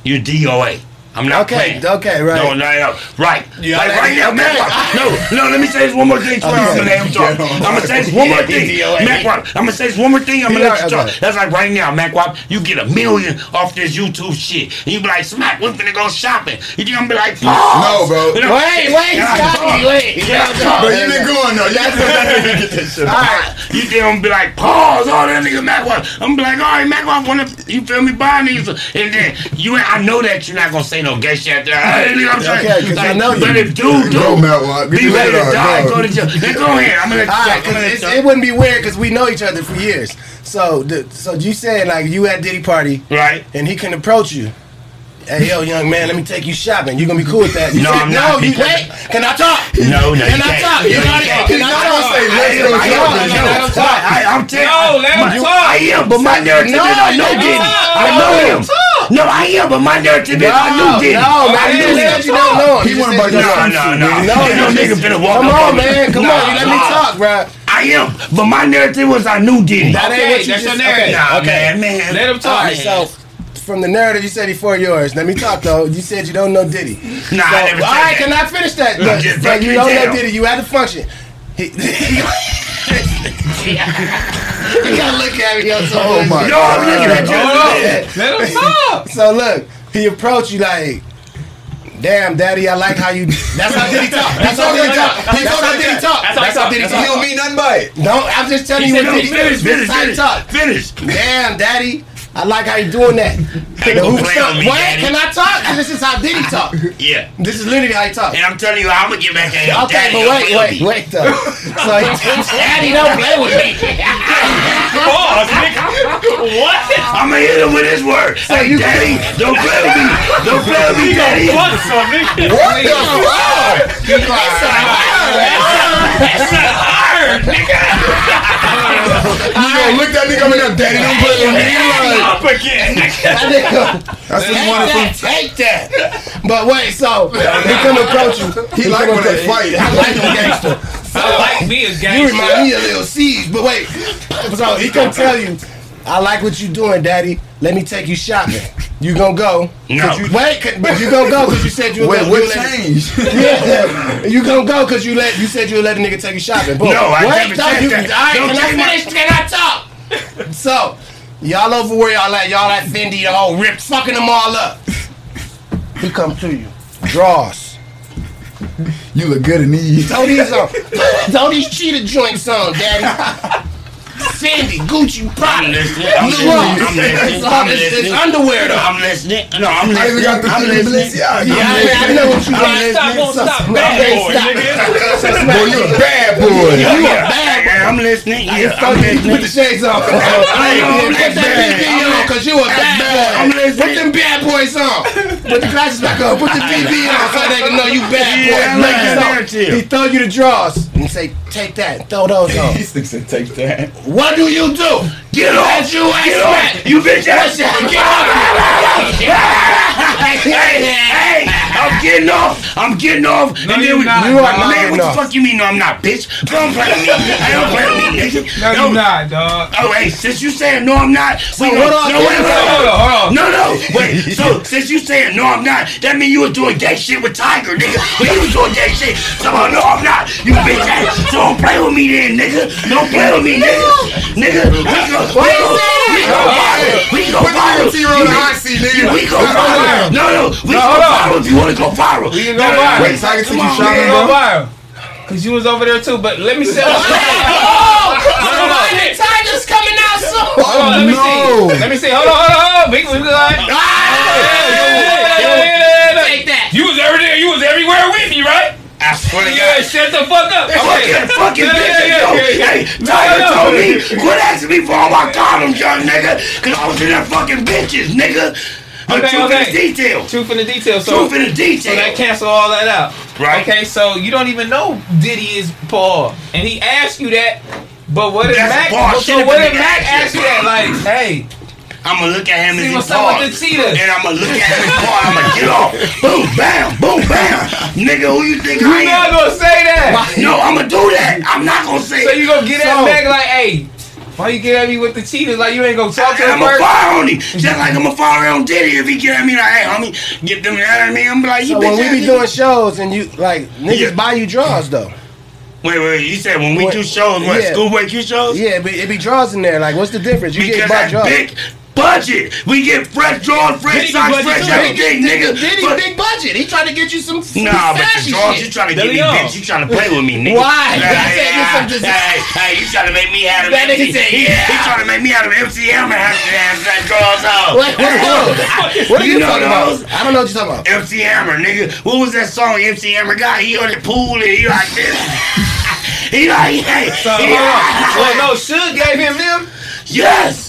you're DOA. I'm not Okay, playing. okay, right. No, no, no, right. Yeah, like right now, okay. Mac No, no, let me say this one more thing. Tomorrow, I'm gonna have him talk. I'm gonna say this one more thing. DOA. Mac I'm gonna say this one more thing. I'm gonna let you talk. okay. That's like right now, Mac Wop, you get a million off this YouTube shit. And you be like, Smack, we're finna go shopping. You think I'm gonna be like, pause. No, bro. Wait, wait, Can I Scotty, talk? wait. Can I talk? But you been going though. You gotta get this shit. All right, you think I'm gonna be like, pause, all that nigga Mac Wop. I'm gonna be like, all right, Mac Wop, wanna, you feel me, buy these. And then, you, I know that you're not gonna say no gay shit after. You know what I'm saying? Okay, 'cause I know you. But if dude, dude, Matt be ready to die, go. go to jail. Then go ahead, I'm gonna let you right, I'm gonna let because you talk. it wouldn't be weird because we know each other for years. So, so you said like you at Diddy party Right? and he can approach you. Hey, yo, young man, let me take you shopping. You gonna be cool with that? You No, I'm no, not, you because- wait. Can I talk? No, no, Can you I can't. talk? You you know, can't. can I talk? say, let's am, go I am, shopping. no, Let him talk. I, I'm telling No, let him my- talk. I am, but my narrative No, is I know Diddy. talk. I know him. No, I am, but my narrative is I knew Diddy. No, man, I knew him. said you don't know him. He You wanna just said you No, no, no. No, no you nigga just- finna walk Come on, on man. Come on, you let me talk, bro. I am, but my narrative was I knew Diddy. That ain't what you just your narrative. Nah, Okay. man, man. Let him talk. so from the narrative you said before yours, let me talk though. You said you don't know Diddy. Nah, So, I never all said right, that. can I finish that? No, just so you don't know down. Diddy. You had the function. He, you gotta look at me. yo, so Oh much. my No, I'm looking at you. on. Let him talk. So look, he approached you like, Damn, daddy, I like how you. That's how Diddy talk. That's how Diddy talk. That's how Diddy talk. That's how he Diddy talk. talk. You don't mean nothing by it. No, I'm just telling He you what no, Diddy finish, finish, is how he finish, finish. Damn, daddy. I like how you doing that. Don't play with me, Wait, daddy. can I talk? This is how Diddy talk. Yeah. This is literally how he talk. And I'm telling you, I'm gonna get back at him. Okay, Daddy, but wait, wait, wait though. So he, daddy, don't play with me. Pause, nigga. What? I'm gonna hit him with his word. Hey, you- daddy, don't play with me. Don't play with me, daddy. What the fuck some nigga. What the fuck? You gonna look that nigga up and down, daddy, don't play with me. Like, Up again, nigga. That nigga- That's what he Take wanted that, from. take that. But wait, so he come approach you. He like come when they approach- fight. I like him gangster. I like me as You remind me of Lil C's, but wait. So he come tell you, I like what you're doing, daddy. Let me take you shopping. You gonna go? No. You, wait, 'cause- but you gonna go because you said you were Wait, gonna what you let- changed? Yeah, you gonna go because you let you said you would let a nigga take you shopping. Boom. No, I wait, never no, said you, that. All right, Don't can I take my- finish? Can I talk? So, y'all over where y'all at? Y'all at Fendi, the whole rip, fucking them all up. He come to you, draws. You look good in these. Throw these on. Throw these cheetah joints on, daddy. Fendi, Gucci, I'm Prada. listening. I'm listening. I'm listening. It's, all- I'm it's, it's listening. underwear though. I'm listening. No, I'm listening. I even listening. got the I'm listening. Balenciaga. Yeah, I, know what you I'm got. Stop, won't stop. Bad boy, nigga. Boy, you a bad boy. You a Yeah, bad boy. yeah, I'm listening. Yeah, I'm you put the listening. shades on. I know, I'm Put that listening. BB on, cause you a bad boy. I'm listening. Put them bad boys on. Put the glasses back on. Put the BB on so they can know you bad boy. Yeah, I like So, narrative. He throw you the drawers and he say, take that, throw those on. These things said take that. what do you do? Get off. As you Get expect. off. You bitch ass. Get Hey, hey, I'm getting off. I'm getting off. No, and then you're we, not, you dog. are man, getting what the fuck you mean? No, I'm not, bitch. Don't play with me. I don't play with me, nigga. No, you not, dog. Oh, hey, since you saying no, I'm not. we hold on, no, wait, wait, wait. Hold on, hold on. No, no, wait. So since you saying no, I'm not, that mean you was doing gay shit with Tiger, nigga. When you was doing gay shit, so I'm no, I'm not. You bitch ass. So don't play with me then, nigga. Don't play with me, nigga. Nigga, we go, we go, we go viral. We go Put the viral. T-roll in the hot seat, nigga. We go Let's go viral. viral. No, no, we No, go hold on. viral if you want to go viral. We can No, go viral. wait, Tiger come took you on, shopping, man. Go bro. viral. Cause you was over there too, but let me say. Tiger's coming out soon. Hold on, let me no. see. Let me see. Hold on, hold on, hold on. Big, we good. Ah! Take that. You was everywhere. You was everywhere with me, right? I swear to Yeah, God. shut the fuck up. Fucking, fucking Yeah, yeah, bitches, yeah, yo. yeah, yeah. Hey, Tiger no. told me, quit asking me for all my condoms, young nigga. Cause I was in there fucking bitches, nigga. Okay, truth okay. in the details. Truth in the details. So, Truth in the so that cancel all that out. Right. Okay, so you don't even know Diddy is Paul, and he asked you that. But what if Mac? So what if Mac asked you that? Like, hey, I'm gonna look at him See as he what's Paul. with the. And I'm gonna look at him as Paul. I'm gonna get off. Boom, bam, boom, bam. Nigga, who you think I am? you not gonna say that. No, I'm gonna do that. I'm not gonna say So you gonna get at So- Mac like, hey, why you get at me with the cheetahs? Like you ain't gonna talk to And him I'm gonna fire on him. Just like I'm gonna fire on Diddy if he get at me like, hey, homie, get them at me. I'm like, you So bitch when we be nigga. doing shows and you like niggas Yeah. buy you draws though. Wait, wait, you said when we What- do shows, what, yeah. schoolboy Q shows? Yeah, it be, it be draws in there. Like, what's the difference? You Because get buy that draws. big budget. We get fresh drawers, fresh Diddy socks, fresh too. everything, nigga. Diddy But- big budget. He trying to get you some. some Nah, but the drawers, you trying to There give me, we bitch. You trying to play with me, nigga. Why? Hey, I said get some hey, hey, hey, you trying to make me have them That nigga MC. said, yeah. he trying to make me have them MC Hammer have have that drawers out. What, what, what, what are You you, talking those? about? I don't know what you're talking about. MC Hammer, nigga. What was that song MC Hammer got? He on the pool and he like this. he like, hey. So, he hold on. like- Well, no, Suge gave him them. Yes.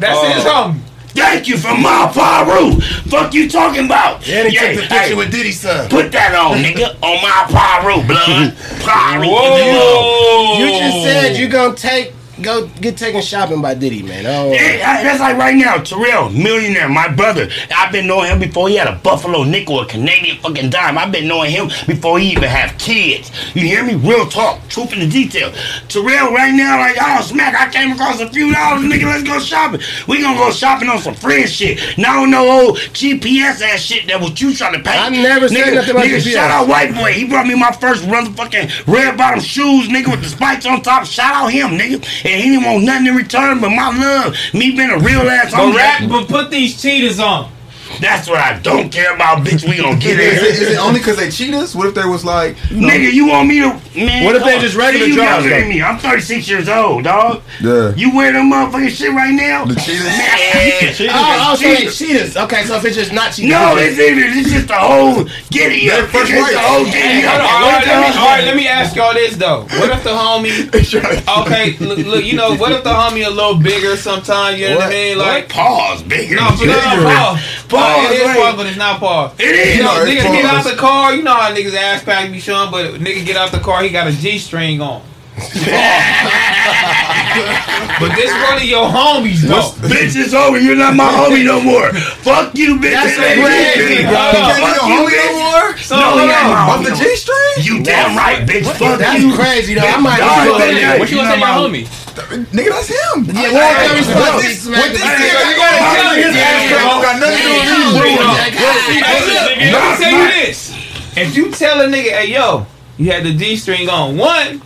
That's Oh. his homie. Thank you for my Paru. Fuck you talking about? And he Yeah, took the picture hey, with Diddy's son. Put that on, nigga. On my Paru, blood. Paru. Whoa. You just said you gonna take go get taken shopping by Diddy, man. Oh, that's like right now, Terrell, millionaire, my brother. I've been knowing him before he had a Buffalo nickel, a Canadian fucking dime. I've been knowing him before he even have kids. You hear me? Real talk, truth in the detail. Terrell, right now, like, oh, smack, I came across a few dollars, nigga, let's go shopping. We gonna go shopping on some friend shit. Now no old GPS ass shit that was you trying to pay. I never said nigga, nothing about nigga, GPS. shout out White Boy. He brought me my first motherfucking red bottom shoes, nigga, with the spikes on top. Shout out him, nigga. And he didn't want nothing in return but my love. Me being a real ass But rap, but put these cheetahs on. That's what I don't care about, bitch. We gonna get Is it, it. is it only because they cheat us? What if they was like, you know, Nigga, you want me to man? What if they just regular See, you drugs, younger than me. I'm 36 years old, dog. Yeah. You wear them motherfucking shit right now? The cheaters? Man, Oh, oh, so cheaters. cheaters. Okay, so if it's just not cheaters. No, it's it's even it's just the whole giddy Yeah, up. first It's the whole giddy Hold up. on, all right, let me, all right, let me ask y'all this though. What if the homie? Okay, look, look, you know, what if the homie a little bigger sometimes? You know what, I mean? Like, Pause, bigger. no, but no, no, pause. Pause, It is pause, but it's not pause. It is. You know, niggas get out the car. You know how niggas ass pack be showing, but nigga get out the car, he got a G string on. but this one of your homies though. Bitch, it's over. You're not my homie no more. Fuck you, bitch. That's crazy, bro. Fuck You can't be your homie bitch. no more? So, No, hold he ain't on. my Off the G string? You damn right, bitch. Fuck That's you. crazy though. I might Dog, as well. bitch, Yeah, What you You gonna say, your homie? Nigga, that's him. well, there is Hey, no- With this, with this Hey, nigga, you gotta hey, tell his hey, ass hey, don't got nothing to do with me. Hey, look, let me tell you this. If you tell a nigga, hey yo, you had the G string on, one,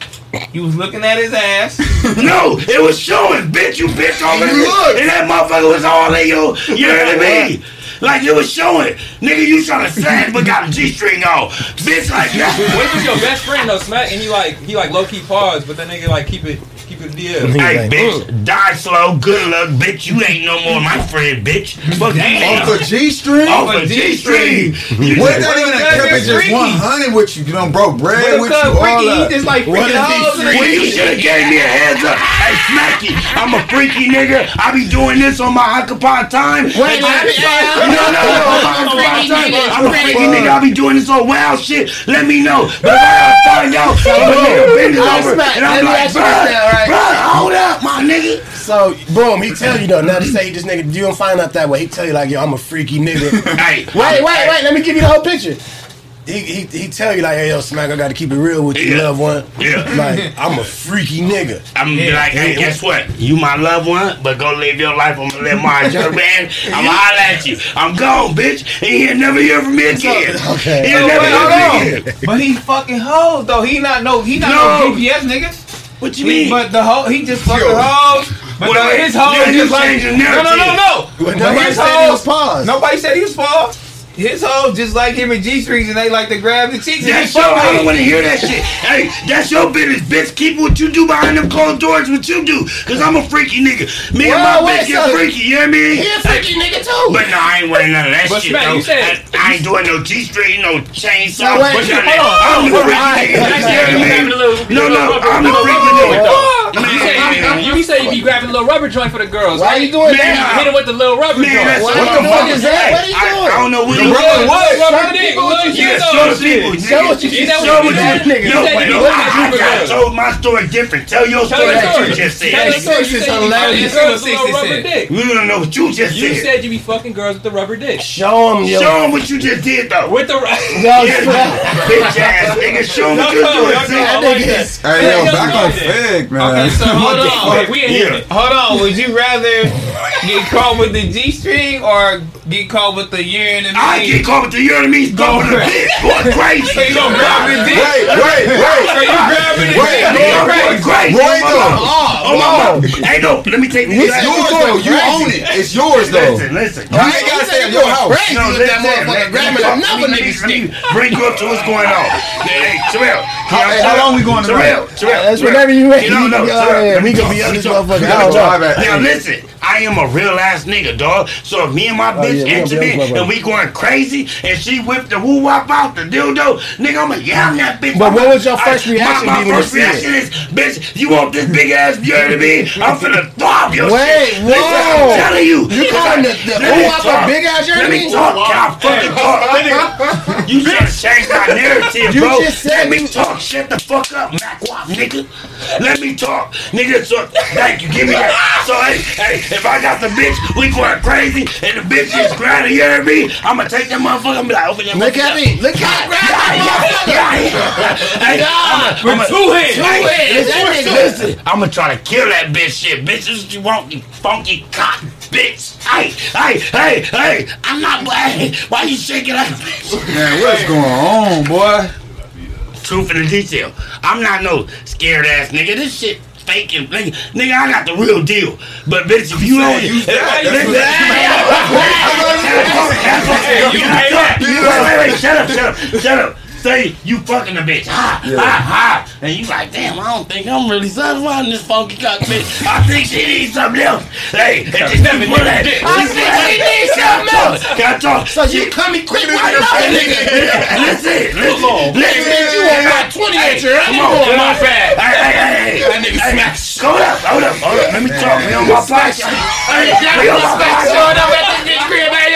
you was looking at his ass. No, it was showing, bitch. You bitch on You there. looked. And that motherfucker was all in your, you know what I mean? Like it was showing. Nigga, you trying to sag but got a G string on. Bitch like that. What if it's your best friend though, Smack, and he like he like low key pause, but that nigga like keep it keep it DL. Hey, bitch, die slow, good luck, bitch. You ain't no more my friend, bitch. Fuck Off you. the G string? Off a G string. What that What nigga if done kept it just 100 with you? You done broke bread But with you, because all Ricky, he that. just like What freaking if he hoes freaky? Well, you should have gave me a heads up. Hey, Smacky, I'm a freaky nigga. I be doing this on my occupied time. Wait, let me- No, no, no, on my occupied time. I'm a freaky nigga. I be doing this on wild shit. Let me know. But if I find out, if a nigga bend All right, over, and let I'm me like, ask you bruh, this now, right? hold up, my nigga. So boom, he tell you though. Now to say this nigga, you don't find out that way. He tell you like, yo, I'm a freaky nigga. Hey, wait, wait, wait. Let me give you the whole picture. He, he, he tell you like, hey yo, Smack, I gotta keep it real with you, Yeah. loved one. Yeah. Like, I'm a freaky nigga. I'm gonna be like, hey, guess what? You my loved one, but go live your life. I'm gonna live mine. You know what I mean? I'm holler at you. I'm gone, bitch. And he'll never hear from me again. Okay. He'll So, never wait, hear from me again. But he fucking hoes though. He not no he not No. no, GPS niggas. What you He, mean? but the hoe he just fucking Yo. hoes. But Wait, the, wait. his hoes Yeah, you just like no no no no. But But nobody his said he was paused. nobody said he was paused. His hoes just like him and G strings and they like to grab the cheeks. That's he your, I don't want to hear that shit. Hey, that's your business, bitch. Keep what you do behind them closed doors, what you do. Cause I'm a freaky nigga. Me and my wait, bitch get so- freaky, you know what I mean? He a freaky nigga too. But no, I ain't wearing none of that But shit, Smack, though. you said- I, I ain't doing no G-string, no chainsaw. So wait, But hold on, I'm the hold freaky alright. nigga. You know what I mean? grabbing a little, No, no, I'm the little freaky nigga. joint, though. Man, You say you, you say you be grabbing a little rubber joint for the girls. Why right? you doing Man, that? Hit it with the little rubber Man, joint. What what the fuck is that? What are you doing? I don't know what The he rubber doing. what? Rubber Show the people what you Yeah, did. show the people. nigga. Show what you Is that Show what what you you did? nigga. No, wait, no, I, that I for got told my story different. Tell your story the that you just Tell said. the story. You This said you be fucking girls with the Six little is rubber dick. We don't know what you just You said. said you be fucking girls with the rubber dick. Show him, yo. Show them what you just did, though. With the Yo, Yeah, bitch ass nigga. Show them what you no, doing. no, see? no. That nigga that. is. Hey, yo, back yeah. on Figg, man. Okay, so hold Okay, on. we in here. Hold on, would you rather get caught with the G string or get caught with the urine and I get caught with the urine going to bitch. Going So you gonna grab the dick? Wait, wait, So wait. you grabbing the Wait, dick? wait, Going Going crazy. crazy. Roy, Oh, though. Oh, my mama. Hey, no, let me take this. It's yours, though. You own it. It's yours, though. Listen, listen. You ain't gotta stay at your house. Crazy No, with listen, that motherfucker let- grabbing let me- another nigga's let me dick. Bring you up to what's going on. Hey, Terrell. How- hey, how long we going Terrell. Terrell. That's whatever you ready. No, You no, can be Terrell, We me can be let on this motherfucker. Let I me don't know. Drive at- Now listen, I am a real ass nigga, dog. So if me and my Oh, bitch yeah, we gonna be on this intimate motherfucker. and we going crazy and she whipped the woo wop out the dildo, nigga, I'ma yam that bitch. But I'm what a- would your first I- reaction my, be my when you first see it? reaction is, bitch, you want this big ass, you know what I mean? I'm finna throb your Wait, shit. whoa. Listen, I'm telling you. You calling the- the Let me woo wop a talk. big ass Let me urine? talk. Can I fucking talk? You trying to change my narrative, You bro. just said Let me you- talk. Shut the fuck up, Mac Wop, nigga. Let me talk. Nigga, so, thank you. Give me that. So, hey, hey, if I got the bitch, we going crazy, and the bitch is grinding, you hear me? I'm gonna take that motherfucker and be like, open your Look at me. Look how I grab that motherfucker. Hey, I'm a, I'm Two hands. Two hands. That. Listen, I'm gonna try to kill that bitch shit. Bitch, this is what you want, you funky cock bitch. Hey, hey, hey, hey. I'm not hey, Why you shaking like a bitch? Man, what's going on, boy? Truth in the detail. I'm not no scared ass nigga. This shit, faking. Nigga, nigga, I got the real deal. But bitch, if you don't, use that. Listen, you. Wait, wait, wait, shut up, shut up, shut up. Say you fucking a bitch, ha, ha, ha, and you like, damn, I don't think I'm really satisfying this funky cock bitch. I think she needs something else. Hey, and just let me put that. I think she needs something else. Can I talk? So you coming quick right up, nigga. Listen, listen, listen. Bitch, you want my 28 year Come on, come on, fast. Hey, hey, hey, hey. That nigga Hey, smash. Hold up, hold up, hold up. Let me talk. We on my podcast. Hey, we on my podcast.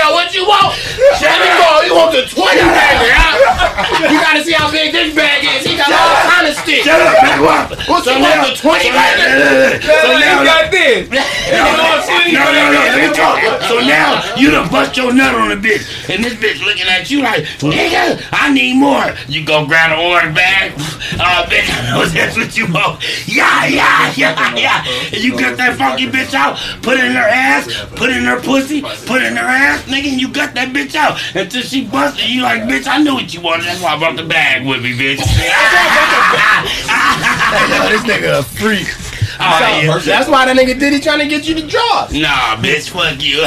Showing up at this bitch crib, hey, yo, what you want? Let me go. You want the 20 bagger, huh? You gotta see how big this bag is. He got all kind of sticks. Shut up, man. What? What you want, the 20 bagger? So now, you got this. no, no, no, no, let me talk. So now you done bust your nut on the bitch, and this bitch looking at you like, nigga, I need more. You go grab the order bag. Uh, bitch, I know that's what you want. Yeah, yeah, yeah, yeah. And you got that funky bitch out, put it in her ass, put it in her pussy, put it in her ass, nigga, and you got that bitch out until she busted. You like, bitch, I knew what you wanted. That's why I brought the bag with me, bitch. Yo, this nigga a freak. Oh, yeah. That's why that nigga Diddy trying to get you to draw. Nah, bitch, fuck you.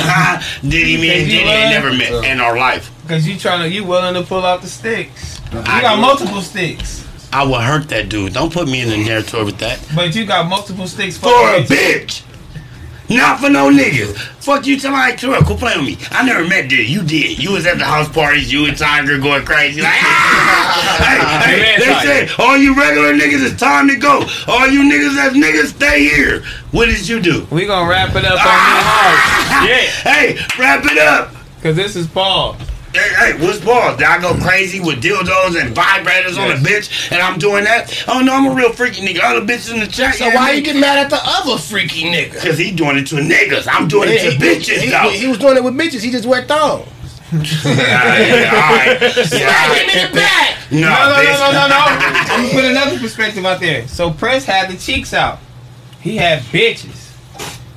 Diddy, me and Because you Diddy ain't never met in our life. Cause you trying to, you willing to pull out the sticks. You I got do. multiple sticks, I would hurt that dude. Don't put me in the narrative with that. but you got multiple sticks For a fucking- bitch. Not for no niggas. Fuck you, tell my Terrell, quit playing with me. I never met Diddy. You did. You was at the house parties. You and Tiger going crazy. Like, ah! hey, hey, Man, they Tiger. say, all you regular niggas, it's time to go. All you niggas that's niggas, stay here. What did you do? We gonna wrap it up on Ah! Yeah. Hey, wrap it up. cause this is Paul. Hey, hey, what's balls? Did I go crazy with dildos and vibrators on a bitch and I'm doing that? Oh no, I'm a real freaky nigga. Other bitches in the chat. So why you get mad at the other freaky nigga? Because he doing it to niggas. I'm doing it to bitches, he, though. he, he was doing it with bitches. He just wear thongs. Ah, yeah, all right. Smack Yeah, him in the back. no, No, no, no, no, no, no. I'm gonna put another perspective out there. So Prince had the cheeks out. He had bitches.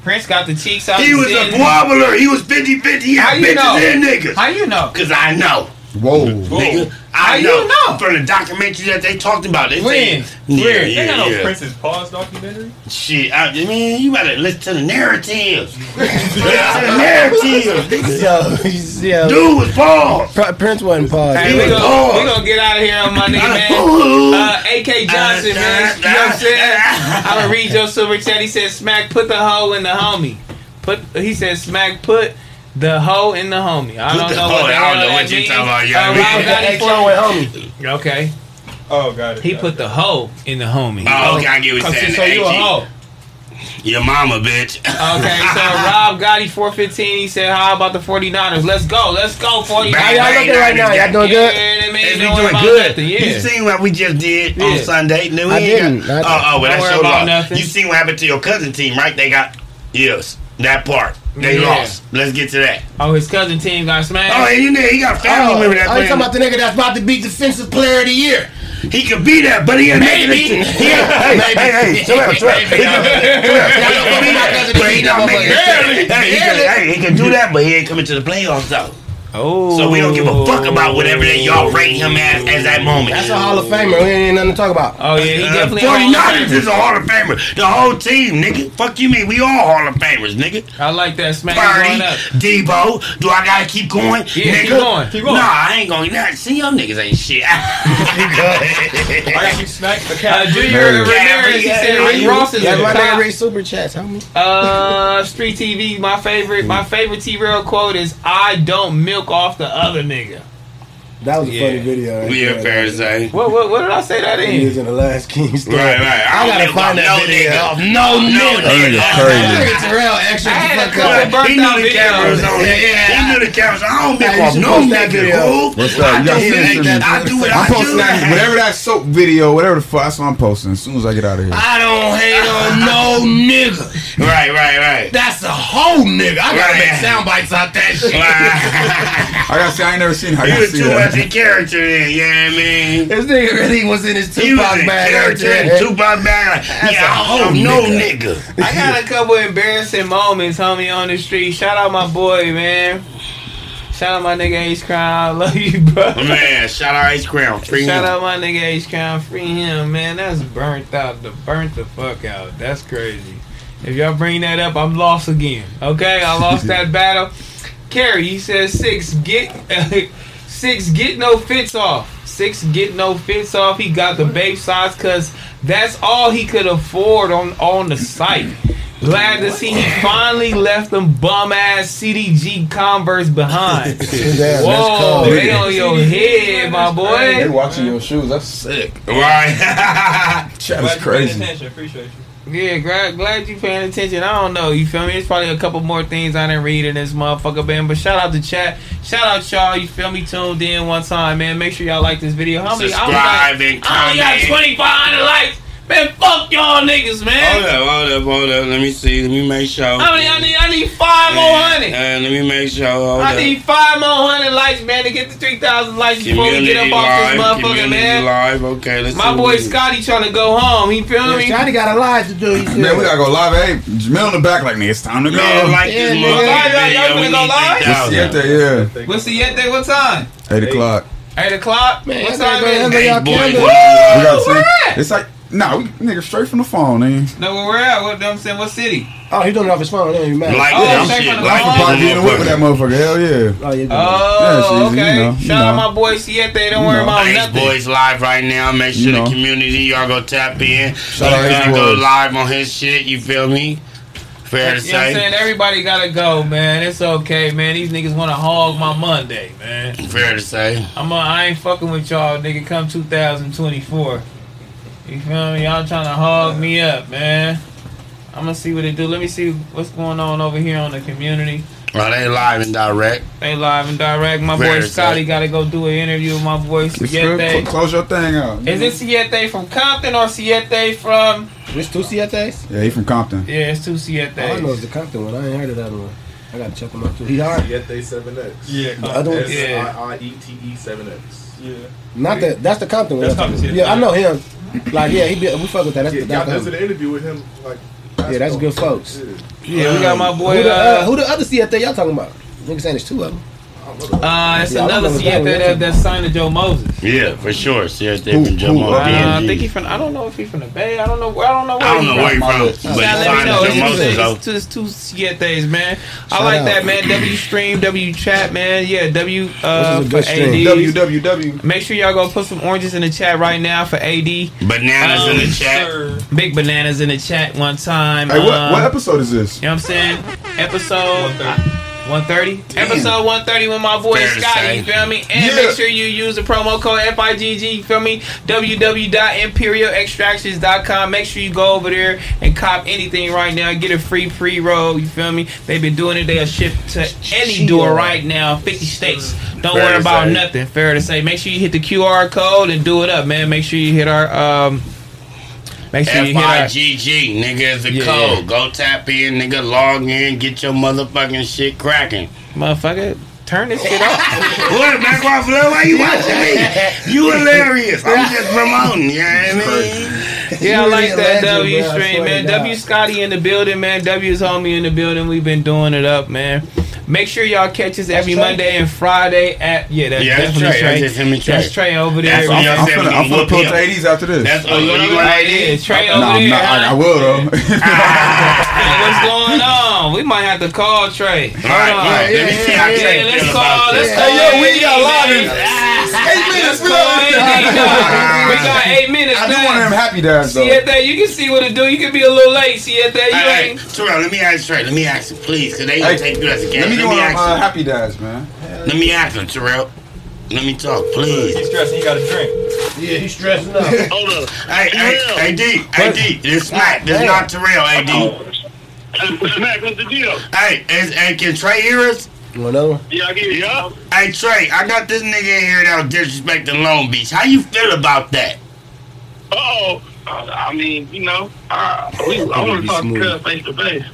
Prince got the cheeks out. He was a wobbler. He was 50 50. He had bitches know? and niggas. How you know? Because I know. Whoa. Nigga. How I you know. know? From the documentary that they talked about. They When? say- Yeah, Where? They got no yeah. Princess Pause documentary. Shit, I, I mean, you better listen to the narratives. listen to the narratives. nigga. Yo, yo. Dude was Paul. Pr- Prince wasn't paused. Hey, He we was gonna, hard. we gonna get out of here on my nigga, man. Uh, AK Johnson, man. You know what I'm saying? I'm gonna read your super chat. He said, "Smack, put the hoe in the homie." Put. He said, "Smack, put the hoe in the homie." I Put don't the know hoe- what the I don't know what you means. talking about, yeah. Rob got it Hey, for- homie. Okay. Oh, got it. He put the hoe in the homie. Oh, okay, I get what you're saying. So you a AG. hoe. Your mama, bitch. Okay, so Rob Gotti 415, he said, How about the 49ers? Let's go, let's go, 49ers. How y'all looking right now? Y'all doing good? Yeah, they made you we doing good. nothing, You seen what we just did on Yeah. Sunday? No, we I didn't. Oh, oh, well, Don't that's worry your about nothing. You seen what happened to your cousin team, right? They got yes, that part. They Yeah. lost. Let's get to that. Oh, his cousin team got smashed. Oh, and you know he got a family Oh, member that oh, you talking about the nigga that's about to be defensive player of the year? He could be that, but he ain't making it. He ain't, hey, Maybe. hey, hey, chill out, chill out. He could- Y'all gonna be my cousin But he to not beat making it. Hey, hey, he can do that, but he ain't coming to the playoffs though. Oh. So we don't give a fuck about whatever that y'all rate him as as that moment. That's a Hall of Famer. We ain't nothing to talk about. Oh, yeah, he Uh, definitely 49ers is a Hall of Famer. The whole team, nigga. Fuck you mean? We all Hall of Famers, nigga. I like that smack Birdie, going up. Debo. Do I gotta keep going? Yeah, nigga? keep going, keep going. Nah, I ain't going. Nah, see, y'all niggas ain't shit. I got you smacked the Uh, cat. Junior Ramirez, he said Rick Ross is That's a my nigga cop. read super chats, homie. Uh, Street TV, my favorite, my favorite T-Rail quote is, I don't milk off the other nigga. That was a Yeah. funny video. right We there. are fair. What, what, what did I say that in? He was in? in the last King story. Right, right. I gotta find that no video. nigga. No No nigga. That nigga's That crazy. nigga Terrell extra I had a fuck couple up. burnt He knew the cameras on. Yeah, yeah. He knew the cameras. I don't make off no post nigga. video. What's up? I You do gotta it. to me. I do what I'm I posting do. that, whatever that soap video, whatever the fuck, that's what I'm posting as soon as I get out of here. I don't hate on no nigga. Right, right, right. That's a whole nigga. I gotta make sound bites out that shit. I gotta say, I ain't never seen how you see too much that. in character then, you know what I mean? This nigga really was in his He was Tupac in bag. character in. Tupac bag. Like, yeah, a I whole don't know nigga. nigga. I got a couple embarrassing moments, homie, on the street. Shout out my boy, man. Shout out my nigga Ace Crown. I love you, bro. Man, shout out Ice Crown. Free Shout him. out my nigga Ace Crown. Free him, man. That's burnt out. The burnt the fuck out. That's crazy. If y'all bring that up, I'm lost again. Okay, I lost that battle. Kerry, he says six get six get no fits off. Six get no fits off. He got the babe size because that's all he could afford on on the site. Glad to see he finally left them bum ass CDG Converse behind. Damn, that's Whoa, they on your head, my boy. They watching your shoes. That's sick. Right. that's crazy. Appreciate you. Yeah, glad, glad you paying attention. I don't know, you feel me? It's probably a couple more things I didn't read in this motherfucker, man. But shout out to chat. Shout out y'all. You feel me? Tuned in one time, man. Make sure y'all like this video. How many? I Subscribe got, and I only got 2,500 likes. Man, fuck y'all niggas, man. Hold up, hold up, hold up. Let me see. Let me make sure. How many? I need, I need five more hundred. Uh, let me make sure. Hold I up. need five more hundred likes, man, to get to 3,000 likes before we get up off this motherfucker, community man. live. Okay, let's My see boy Scotty trying to go home. He feel Yeah, me? Johnny got a lot to do. He. Man, we gotta go live. Hey, Jamel in the back, like, nigga, it's time to go. Man, like this Yeah, motherfucker nigga. Y'all- y'all video. We finna go need live? 3,000. Yeah, there, yeah. What's the yet day? What time? Eight o'clock. Eight o'clock. Man, what time go is it? y'all Hey, boy. camera. We got to ten- at? It's like, nah, we nigga straight from the phone, nigga. No, where we're at? What I'm saying? What city? Oh, he doing it off his phone. It don't even matter. Like Oh, this okay, shit. from the Like phone. this Probably be whip with that motherfucker. motherfucker. Hell yeah. Oh, you doing Oh, Yeah, easy, okay. you know, you Shout out my boy Siete. Don't You worry know. about Ace nothing. Boys live right now. Make sure You know. the community y'all go tap in. Shout out We're gonna go live on his shit. You feel me? Fair to You know what I'm say. saying? Everybody gotta go, man. It's okay, man. These niggas wanna hog my Monday, man. Fair to say. I'm a, I ain't fucking with y'all, nigga. Come 2024. You feel me? Y'all trying to hog me up, man. I'm gonna see what they do. Let me see what's going on over here on the community. Well, they live and direct. They live and direct. My Fair boy Scotty gotta go do an interview with my boy It's. Siete. Close your thing out. Is it Siete from Compton or Siete from? Which two Sietes? Yeah, he from Compton. Yeah, it's two two Oh, I know Sietes. it's the Compton one. I ain't heard of that one. I gotta check him out too. He hard. Yet they 7X. Yeah, The other one? S Yeah. I I E T E 7X. Yeah. Not that. That's the Compton one. That's Compton, Yeah, yeah. I know him. Like, yeah, he be, we fuck with that. That's Yeah, the y'all that's did the- an interview with him. Like, Yeah, that's good folks. Yeah, we got my boy. Who the, uh, Uh, who the other Siete y'all talking about? Niggas saying it's two of them. Uh, it's Yeah, another know Siete that that, that's signed to Joe Moses. Yeah, for sure. See if they Who- can jump who, uh, I think he from. I don't know if he from the Bay. I don't know. I don't know where I don't know where he from, but he let me signed know. to It's, Joe Moses, it's, two Sietes, man. I like out. that, man. W stream, W chat, man. Yeah, W uh, This is a for good stream. AD. www. Make sure y'all go put some oranges in the chat right now for AD. Bananas in the Um, chat. Sir. Big bananas in the chat one time. Hey, what, Um, what episode is this? You know what I'm saying? Episode 130. Episode 130 with my boy Fair Scotty, you feel me? And Yeah. make sure you use the promo code FIGG, you feel me? www.imperialextractions.com. Make sure you go over there and cop anything right now. Get a free pre roll, you feel me? They've been doing it. They'll ship to any door right now, 50 states. Don't Fair worry about say. nothing. Fair to say. Make sure you hit the QR code and do it up, man. Make sure you hit our um Make sure you hit F-I-G-G, nigga, is the Yeah. code. Go tap in, nigga, log in, get your motherfucking shit cracking. motherfucker. Turn this shit off. What, back off, Lil? Why you watching me? You hilarious. I'm just promoting, you know what I mean? Yeah, I like that legend, W stream, man. W Scotty in the building, man. W's homie in the building. We've been doing it up, man. Make sure y'all catch us every Monday and Friday at yeah, that's Yeah, that's definitely Trey. That's Trey. just him and Trey. That's Trey over there. That's what I'm y'all finna, I'm gonna finna whoop pull him. 80s after this. That's oh, oh you you know going what like it this? is. Trey no, over I'm there. not. I, I will, though. Hey, what's going on? We might have to call Trey. All right, all right. Let me see how Trey. Let's call. Let's call. Hey, yo, we got live man. in eight minutes. We Call AD now. We got eight minutes I do now. one of them happy dads, though. See it there. You can see what it do. You can be a little late. See it there. You Hey, hey, ain't. Terrell, let me ask Trey. Let me ask him, please, because they gonna Hey, take you as a guest. Let me Let me one of them uh, happy dads, man. Let me ask him, Terrell. Let me talk, please. He's stressing. He got a drink. Yeah, he's stressing out. Hold up. Hey, hey, hey, D, hey, D, this Mac, this Damn. not Terrell, hey, D. Mac, what's the deal? Hey, is, hey, can Trey hear us? You want another one? Yeah, I get it. Yeah. Hey, Trey, I got this nigga in here that was disrespecting Long Beach. How you feel about that? Oh, I mean, you know, I, we, I want to talk to Cuz face to face.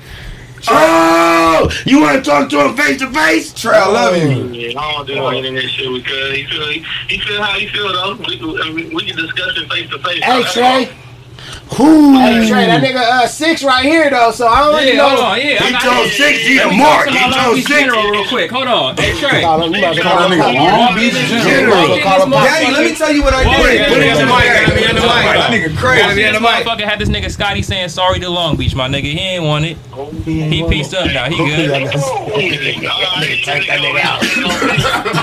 Oh, you want to talk to him face to face? Trey, I love you. Oh, yeah, I don't do no internet shit with Cuz. He feel, he, he feel how he feel though. We, can- we, we can discuss it face to face. Hey, Trey. Hey Trey, that nigga uh six right here though, so I don't really Yeah, know. hold on. Yeah, I He got told it. six, he a mark. talk He told six. General real quick. Hold on. Hey, Trey. Call him, you might as well Call that nigga Long Beach General. We'll call him Daddy, let me tell you what I did. yeah, Put it on the mic. Gotta be on the mic. That nigga crazy. Gotta be on the mic. Motherfucker had this nigga Scotty saying sorry to Long Beach, my nigga. He ain't want it. He pieced up now. He good.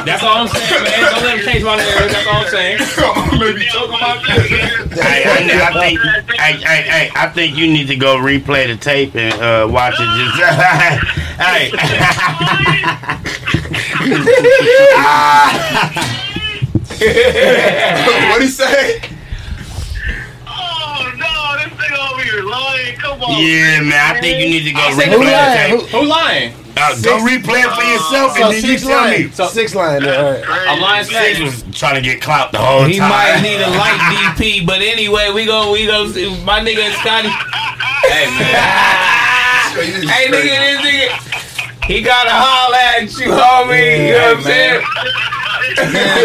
That's all I'm saying, man. Don't let him change my narrative. That's all I'm saying. Maybe choke on my. Hey, I, I think, hey, hey, hey, I think you need to go replay the tape and uh, watch it. Just, hey, What he say? Oh no, this nigga over here lying. Come on. yeah, man, I think you need to go said replay Who lying? the Who, tape. Who lying? Uh, go replay it for yourself, so and then you six tell me. line. Six line there. All right. I'm lying Six was trying to get clout the whole He time. might need a light DP, but anyway, we go, we go. My nigga and Scotty. Hey man. hey nigga, this nigga. He gotta holler at you, homie. You know what I'm saying?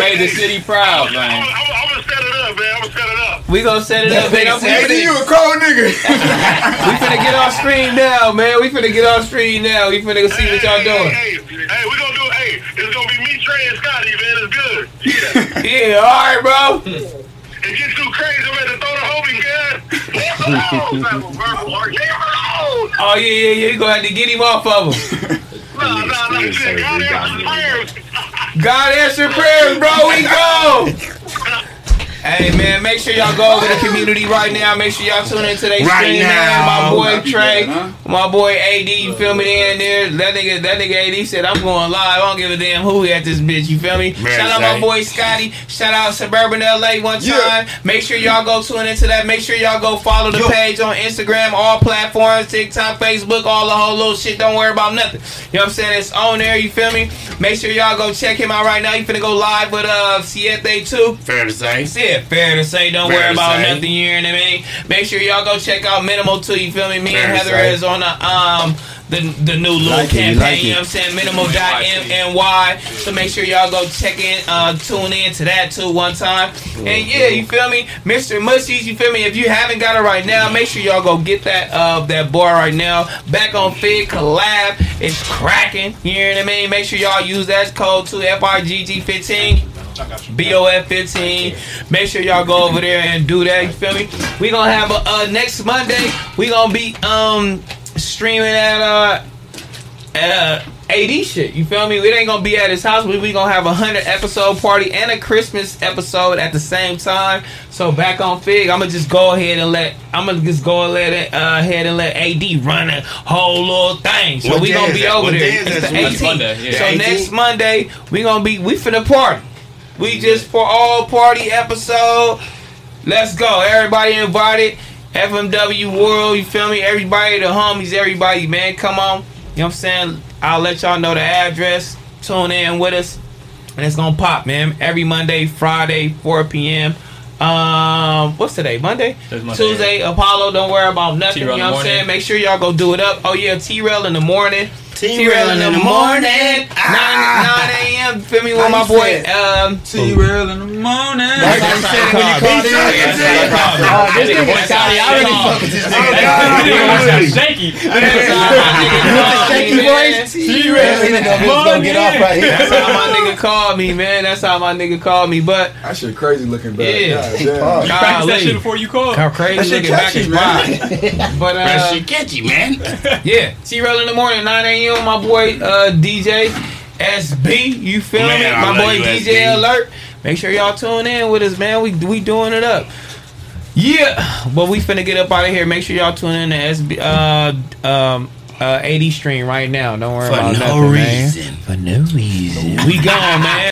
Made the city proud, I'm, man. Up, man. I'm gonna set it up. We gonna set it up, man. Hey, finna, you a cold nigga. we finna get off screen now, man. We finna get off screen now. We finna go see what y'all doing. Hey, hey, hey, we gonna do. Hey, it's gonna be me, Trey, and Scotty, man. It's good. Yeah. Yeah, all right, bro. it gets too crazy. I'm at to throw the homie gun. Oh yeah, yeah, yeah. You gonna have to get him off of him. Nah, nah, nah. Shit, God answer prayers. God answer prayers, bro. We go. Hey man, make sure y'all go over to the community right now. Make sure y'all tune into their Right stream, man. now. My boy Trey, my boy AD, you feel me? They in there. That nigga, that nigga AD said I'm going live. I don't give a damn who at this bitch. You feel me? Man, Shout out my boy Scotty. Shout out Suburban LA one time. Make sure y'all go tune into that. Make sure y'all go follow the page on Instagram, all platforms, TikTok, Facebook, all the whole little shit. Don't worry about nothing. You know what I'm saying? It's on there. You feel me? Make sure y'all go check him out right now. You finna go live with uh Siete too. Fair to say. Yeah, fair to say. Don't Fair worry about say. nothing. You what I mean? Make sure y'all go check out Minimal too. You feel me? Me Fair and Heather say. is on the um the the new little Like it, campaign. like you know what I'm saying? Minimal.mny. So make sure y'all go check in, uh, tune in to that too one time. And yeah, you feel me, Mr. Mushies. You feel me? If you haven't got it right now, make sure y'all go get that uh that bar right now. Back on Figg collab, it's cracking. You hear what I mean? Make sure y'all use that code to FRGG15. BOF 15. Make sure y'all go over there and do that. You feel me? We gonna have a uh, next Monday. We gonna be um streaming at uh at uh, AD shit. You feel me? We ain't gonna be at his house. but we gonna have a hundred episode party and a Christmas episode at the same time. So back on Figg, I'm gonna just go ahead and let I'm gonna just go and let it uh, ahead and let AD run the whole little thing. So What we gonna be over What day It's the 18th. Monday, yeah. So next Monday we gonna be we finna party. We just for all party episode. Let's go. Everybody invited. FMW World, you feel me? Everybody, the homies, everybody, man. Come on. You know what I'm saying? I'll let y'all know the address. Tune in with us. And it's gonna pop, man. Every Monday, Friday, 4 p.m. Um, what's today? Monday? Monday, Tuesday, Apollo, don't worry about nothing. You T-Rail know what I'm saying? Make sure y'all go do it up. Oh yeah, T-Rail in the morning. T-Rail in the morning. 9, 9 a.m. Feel me with my boy. Um, T real in the morning. That's how you said it when you called in. Uh, this nigga Scotty, I already fuck with this nigga. Shaky. Shaky voice. T-Rex. He didn't know if he was gonna get off right That's how my nigga called me, man. That's how my nigga called me. But That shit crazy looking back. Yeah. God damn. You practice that shit before you call. how crazy looking back is man. right. But That uh, shit catchy, man. yeah, T-Rail in the morning, 9 a.m. My boy uh, DJ SB, you feel Man, me? I My boy DJ SB. Alert. Make sure y'all tune in with us, man. We we doing it up. Yeah, but we finna get up out of here. Make sure y'all tune in to SB uh um uh 80 stream right now. Don't worry For about no nothing, man. reason. For no reason. We gone, man.